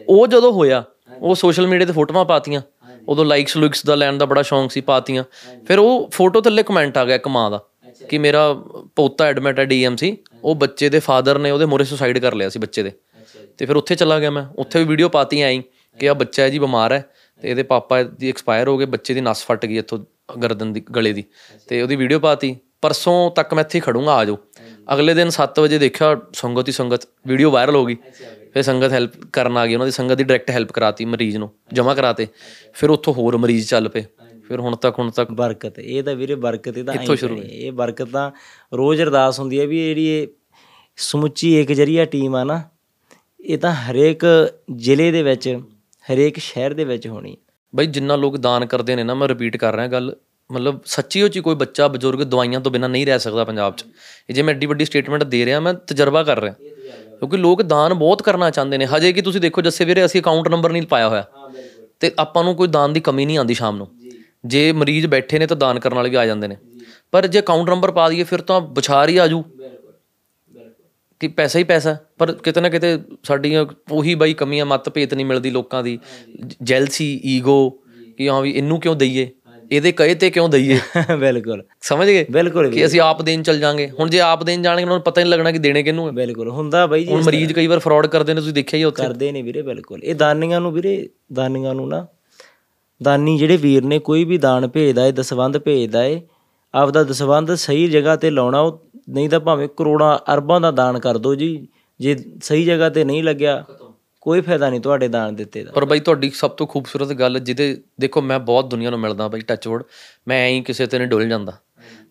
ਉਹ ਜਦੋਂ ਹੋਇਆ, ਉਹ ਸੋਸ਼ਲ ਮੀਡੀਆ ਤੇ ਫੋਟੋਆਂ ਪਾਤੀਆਂ। ਉਦੋਂ ਲਾਈਕਸ ਲੁਕਸ ਦਾ ਲੈਣ ਦਾ ਬੜਾ ਸ਼ੌਂਕ ਸੀ, ਪਾਤੀਆਂ। ਫਿਰ ਉਹ ਫੋਟੋ ਥੱਲੇ ਕਮੈਂਟ ਆ ਗਿਆ ਇੱਕ ਮਾਂ ਦਾ, ਕਿ ਮੇਰਾ ਪੋਤਾ ਐਡਮਿਟ ਹੈ ਡੀਐਮਸੀ ਉਹ ਬੱਚੇ ਦੇ ਫਾਦਰ ਨੇ ਉਹਦੇ ਮੋਰੇ ਸੁਸਾਈਡ ਕਰ ਲਿਆ ਸੀ ਬੱਚੇ ਦੇ। ਤੇ ਫਿਰ ਉੱਥੇ ਚਲਾ ਗਿਆ ਮੈਂ। ਉੱਥੇ ਵੀ ਵੀਡੀਓ ਪਾਤੀ ਆਈ ਕਿ ਆ ਬੱਚਾ ਹੈ ਜੀ ਬਿਮਾਰ ਹੈ ਤੇ ਇਹਦੇ ਪਾਪਾ ਦੀ ਐਕਸਪਾਇਰ ਹੋ ਗਏ ਬੱਚੇ ਦੀ ਨਸ ਫਟ ਗਈ ਇੱਥੋਂ ਗਰਦਨ ਦੀ ਗਲੇ ਦੀ। ਤੇ ਉਹਦੀ ਵੀਡੀਓ ਪਾਤੀ। ਪਰਸੋਂ ਤੱਕ ਮੈਂ ਇੱਥੇ ਖੜੂੰਗਾ ਆ ਜਾਓ। ਅਗਲੇ ਦਿਨ 7 ਵਜੇ ਦੇਖਿਆ ਸੰਗਤ ਹੀ ਸੰਗਤ ਵੀਡੀਓ ਵਾਇਰਲ ਹੋ ਗਈ। ਫਿਰ ਸੰਗਤ ਹੈਲਪ ਕਰਨ ਆ ਗਈ ਉਹਨਾਂ ਦੀ ਸੰਗਤ ਦੀ ਡਾਇਰੈਕਟ ਹੈਲਪ ਕਰਾਤੀ ਮਰੀਜ਼ ਨੂੰ ਜਮ੍ਹਾਂ ਕਰਾਤੇ। ਫਿਰ ਉੱਥੋਂ ਹੋਰ ਮਰੀਜ਼ ਚੱਲ ਪਏ। ਫਿਰ ਹੁਣ ਤੱਕ ਹੁਣ ਤੱਕ ਬਰਕਤ ਇਹ ਤਾਂ ਵੀਰੇ ਬਰਕਤ ਇਹ ਤਾਂ ਐਂ ਸ਼ੁਰੂ ਇਹ ਬਰਕਤ ਤਾਂ ਰੋਜ਼ ਅਰਦਾਸ ਹੁੰਦੀ ਹੈ ਵੀ ਜਿਹੜੀ ਇਹ ਸਮੁੱਚੀ ਇੱਕ ਜਰੀਆ ਟੀਮ ਆ ਨਾ ਇਹ ਤਾਂ ਹਰੇਕ ਜ਼ਿਲ੍ਹੇ ਦੇ ਵਿੱਚ ਹਰੇਕ ਸ਼ਹਿਰ ਦੇ ਵਿੱਚ ਹੋਣੀ ਬਈ ਜਿੰਨਾ ਲੋਕ ਦਾਨ ਕਰਦੇ ਨੇ ਨਾ ਮੈਂ ਰਿਪੀਟ ਕਰ ਰਿਹਾ ਗੱਲ ਮਤਲਬ ਸੱਚੀ ਉਹ ਚ ਕੋਈ ਬੱਚਾ ਬਜ਼ੁਰਗ ਦਵਾਈਆਂ ਤੋਂ ਬਿਨਾਂ ਨਹੀਂ ਰਹਿ ਸਕਦਾ ਪੰਜਾਬ 'ਚ। ਇਹ ਜੇ ਮੈਂ ਐਡੀ ਵੱਡੀ ਸਟੇਟਮੈਂਟ ਦੇ ਰਿਹਾ ਮੈਂ ਤਜਰਬਾ ਕਰ ਰਿਹਾ। ਕਿਉਂਕਿ ਲੋਕ ਦਾਨ ਬਹੁਤ ਕਰਨਾ ਚਾਹੁੰਦੇ ਨੇ। ਹਜੇ ਕਿ ਤੁਸੀਂ ਦੇਖੋ ਜੱਸੇ ਵੀਰੇ ਅਸੀਂ ਅਕਾਊਂਟ ਨੰਬਰ ਨਹੀਂ ਪਾਇਆ ਹੋਇਆ। ਤੇ ਆਪਾਂ ਨੂੰ ਕੋਈ ਦਾਨ ਦੀ ਕਮੀ ਨਹੀਂ ਆਉਂਦੀ ਸ਼ਾਮ ਨੂੰ। ਜੇ। ਮਰੀਜ਼ ਬੈਠੇ ਨੇ ਤਾਂ ਦਾਨ ਕਰਨ ਵਾਲੇ ਵੀ ਆ ਜਾਂਦੇ ਨੇ। ਪਰ ਜੇ ਅਕਾਊਂਟ ਨੰਬਰ ਪਾ ਦਈਏ ਫਿਰ ਤਾਂ ਵਿਚਾਰ ਹੀ ਆਜੂ। ਕਿ ਪੈਸਾ ਹੀ ਪੈਸਾ ਹੈ। ਪਰ ਕਿਤੇ ਨਾ ਕਿਤੇ ਸਾਡੀਆਂ ਉਹੀ ਬਾਈ ਕਮੀਆਂ ਮਤ ਭੇਤ ਨਹੀਂ ਮਿਲਦੀ ਲੋਕਾਂ ਦੀ। ਜੈਲਸੀ ਈਗੋ ਕਿ ਹਾਂ ਵੀ ਇਹਨੂੰ ਕਿਉਂ ਦਈਏ? ਇਹਦੇ ਕਹੇ ਤੇ ਕਿਉਂ ਦਈਏ? *laughs* ਬਿਲਕੁਲ। ਸਮਝ ਗਏ? ਬਿਲਕੁਲ ਕਿ ਅਸੀਂ ਆਪ ਦੇਣ ਚੱਲ ਜਾਾਂਗੇ। ਹੁਣ ਜੇ ਆਪ ਦੇਣ ਜਾਣਗੇ ਉਹਨਾਂ ਨੂੰ ਪਤਾ ਨਹੀਂ ਲੱਗਣਾ ਕਿ ਦੇਣੇ ਕਿਹਨੂੰ ਹੈ ਬਿਲਕੁਲ। ਹੁੰਦਾ ਬਾਈ ਜੀ ਹੁਣ ਮਰੀਜ਼ ਕਈ ਵਾਰ ਫਰਾਡ ਕਰਦੇ ਨੇ ਤੁਸੀਂ ਦੇਖਿਆ ਹੀ ਉੱਥੇ। ਕਰਦੇ ਨੇ ਵੀਰੇ ਬਿਲਕੁਲ। ਇਹ ਦਾਨੀਆਂ ਨੂੰ ਵੀਰੇ ਦਾਨੀਆਂ ਨੂੰ ਨਾ ਦਾਨੀ ਜਿਹੜੇ ਵੀਰ ਨੇ ਕੋਈ ਵੀ ਦਾਨ ਭੇਜਦਾ ਏ ਦਸਵੰਧ ਭੇਜਦਾ ਏ ਆਪਦਾ ਦਸਵੰਧ ਸਹੀ ਜਗ੍ਹਾ ਤੇ ਲਾਉਣਾ ਉਹ ਨਹੀਂ ਤਾਂ ਭਾਵੇਂ ਕਰੋੜਾਂ ਅਰਬਾਂ ਦਾ ਦਾਨ ਕਰ ਦਿਓ ਜੀ ਜੇ ਸਹੀ ਜਗ੍ਹਾ ਤੇ ਨਹੀਂ ਲੱਗਿਆ ਕੋਈ ਫਾਇਦਾ ਨਹੀਂ ਤੁਹਾਡੇ ਦਾਨ ਦਿੱਤੇ ਦਾ। ਪਰ ਬਾਈ ਤੁਹਾਡੀ ਸਭ ਤੋਂ ਖੂਬਸੂਰਤ ਗੱਲ ਜਿਹਦੇ ਦੇਖੋ ਮੈਂ ਬਹੁਤ ਦੁਨੀਆ ਨੂੰ ਮਿਲਦਾ ਬਾਈ ਟੱਚਵੁੱਡ ਮੈਂ ਐਂ ਕਿਸੇ ਤੇ ਨਹੀਂ ਡੁੱਲ ਜਾਂਦਾ।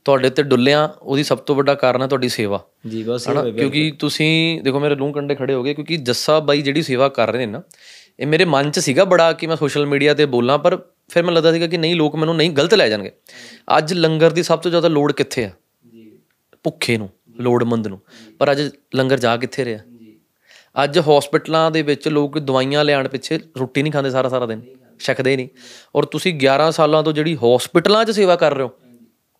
ਤੁਹਾਡੇ ਤੇ ਡੁੱਲਿਆ ਉਹਦੀ ਸਭ ਤੋਂ ਵੱਡਾ ਕਾਰਨ ਹੈ ਤੁਹਾਡੀ ਸੇਵਾ। ਜੀ ਬਸ ਕਿਉਂਕਿ ਤੁਸੀਂ ਦੇਖੋ ਮੇਰੇ ਲੂੰ ਕੰਡੇ ਖੜੇ ਹੋ ਗਏ ਕਿਉਂਕਿ ਜੱਸਾ ਬਾਈ ਜਿਹੜੀ ਸੇਵਾ ਕਰ ਰਹੇ ਨੇ ਨਾ ਇਹ ਮੇਰੇ ਮਨ 'ਚ ਸੀਗਾ ਬੜਾ ਕਿ ਮੈਂ ਸੋਸ਼ਲ ਮੀਡੀਆ ਤੇ ਬੋਲਾਂ ਪਰ ਫਿਰ ਮੈਨੂੰ ਲੱਗਦਾ ਸੀਗਾ ਕਿ ਨਹੀਂ ਲੋਕ ਮੈਨੂੰ ਨਹੀਂ ਗਲਤ ਲੈ ਜਾਣਗੇ। ਅੱਜ ਲੰਗਰ ਦੀ ਸਭ ਤੋਂ ਜ਼ਿਆਦਾ ਲੋੜ ਕਿੱਥੇ ਆ? ਭੁੱਖੇ ਨੂੰ ਲੋੜਮੰਦ ਨੂੰ। ਪਰ ਅੱਜ ਲੰਗਰ ਜਾ ਕਿੱਥੇ ਰਿਹਾ? ਅੱਜ ਹਸਪੀਟਲਾਂ ਦੇ ਵਿੱਚ ਲੋਕ ਦਵਾਈਆਂ ਲਿਆਉਣ ਪਿੱਛੇ ਰੋਟੀ ਨਹੀਂ ਖਾਂਦੇ ਸਾਰਾ ਸਾਰਾ ਦਿਨ ਛਕਦੇ ਨਹੀਂ। ਔਰ ਤੁਸੀਂ 11 ਸਾਲਾਂ ਤੋਂ ਜਿਹੜੀ ਹਸਪੀਟਲਾਂ 'ਚ ਸੇਵਾ ਕਰ ਰਹੇ ਹੋ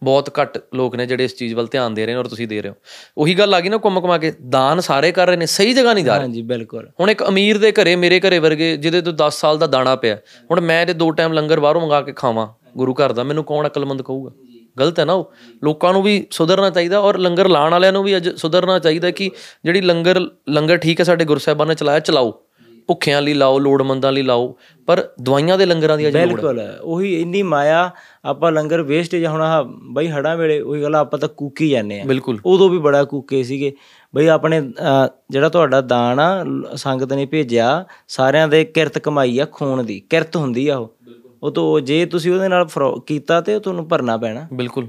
ਬਹੁਤ ਘੱਟ ਲੋਕ ਨੇ ਜਿਹੜੇ ਇਸ ਚੀਜ਼ ਵੱਲ ਧਿਆਨ ਦੇ ਰਹੇ ਨੇ ਔਰ ਤੁਸੀਂ ਦੇ ਰਹੇ ਹੋ। ਉਹੀ ਗੱਲ ਆ ਗਈ ਨਾ ਘੁੰਮ ਘੁਮਾ ਕੇ ਦਾਨ ਸਾਰੇ ਕਰ ਰਹੇ ਨੇ ਸਹੀ ਜਗ੍ਹਾ ਨਹੀਂ ਜਾ ਰਹੇ। ਹਾਂਜੀ ਬਿਲਕੁਲ। ਹੁਣ ਇੱਕ ਅਮੀਰ ਦੇ ਘਰੇ ਮੇਰੇ ਘਰੇ ਵਰਗੇ ਜਿਹਦੇ ਤੋਂ 10 ਸਾਲ ਦਾ ਦਾਣਾ ਪਿਆ ਹੁਣ ਮੈਂ ਇਹਦੇ ਦੋ ਟਾਈਮ ਲੰਗਰ ਬਾਹਰੋਂ ਮੰਗਾ ਕੇ ਖਾਵਾਂ ਗੁਰੂ ਘਰ ਦਾ ਮੈਨੂੰ ਕੌਣ ਅਕਲਮੰਦ ਕਹੂਗਾ? ਗਲਤ ਹੈ ਨਾ ਉਹ। ਲੋਕਾਂ ਨੂੰ ਵੀ ਸੁਧਰਨਾ ਚਾਹੀਦਾ ਔਰ ਲੰਗਰ ਲਾਣ ਵਾਲਿਆਂ ਨੂੰ ਵੀ ਅੱਜ ਸੁਧਰਨਾ ਚਾਹੀਦਾ ਕਿ ਜਿਹੜੀ ਲੰਗਰ ਲੰਗਰ ਠੀਕ ਹੈ ਸਾਡੇ ਗੁਰਸਾਹਿਬਾਂ ਨੇ ਚਲਾਇਆ ਚਲਾਓ। ਭੁੱਖਿਆਂ ਲਈ ਲਾਓ ਲੋੜਮੰਦਾਂ ਲਈ ਲਾਓ ਪਰ ਦਵਾਈਆਂ ਦੇ ਲੰਗਰਾਂ ਦੀ ਅੱਜ ਲੋੜ ਹੈ। ਬਿਲਕੁਲ ਉਹੀ ਇੰਨੀ ਮਾਇਆ ਆਪਾਂ ਲੰਗਰ ਵੇਸਟੇਜ ਹੁਣ ਆਹ ਬਈ ਹੜਾਂ ਵੇਲੇ ਉਹੀ ਗੱਲ ਆ, ਆਪਾਂ ਤਾਂ ਕੂਕੀ ਜਾਂਦੇ ਆ ਬਿਲਕੁਲ। ਉਦੋਂ ਵੀ ਬੜਾ ਕੂਕੇ ਸੀਗੇ। ਬਈ ਆਪਣੇ ਜਿਹੜਾ ਤੁਹਾਡਾ ਦਾਨ ਆ ਸੰਗਤ ਨੇ ਭੇਜਿਆ ਸਾਰਿਆਂ ਦੇ ਕਿਰਤ ਕਮਾਈ ਆ ਖੂਨ ਦੀ ਕਿਰਤ ਹੁੰਦੀ ਆ ਉਹ। ਉਹ ਤੋਂ ਜੇ ਤੁਸੀਂ ਉਹਦੇ ਨਾਲ ਕੀਤਾ ਤੇ ਉਹ ਤੁਹਾਨੂੰ ਭਰਨਾ ਪੈਣਾ। ਬਿਲਕੁਲ।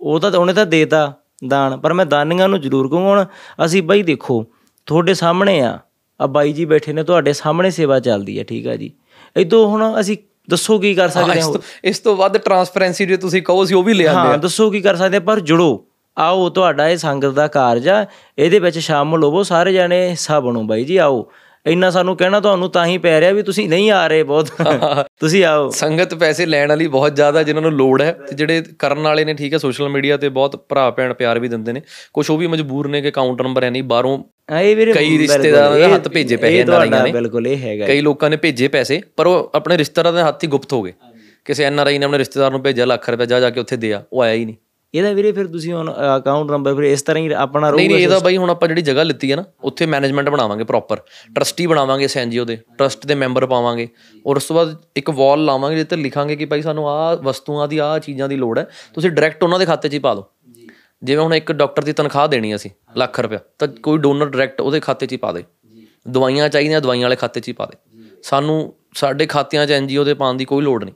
ਉਹ ਤਾਂ ਉਹਨੇ ਤਾਂ ਦੇਤਾ ਦਾਨ ਪਰ ਮੈਂ ਦਾਨੀਆਂ ਨੂੰ ਜ਼ਰੂਰ ਕਹੂੰ ਹੁਣ ਅਸੀਂ ਬਾਈ ਦੇਖੋ ਤੁਹਾਡੇ ਸਾਹਮਣੇ ਆ ਆ ਬਾਈ ਜੀ ਬੈਠੇ ਨੇ ਤੁਹਾਡੇ ਸਾਹਮਣੇ ਸੇਵਾ ਚੱਲਦੀ ਹੈ ਠੀਕ ਆ ਜੀ। ਇਦੋਂ ਹੁਣ ਅਸੀਂ ਦੱਸੋ ਕੀ ਕਰ ਸਕਦੇ ਹਾਂ ਇਸ ਤੋਂ ਵੱਧ ਟਰਾਂਸਪੇਰੈਂਸੀ ਜੇ ਤੁਸੀਂ ਕਹੋ ਸੀ ਉਹ ਵੀ ਲਿਆ ਹਾਂ ਦੱਸੋ ਕੀ ਕਰ ਸਕਦੇ ਪਰ ਜੁੜੋ। ਆਓ ਤੁਹਾਡਾ ਇਹ ਸੰਗਤ ਦਾ ਕਾਰਜ ਆ ਇਹਦੇ ਵਿੱਚ ਸ਼ਾਮਲ ਹੋਵੋ ਸਾਰੇ ਜਾਣੇ ਹਿੱਸਾ ਬਣੋ ਬਾਈ ਜੀ ਆਓ। ਇੰਨਾ ਸਾਨੂੰ ਕਹਿਣਾ ਤੁਹਾਨੂੰ ਤਾਂ ਹੀ ਪੈ ਰਿਹਾ ਵੀ ਤੁਸੀਂ ਨਹੀਂ ਆ ਰਹੇ ਬਹੁਤ। *laughs* ਤੁਸੀਂ ਆਓ। ਸੰਗਤ ਪੈਸੇ ਲੈਣ ਵਾਲੀ ਬਹੁਤ ਜ਼ਿਆਦਾ ਜਿਨ੍ਹਾਂ ਨੂੰ ਲੋੜ ਹੈ ਤੇ ਜਿਹੜੇ ਕਰਨ ਵਾਲੇ ਨੇ ਠੀਕ ਹੈ ਸੋਸ਼ਲ ਮੀਡੀਆ ਤੇ ਬਹੁਤ ਭਰਾ ਭੈਣ ਪਿਆਰ ਵੀ ਦਿੰਦੇ ਨੇ। ਕੁਝ ਉਹ ਵੀ ਮਜਬੂਰ ਨੇ ਕਿ ਅਕਾਊਂਟ ਨੰਬਰ ਹੈ ਨਹੀਂ ਬਾਹਰੋਂ ਕਈ ਰਿਸ਼ਤੇਦਾਰਾਂ ਦੇ ਹੱਥ ਭੇਜੇ ਪੈਸੇ ਇਹ ਇਹਨਾਂ ਤੁਹਾਡਾ ਨੇ। ਬਿਲਕੁਲ ਇਹ ਹੈਗਾ ਕਈ ਲੋਕਾਂ ਨੇ ਭੇਜੇ ਪੈਸੇ ਪਰ ਉਹ ਆਪਣੇ ਰਿਸ਼ਤੇਦਾਰਾਂ ਦੇ ਹੱਥ ਹੀ ਗੁਪਤ ਹੋ ਗਏ। ਕਿਸੇ ਐਨਆਰਆਈ ਨੇ ਆਪਣੇ ਰਿਸ਼ਤੇਦਾਰ ਨੂੰ ਭੇਜਿਆ ਲੱਖ ਰੁਪਏ ਜਾ ਜਾ ਕੇ ਉੱਥੇ ਦਿਆ ਉਹ ਆਇਆ ਹੀ ਨਹੀਂ। ਇਹਦਾ ਵੀਰੇ ਫਿਰ ਤੁਸੀਂ ਹੁਣ ਅਕਾਊਂਟ ਨੰਬਰ ਫਿਰ ਇਸ ਤਰ੍ਹਾਂ ਹੀ ਆਪਣਾ ਨਹੀਂ ਰਹੂਗਾ ਨਹੀਂ ਇਹਦਾ ਬਾਈ ਹੁਣ ਆਪਾਂ ਜਿਹੜੀ ਜਗ੍ਹਾ ਲਿੱਤੀ ਹੈ ਨਾ ਉੱਥੇ ਮੈਨੇਜਮੈਂਟ ਬਣਾਵਾਂਗੇ ਪ੍ਰੋਪਰ ਟਰਸਟੀ ਬਣਾਵਾਂਗੇ ਇਸ ਐਨਜੀਓ ਦੇ ਟਰਸਟ ਦੇ ਮੈਂਬਰ ਪਾਵਾਂਗੇ। ਔਰ ਉਸ ਤੋਂ ਬਾਅਦ ਇੱਕ ਵਾਲ ਲਾਵਾਂਗੇ ਜਿੱਥੇ ਲਿਖਾਂਗੇ ਕਿ ਭਾਈ ਸਾਨੂੰ ਆਹ ਵਸਤੂਆਂ ਦੀ ਆਹ ਚੀਜ਼ਾਂ ਦੀ ਲੋੜ ਹੈ। ਤੁਸੀਂ ਡਾਇਰੈਕਟ ਉਹਨਾਂ ਦੇ ਖਾਤੇ 'ਚ ਹੀ ਪਾ ਦਿਓ। ਜਿਵੇਂ ਹੁਣ ਇੱਕ ਡਾਕਟਰ ਦੀ ਤਨਖਾਹ ਦੇਣੀ ਅਸੀਂ ਲੱਖ ਰੁਪਇਆ ਤਾਂ ਕੋਈ ਡੋਨਰ ਡਾਇਰੈਕਟ ਉਹਦੇ ਖਾਤੇ 'ਚ ਹੀ ਪਾ ਦੇ। ਦਵਾਈਆਂ ਚਾਹੀਦੀਆਂ ਦਵਾਈਆਂ ਵਾਲੇ ਖਾਤੇ 'ਚ ਹੀ ਪਾ ਦੇ। ਸਾਨੂੰ ਸਾਡੇ ਖਾਤਿਆਂ 'ਚ ਐਨਜੀਓ ਦੇ ਪਾਉਣ ਦੀ ਕੋਈ ਲੋੜ ਨਹੀਂ।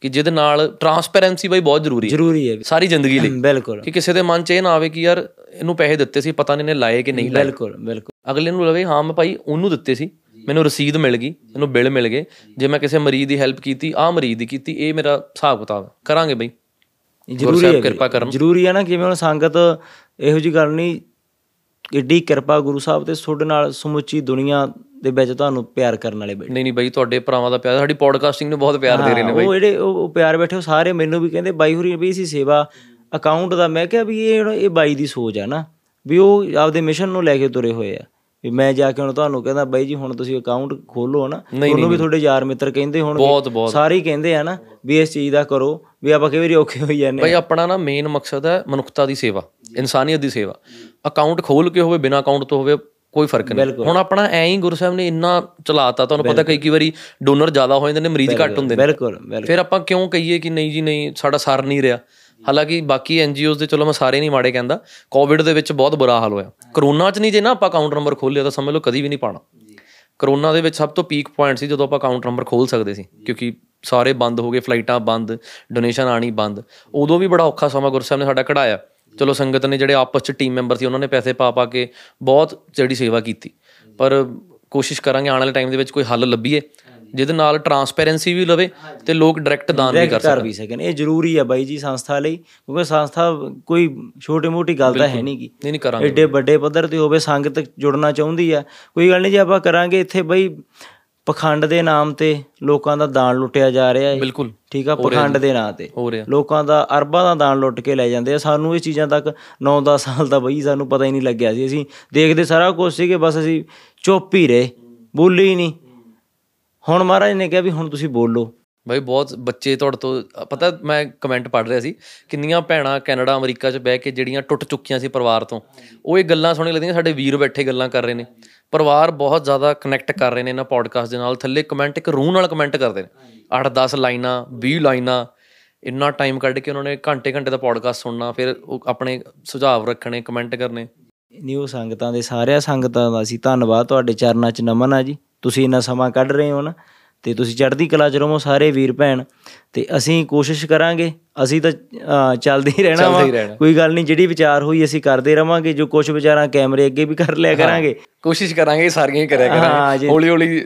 ਕਿ ਜਿਹਦੇ ਨਾਲ ਟਰਾਂਸਪੇਰੈਂਸੀ ਬਾਈ ਬਹੁਤ ਜ਼ਰੂਰੀ ਹੈ। ਜ਼ਰੂਰੀ ਹੈ ਸਾਰੀ ਜ਼ਿੰਦਗੀ ਲਈ। ਬਿਲਕੁਲ। ਕਿ ਕਿਸੇ ਦੇ ਮਨ 'ਚ ਇਹ ਨਾ ਆਵੇ ਕਿ ਯਾਰ ਇਹਨੂੰ ਪੈਸੇ ਦਿੱਤੇ ਸੀ ਪਤਾ ਨਹੀਂ ਇਹਨੇ ਲਾਏ ਕਿ ਨਹੀਂ ਲਾਏ। ਬਿਲਕੁਲ ਬਿਲਕੁਲ। ਅਗਲੇ ਨੂੰ ਲਵੇ ਹਾਂ ਮੈਂ ਭਾਈ ਉਹਨੂੰ ਦਿੱਤੇ ਸੀ। ਮੈਨੂੰ ਰਸੀਦ ਮਿਲ ਗਈ ਮੈਨੂੰ ਬਿੱਲ ਮਿਲ ਗਏ। ਜੇ ਮੈਂ ਕਿਸੇ ਮਰੀਜ਼ ਦੀ ਹੈਲਪ ਕੀਤੀ ਆਹ ਮਰੀਜ਼ ਦੀ ਕੀਤੀ ਇਹ ਮੇਰਾ ਹਿਸਾਬ ਕਿਤਾਬ। ਕਰਾਂਗੇ ਬਈ। ਜ਼ਰੂਰੀ ਹੈ ਕਿਰਪਾ ਕਰਨ। ਜ਼ਰੂਰੀ ਹੈ ਨਾ ਕਿਵੇਂ ਹੁਣ ਸੰਗਤ ਇਹੋ ਜੀ ਗੱਲ ਨਹੀਂ ਏਡੀ ਕਿਰਪਾ ਗੁਰੂ ਸਾਹਿਬ ਤੇ ਤੁਹਾਡੇ ਨਾਲ ਸਮੁੱਚੀ ਦੁਨੀਆ ਦੇ ਵਿੱਚ ਤੁਹਾਨੂੰ ਪਿਆਰ ਕਰਨ ਵਾਲੇ ਬੈਠੇ। ਨਹੀਂ ਨਹੀਂ ਬਾਈ ਤੁਹਾਡੇ ਭਰਾਵਾਂ ਦਾ ਪਿਆਰ ਸਾਡੀ ਪੋਡਕਾਸਟਿੰਗ ਨੂੰ ਬਹੁਤ ਪਿਆਰ ਦੇ ਰਹੇ ਨੇ ਉਹ ਜਿਹੜੇ ਉਹ ਪਿਆਰ ਬੈਠੇ ਉਹ ਸਾਰੇ ਮੈਨੂੰ ਵੀ ਕਹਿੰਦੇ ਬਾਈ ਹੋਰੀ ਵੀ ਸੀ ਸੇਵਾ ਅਕਾਊਂਟ ਦਾ ਮੈਂ ਕਿਹਾ ਵੀ ਇਹ ਇਹ ਬਾਈ ਦੀ ਸੋਚ ਆ ਨਾ ਵੀ ਉਹ ਆਪਦੇ ਮਿਸ਼ਨ ਨੂੰ ਲੈ ਕੇ ਤੁਰੇ ਹੋਏ ਆ। ਵੀ ਮੈਂ ਜਾ ਕੇ ਹੁਣ ਤੁਹਾਨੂੰ ਕਹਿੰਦਾ ਬਾਈ ਜੀ ਹੁਣ ਤੁਸੀਂ ਅਕਾਊਂਟ ਖੋਲੋ ਨਾ ਉਹਨੂੰ ਵੀ ਤੁਹਾਡੇ ਯਾਰ ਮਿੱਤਰ ਕਹਿੰਦੇ ਹੁਣ ਸਾਰੇ ਕਹਿੰਦੇ ਆ ਨਾ ਵੀ ਇਸ ਚੀਜ਼ ਦਾ ਕਰੋ ਵੀ ਆਪਾਂ ਕਈ ਵਾਰੀ ਔਖੇ ਹੋਈ ਜਾਂਦੇ ਬਾਈ ਆਪਣਾ ਨਾ ਮੇਨ ਮਕਸਦ ਹੈ ਮਨੁੱਖਤਾ ਦੀ ਸੇਵਾ। ਇਨਸਾਨੀਅਤ ਦੀ ਸੇਵਾ। ਅਕਾਊਂਟ ਖੋਲ ਕੇ ਹੋਵੇ ਬਿਨਾ ਅਕਾਊਂਟ ਤੋਂ ਹੋਵੇ ਕੋਈ ਫ਼ਰਕ ਨਹੀਂ। ਹੁਣ ਆਪਣਾ ਐਂ ਹੀ ਗੁਰੂ ਸਾਹਿਬ ਨੇ ਇੰਨਾ ਚਲਾਤਾ ਤੁਹਾਨੂੰ ਪਤਾ ਕਈ ਕਈ ਵਾਰੀ ਡੋਨਰ ਜ਼ਿਆਦਾ ਹੋ ਜਾਂਦੇ ਨੇ ਮਰੀਜ਼ ਘੱਟ ਹੁੰਦੇ ਨੇ। ਬਿਲਕੁਲ ਫਿਰ ਆਪਾਂ ਕਿਉਂ ਕਹੀਏ ਕਿ ਨਹੀਂ ਜੀ ਨਹੀਂ ਸਾਡਾ ਸਰ ਨਹੀਂ ਰਿਹਾ। ਹਾਲਾਂਕਿ ਬਾਕੀ ਐਨਜੀਓਜ਼ ਦੇ ਚਲੋ ਮੈਂ ਸਾਰੇ ਨਹੀਂ ਮਾੜੇ ਕਹਿੰਦਾ ਕੋਵਿਡ ਦੇ ਵਿੱਚ ਬਹੁਤ ਬੁਰਾ ਹਾਲ ਹੋਇਆ। ਕਰੋਨਾ 'ਚ ਨਹੀਂ ਜੇ ਨਾ ਆਪਾਂ ਅਕਾਊਂਟ ਨੰਬਰ ਖੋਲ੍ਹਿਆ ਤਾਂ ਸਮਝ ਲਓ ਕਦੀ ਵੀ ਨਹੀਂ ਪਾਣਾ ਕਰੋਨਾ ਦੇ ਵਿੱਚ ਸਭ ਤੋਂ ਪੀਕ ਪੁਆਇੰਟ ਸੀ ਜਦੋਂ ਆਪਾਂ ਅਕਾਊਂਟ ਨੰਬਰ ਖੋਲ ਸਕਦੇ ਸੀ ਕਿਉਂਕਿ ਸਾਰੇ ਬੰਦ ਹੋ ਗਏ ਫਲਾਈਟਾਂ ਬੰਦ ਡੋਨੇਸ਼ਨ ਆਣੀ ਬੰਦ। ਉਦੋਂ ਵੀ ਬੜਾ ਔਖਾ ਸਮਾਂ ਗੁਰਸਾਹਿਬ ਨੇ ਸਾਡਾ ਕਢਾਇਆ। ਚਲੋ ਸੰਗਤ ਨੇ ਜਿਹੜੇ ਆਪਸ ਚ ਟੀਮ ਮੈਂਬਰ ਸੀ ਉਹਨਾਂ ਨੇ ਪੈਸੇ ਪਾ ਪਾ ਕੇ ਬਹੁਤ ਜਿਹੜੀ ਸੇਵਾ ਕੀਤੀ। ਪਰ ਕੋਸ਼ਿਸ਼ ਕਰਾਂਗੇ ਆਉਣ ਵਾਲੇ ਟਾਈਮ ਦੇ ਵਿੱਚ ਕੋਈ ਹੱਲ ਲੱਭੀਏ ਜਿਹਦੇ ਨਾਲ ਟਰਾਂਸਪੇਰੈਂਸੀ ਵੀ ਲਵੇ ਤੇ ਲੋਕ ਡਾਇਰੈਕਟ ਦਾਨ ਵੀ ਕਰ ਸਕਣ। ਇਹ ਜ਼ਰੂਰੀ ਆ ਬਾਈ ਜੀ ਸੰਸਥਾ ਲਈ ਕਿਉਂਕਿ ਸੰਸਥਾ ਕੋਈ ਛੋਟੀ ਮੋਟੀ ਗੱਲ ਤਾਂ ਹੈ ਨਹੀਂ ਗੀ ਨਹੀਂ ਨਹੀਂ ਕਰਾਂਗੇ। ਐਡੇ ਵੱਡੇ ਪੱਧਰ ਤੇ ਹੋਵੇ ਸੰਗਤ ਜੁੜਨਾ ਚਾਹੁੰਦੀ ਆ। ਕੋਈ ਗੱਲ ਨਹੀਂ ਜੇ ਆਪਾਂ ਕਰਾਂਗੇ ਇੱਥੇ ਬਈ ਪਖੰਡ ਦੇ ਨਾਮ ਤੇ ਲੋਕਾਂ ਦਾ ਦਾਨ ਲੁੱਟਿਆ ਜਾ ਰਿਹਾ ਹੈ। ਬਿਲਕੁਲ। ਠੀਕ ਆ ਪਖੰਡ ਦੇ ਨਾਂ ਤੇ। ਲੋਕਾਂ ਦਾ ਅਰਬਾਂ ਦਾ ਦਾਨ ਲੁੱਟ ਕੇ ਲੈ ਜਾਂਦੇ ਆ। ਸਾਨੂੰ ਇਹ ਚੀਜ਼ਾਂ ਤੱਕ 9-10 ਸਾਲ ਦਾ ਬਈ ਸਾਨੂੰ ਪਤਾ ਹੀ ਨਹੀਂ ਲੱਗਿਆ ਸੀ। ਅਸੀਂ ਦੇਖਦੇ ਸਾਰਾ ਕੁਝ ਸੀਗੇ ਬਸ ਅਸੀਂ ਚੁੱਪ ਹੀ ਰਹੇ ਬੋਲੇ ਹੀ ਨਹੀਂ। ਹੁਣ ਮਹਾਰਾਜ ਨੇ ਕਿਹਾ ਵੀ ਹੁਣ ਤੁਸੀਂ ਬੋਲੋ। ਬਈ ਬਹੁਤ ਬੱਚੇ ਤੁਹਾਡੇ ਤੋਂ ਪਤਾ ਮੈਂ ਕਮੈਂਟ ਪੜ੍ਹ ਰਿਹਾ ਸੀ ਕਿੰਨੀਆਂ ਭੈਣਾਂ ਕੈਨੇਡਾ ਅਮਰੀਕਾ 'ਚ ਬਹਿ ਕੇ ਜਿਹੜੀਆਂ ਟੁੱਟ ਚੁੱਕੀਆਂ ਸੀ ਪਰਿਵਾਰ ਤੋਂ ਉਹ ਇਹ ਗੱਲਾਂ ਸੁਣੀ ਲੱਗਦੀਆਂ ਸਾਡੇ ਵੀਰ ਬੈਠੇ ਗੱਲਾਂ ਕਰ ਰਹੇ ਨੇ। ਪਰਿਵਾਰ ਬਹੁਤ ਜ਼ਿਆਦਾ ਕਨੈਕਟ ਕਰ ਰਹੇ ਨੇ ਇਹਨਾਂ ਪੋਡਕਾਸਟ ਦੇ ਨਾਲ ਥੱਲੇ ਕਮੈਂਟ ਇੱਕ ਰੂਹ ਨਾਲ ਕਮੈਂਟ ਕਰਦੇ ਨੇ। 8-10 ਲਾਈਨਾਂ 20 ਲਾਈਨਾਂ ਇੰਨਾ ਟਾਈਮ ਕੱਢ ਕੇ ਉਹਨਾਂ ਨੇ ਘੰਟੇ ਘੰਟੇ ਦਾ ਪੋਡਕਾਸਟ ਸੁਣਨਾ ਫਿਰ ਉਹ ਆਪਣੇ ਸੁਝਾਅ ਰੱਖਣੇ ਕਮੈਂਟ ਕਰਨੇ। ਨਿਊ ਸੰਗਤਾਂ ਦੇ ਸਾਰਿਆਂ ਸੰਗਤਾਂ ਦਾ ਅਸੀਂ ਧੰਨਵਾਦ। ਤੁਹਾਡੇ ਚਰਨਾਂ 'ਚ ਨਮਨ ਆ ਜੀ। ਤੁਸੀਂ ਇੰਨਾ ਸਮਾਂ ਕੱਢ ਰਹੇ ਹੋ ਨਾ। ਤੇ ਤੁਸੀਂ ਚੜ੍ਹਦੀ ਕਲਾ 'ਚ ਰਹੋ ਸਾਰੇ ਵੀਰ ਭੈਣ ਤੇ ਅਸੀਂ ਕੋਸ਼ਿਸ਼ ਕਰਾਂਗੇ ਅਸੀਂ ਤਾਂ ਚੱਲਦੇ ਹੀ ਰਹਿਣਾ ਵਾ। ਕੋਈ ਗੱਲ ਨਹੀਂ ਜਿਹੜੀ ਵਿਚਾਰ ਹੋਈ ਅਸੀਂ ਕਰਦੇ ਰਵਾਂਗੇ ਜੋ ਕੁਝ ਵਿਚਾਰਾਂ ਕੈਮਰੇ ਅੱਗੇ ਵੀ ਕਰ ਲਿਆ ਕਰਾਂਗੇ। ਕੋਸ਼ਿਸ਼ ਕਰਾਂਗੇ ਸਾਰੀਆਂ ਹੀ ਕਰਿਆ ਕਰਾਂਗੇ। ਹੌਲੀ ਹੌਲੀ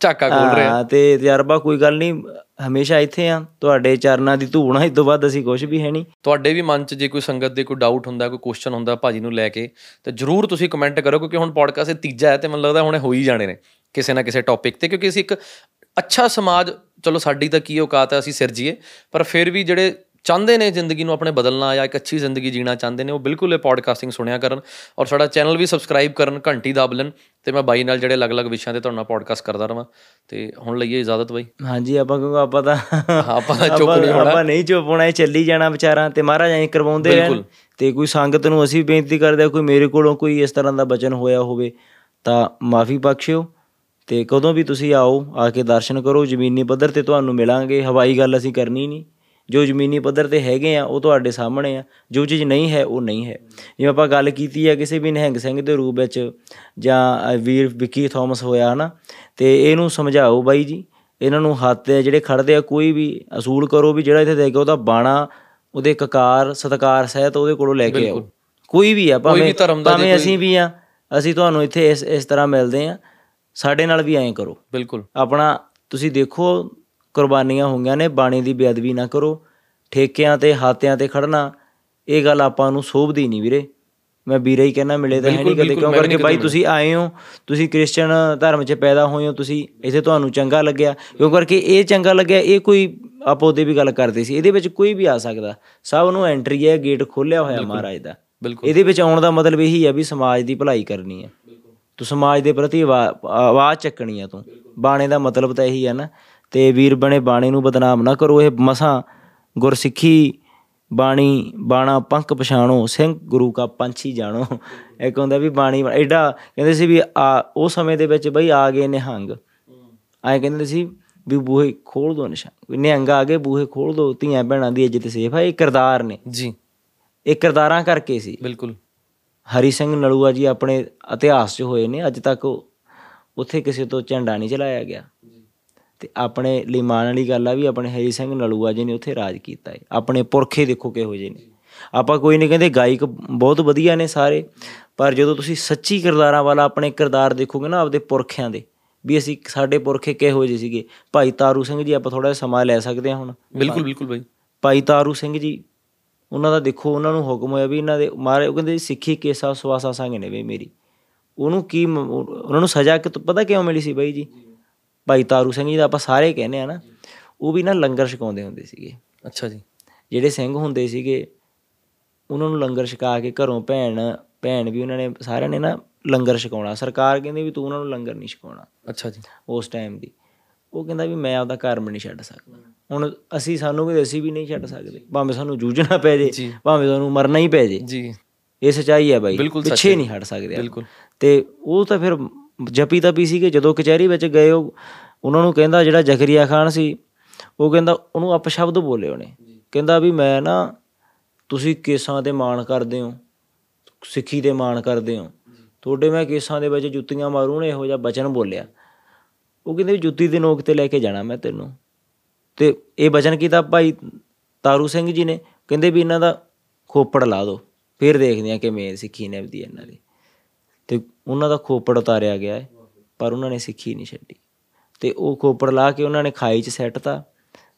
ਝਾਕਾ ਖੋਲ ਰਹੇ ਹਾਂ। ਤੇ ਤਜਰਬਾ ਕੋਈ ਗੱਲ ਨਹੀਂ ਹਮੇਸ਼ਾ ਇੱਥੇ ਆ। ਤੁਹਾਡੇ ਚਰਨਾਂ ਦੀ ਆ ਇਸ ਤੋਂ ਵੱਧ ਅਸੀਂ ਕੁਝ ਵੀ ਹੈ ਨਹੀਂ। ਤੁਹਾਡੇ ਵੀ ਮਨ 'ਚ ਜੇ ਕੋਈ ਸੰਗਤ ਦੇ ਕੋਈ ਡਾਊਟ ਹੁੰਦਾ ਕੋਈ ਕੁਐਸਚਨ ਹੁੰਦਾ ਭਾਜੀ ਨੂੰ ਲੈ ਕੇ ਤੇ ਜਰੂਰ ਤੁਸੀਂ ਕਮੈਂਟ ਕਰੋ ਕਿਉਂਕਿ ਹੁਣ ਪੋਡਕਾਸਟ ਇਹ ਤੀਜਾ ਹੈ ਤੇ ਮੈਨੂੰ ਲੱਗਦਾ ਹੁਣੇ ਹੋ ਹੀ ਜਾਣੇ ਨੇ ਕਿਸੇ ਨਾ ਕਿਸੇ ਟੌਪਿਕ ਤੇ ਕਿਉਂਕਿ ਅਸੀਂ ਇੱਕ ਅੱਛਾ ਸਮਾਜ ਚਲੋ ਸਾਡੀ ਤਾਂ ਕੀ ਔਕਾਤ ਹੈ ਅਸੀਂ ਸਿਰਜੀਏ ਪਰ ਫਿਰ ਵੀ ਜਿਹੜੇ ਚਾਹੁੰਦੇ ਨੇ ਜ਼ਿੰਦਗੀ ਨੂੰ ਆਪਣੇ ਬਦਲਣਾ ਜਾਂ ਇੱਕ ਅੱਛੀ ਜ਼ਿੰਦਗੀ ਜੀਣਾ ਚਾਹੁੰਦੇ ਨੇ ਉਹ ਬਿਲਕੁਲ ਇਹ ਪੋਡਕਾਸਟਿੰਗ ਸੁਣਿਆ ਕਰਨ ਔਰ ਸਾਡਾ ਚੈਨਲ ਵੀ ਸਬਸਕ੍ਰਾਈਬ ਕਰਨ ਘੰਟੀ ਦਬ ਲੈਣ ਤੇ ਮੈਂ ਬਾਈ ਨਾਲ ਜਿਹੜੇ ਅਲੱਗ-ਅਲੱਗ ਵਿਸ਼ਿਆਂ ਤੇ ਤੁਹਾਡੇ ਨਾਲ ਪੋਡਕਾਸਟ ਕਰਦਾ ਰਵਾਂ ਤੇ ਹੁਣ ਲਈਏ ਇਜਾਜ਼ਤ ਬਾਈ ਹਾਂਜੀ ਆਪਾਂ ਕਿਉਂਕਿ ਆਪਾਂ ਤਾਂ ਆਪਾਂ ਤਾਂ ਚੁੱਪ ਨਹੀਂ ਹੋਣਾ। ਆਪਾਂ ਨਹੀਂ ਚੁੱਪ ਹੋਣਾ ਇਹ ਚੱਲੀ ਜਾਣਾ ਵਿਚਾਰਾਂ ਤੇ ਮਹਾਰਾਜ ਐਂ ਕਰਵਾਉਂਦੇ ਰਹਿਣ। ਤੇ ਕੋਈ ਸੰਗਤ ਨੂੰ ਅਸੀਂ ਬੇਨਤੀ ਕਰਦੇ ਹਾਂ ਕੋਈ ਮੇਰੇ ਕੋਲੋਂ ਕੋਈ ਇਸ ਤਰ੍ਹਾਂ ਦਾ ਬਚਨ ਹੋਇਆ ਹੋਵੇ ਤਾਂ ਮਾਫੀ ਬਖਸ਼ਿਓ ਤੇ ਕਦੋਂ ਵੀ ਤੁਸੀਂ ਆਓ ਆ ਕੇ ਦਰਸ਼ਨ ਕਰੋ ਜ਼ਮੀਨੀ ਪੱਧਰ ਤੇ ਤੁਹਾਨੂੰ ਮਿਲਾਂਗੇ ਹਵਾਈ ਗੱਲ ਅਸੀਂ ਕਰਨੀ ਨਹੀਂ। ਜੋ ਜ਼ਮੀਨੀ ਪੱਧਰ ਤੇ ਹੈਗੇ ਆ ਉਹ ਤੁਹਾਡੇ ਸਾਹਮਣੇ ਆ ਜੋ ਚੀਜ਼ ਨਹੀਂ ਹੈ ਉਹ ਨਹੀਂ ਹੈ। ਜਿਵੇਂ ਆਪਾਂ ਗੱਲ ਕੀਤੀ ਹੈ ਕਿਸੇ ਵੀ ਨਿਹੰਗ ਸਿੰਘ ਦੇ ਰੂਪ ਵਿੱਚ ਜਾਂ ਵੀਰ ਵਿੱਕੀ ਥਾਮਸ ਹੋਇਆ ਹਨਾ? ਤੇ ਇਹਨੂੰ ਸਮਝਾਓ ਬਾਈ ਜੀ ਇਹਨਾਂ ਨੂੰ ਹੱਥ ਜਿਹੜੇ ਖੜਦੇ ਆ ਕੋਈ ਵੀ ਅਸੂਲ ਕਰੋ ਵੀ ਜਿਹੜਾ ਇੱਥੇ ਦੇ ਕੇ ਉਹਦਾ ਬਾਣਾ ਉਹਦੇ ਕਕਾਰ ਸਤਕਾਰ ਸਹਿਤ ਉਹਦੇ ਕੋਲੋਂ ਲੈ ਕੇ ਆਓ। ਕੋਈ ਵੀ ਆ ਭਾਵੇਂ ਭਾਵੇਂ ਅਸੀਂ ਵੀ ਆ ਅਸੀਂ ਤੁਹਾਨੂੰ ਇੱਥੇ ਇਸ ਇਸ ਤਰ੍ਹਾਂ ਮਿਲਦੇ ਆ। ਸਾਡੇ ਨਾਲ ਵੀ ਐਂ ਕਰੋ। ਬਿਲਕੁਲ। ਆਪਣਾ ਤੁਸੀਂ ਦੇਖੋ ਕੁਰਬਾਨੀਆਂ ਹੋਈਆਂ ਨੇ ਬਾਣੀ ਦੀ ਬੇਅਦਬੀ ਨਾ ਕਰੋ। ਠੇਕਿਆਂ ਤੇ ਹਾਤਿਆਂ ਤੇ ਖੜਨਾ ਇਹ ਗੱਲ ਆਪਾਂ ਨੂੰ ਸੋਭਦੀ ਨਹੀਂ ਵੀਰੇ। ਮੈਂ ਵੀਰੇ ਹੀ ਕਹਿਣਾ ਮਿਲੇ ਤਾਂ ਹੈ ਨਹੀਂ ਕਦੇ ਕਿਉਂ ਕਰਕੇ ਬਾਈ ਤੁਸੀਂ ਆਏ ਹੋ ਤੁਸੀਂ ਕ੍ਰਿਸਚੀਅਨ ਧਰਮ 'ਚ ਪੈਦਾ ਹੋਏ ਹੋ ਤੁਸੀਂ ਇੱਥੇ ਤੁਹਾਨੂੰ ਚੰਗਾ ਲੱਗਿਆ। ਕਿਉਂ ਕਰਕੇ ਇਹ ਚੰਗਾ ਲੱਗਿਆ ਇਹ ਕੋਈ ਆਪਾਂ ਉਹਦੇ ਵੀ ਗੱਲ ਕਰਦੇ ਸੀ। ਇਹਦੇ ਵਿੱਚ ਕੋਈ ਵੀ ਆ ਸਕਦਾ। ਸਭ ਨੂੰ ਐਂਟਰੀ ਹੈ ਗੇਟ ਖੋਲਿਆ ਹੋਇਆ ਮਹਾਰਾਜ ਦਾ। ਇਹਦੇ ਵਿੱਚ ਆਉਣ ਦਾ ਮਤਲਬ ਇਹੀ ਹੈ ਵੀ ਸਮਾਜ ਦੀ ਭਲਾਈ ਕਰਨੀ ਹੈ। ਤੂੰ ਸਮਾਜ ਦੇ ਪ੍ਰਤੀ ਆਵਾ- ਆਵਾਜ਼ ਚੱਕਣੀ ਆ ਤੂੰ। ਬਾਣੇ ਦਾ ਮਤਲਬ ਤਾਂ ਇਹੀ ਹੈ ਨਾ ਤੇ ਵੀਰ ਬਣੇ ਬਾਣੇ ਨੂੰ ਬਦਨਾਮ ਨਾ ਕਰੋ ਇਹ ਮਸਾਂ ਗੁਰਸਿੱਖੀ ਬਾਣੀ ਬਾਣਾ ਪੰਖ ਪਛਾਣੋ ਸਿੰਘ ਗੁਰੂ ਕਾ ਪੰਛੀ ਜਾਣੋ। ਇੱਕ ਹੁੰਦਾ ਵੀ ਬਾਣੀ ਐਡਾ ਕਹਿੰਦੇ ਸੀ ਵੀ ਆ ਉਹ ਸਮੇਂ ਦੇ ਵਿੱਚ ਬਈ ਆ ਗਏ ਨਿਹੰਗ। ਐਂ ਕਹਿੰਦੇ ਸੀ ਵੀ ਬੂਹੇ ਖੋਲ ਦੋ ਨਿਸ਼ਾਨ। ਨਿਹੰਗ ਆ ਗਏ ਬੂਹੇ ਖੋਲ ਦੋ ਧੀਆਂ ਭੈਣਾਂ ਦੀ ਇੱਜ਼ਤ ਸੇਫ ਹੈ ਇਹ ਕਿਰਦਾਰ ਨੇ। ਜੀ। ਇਹ ਕਿਰਦਾਰਾਂ ਕਰਕੇ ਸੀ। ਬਿਲਕੁਲ। ਹਰੀ ਸਿੰਘ ਨਲੂਆ ਜੀ ਆਪਣੇ ਇਤਿਹਾਸ 'ਚ ਹੋਏ ਨੇ ਅੱਜ ਤੱਕ ਉੱਥੇ ਕਿਸੇ ਤੋਂ ਝੰਡਾ ਨਹੀਂ ਚਲਾਇਆ ਗਿਆ। ਤੇ ਆਪਣੇ ਲਈ ਮਾਣ ਵਾਲੀ ਗੱਲ ਆ ਵੀ ਆਪਣੇ ਹਰੀ ਸਿੰਘ ਨਲੂਆ ਜੀ ਨੇ ਉੱਥੇ ਰਾਜ ਕੀਤਾ ਹੈ ਆਪਣੇ ਪੁਰਖੇ ਦੇਖੋ ਕਿਹੋ ਜਿਹੇ ਨੇ। ਆਪਾਂ ਕੋਈ ਨਹੀਂ ਕਹਿੰਦੇ ਗਾਇਕ ਬਹੁਤ ਵਧੀਆ ਨੇ ਸਾਰੇ ਪਰ ਜਦੋਂ ਤੁਸੀਂ ਸੱਚੀ ਕਿਰਦਾਰਾਂ ਵਾਲਾ ਆਪਣੇ ਕਿਰਦਾਰ ਦੇਖੋਗੇ ਨਾ ਆਪਦੇ ਪੁਰਖਿਆਂ ਦੇ ਵੀ ਅਸੀਂ ਸਾਡੇ ਪੁਰਖੇ ਕਿਹੋ ਜਿਹੇ ਸੀਗੇ। ਭਾਈ ਤਾਰੂ ਸਿੰਘ ਜੀ ਆਪਾਂ ਥੋੜਾ ਸਮਾਂ ਲੈ ਸਕਦੇ ਹਾਂ ਹੁਣ। ਬਿਲਕੁਲ ਬਿਲਕੁਲ ਬਾਈ। ਭਾਈ ਤਾਰੂ ਸਿੰਘ ਜੀ ਉਹਨਾਂ ਦਾ ਦੇਖੋ ਉਹਨਾਂ ਨੂੰ ਹੁਕਮ ਹੋਇਆ ਵੀ ਇਹਨਾਂ ਦੇ ਮਾਰੇ ਉਹ ਕਹਿੰਦੇ ਸਿੱਖੀ ਕੇਸਾ ਸਵਾਸਾ ਸੰਗ ਨੇ ਵੇ ਮੇਰੀ। ਉਹਨੂੰ ਕੀ ਉਹਨਾਂ ਨੂੰ ਸਜ਼ਾ ਕਿ ਪਤਾ ਕਿਉਂ ਮਿਲੀ ਸੀ ਬਾਈ ਜੀ? ਭਾਈ ਤਾਰੂ ਸਿੰਘ ਜੀ ਦਾ ਆਪਾਂ ਸਾਰੇ ਕਹਿੰਦੇ ਆ ਨਾ ਉਹ ਵੀ ਨਾ ਲੰਗਰ ਛਕਾਉਂਦੇ ਹੁੰਦੇ ਸੀਗੇ। ਅੱਛਾ ਜੀ। ਜਿਹੜੇ ਸਿੰਘ ਹੁੰਦੇ ਸੀਗੇ ਉਹਨਾਂ ਨੂੰ ਲੰਗਰ ਛਕਾ ਕੇ ਘਰੋਂ ਭੈਣ ਭੈਣ ਵੀ ਉਹਨਾਂ ਨੇ ਸਾਰਿਆਂ ਨੇ ਨਾ ਲੰਗਰ ਛਕਾਉਣਾ। ਸਰਕਾਰ ਕਹਿੰਦੀ ਵੀ ਤੂੰ ਉਹਨਾਂ ਨੂੰ ਲੰਗਰ ਨਹੀਂ ਛਕਾਉਣਾ। ਅੱਛਾ ਜੀ। ਉਸ ਟਾਈਮ ਦੀ। ਉਹ ਕਹਿੰਦਾ ਵੀ ਮੈਂ ਆਪਦਾ ਘਰ ਵੀ ਨਹੀਂ ਛੱਡ ਸਕਦਾ। ਹੁਣ ਅਸੀਂ ਸਾਨੂੰ ਵੀ ਅਸੀਂ ਵੀ ਨਹੀਂ ਛੱਡ ਸਕਦੇ। ਭਾਵੇਂ ਸਾਨੂੰ ਜੂਝਣਾ ਪੈ ਜੇ। ਭਾਵੇਂ ਸਾਨੂੰ ਮਰਨਾ ਹੀ ਪੈ ਜੇ। ਜੀ। ਇਹ ਸਚਾਈ ਹੈ ਬਾਈ। ਪਿੱਛੇ। ਨਹੀਂ ਹਟ ਸਕਦੇ। ਬਿਲਕੁਲ। ਤੇ ਉਹ ਤਾਂ ਫਿਰ ਜਪੀ ਤਾਂ ਪੀ ਸੀਗੇ। ਜਦੋਂ ਕਚਹਿਰੀ ਵਿੱਚ ਗਏ ਉਹ ਉਹਨਾਂ ਨੂੰ ਕਹਿੰਦਾ ਜਿਹੜਾ ਜ਼ਕਰੀਆ ਖਾਨ ਸੀ ਉਹ ਕਹਿੰਦਾ ਉਹਨੂੰ ਅਪਸ਼ਬਦ ਬੋਲੇ ਉਹਨੇ। ਕਹਿੰਦਾ ਵੀ ਮੈਂ ਨਾ ਤੁਸੀਂ ਕੇਸਾਂ ਤੇ ਮਾਣ ਕਰਦੇ ਹੋ ਸਿੱਖੀ ਤੇ ਮਾਣ ਕਰਦੇ ਹੋ। ਤੁਹਾਡੇ ਮੈਂ ਕੇਸਾਂ ਦੇ ਵਿੱਚ ਜੁੱਤੀਆਂ ਮਾਰੂ ਨੇ ਇਹੋ ਜਿਹਾ ਬਚਨ ਬੋਲਿਆ। ਉਹ ਕਹਿੰਦੇ ਵੀ ਜੁੱਤੀ ਦੇ ਨੋਕ ਤੇ ਲੈ ਕੇ ਜਾਣਾ ਮੈਂ ਤੈਨੂੰ। ਤੇ ਇਹ ਬਚਨ ਕੀਤਾ ਭਾਈ ਤਾਰੂ ਸਿੰਘ ਜੀ ਨੇ। ਕਹਿੰਦੇ ਵੀ ਇਹਨਾਂ ਦਾ ਖੋਪੜ ਲਾ ਦਿਓ ਫਿਰ ਦੇਖਦੇ ਆ ਕਿਵੇਂ ਸਿੱਖੀ ਨਿਭਦੀ ਹੈ ਇਹਨਾਂ ਦੀ। ਤੇ ਉਹਨਾਂ ਦਾ ਖੋਪੜ ਉਤਾਰਿਆ ਗਿਆ ਹੈ, ਪਰ ਉਹਨਾਂ ਨੇ ਸਿੱਖੀ ਨਹੀਂ ਛੱਡੀ। ਤੇ ਉਹ ਖੋਪੜ ਲਾ ਕੇ ਉਹਨਾਂ ਨੇ ਖਾਈ 'ਚ ਸੱਟਤਾ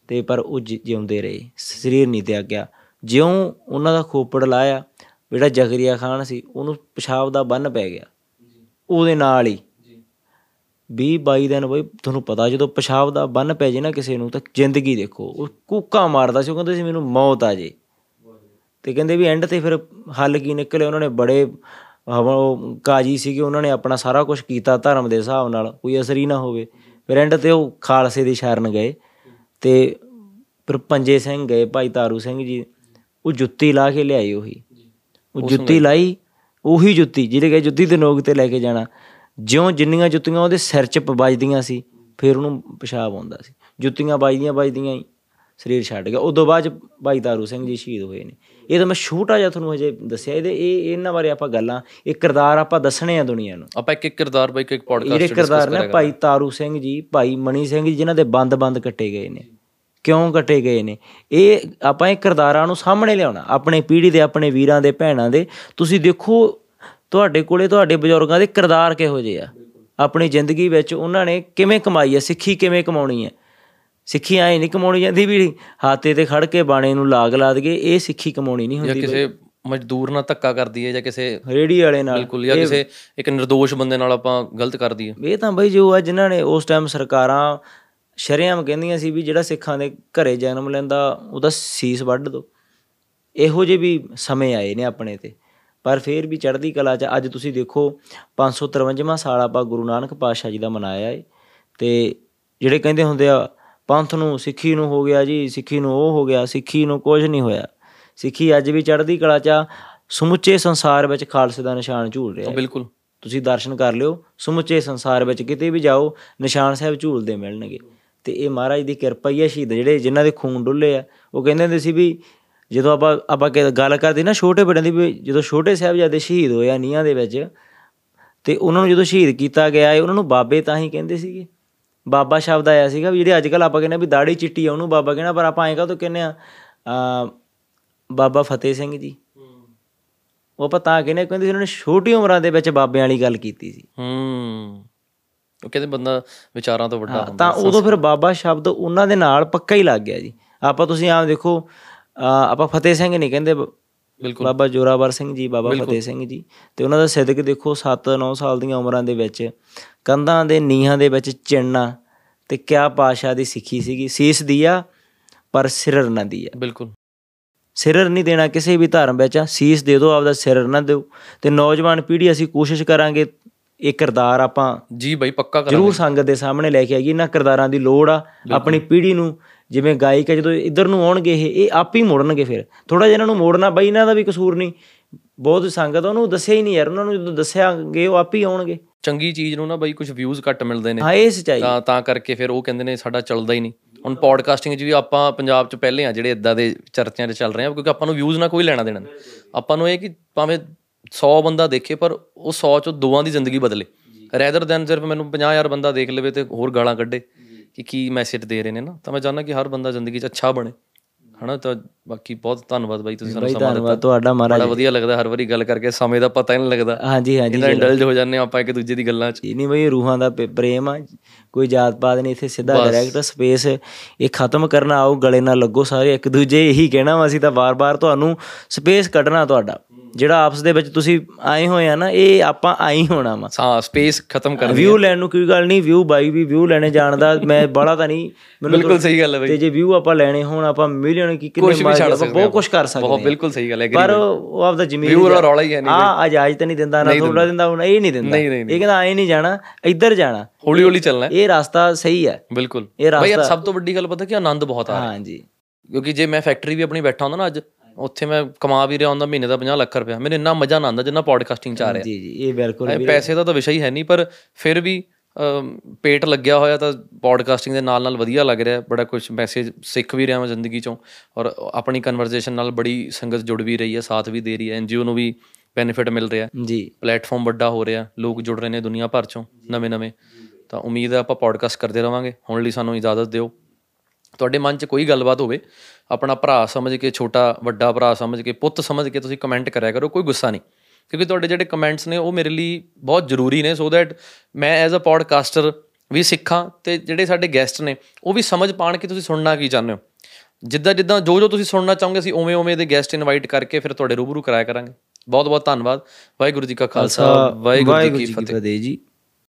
ਤੇ ਪਰ ਉਹ ਜਿ- ਜਿਉਂਦੇ ਰਹੇ। ਸਰੀਰ ਨਹੀਂ ਤਿਆਗਿਆ। ਜਿਉਂ ਉਹਨਾਂ ਦਾ ਖੋਪੜ ਲਾਇਆ, ਜਿਹੜਾ ਜ਼ਕਰੀਆ ਖਾਨ ਸੀ, ਉਹਨੂੰ ਪਿਸ਼ਾਬ ਦਾ ਬੰਨ ਪੈ ਗਿਆ। ਉਹਦੇ ਨਾਲ ਹੀ 20 22 ਦਿਨ ਬਈ ਤੁਹਾਨੂੰ ਪਤਾ ਜਦੋਂ ਪਿਸ਼ਾਬ ਦਾ ਬੰਨ ਪੈ ਜੇ ਨਾ ਕਿਸੇ ਨੂੰ ਤਾਂ ਜ਼ਿੰਦਗੀ ਦੇਖੋ ਉਹ ਕੂਕਾ ਮਾਰਦਾ ਸੀ ਉਹ ਕਹਿੰਦੇ ਸੀ ਮੈਨੂੰ ਮੌਤ ਆ ਜੇ। ਤੇ ਕਹਿੰਦੇ ਵੀ ਐਂਡ ਤੇ ਫਿਰ ਹੱਲ ਕੀ ਨਿਕਲੇ ਉਹਨਾਂ ਨੇ ਬੜੇ ਉਹ ਕਾਜੀ ਸੀਗੇ ਉਹਨਾਂ ਨੇ ਆਪਣਾ ਸਾਰਾ ਕੁਝ ਕੀਤਾ ਧਰਮ ਦੇ ਹਿਸਾਬ ਨਾਲ ਕੋਈ ਅਸਰ ਹੀ ਨਾ ਹੋਵੇ। ਫਿਰ ਐਂਡ ਤੇ ਉਹ ਖਾਲਸੇ ਦੀ ਸ਼ਰਨ ਗਏ ਤੇ ਫਿਰ ਪੰਜੇ ਸਿੰਘ ਗਏ ਭਾਈ ਤਾਰੂ ਸਿੰਘ ਜੀ ਉਹ ਜੁੱਤੀ ਲਾ ਕੇ ਲਿਆਏ ਉਹੀ। ਉਹ ਜੁੱਤੀ ਲਾਈ ਉਹੀ ਜੁੱਤੀ ਜਿਹੜੇ ਕਿ ਜੁੱਤੀ ਦੇ ਨੋਕ ਤੇ ਲੈ ਕੇ ਜਾਣਾ। ਜਿਉਂ ਜਿੰਨੀਆਂ ਜੁੱਤੀਆਂ ਉਹਦੇ ਸਿਰ 'ਚ ਵੱਜਦੀਆਂ ਸੀ ਫਿਰ ਉਹਨੂੰ ਪਿਸ਼ਾਬ ਆਉਂਦਾ ਸੀ। ਜੁੱਤੀਆਂ ਵੱਜਦੀਆਂ ਵੱਜਦੀਆਂ ਹੀ ਸਰੀਰ ਛੱਡ ਗਿਆ। ਉਦੋਂ ਬਾਅਦ ਭਾਈ ਤਾਰੂ ਸਿੰਘ ਜੀ ਸ਼ਹੀਦ ਹੋਏ ਨੇ। ਇਹ ਤਾਂ ਮੈਂ ਛੋਟਾ ਜਿਹਾ ਤੁਹਾਨੂੰ ਹਜੇ ਦੱਸਿਆ ਇਹਦੇ ਇਹ ਇਹਨਾਂ ਬਾਰੇ ਆਪਾਂ ਗੱਲਾਂ ਇਹ ਕਿਰਦਾਰ ਆਪਾਂ ਦੱਸਣੇ ਆ ਦੁਨੀਆ ਨੂੰ। ਆਪਾਂ ਇੱਕ ਇੱਕ ਕਿਰਦਾਰ ਬਾਈ ਇੱਕ ਇੱਕ ਜਿਹੜੇ ਪੋਡਕਾਸਟ ਕਿਰਦਾਰ ਨੇ ਭਾਈ ਤਾਰੂ ਸਿੰਘ ਜੀ ਭਾਈ ਮਣੀ ਸਿੰਘ ਜੀ ਜਿਨ੍ਹਾਂ ਦੇ ਬੰਦ-ਬੰਦ ਕੱਟੇ ਗਏ ਨੇ। ਕਿਉਂ ਕੱਟੇ ਗਏ ਨੇ? ਇਹ ਆਪਾਂ ਇਹ ਕਿਰਦਾਰਾਂ ਨੂੰ ਸਾਹਮਣੇ ਲਿਆਉਣਾ। ਆਪਣੇ ਪੀੜ੍ਹੀ ਦੇ ਆਪਣੇ ਵੀਰਾਂ ਦੇ ਭੈਣਾਂ ਦੇ। ਤੁਸੀਂ ਦੇਖੋ ਤੁਹਾਡੇ ਕੋਲੇ ਤੁਹਾਡੇ ਬਜ਼ੁਰਗਾਂ ਦੇ ਕਿਰਦਾਰ ਕਿਹੋ ਜਿਹੇ ਆ? ਆਪਣੀ ਜ਼ਿੰਦਗੀ ਵਿੱਚ ਉਹਨਾਂ ਨੇ ਕਿਵੇਂ ਕਮਾਈ ਹੈ ਸਿੱਖੀ ਕਿਵੇਂ ਕਮਾਉਣੀ ਹੈ ਸਿੱਖੀ ਐ ਨਹੀਂ ਕਮਾਉਣੀ ਜਾਂਦੀ ਵੀ ਹਾਤੇ ਤੇ ਖੜ ਕੇ ਬਾਣੇ ਨੂੰ ਲਾਗ ਲਾ ਦਈਏ ਇਹ ਸਿੱਖੀ ਕਮਾਉਣੀ ਨਹੀਂ ਜਾਂ ਹੁੰਦੀ ਕਿਸੇ ਮਜ਼ਦੂਰ ਨਾਲ ਧੱਕਾ ਕਰਦੀ ਹੈ ਜਾਂ ਕਿਸੇ ਰੇੜੀ ਵਾਲੇ ਨਾਲ। ਬਿਲਕੁਲ ਜਾਂ ਕਿਸੇ ਇੱਕ ਨਿਰਦੋਸ਼ ਬੰਦੇ ਨਾਲ ਆਪਾਂ ਗਲਤ ਕਰਦੀ ਹੈ। ਇਹ ਤਾਂ ਬਈ ਜੋ ਆ ਜਿਨ੍ਹਾਂ ਨੇ ਉਸ ਟਾਈਮ ਸਰਕਾਰਾਂ ਸ਼ਰੇਆਮ ਕਹਿੰਦੀਆਂ ਸੀ ਵੀ ਜਿਹੜਾ ਸਿੱਖਾਂ ਦੇ ਘਰੇ ਜਨਮ ਲੈਂਦਾ ਉਹਦਾ ਸੀਸ ਵੱਢ ਦੋ। ਇਹੋ ਜਿਹੇ ਵੀ ਸਮੇਂ ਆਏ ਨੇ ਆਪਣੇ ਤੇ। ਪਰ ਫੇਰ ਵੀ ਚੜ੍ਹਦੀ ਕਲਾ 'ਚ ਅੱਜ ਤੁਸੀਂ ਦੇਖੋ 553ਵਾਂ ਸਾਲ ਆਪਾਂ ਗੁਰੂ ਨਾਨਕ ਪਾਤਸ਼ਾਹ ਜੀ ਦਾ ਮਨਾਇਆ ਏ। ਤੇ ਜਿਹੜੇ ਕਹਿੰਦੇ ਹੁੰਦੇ ਆ ਪੰਥ ਨੂੰ ਸਿੱਖੀ ਨੂੰ ਹੋ ਗਿਆ ਜੀ ਸਿੱਖੀ ਨੂੰ ਉਹ ਹੋ ਗਿਆ ਸਿੱਖੀ ਨੂੰ ਕੁਝ ਨਹੀਂ ਹੋਇਆ। ਸਿੱਖੀ ਅੱਜ ਵੀ ਚੜ੍ਹਦੀ ਕਲਾ 'ਚ ਸਮੁੱਚੇ ਸੰਸਾਰ ਵਿੱਚ ਖਾਲਸੇ ਦਾ ਨਿਸ਼ਾਨ ਝੂਲ ਰਿਹਾ ਹੈ। ਬਿਲਕੁਲ। ਤੁਸੀਂ ਦਰਸ਼ਨ ਕਰ ਲਿਓ ਸਮੁੱਚੇ ਸੰਸਾਰ ਵਿੱਚ ਕਿਤੇ ਵੀ ਜਾਓ ਨਿਸ਼ਾਨ ਸਾਹਿਬ ਝੂਲਦੇ ਮਿਲਣਗੇ। ਤੇ ਇਹ ਮਹਾਰਾਜ ਦੀ ਕਿਰਪਾ ਹੀ ਹੈ ਸ਼ਹੀਦ ਜਿਹੜੇ ਜਿਨ੍ਹਾਂ ਦੇ ਖੂਨ ਡੁੱਲੇ ਆ ਉਹ ਕਹਿੰਦੇ ਹੁੰਦੇ ਸੀ ਵੀ ਜਦੋਂ ਆਪਾਂ ਆਪਾਂ ਕਿ- ਗੱਲ ਕਰਦੇ ਨਾ ਛੋਟੇ ਬੜਿਆਂ ਦੀ ਵੀ ਜਦੋਂ ਛੋਟੇ ਸਾਹਿਬਜ਼ਾਦੇ ਸ਼ਹੀਦ ਹੋਏ ਆ ਨੀਹਾਂ ਦੇ ਵਿੱਚ ਤੇ ਉਹਨਾਂ ਨੂੰ ਜਦੋਂ ਸ਼ਹੀਦ ਕੀਤਾ ਗਿਆ ਹੈ ਉਹਨਾਂ ਨੂੰ ਬਾਬੇ ਤਾਂ ਹੀ ਕਹਿੰਦੇ ਸੀਗੇ। ਬਾਬਾ ਸ਼ਬਦ ਆਇਆ ਸੀਗਾ ਵੀ ਜਿਹੜੇ ਅੱਜ ਕੱਲ ਆਪਾਂ ਕਹਿੰਦੇ ਵੀ ਦਾੜੀ ਚਿੱਟੀ ਆ ਉਹਨੂੰ ਬਾਬਾ ਕਹਿਣਾ ਪਰ ਆਪਾਂ ਐਂ ਕਾਹਤੋਂ ਕਹਿੰਦੇ ਆ ਬਾਬਾ ਫਤਿਹ ਸਿੰਘ ਜੀ। ਉਹ ਆਪਾਂ ਤਾਂ ਕਹਿੰਦੇ ਕਹਿੰਦੇ ਉਹਨਾਂ ਨੇ ਛੋਟੀ ਉਮਰਾਂ ਦੇ ਵਿੱਚ ਬਾਬਿਆਂ ਵਾਲੀ ਗੱਲ ਕੀਤੀ ਸੀ। ਹੂੰ। ਉਹ ਕਹਿੰਦੇ ਬੰਦਾ ਵਿਚਾਰਾਂ ਤੋਂ ਵੱਡਾ ਹੁੰਦਾ ਤਾਂ ਉਦੋਂ ਫਿਰ ਬਾਬਾ ਸ਼ਬਦ ਉਹਨਾਂ ਦੇ ਨਾਲ ਪੱਕਾ ਹੀ ਲੱਗ ਗਿਆ ਜੀ। ਆਪਾਂ ਤੁਸੀਂ ਆਮ ਦੇਖੋ ਆਪਾਂ ਫਤਿਹ ਸਿੰਘ ਨਹੀਂ ਕਹਿੰਦੇ ਬਿਲਕੁਲ। ਬਾਬਾ ਜੋਰਾਵਰ ਸਿੰਘ ਜੀ ਬਾਬਾ ਫਤਿਹ ਸਿੰਘ ਜੀ ਤੇ ਉਹਨਾਂ ਦਾ ਸਿਦਕ ਦੇਖੋ 7-9 ਸਾਲ ਦੀਆਂ ਉਮਰਾਂ ਦੇ ਵਿੱਚ ਕੰਧਾਂ ਦੇ ਨੀਹਾਂ ਦੇ ਵਿੱਚ ਚਿਣਨਾ ਤੇ ਕਿਆ ਪਾਸ਼ਾ ਦੀ ਸਿੱਖੀ ਸੀਗੀ। ਸੀਸ ਦੀਆ ਪਰ ਸਿਰਰ ਨਾ ਦੀਆ ਬਿਲਕੁਲ। ਸਿਰਰ ਨਹੀਂ ਦੇਣਾ ਕਿਸੇ ਵੀ ਧਰਮ ਵਿੱਚ ਸੀਸ ਦੇ ਦਿਓ ਆਪਦਾ ਸਿਰਰ ਨਾ ਦਿਓ। ਤੇ ਨੌਜਵਾਨ ਪੀੜ੍ਹੀ ਅਸੀਂ ਕੋਸ਼ਿਸ਼ ਕਰਾਂਗੇ ਇਹ ਕਿਰਦਾਰ ਆਪਾਂ ਜੀ ਬਾਈ ਪੱਕਾ ਕਰਾਂਗੇ। ਜ਼ਰੂਰ ਸੰਗਤ ਦੇ ਸਾਹਮਣੇ ਲੈ ਕੇ ਆਈਏ। ਇਹਨਾਂ ਕਿਰਦਾਰਾਂ ਦੀ ਲੋੜ ਆ। ਆਪਣੀ ਪੀੜ੍ਹੀ ਨੂੰ ਜਿਵੇਂ ਗਾਇਕ ਹੈ ਜਦੋਂ ਇੱਧਰ ਨੂੰ ਆਉਣਗੇ ਇਹ ਇਹ ਆਪ ਹੀ ਮੋੜਨਗੇ ਫਿਰ। ਥੋੜਾ ਜਿਹਾ ਇਹਨਾਂ ਨੂੰ ਮੋੜਨਾ ਬਈ ਇਹਨਾਂ ਦਾ ਵੀ ਕਸੂਰ ਨਹੀਂ। ਬਹੁਤ ਸੰਗਤ ਉਹਨੂੰ ਦੱਸਿਆ ਹੀ ਨਹੀਂ ਯਾਰ ਉਹਨਾਂ ਨੂੰ ਜਦੋਂ ਦੱਸਿਆਗੇ ਉਹ ਆਪ ਹੀ ਆਉਣਗੇ। ਚੰਗੀ ਚੀਜ਼ ਨੂੰ ਨਾ ਬਾਈ ਕੁਝ ਵਿਊਜ਼ ਘੱਟ ਮਿਲਦੇ ਨੇ। ਹਾਂ ਇਹ ਸਚਾਈ। ਤਾਂ ਤਾਂ ਕਰਕੇ ਫਿਰ ਉਹ ਕਹਿੰਦੇ ਨੇ ਸਾਡਾ ਚੱਲਦਾ ਹੀ ਨਹੀਂ। ਹੁਣ ਪੋਡਕਾਸਟਿੰਗ 'ਚ ਵੀ ਆਪਾਂ ਪੰਜਾਬ 'ਚ ਪਹਿਲੇ ਆ ਜਿਹੜੇ ਇਦਾਂ ਦੇ ਚਰਚਿਆਂ 'ਚ ਚੱਲ ਰਹੇ ਆ ਕਿਉਂਕਿ ਆਪਾਂ ਨੂੰ ਵਿਊਜ਼ ਨਾਲ ਕੋਈ ਲੈਣਾ ਦੇਣਾ ਆਪਾਂ ਨੂੰ ਇਹ ਕਿ ਭਾਵੇਂ 100 ਬੰਦਾ ਦੇਖੇ ਪਰ ਉਹ 100 ਚੋਂ ਦੋਵਾਂ ਦੀ ਜ਼ਿੰਦਗੀ ਬਦਲੇ। ਰੈਦਰ ਦੈਨ ਸਿਰਫ ਮੈਨੂੰ 50000 ਬੰਦਾ ਦੇਖ ਲਵੇ ਤੇ ਹੋਰ ਗਾਲਾਂ ਕੱਢੇ। ਕਿ ਕੀ ਮੈਸੇਜ ਦੇ ਰਹੇ ਨੇ ਨਾ ਤਾਂ ਮੈਂ ਚਾਹੁੰਦਾ ਕਿ ਹਰ ਬੰਦਾ ਜ਼ਿੰਦਗੀ 'ਚ ਅੱਛਾ ਬਣੇ। ਹਨਾ ਤਾਂ ਬਾਕੀ ਬਹੁਤ ਧੰਨਵਾਦ ਬਾਈ ਤੁਸੀਂ ਸਾਨੂੰ ਸਮਾਂ ਧੰਨਵਾਦ ਦਿੱਤਾ। ਤੁਹਾਡਾ ਮਹਾਰਾਜ। ਬੜਾ ਵਧੀਆ ਲੱਗਦਾ ਹਰ ਵਾਰੀ ਗੱਲ ਕਰਕੇ ਸਮੇਂ ਦਾ ਪਤਾ ਹੀ ਨਹੀਂ ਲੱਗਦਾ। ਹਾਂਜੀ ਹਾਂਜੀ ਇਹਦਾ ਇੰਡਲਜ ਹੋ ਜਾਂਦੇ ਆਪਾਂ ਇੱਕ ਦੂਜੇ ਦੀ ਗੱਲਾਂ 'ਚ। ਇਹ ਨਹੀਂ ਬਈ ਰੂਹਾਂ ਦਾ ਪ੍ਰੇਮ ਆ। ਕੋਈ ਜਾਤ ਪਾਤ ਨਹੀਂ ਇੱਥੇ ਸਿੱਧਾ ਡਾਇਰੈਕਟ ਸਪੇਸ ਇਹ ਖਤਮ ਕਰਨਾ ਆਓ ਗਲੇ ਨਾਲ ਲੱਗੋ ਸਾਰੇ। ਇੱਕ ਦੂਜੇ ਇਹੀ ਕਹਿਣਾ ਵਾ ਅਸੀਂ ਤਾਂ ਵਾਰ-ਵਾਰ ਤੁਹਾਨੂੰ ਸਪੇਸ ਕੱਢਣਾ ਤੁਹਾਡਾ। ਜਿਹੜਾ ਆਪਸ ਦੇ ਵਿੱਚ ਤੁਸੀਂ ਆਏ ਹੋਏ ਆ ਨਾ ਇਹ ਆਪਾਂ ਆਈ ਹੋਣਾ ਵਾ। ਹਾਂ ਸਪੇਸ ਖਤਮ ਕਰ ਵਿਊ ਲੈਣ ਨੂੰ ਕੋਈ ਗੱਲ ਨਹੀਂ ਵਿਊ ਬਾਈ ਵੀ ਵਿਊ ਲੈਣੇ ਜਾਣਦਾ ਮੈਂ ਬਾਹਲਾ ਤਾਂ ਨਹੀਂ ਬਿਲਕੁਲ ਸਹੀ ਗੱਲ ਹੈ ਬਾਈ। ਤੇ ਜੇ ਵਿਊ ਆਪਾਂ ਲੈਣੇ ਹੋਣ ਆਪਾਂ ਮਿਲੀਅਨ ਕੀ ਕਿੰਨੇ ਮਾਰ- ਬਹੁਤ ਕੁਝ ਕਰ ਸਕਦੇ ਬਹੁਤ ਬਿਲਕੁਲ ਸਹੀ ਗੱਲ ਹੈ ਪਰ ਉਹ ਆਪਦਾ ਜ਼ਮੀਨ ਵਿਊ ਦਾ ਰੌਲਾ ਹੀ ਹੈ ਨਹੀਂ ਆ ਇਜਾਜ਼ਤ ਨਹੀਂ ਦਿੰਦਾ ਨਾ ਥੋੜਾ ਦਿੰਦਾ। ਹੁਣ ਇਹ ਨਹੀਂ ਦਿੰਦਾ। ਇਹ ਕਹਿੰਦਾ ਐ ਨਹੀਂ ਜਾਣਾ ਇੱਧਰ ਜਾਣਾ। ਹੌਲੀ ਹੌਲੀ ਚੱਲਣਾ ਇਹ ਰਸਤਾ ਸਹੀ ਹੈ। ਬਿਲਕੁਲ। ਇਹ ਬਾਈ ਰਸਤਾ ਸਭ ਤੋਂ ਵੱਡੀ ਗੱਲ ਪਤਾ ਕੀ ਆਨੰਦ ਬਹੁਤ ਆ ਰਿਹਾ। ਹਾਂਜੀ। ਕਿਉਂਕਿ ਜੇ ਮੈਂ ਫੈਕਟਰੀ ਵੀ ਆਪਣੀ ਬੈਠਾ ਹੁੰਦਾ ਨਾ ਅੱਜ ਉੱਥੇ ਮੈਂ ਕਮਾ ਵੀ ਰਿਹਾ ਹੁੰਦਾ ਮਹੀਨੇ ਦਾ 50 ਲੱਖ ਰੁਪਇਆ। ਮੈਨੂੰ ਇੰਨਾ ਮਜ਼ਾ ਨਾ ਆਉਂਦਾ ਜਿੰਨਾ ਪੋਡਕਾਸਟਿੰਗ ਚ ਆ ਰਿਹਾ। ਜੀ ਜੀ ਇਹ ਬਿਲਕੁਲ ਪੈਸੇ ਦਾ ਤਾਂ ਵਿਸ਼ਾ ਹੀ ਹੈ ਨਹੀਂ ਪਰ ਫਿਰ ਵੀ ਪੇਟ ਲੱਗਿਆ ਹੋਇਆ ਤਾਂ ਪੋਡਕਾਸਟਿੰਗ ਦੇ ਨਾਲ ਨਾਲ ਵਧੀਆ ਲੱਗ ਰਿਹਾ। ਬੜਾ ਕੁਝ ਮੈਸੇਜ ਸਿੱਖ ਵੀ ਰਿਹਾ ਮੈਂ ਜ਼ਿੰਦਗੀ ਚੋਂ। ਔਰ ਆਪਣੀ ਕਨਵਰਸੇਸ਼ਨ ਨਾਲ ਬੜੀ ਸੰਗਤ ਜੁੜ ਵੀ ਰਹੀ ਹੈ ਸਾਥ ਵੀ ਦੇ ਰਹੀ ਹੈ। ਐਨਜੀਓ ਨੂੰ ਵੀ ਬੈਨੀਫਿਟ ਮਿਲ ਰਿਹਾ। ਜੀ। ਪਲੇਟਫਾਰਮ ਵੱਡਾ ਹੋ ਰਿਹਾ। ਲੋਕ ਜੁੜ ਰਹੇ ਨੇ ਦੁਨੀਆ ਭਰ ਚੋਂ ਨਵੇਂ ਨਵੇਂ ਤਾਂ ਉਮੀਦ ਹੈ ਆਪਾਂ ਪੋਡਕਾਸਟ ਕਰਦੇ ਰਵਾਂਗੇ। ਹੁਣ ਲਈ ਸਾਨੂੰ ਇਜਾਜ਼ਤ ਦਿਓ। ਤੁਹਾਡੇ ਮਨ 'ਚ ਕੋਈ ਗੱਲਬਾਤ ਹੋਵੇ ਆਪਣਾ ਭਰਾ ਸਮਝ ਕੇ ਛੋਟਾ ਵੱਡਾ ਭਰਾ ਸਮਝ ਕੇ ਪੁੱਤ ਸਮਝ ਕੇ ਤੁਸੀਂ ਕਮੈਂਟ ਕਰਿਆ ਕਰੋ ਕੋਈ ਗੁੱਸਾ ਨਹੀਂ। ਕਿਉਂਕਿ ਤੁਹਾਡੇ ਜਿਹੜੇ ਕਮੈਂਟਸ ਨੇ ਉਹ ਮੇਰੇ ਲਈ ਬਹੁਤ ਜ਼ਰੂਰੀ ਨੇ ਸੋ ਦੈਟ ਮੈਂ ਐਜ਼ ਅ ਪੋਡਕਾਸਟਰ ਵੀ ਸਿੱਖਾਂ ਤੇ ਜਿਹੜੇ ਸਾਡੇ ਗੈਸਟ ਨੇ ਉਹ ਵੀ ਸਮਝ ਪਾਣ ਕਿ ਤੁਸੀਂ ਸੁਣਨਾ ਕੀ ਚਾਹੁੰਦੇ ਹੋ। ਜਿੱਦਾਂ ਜਿੱਦਾਂ ਜੋ ਜੋ ਤੁਸੀਂ ਸੁਣਨਾ ਚਾਹੋਗੇ ਅਸੀਂ ਉਵੇਂ ਉਵੇਂ ਦੇ ਗੈਸਟ ਇਨਵਾਈਟ ਕਰਕੇ ਫਿਰ ਤੁਹਾਡੇ ਰੂਬਰੂ ਕਰਾਇਆ ਕਰਾਂਗੇ। ਬਹੁਤ ਬਹੁਤ ਧੰਨਵਾਦ। ਵਾਹਿਗੁਰੂ ਜੀ ਕਾ ਖਾਲਸਾ ਵਾਹਿਗੁਰੂ ਜੀ ਕੀ ਫਤਿਹ ਜੀ।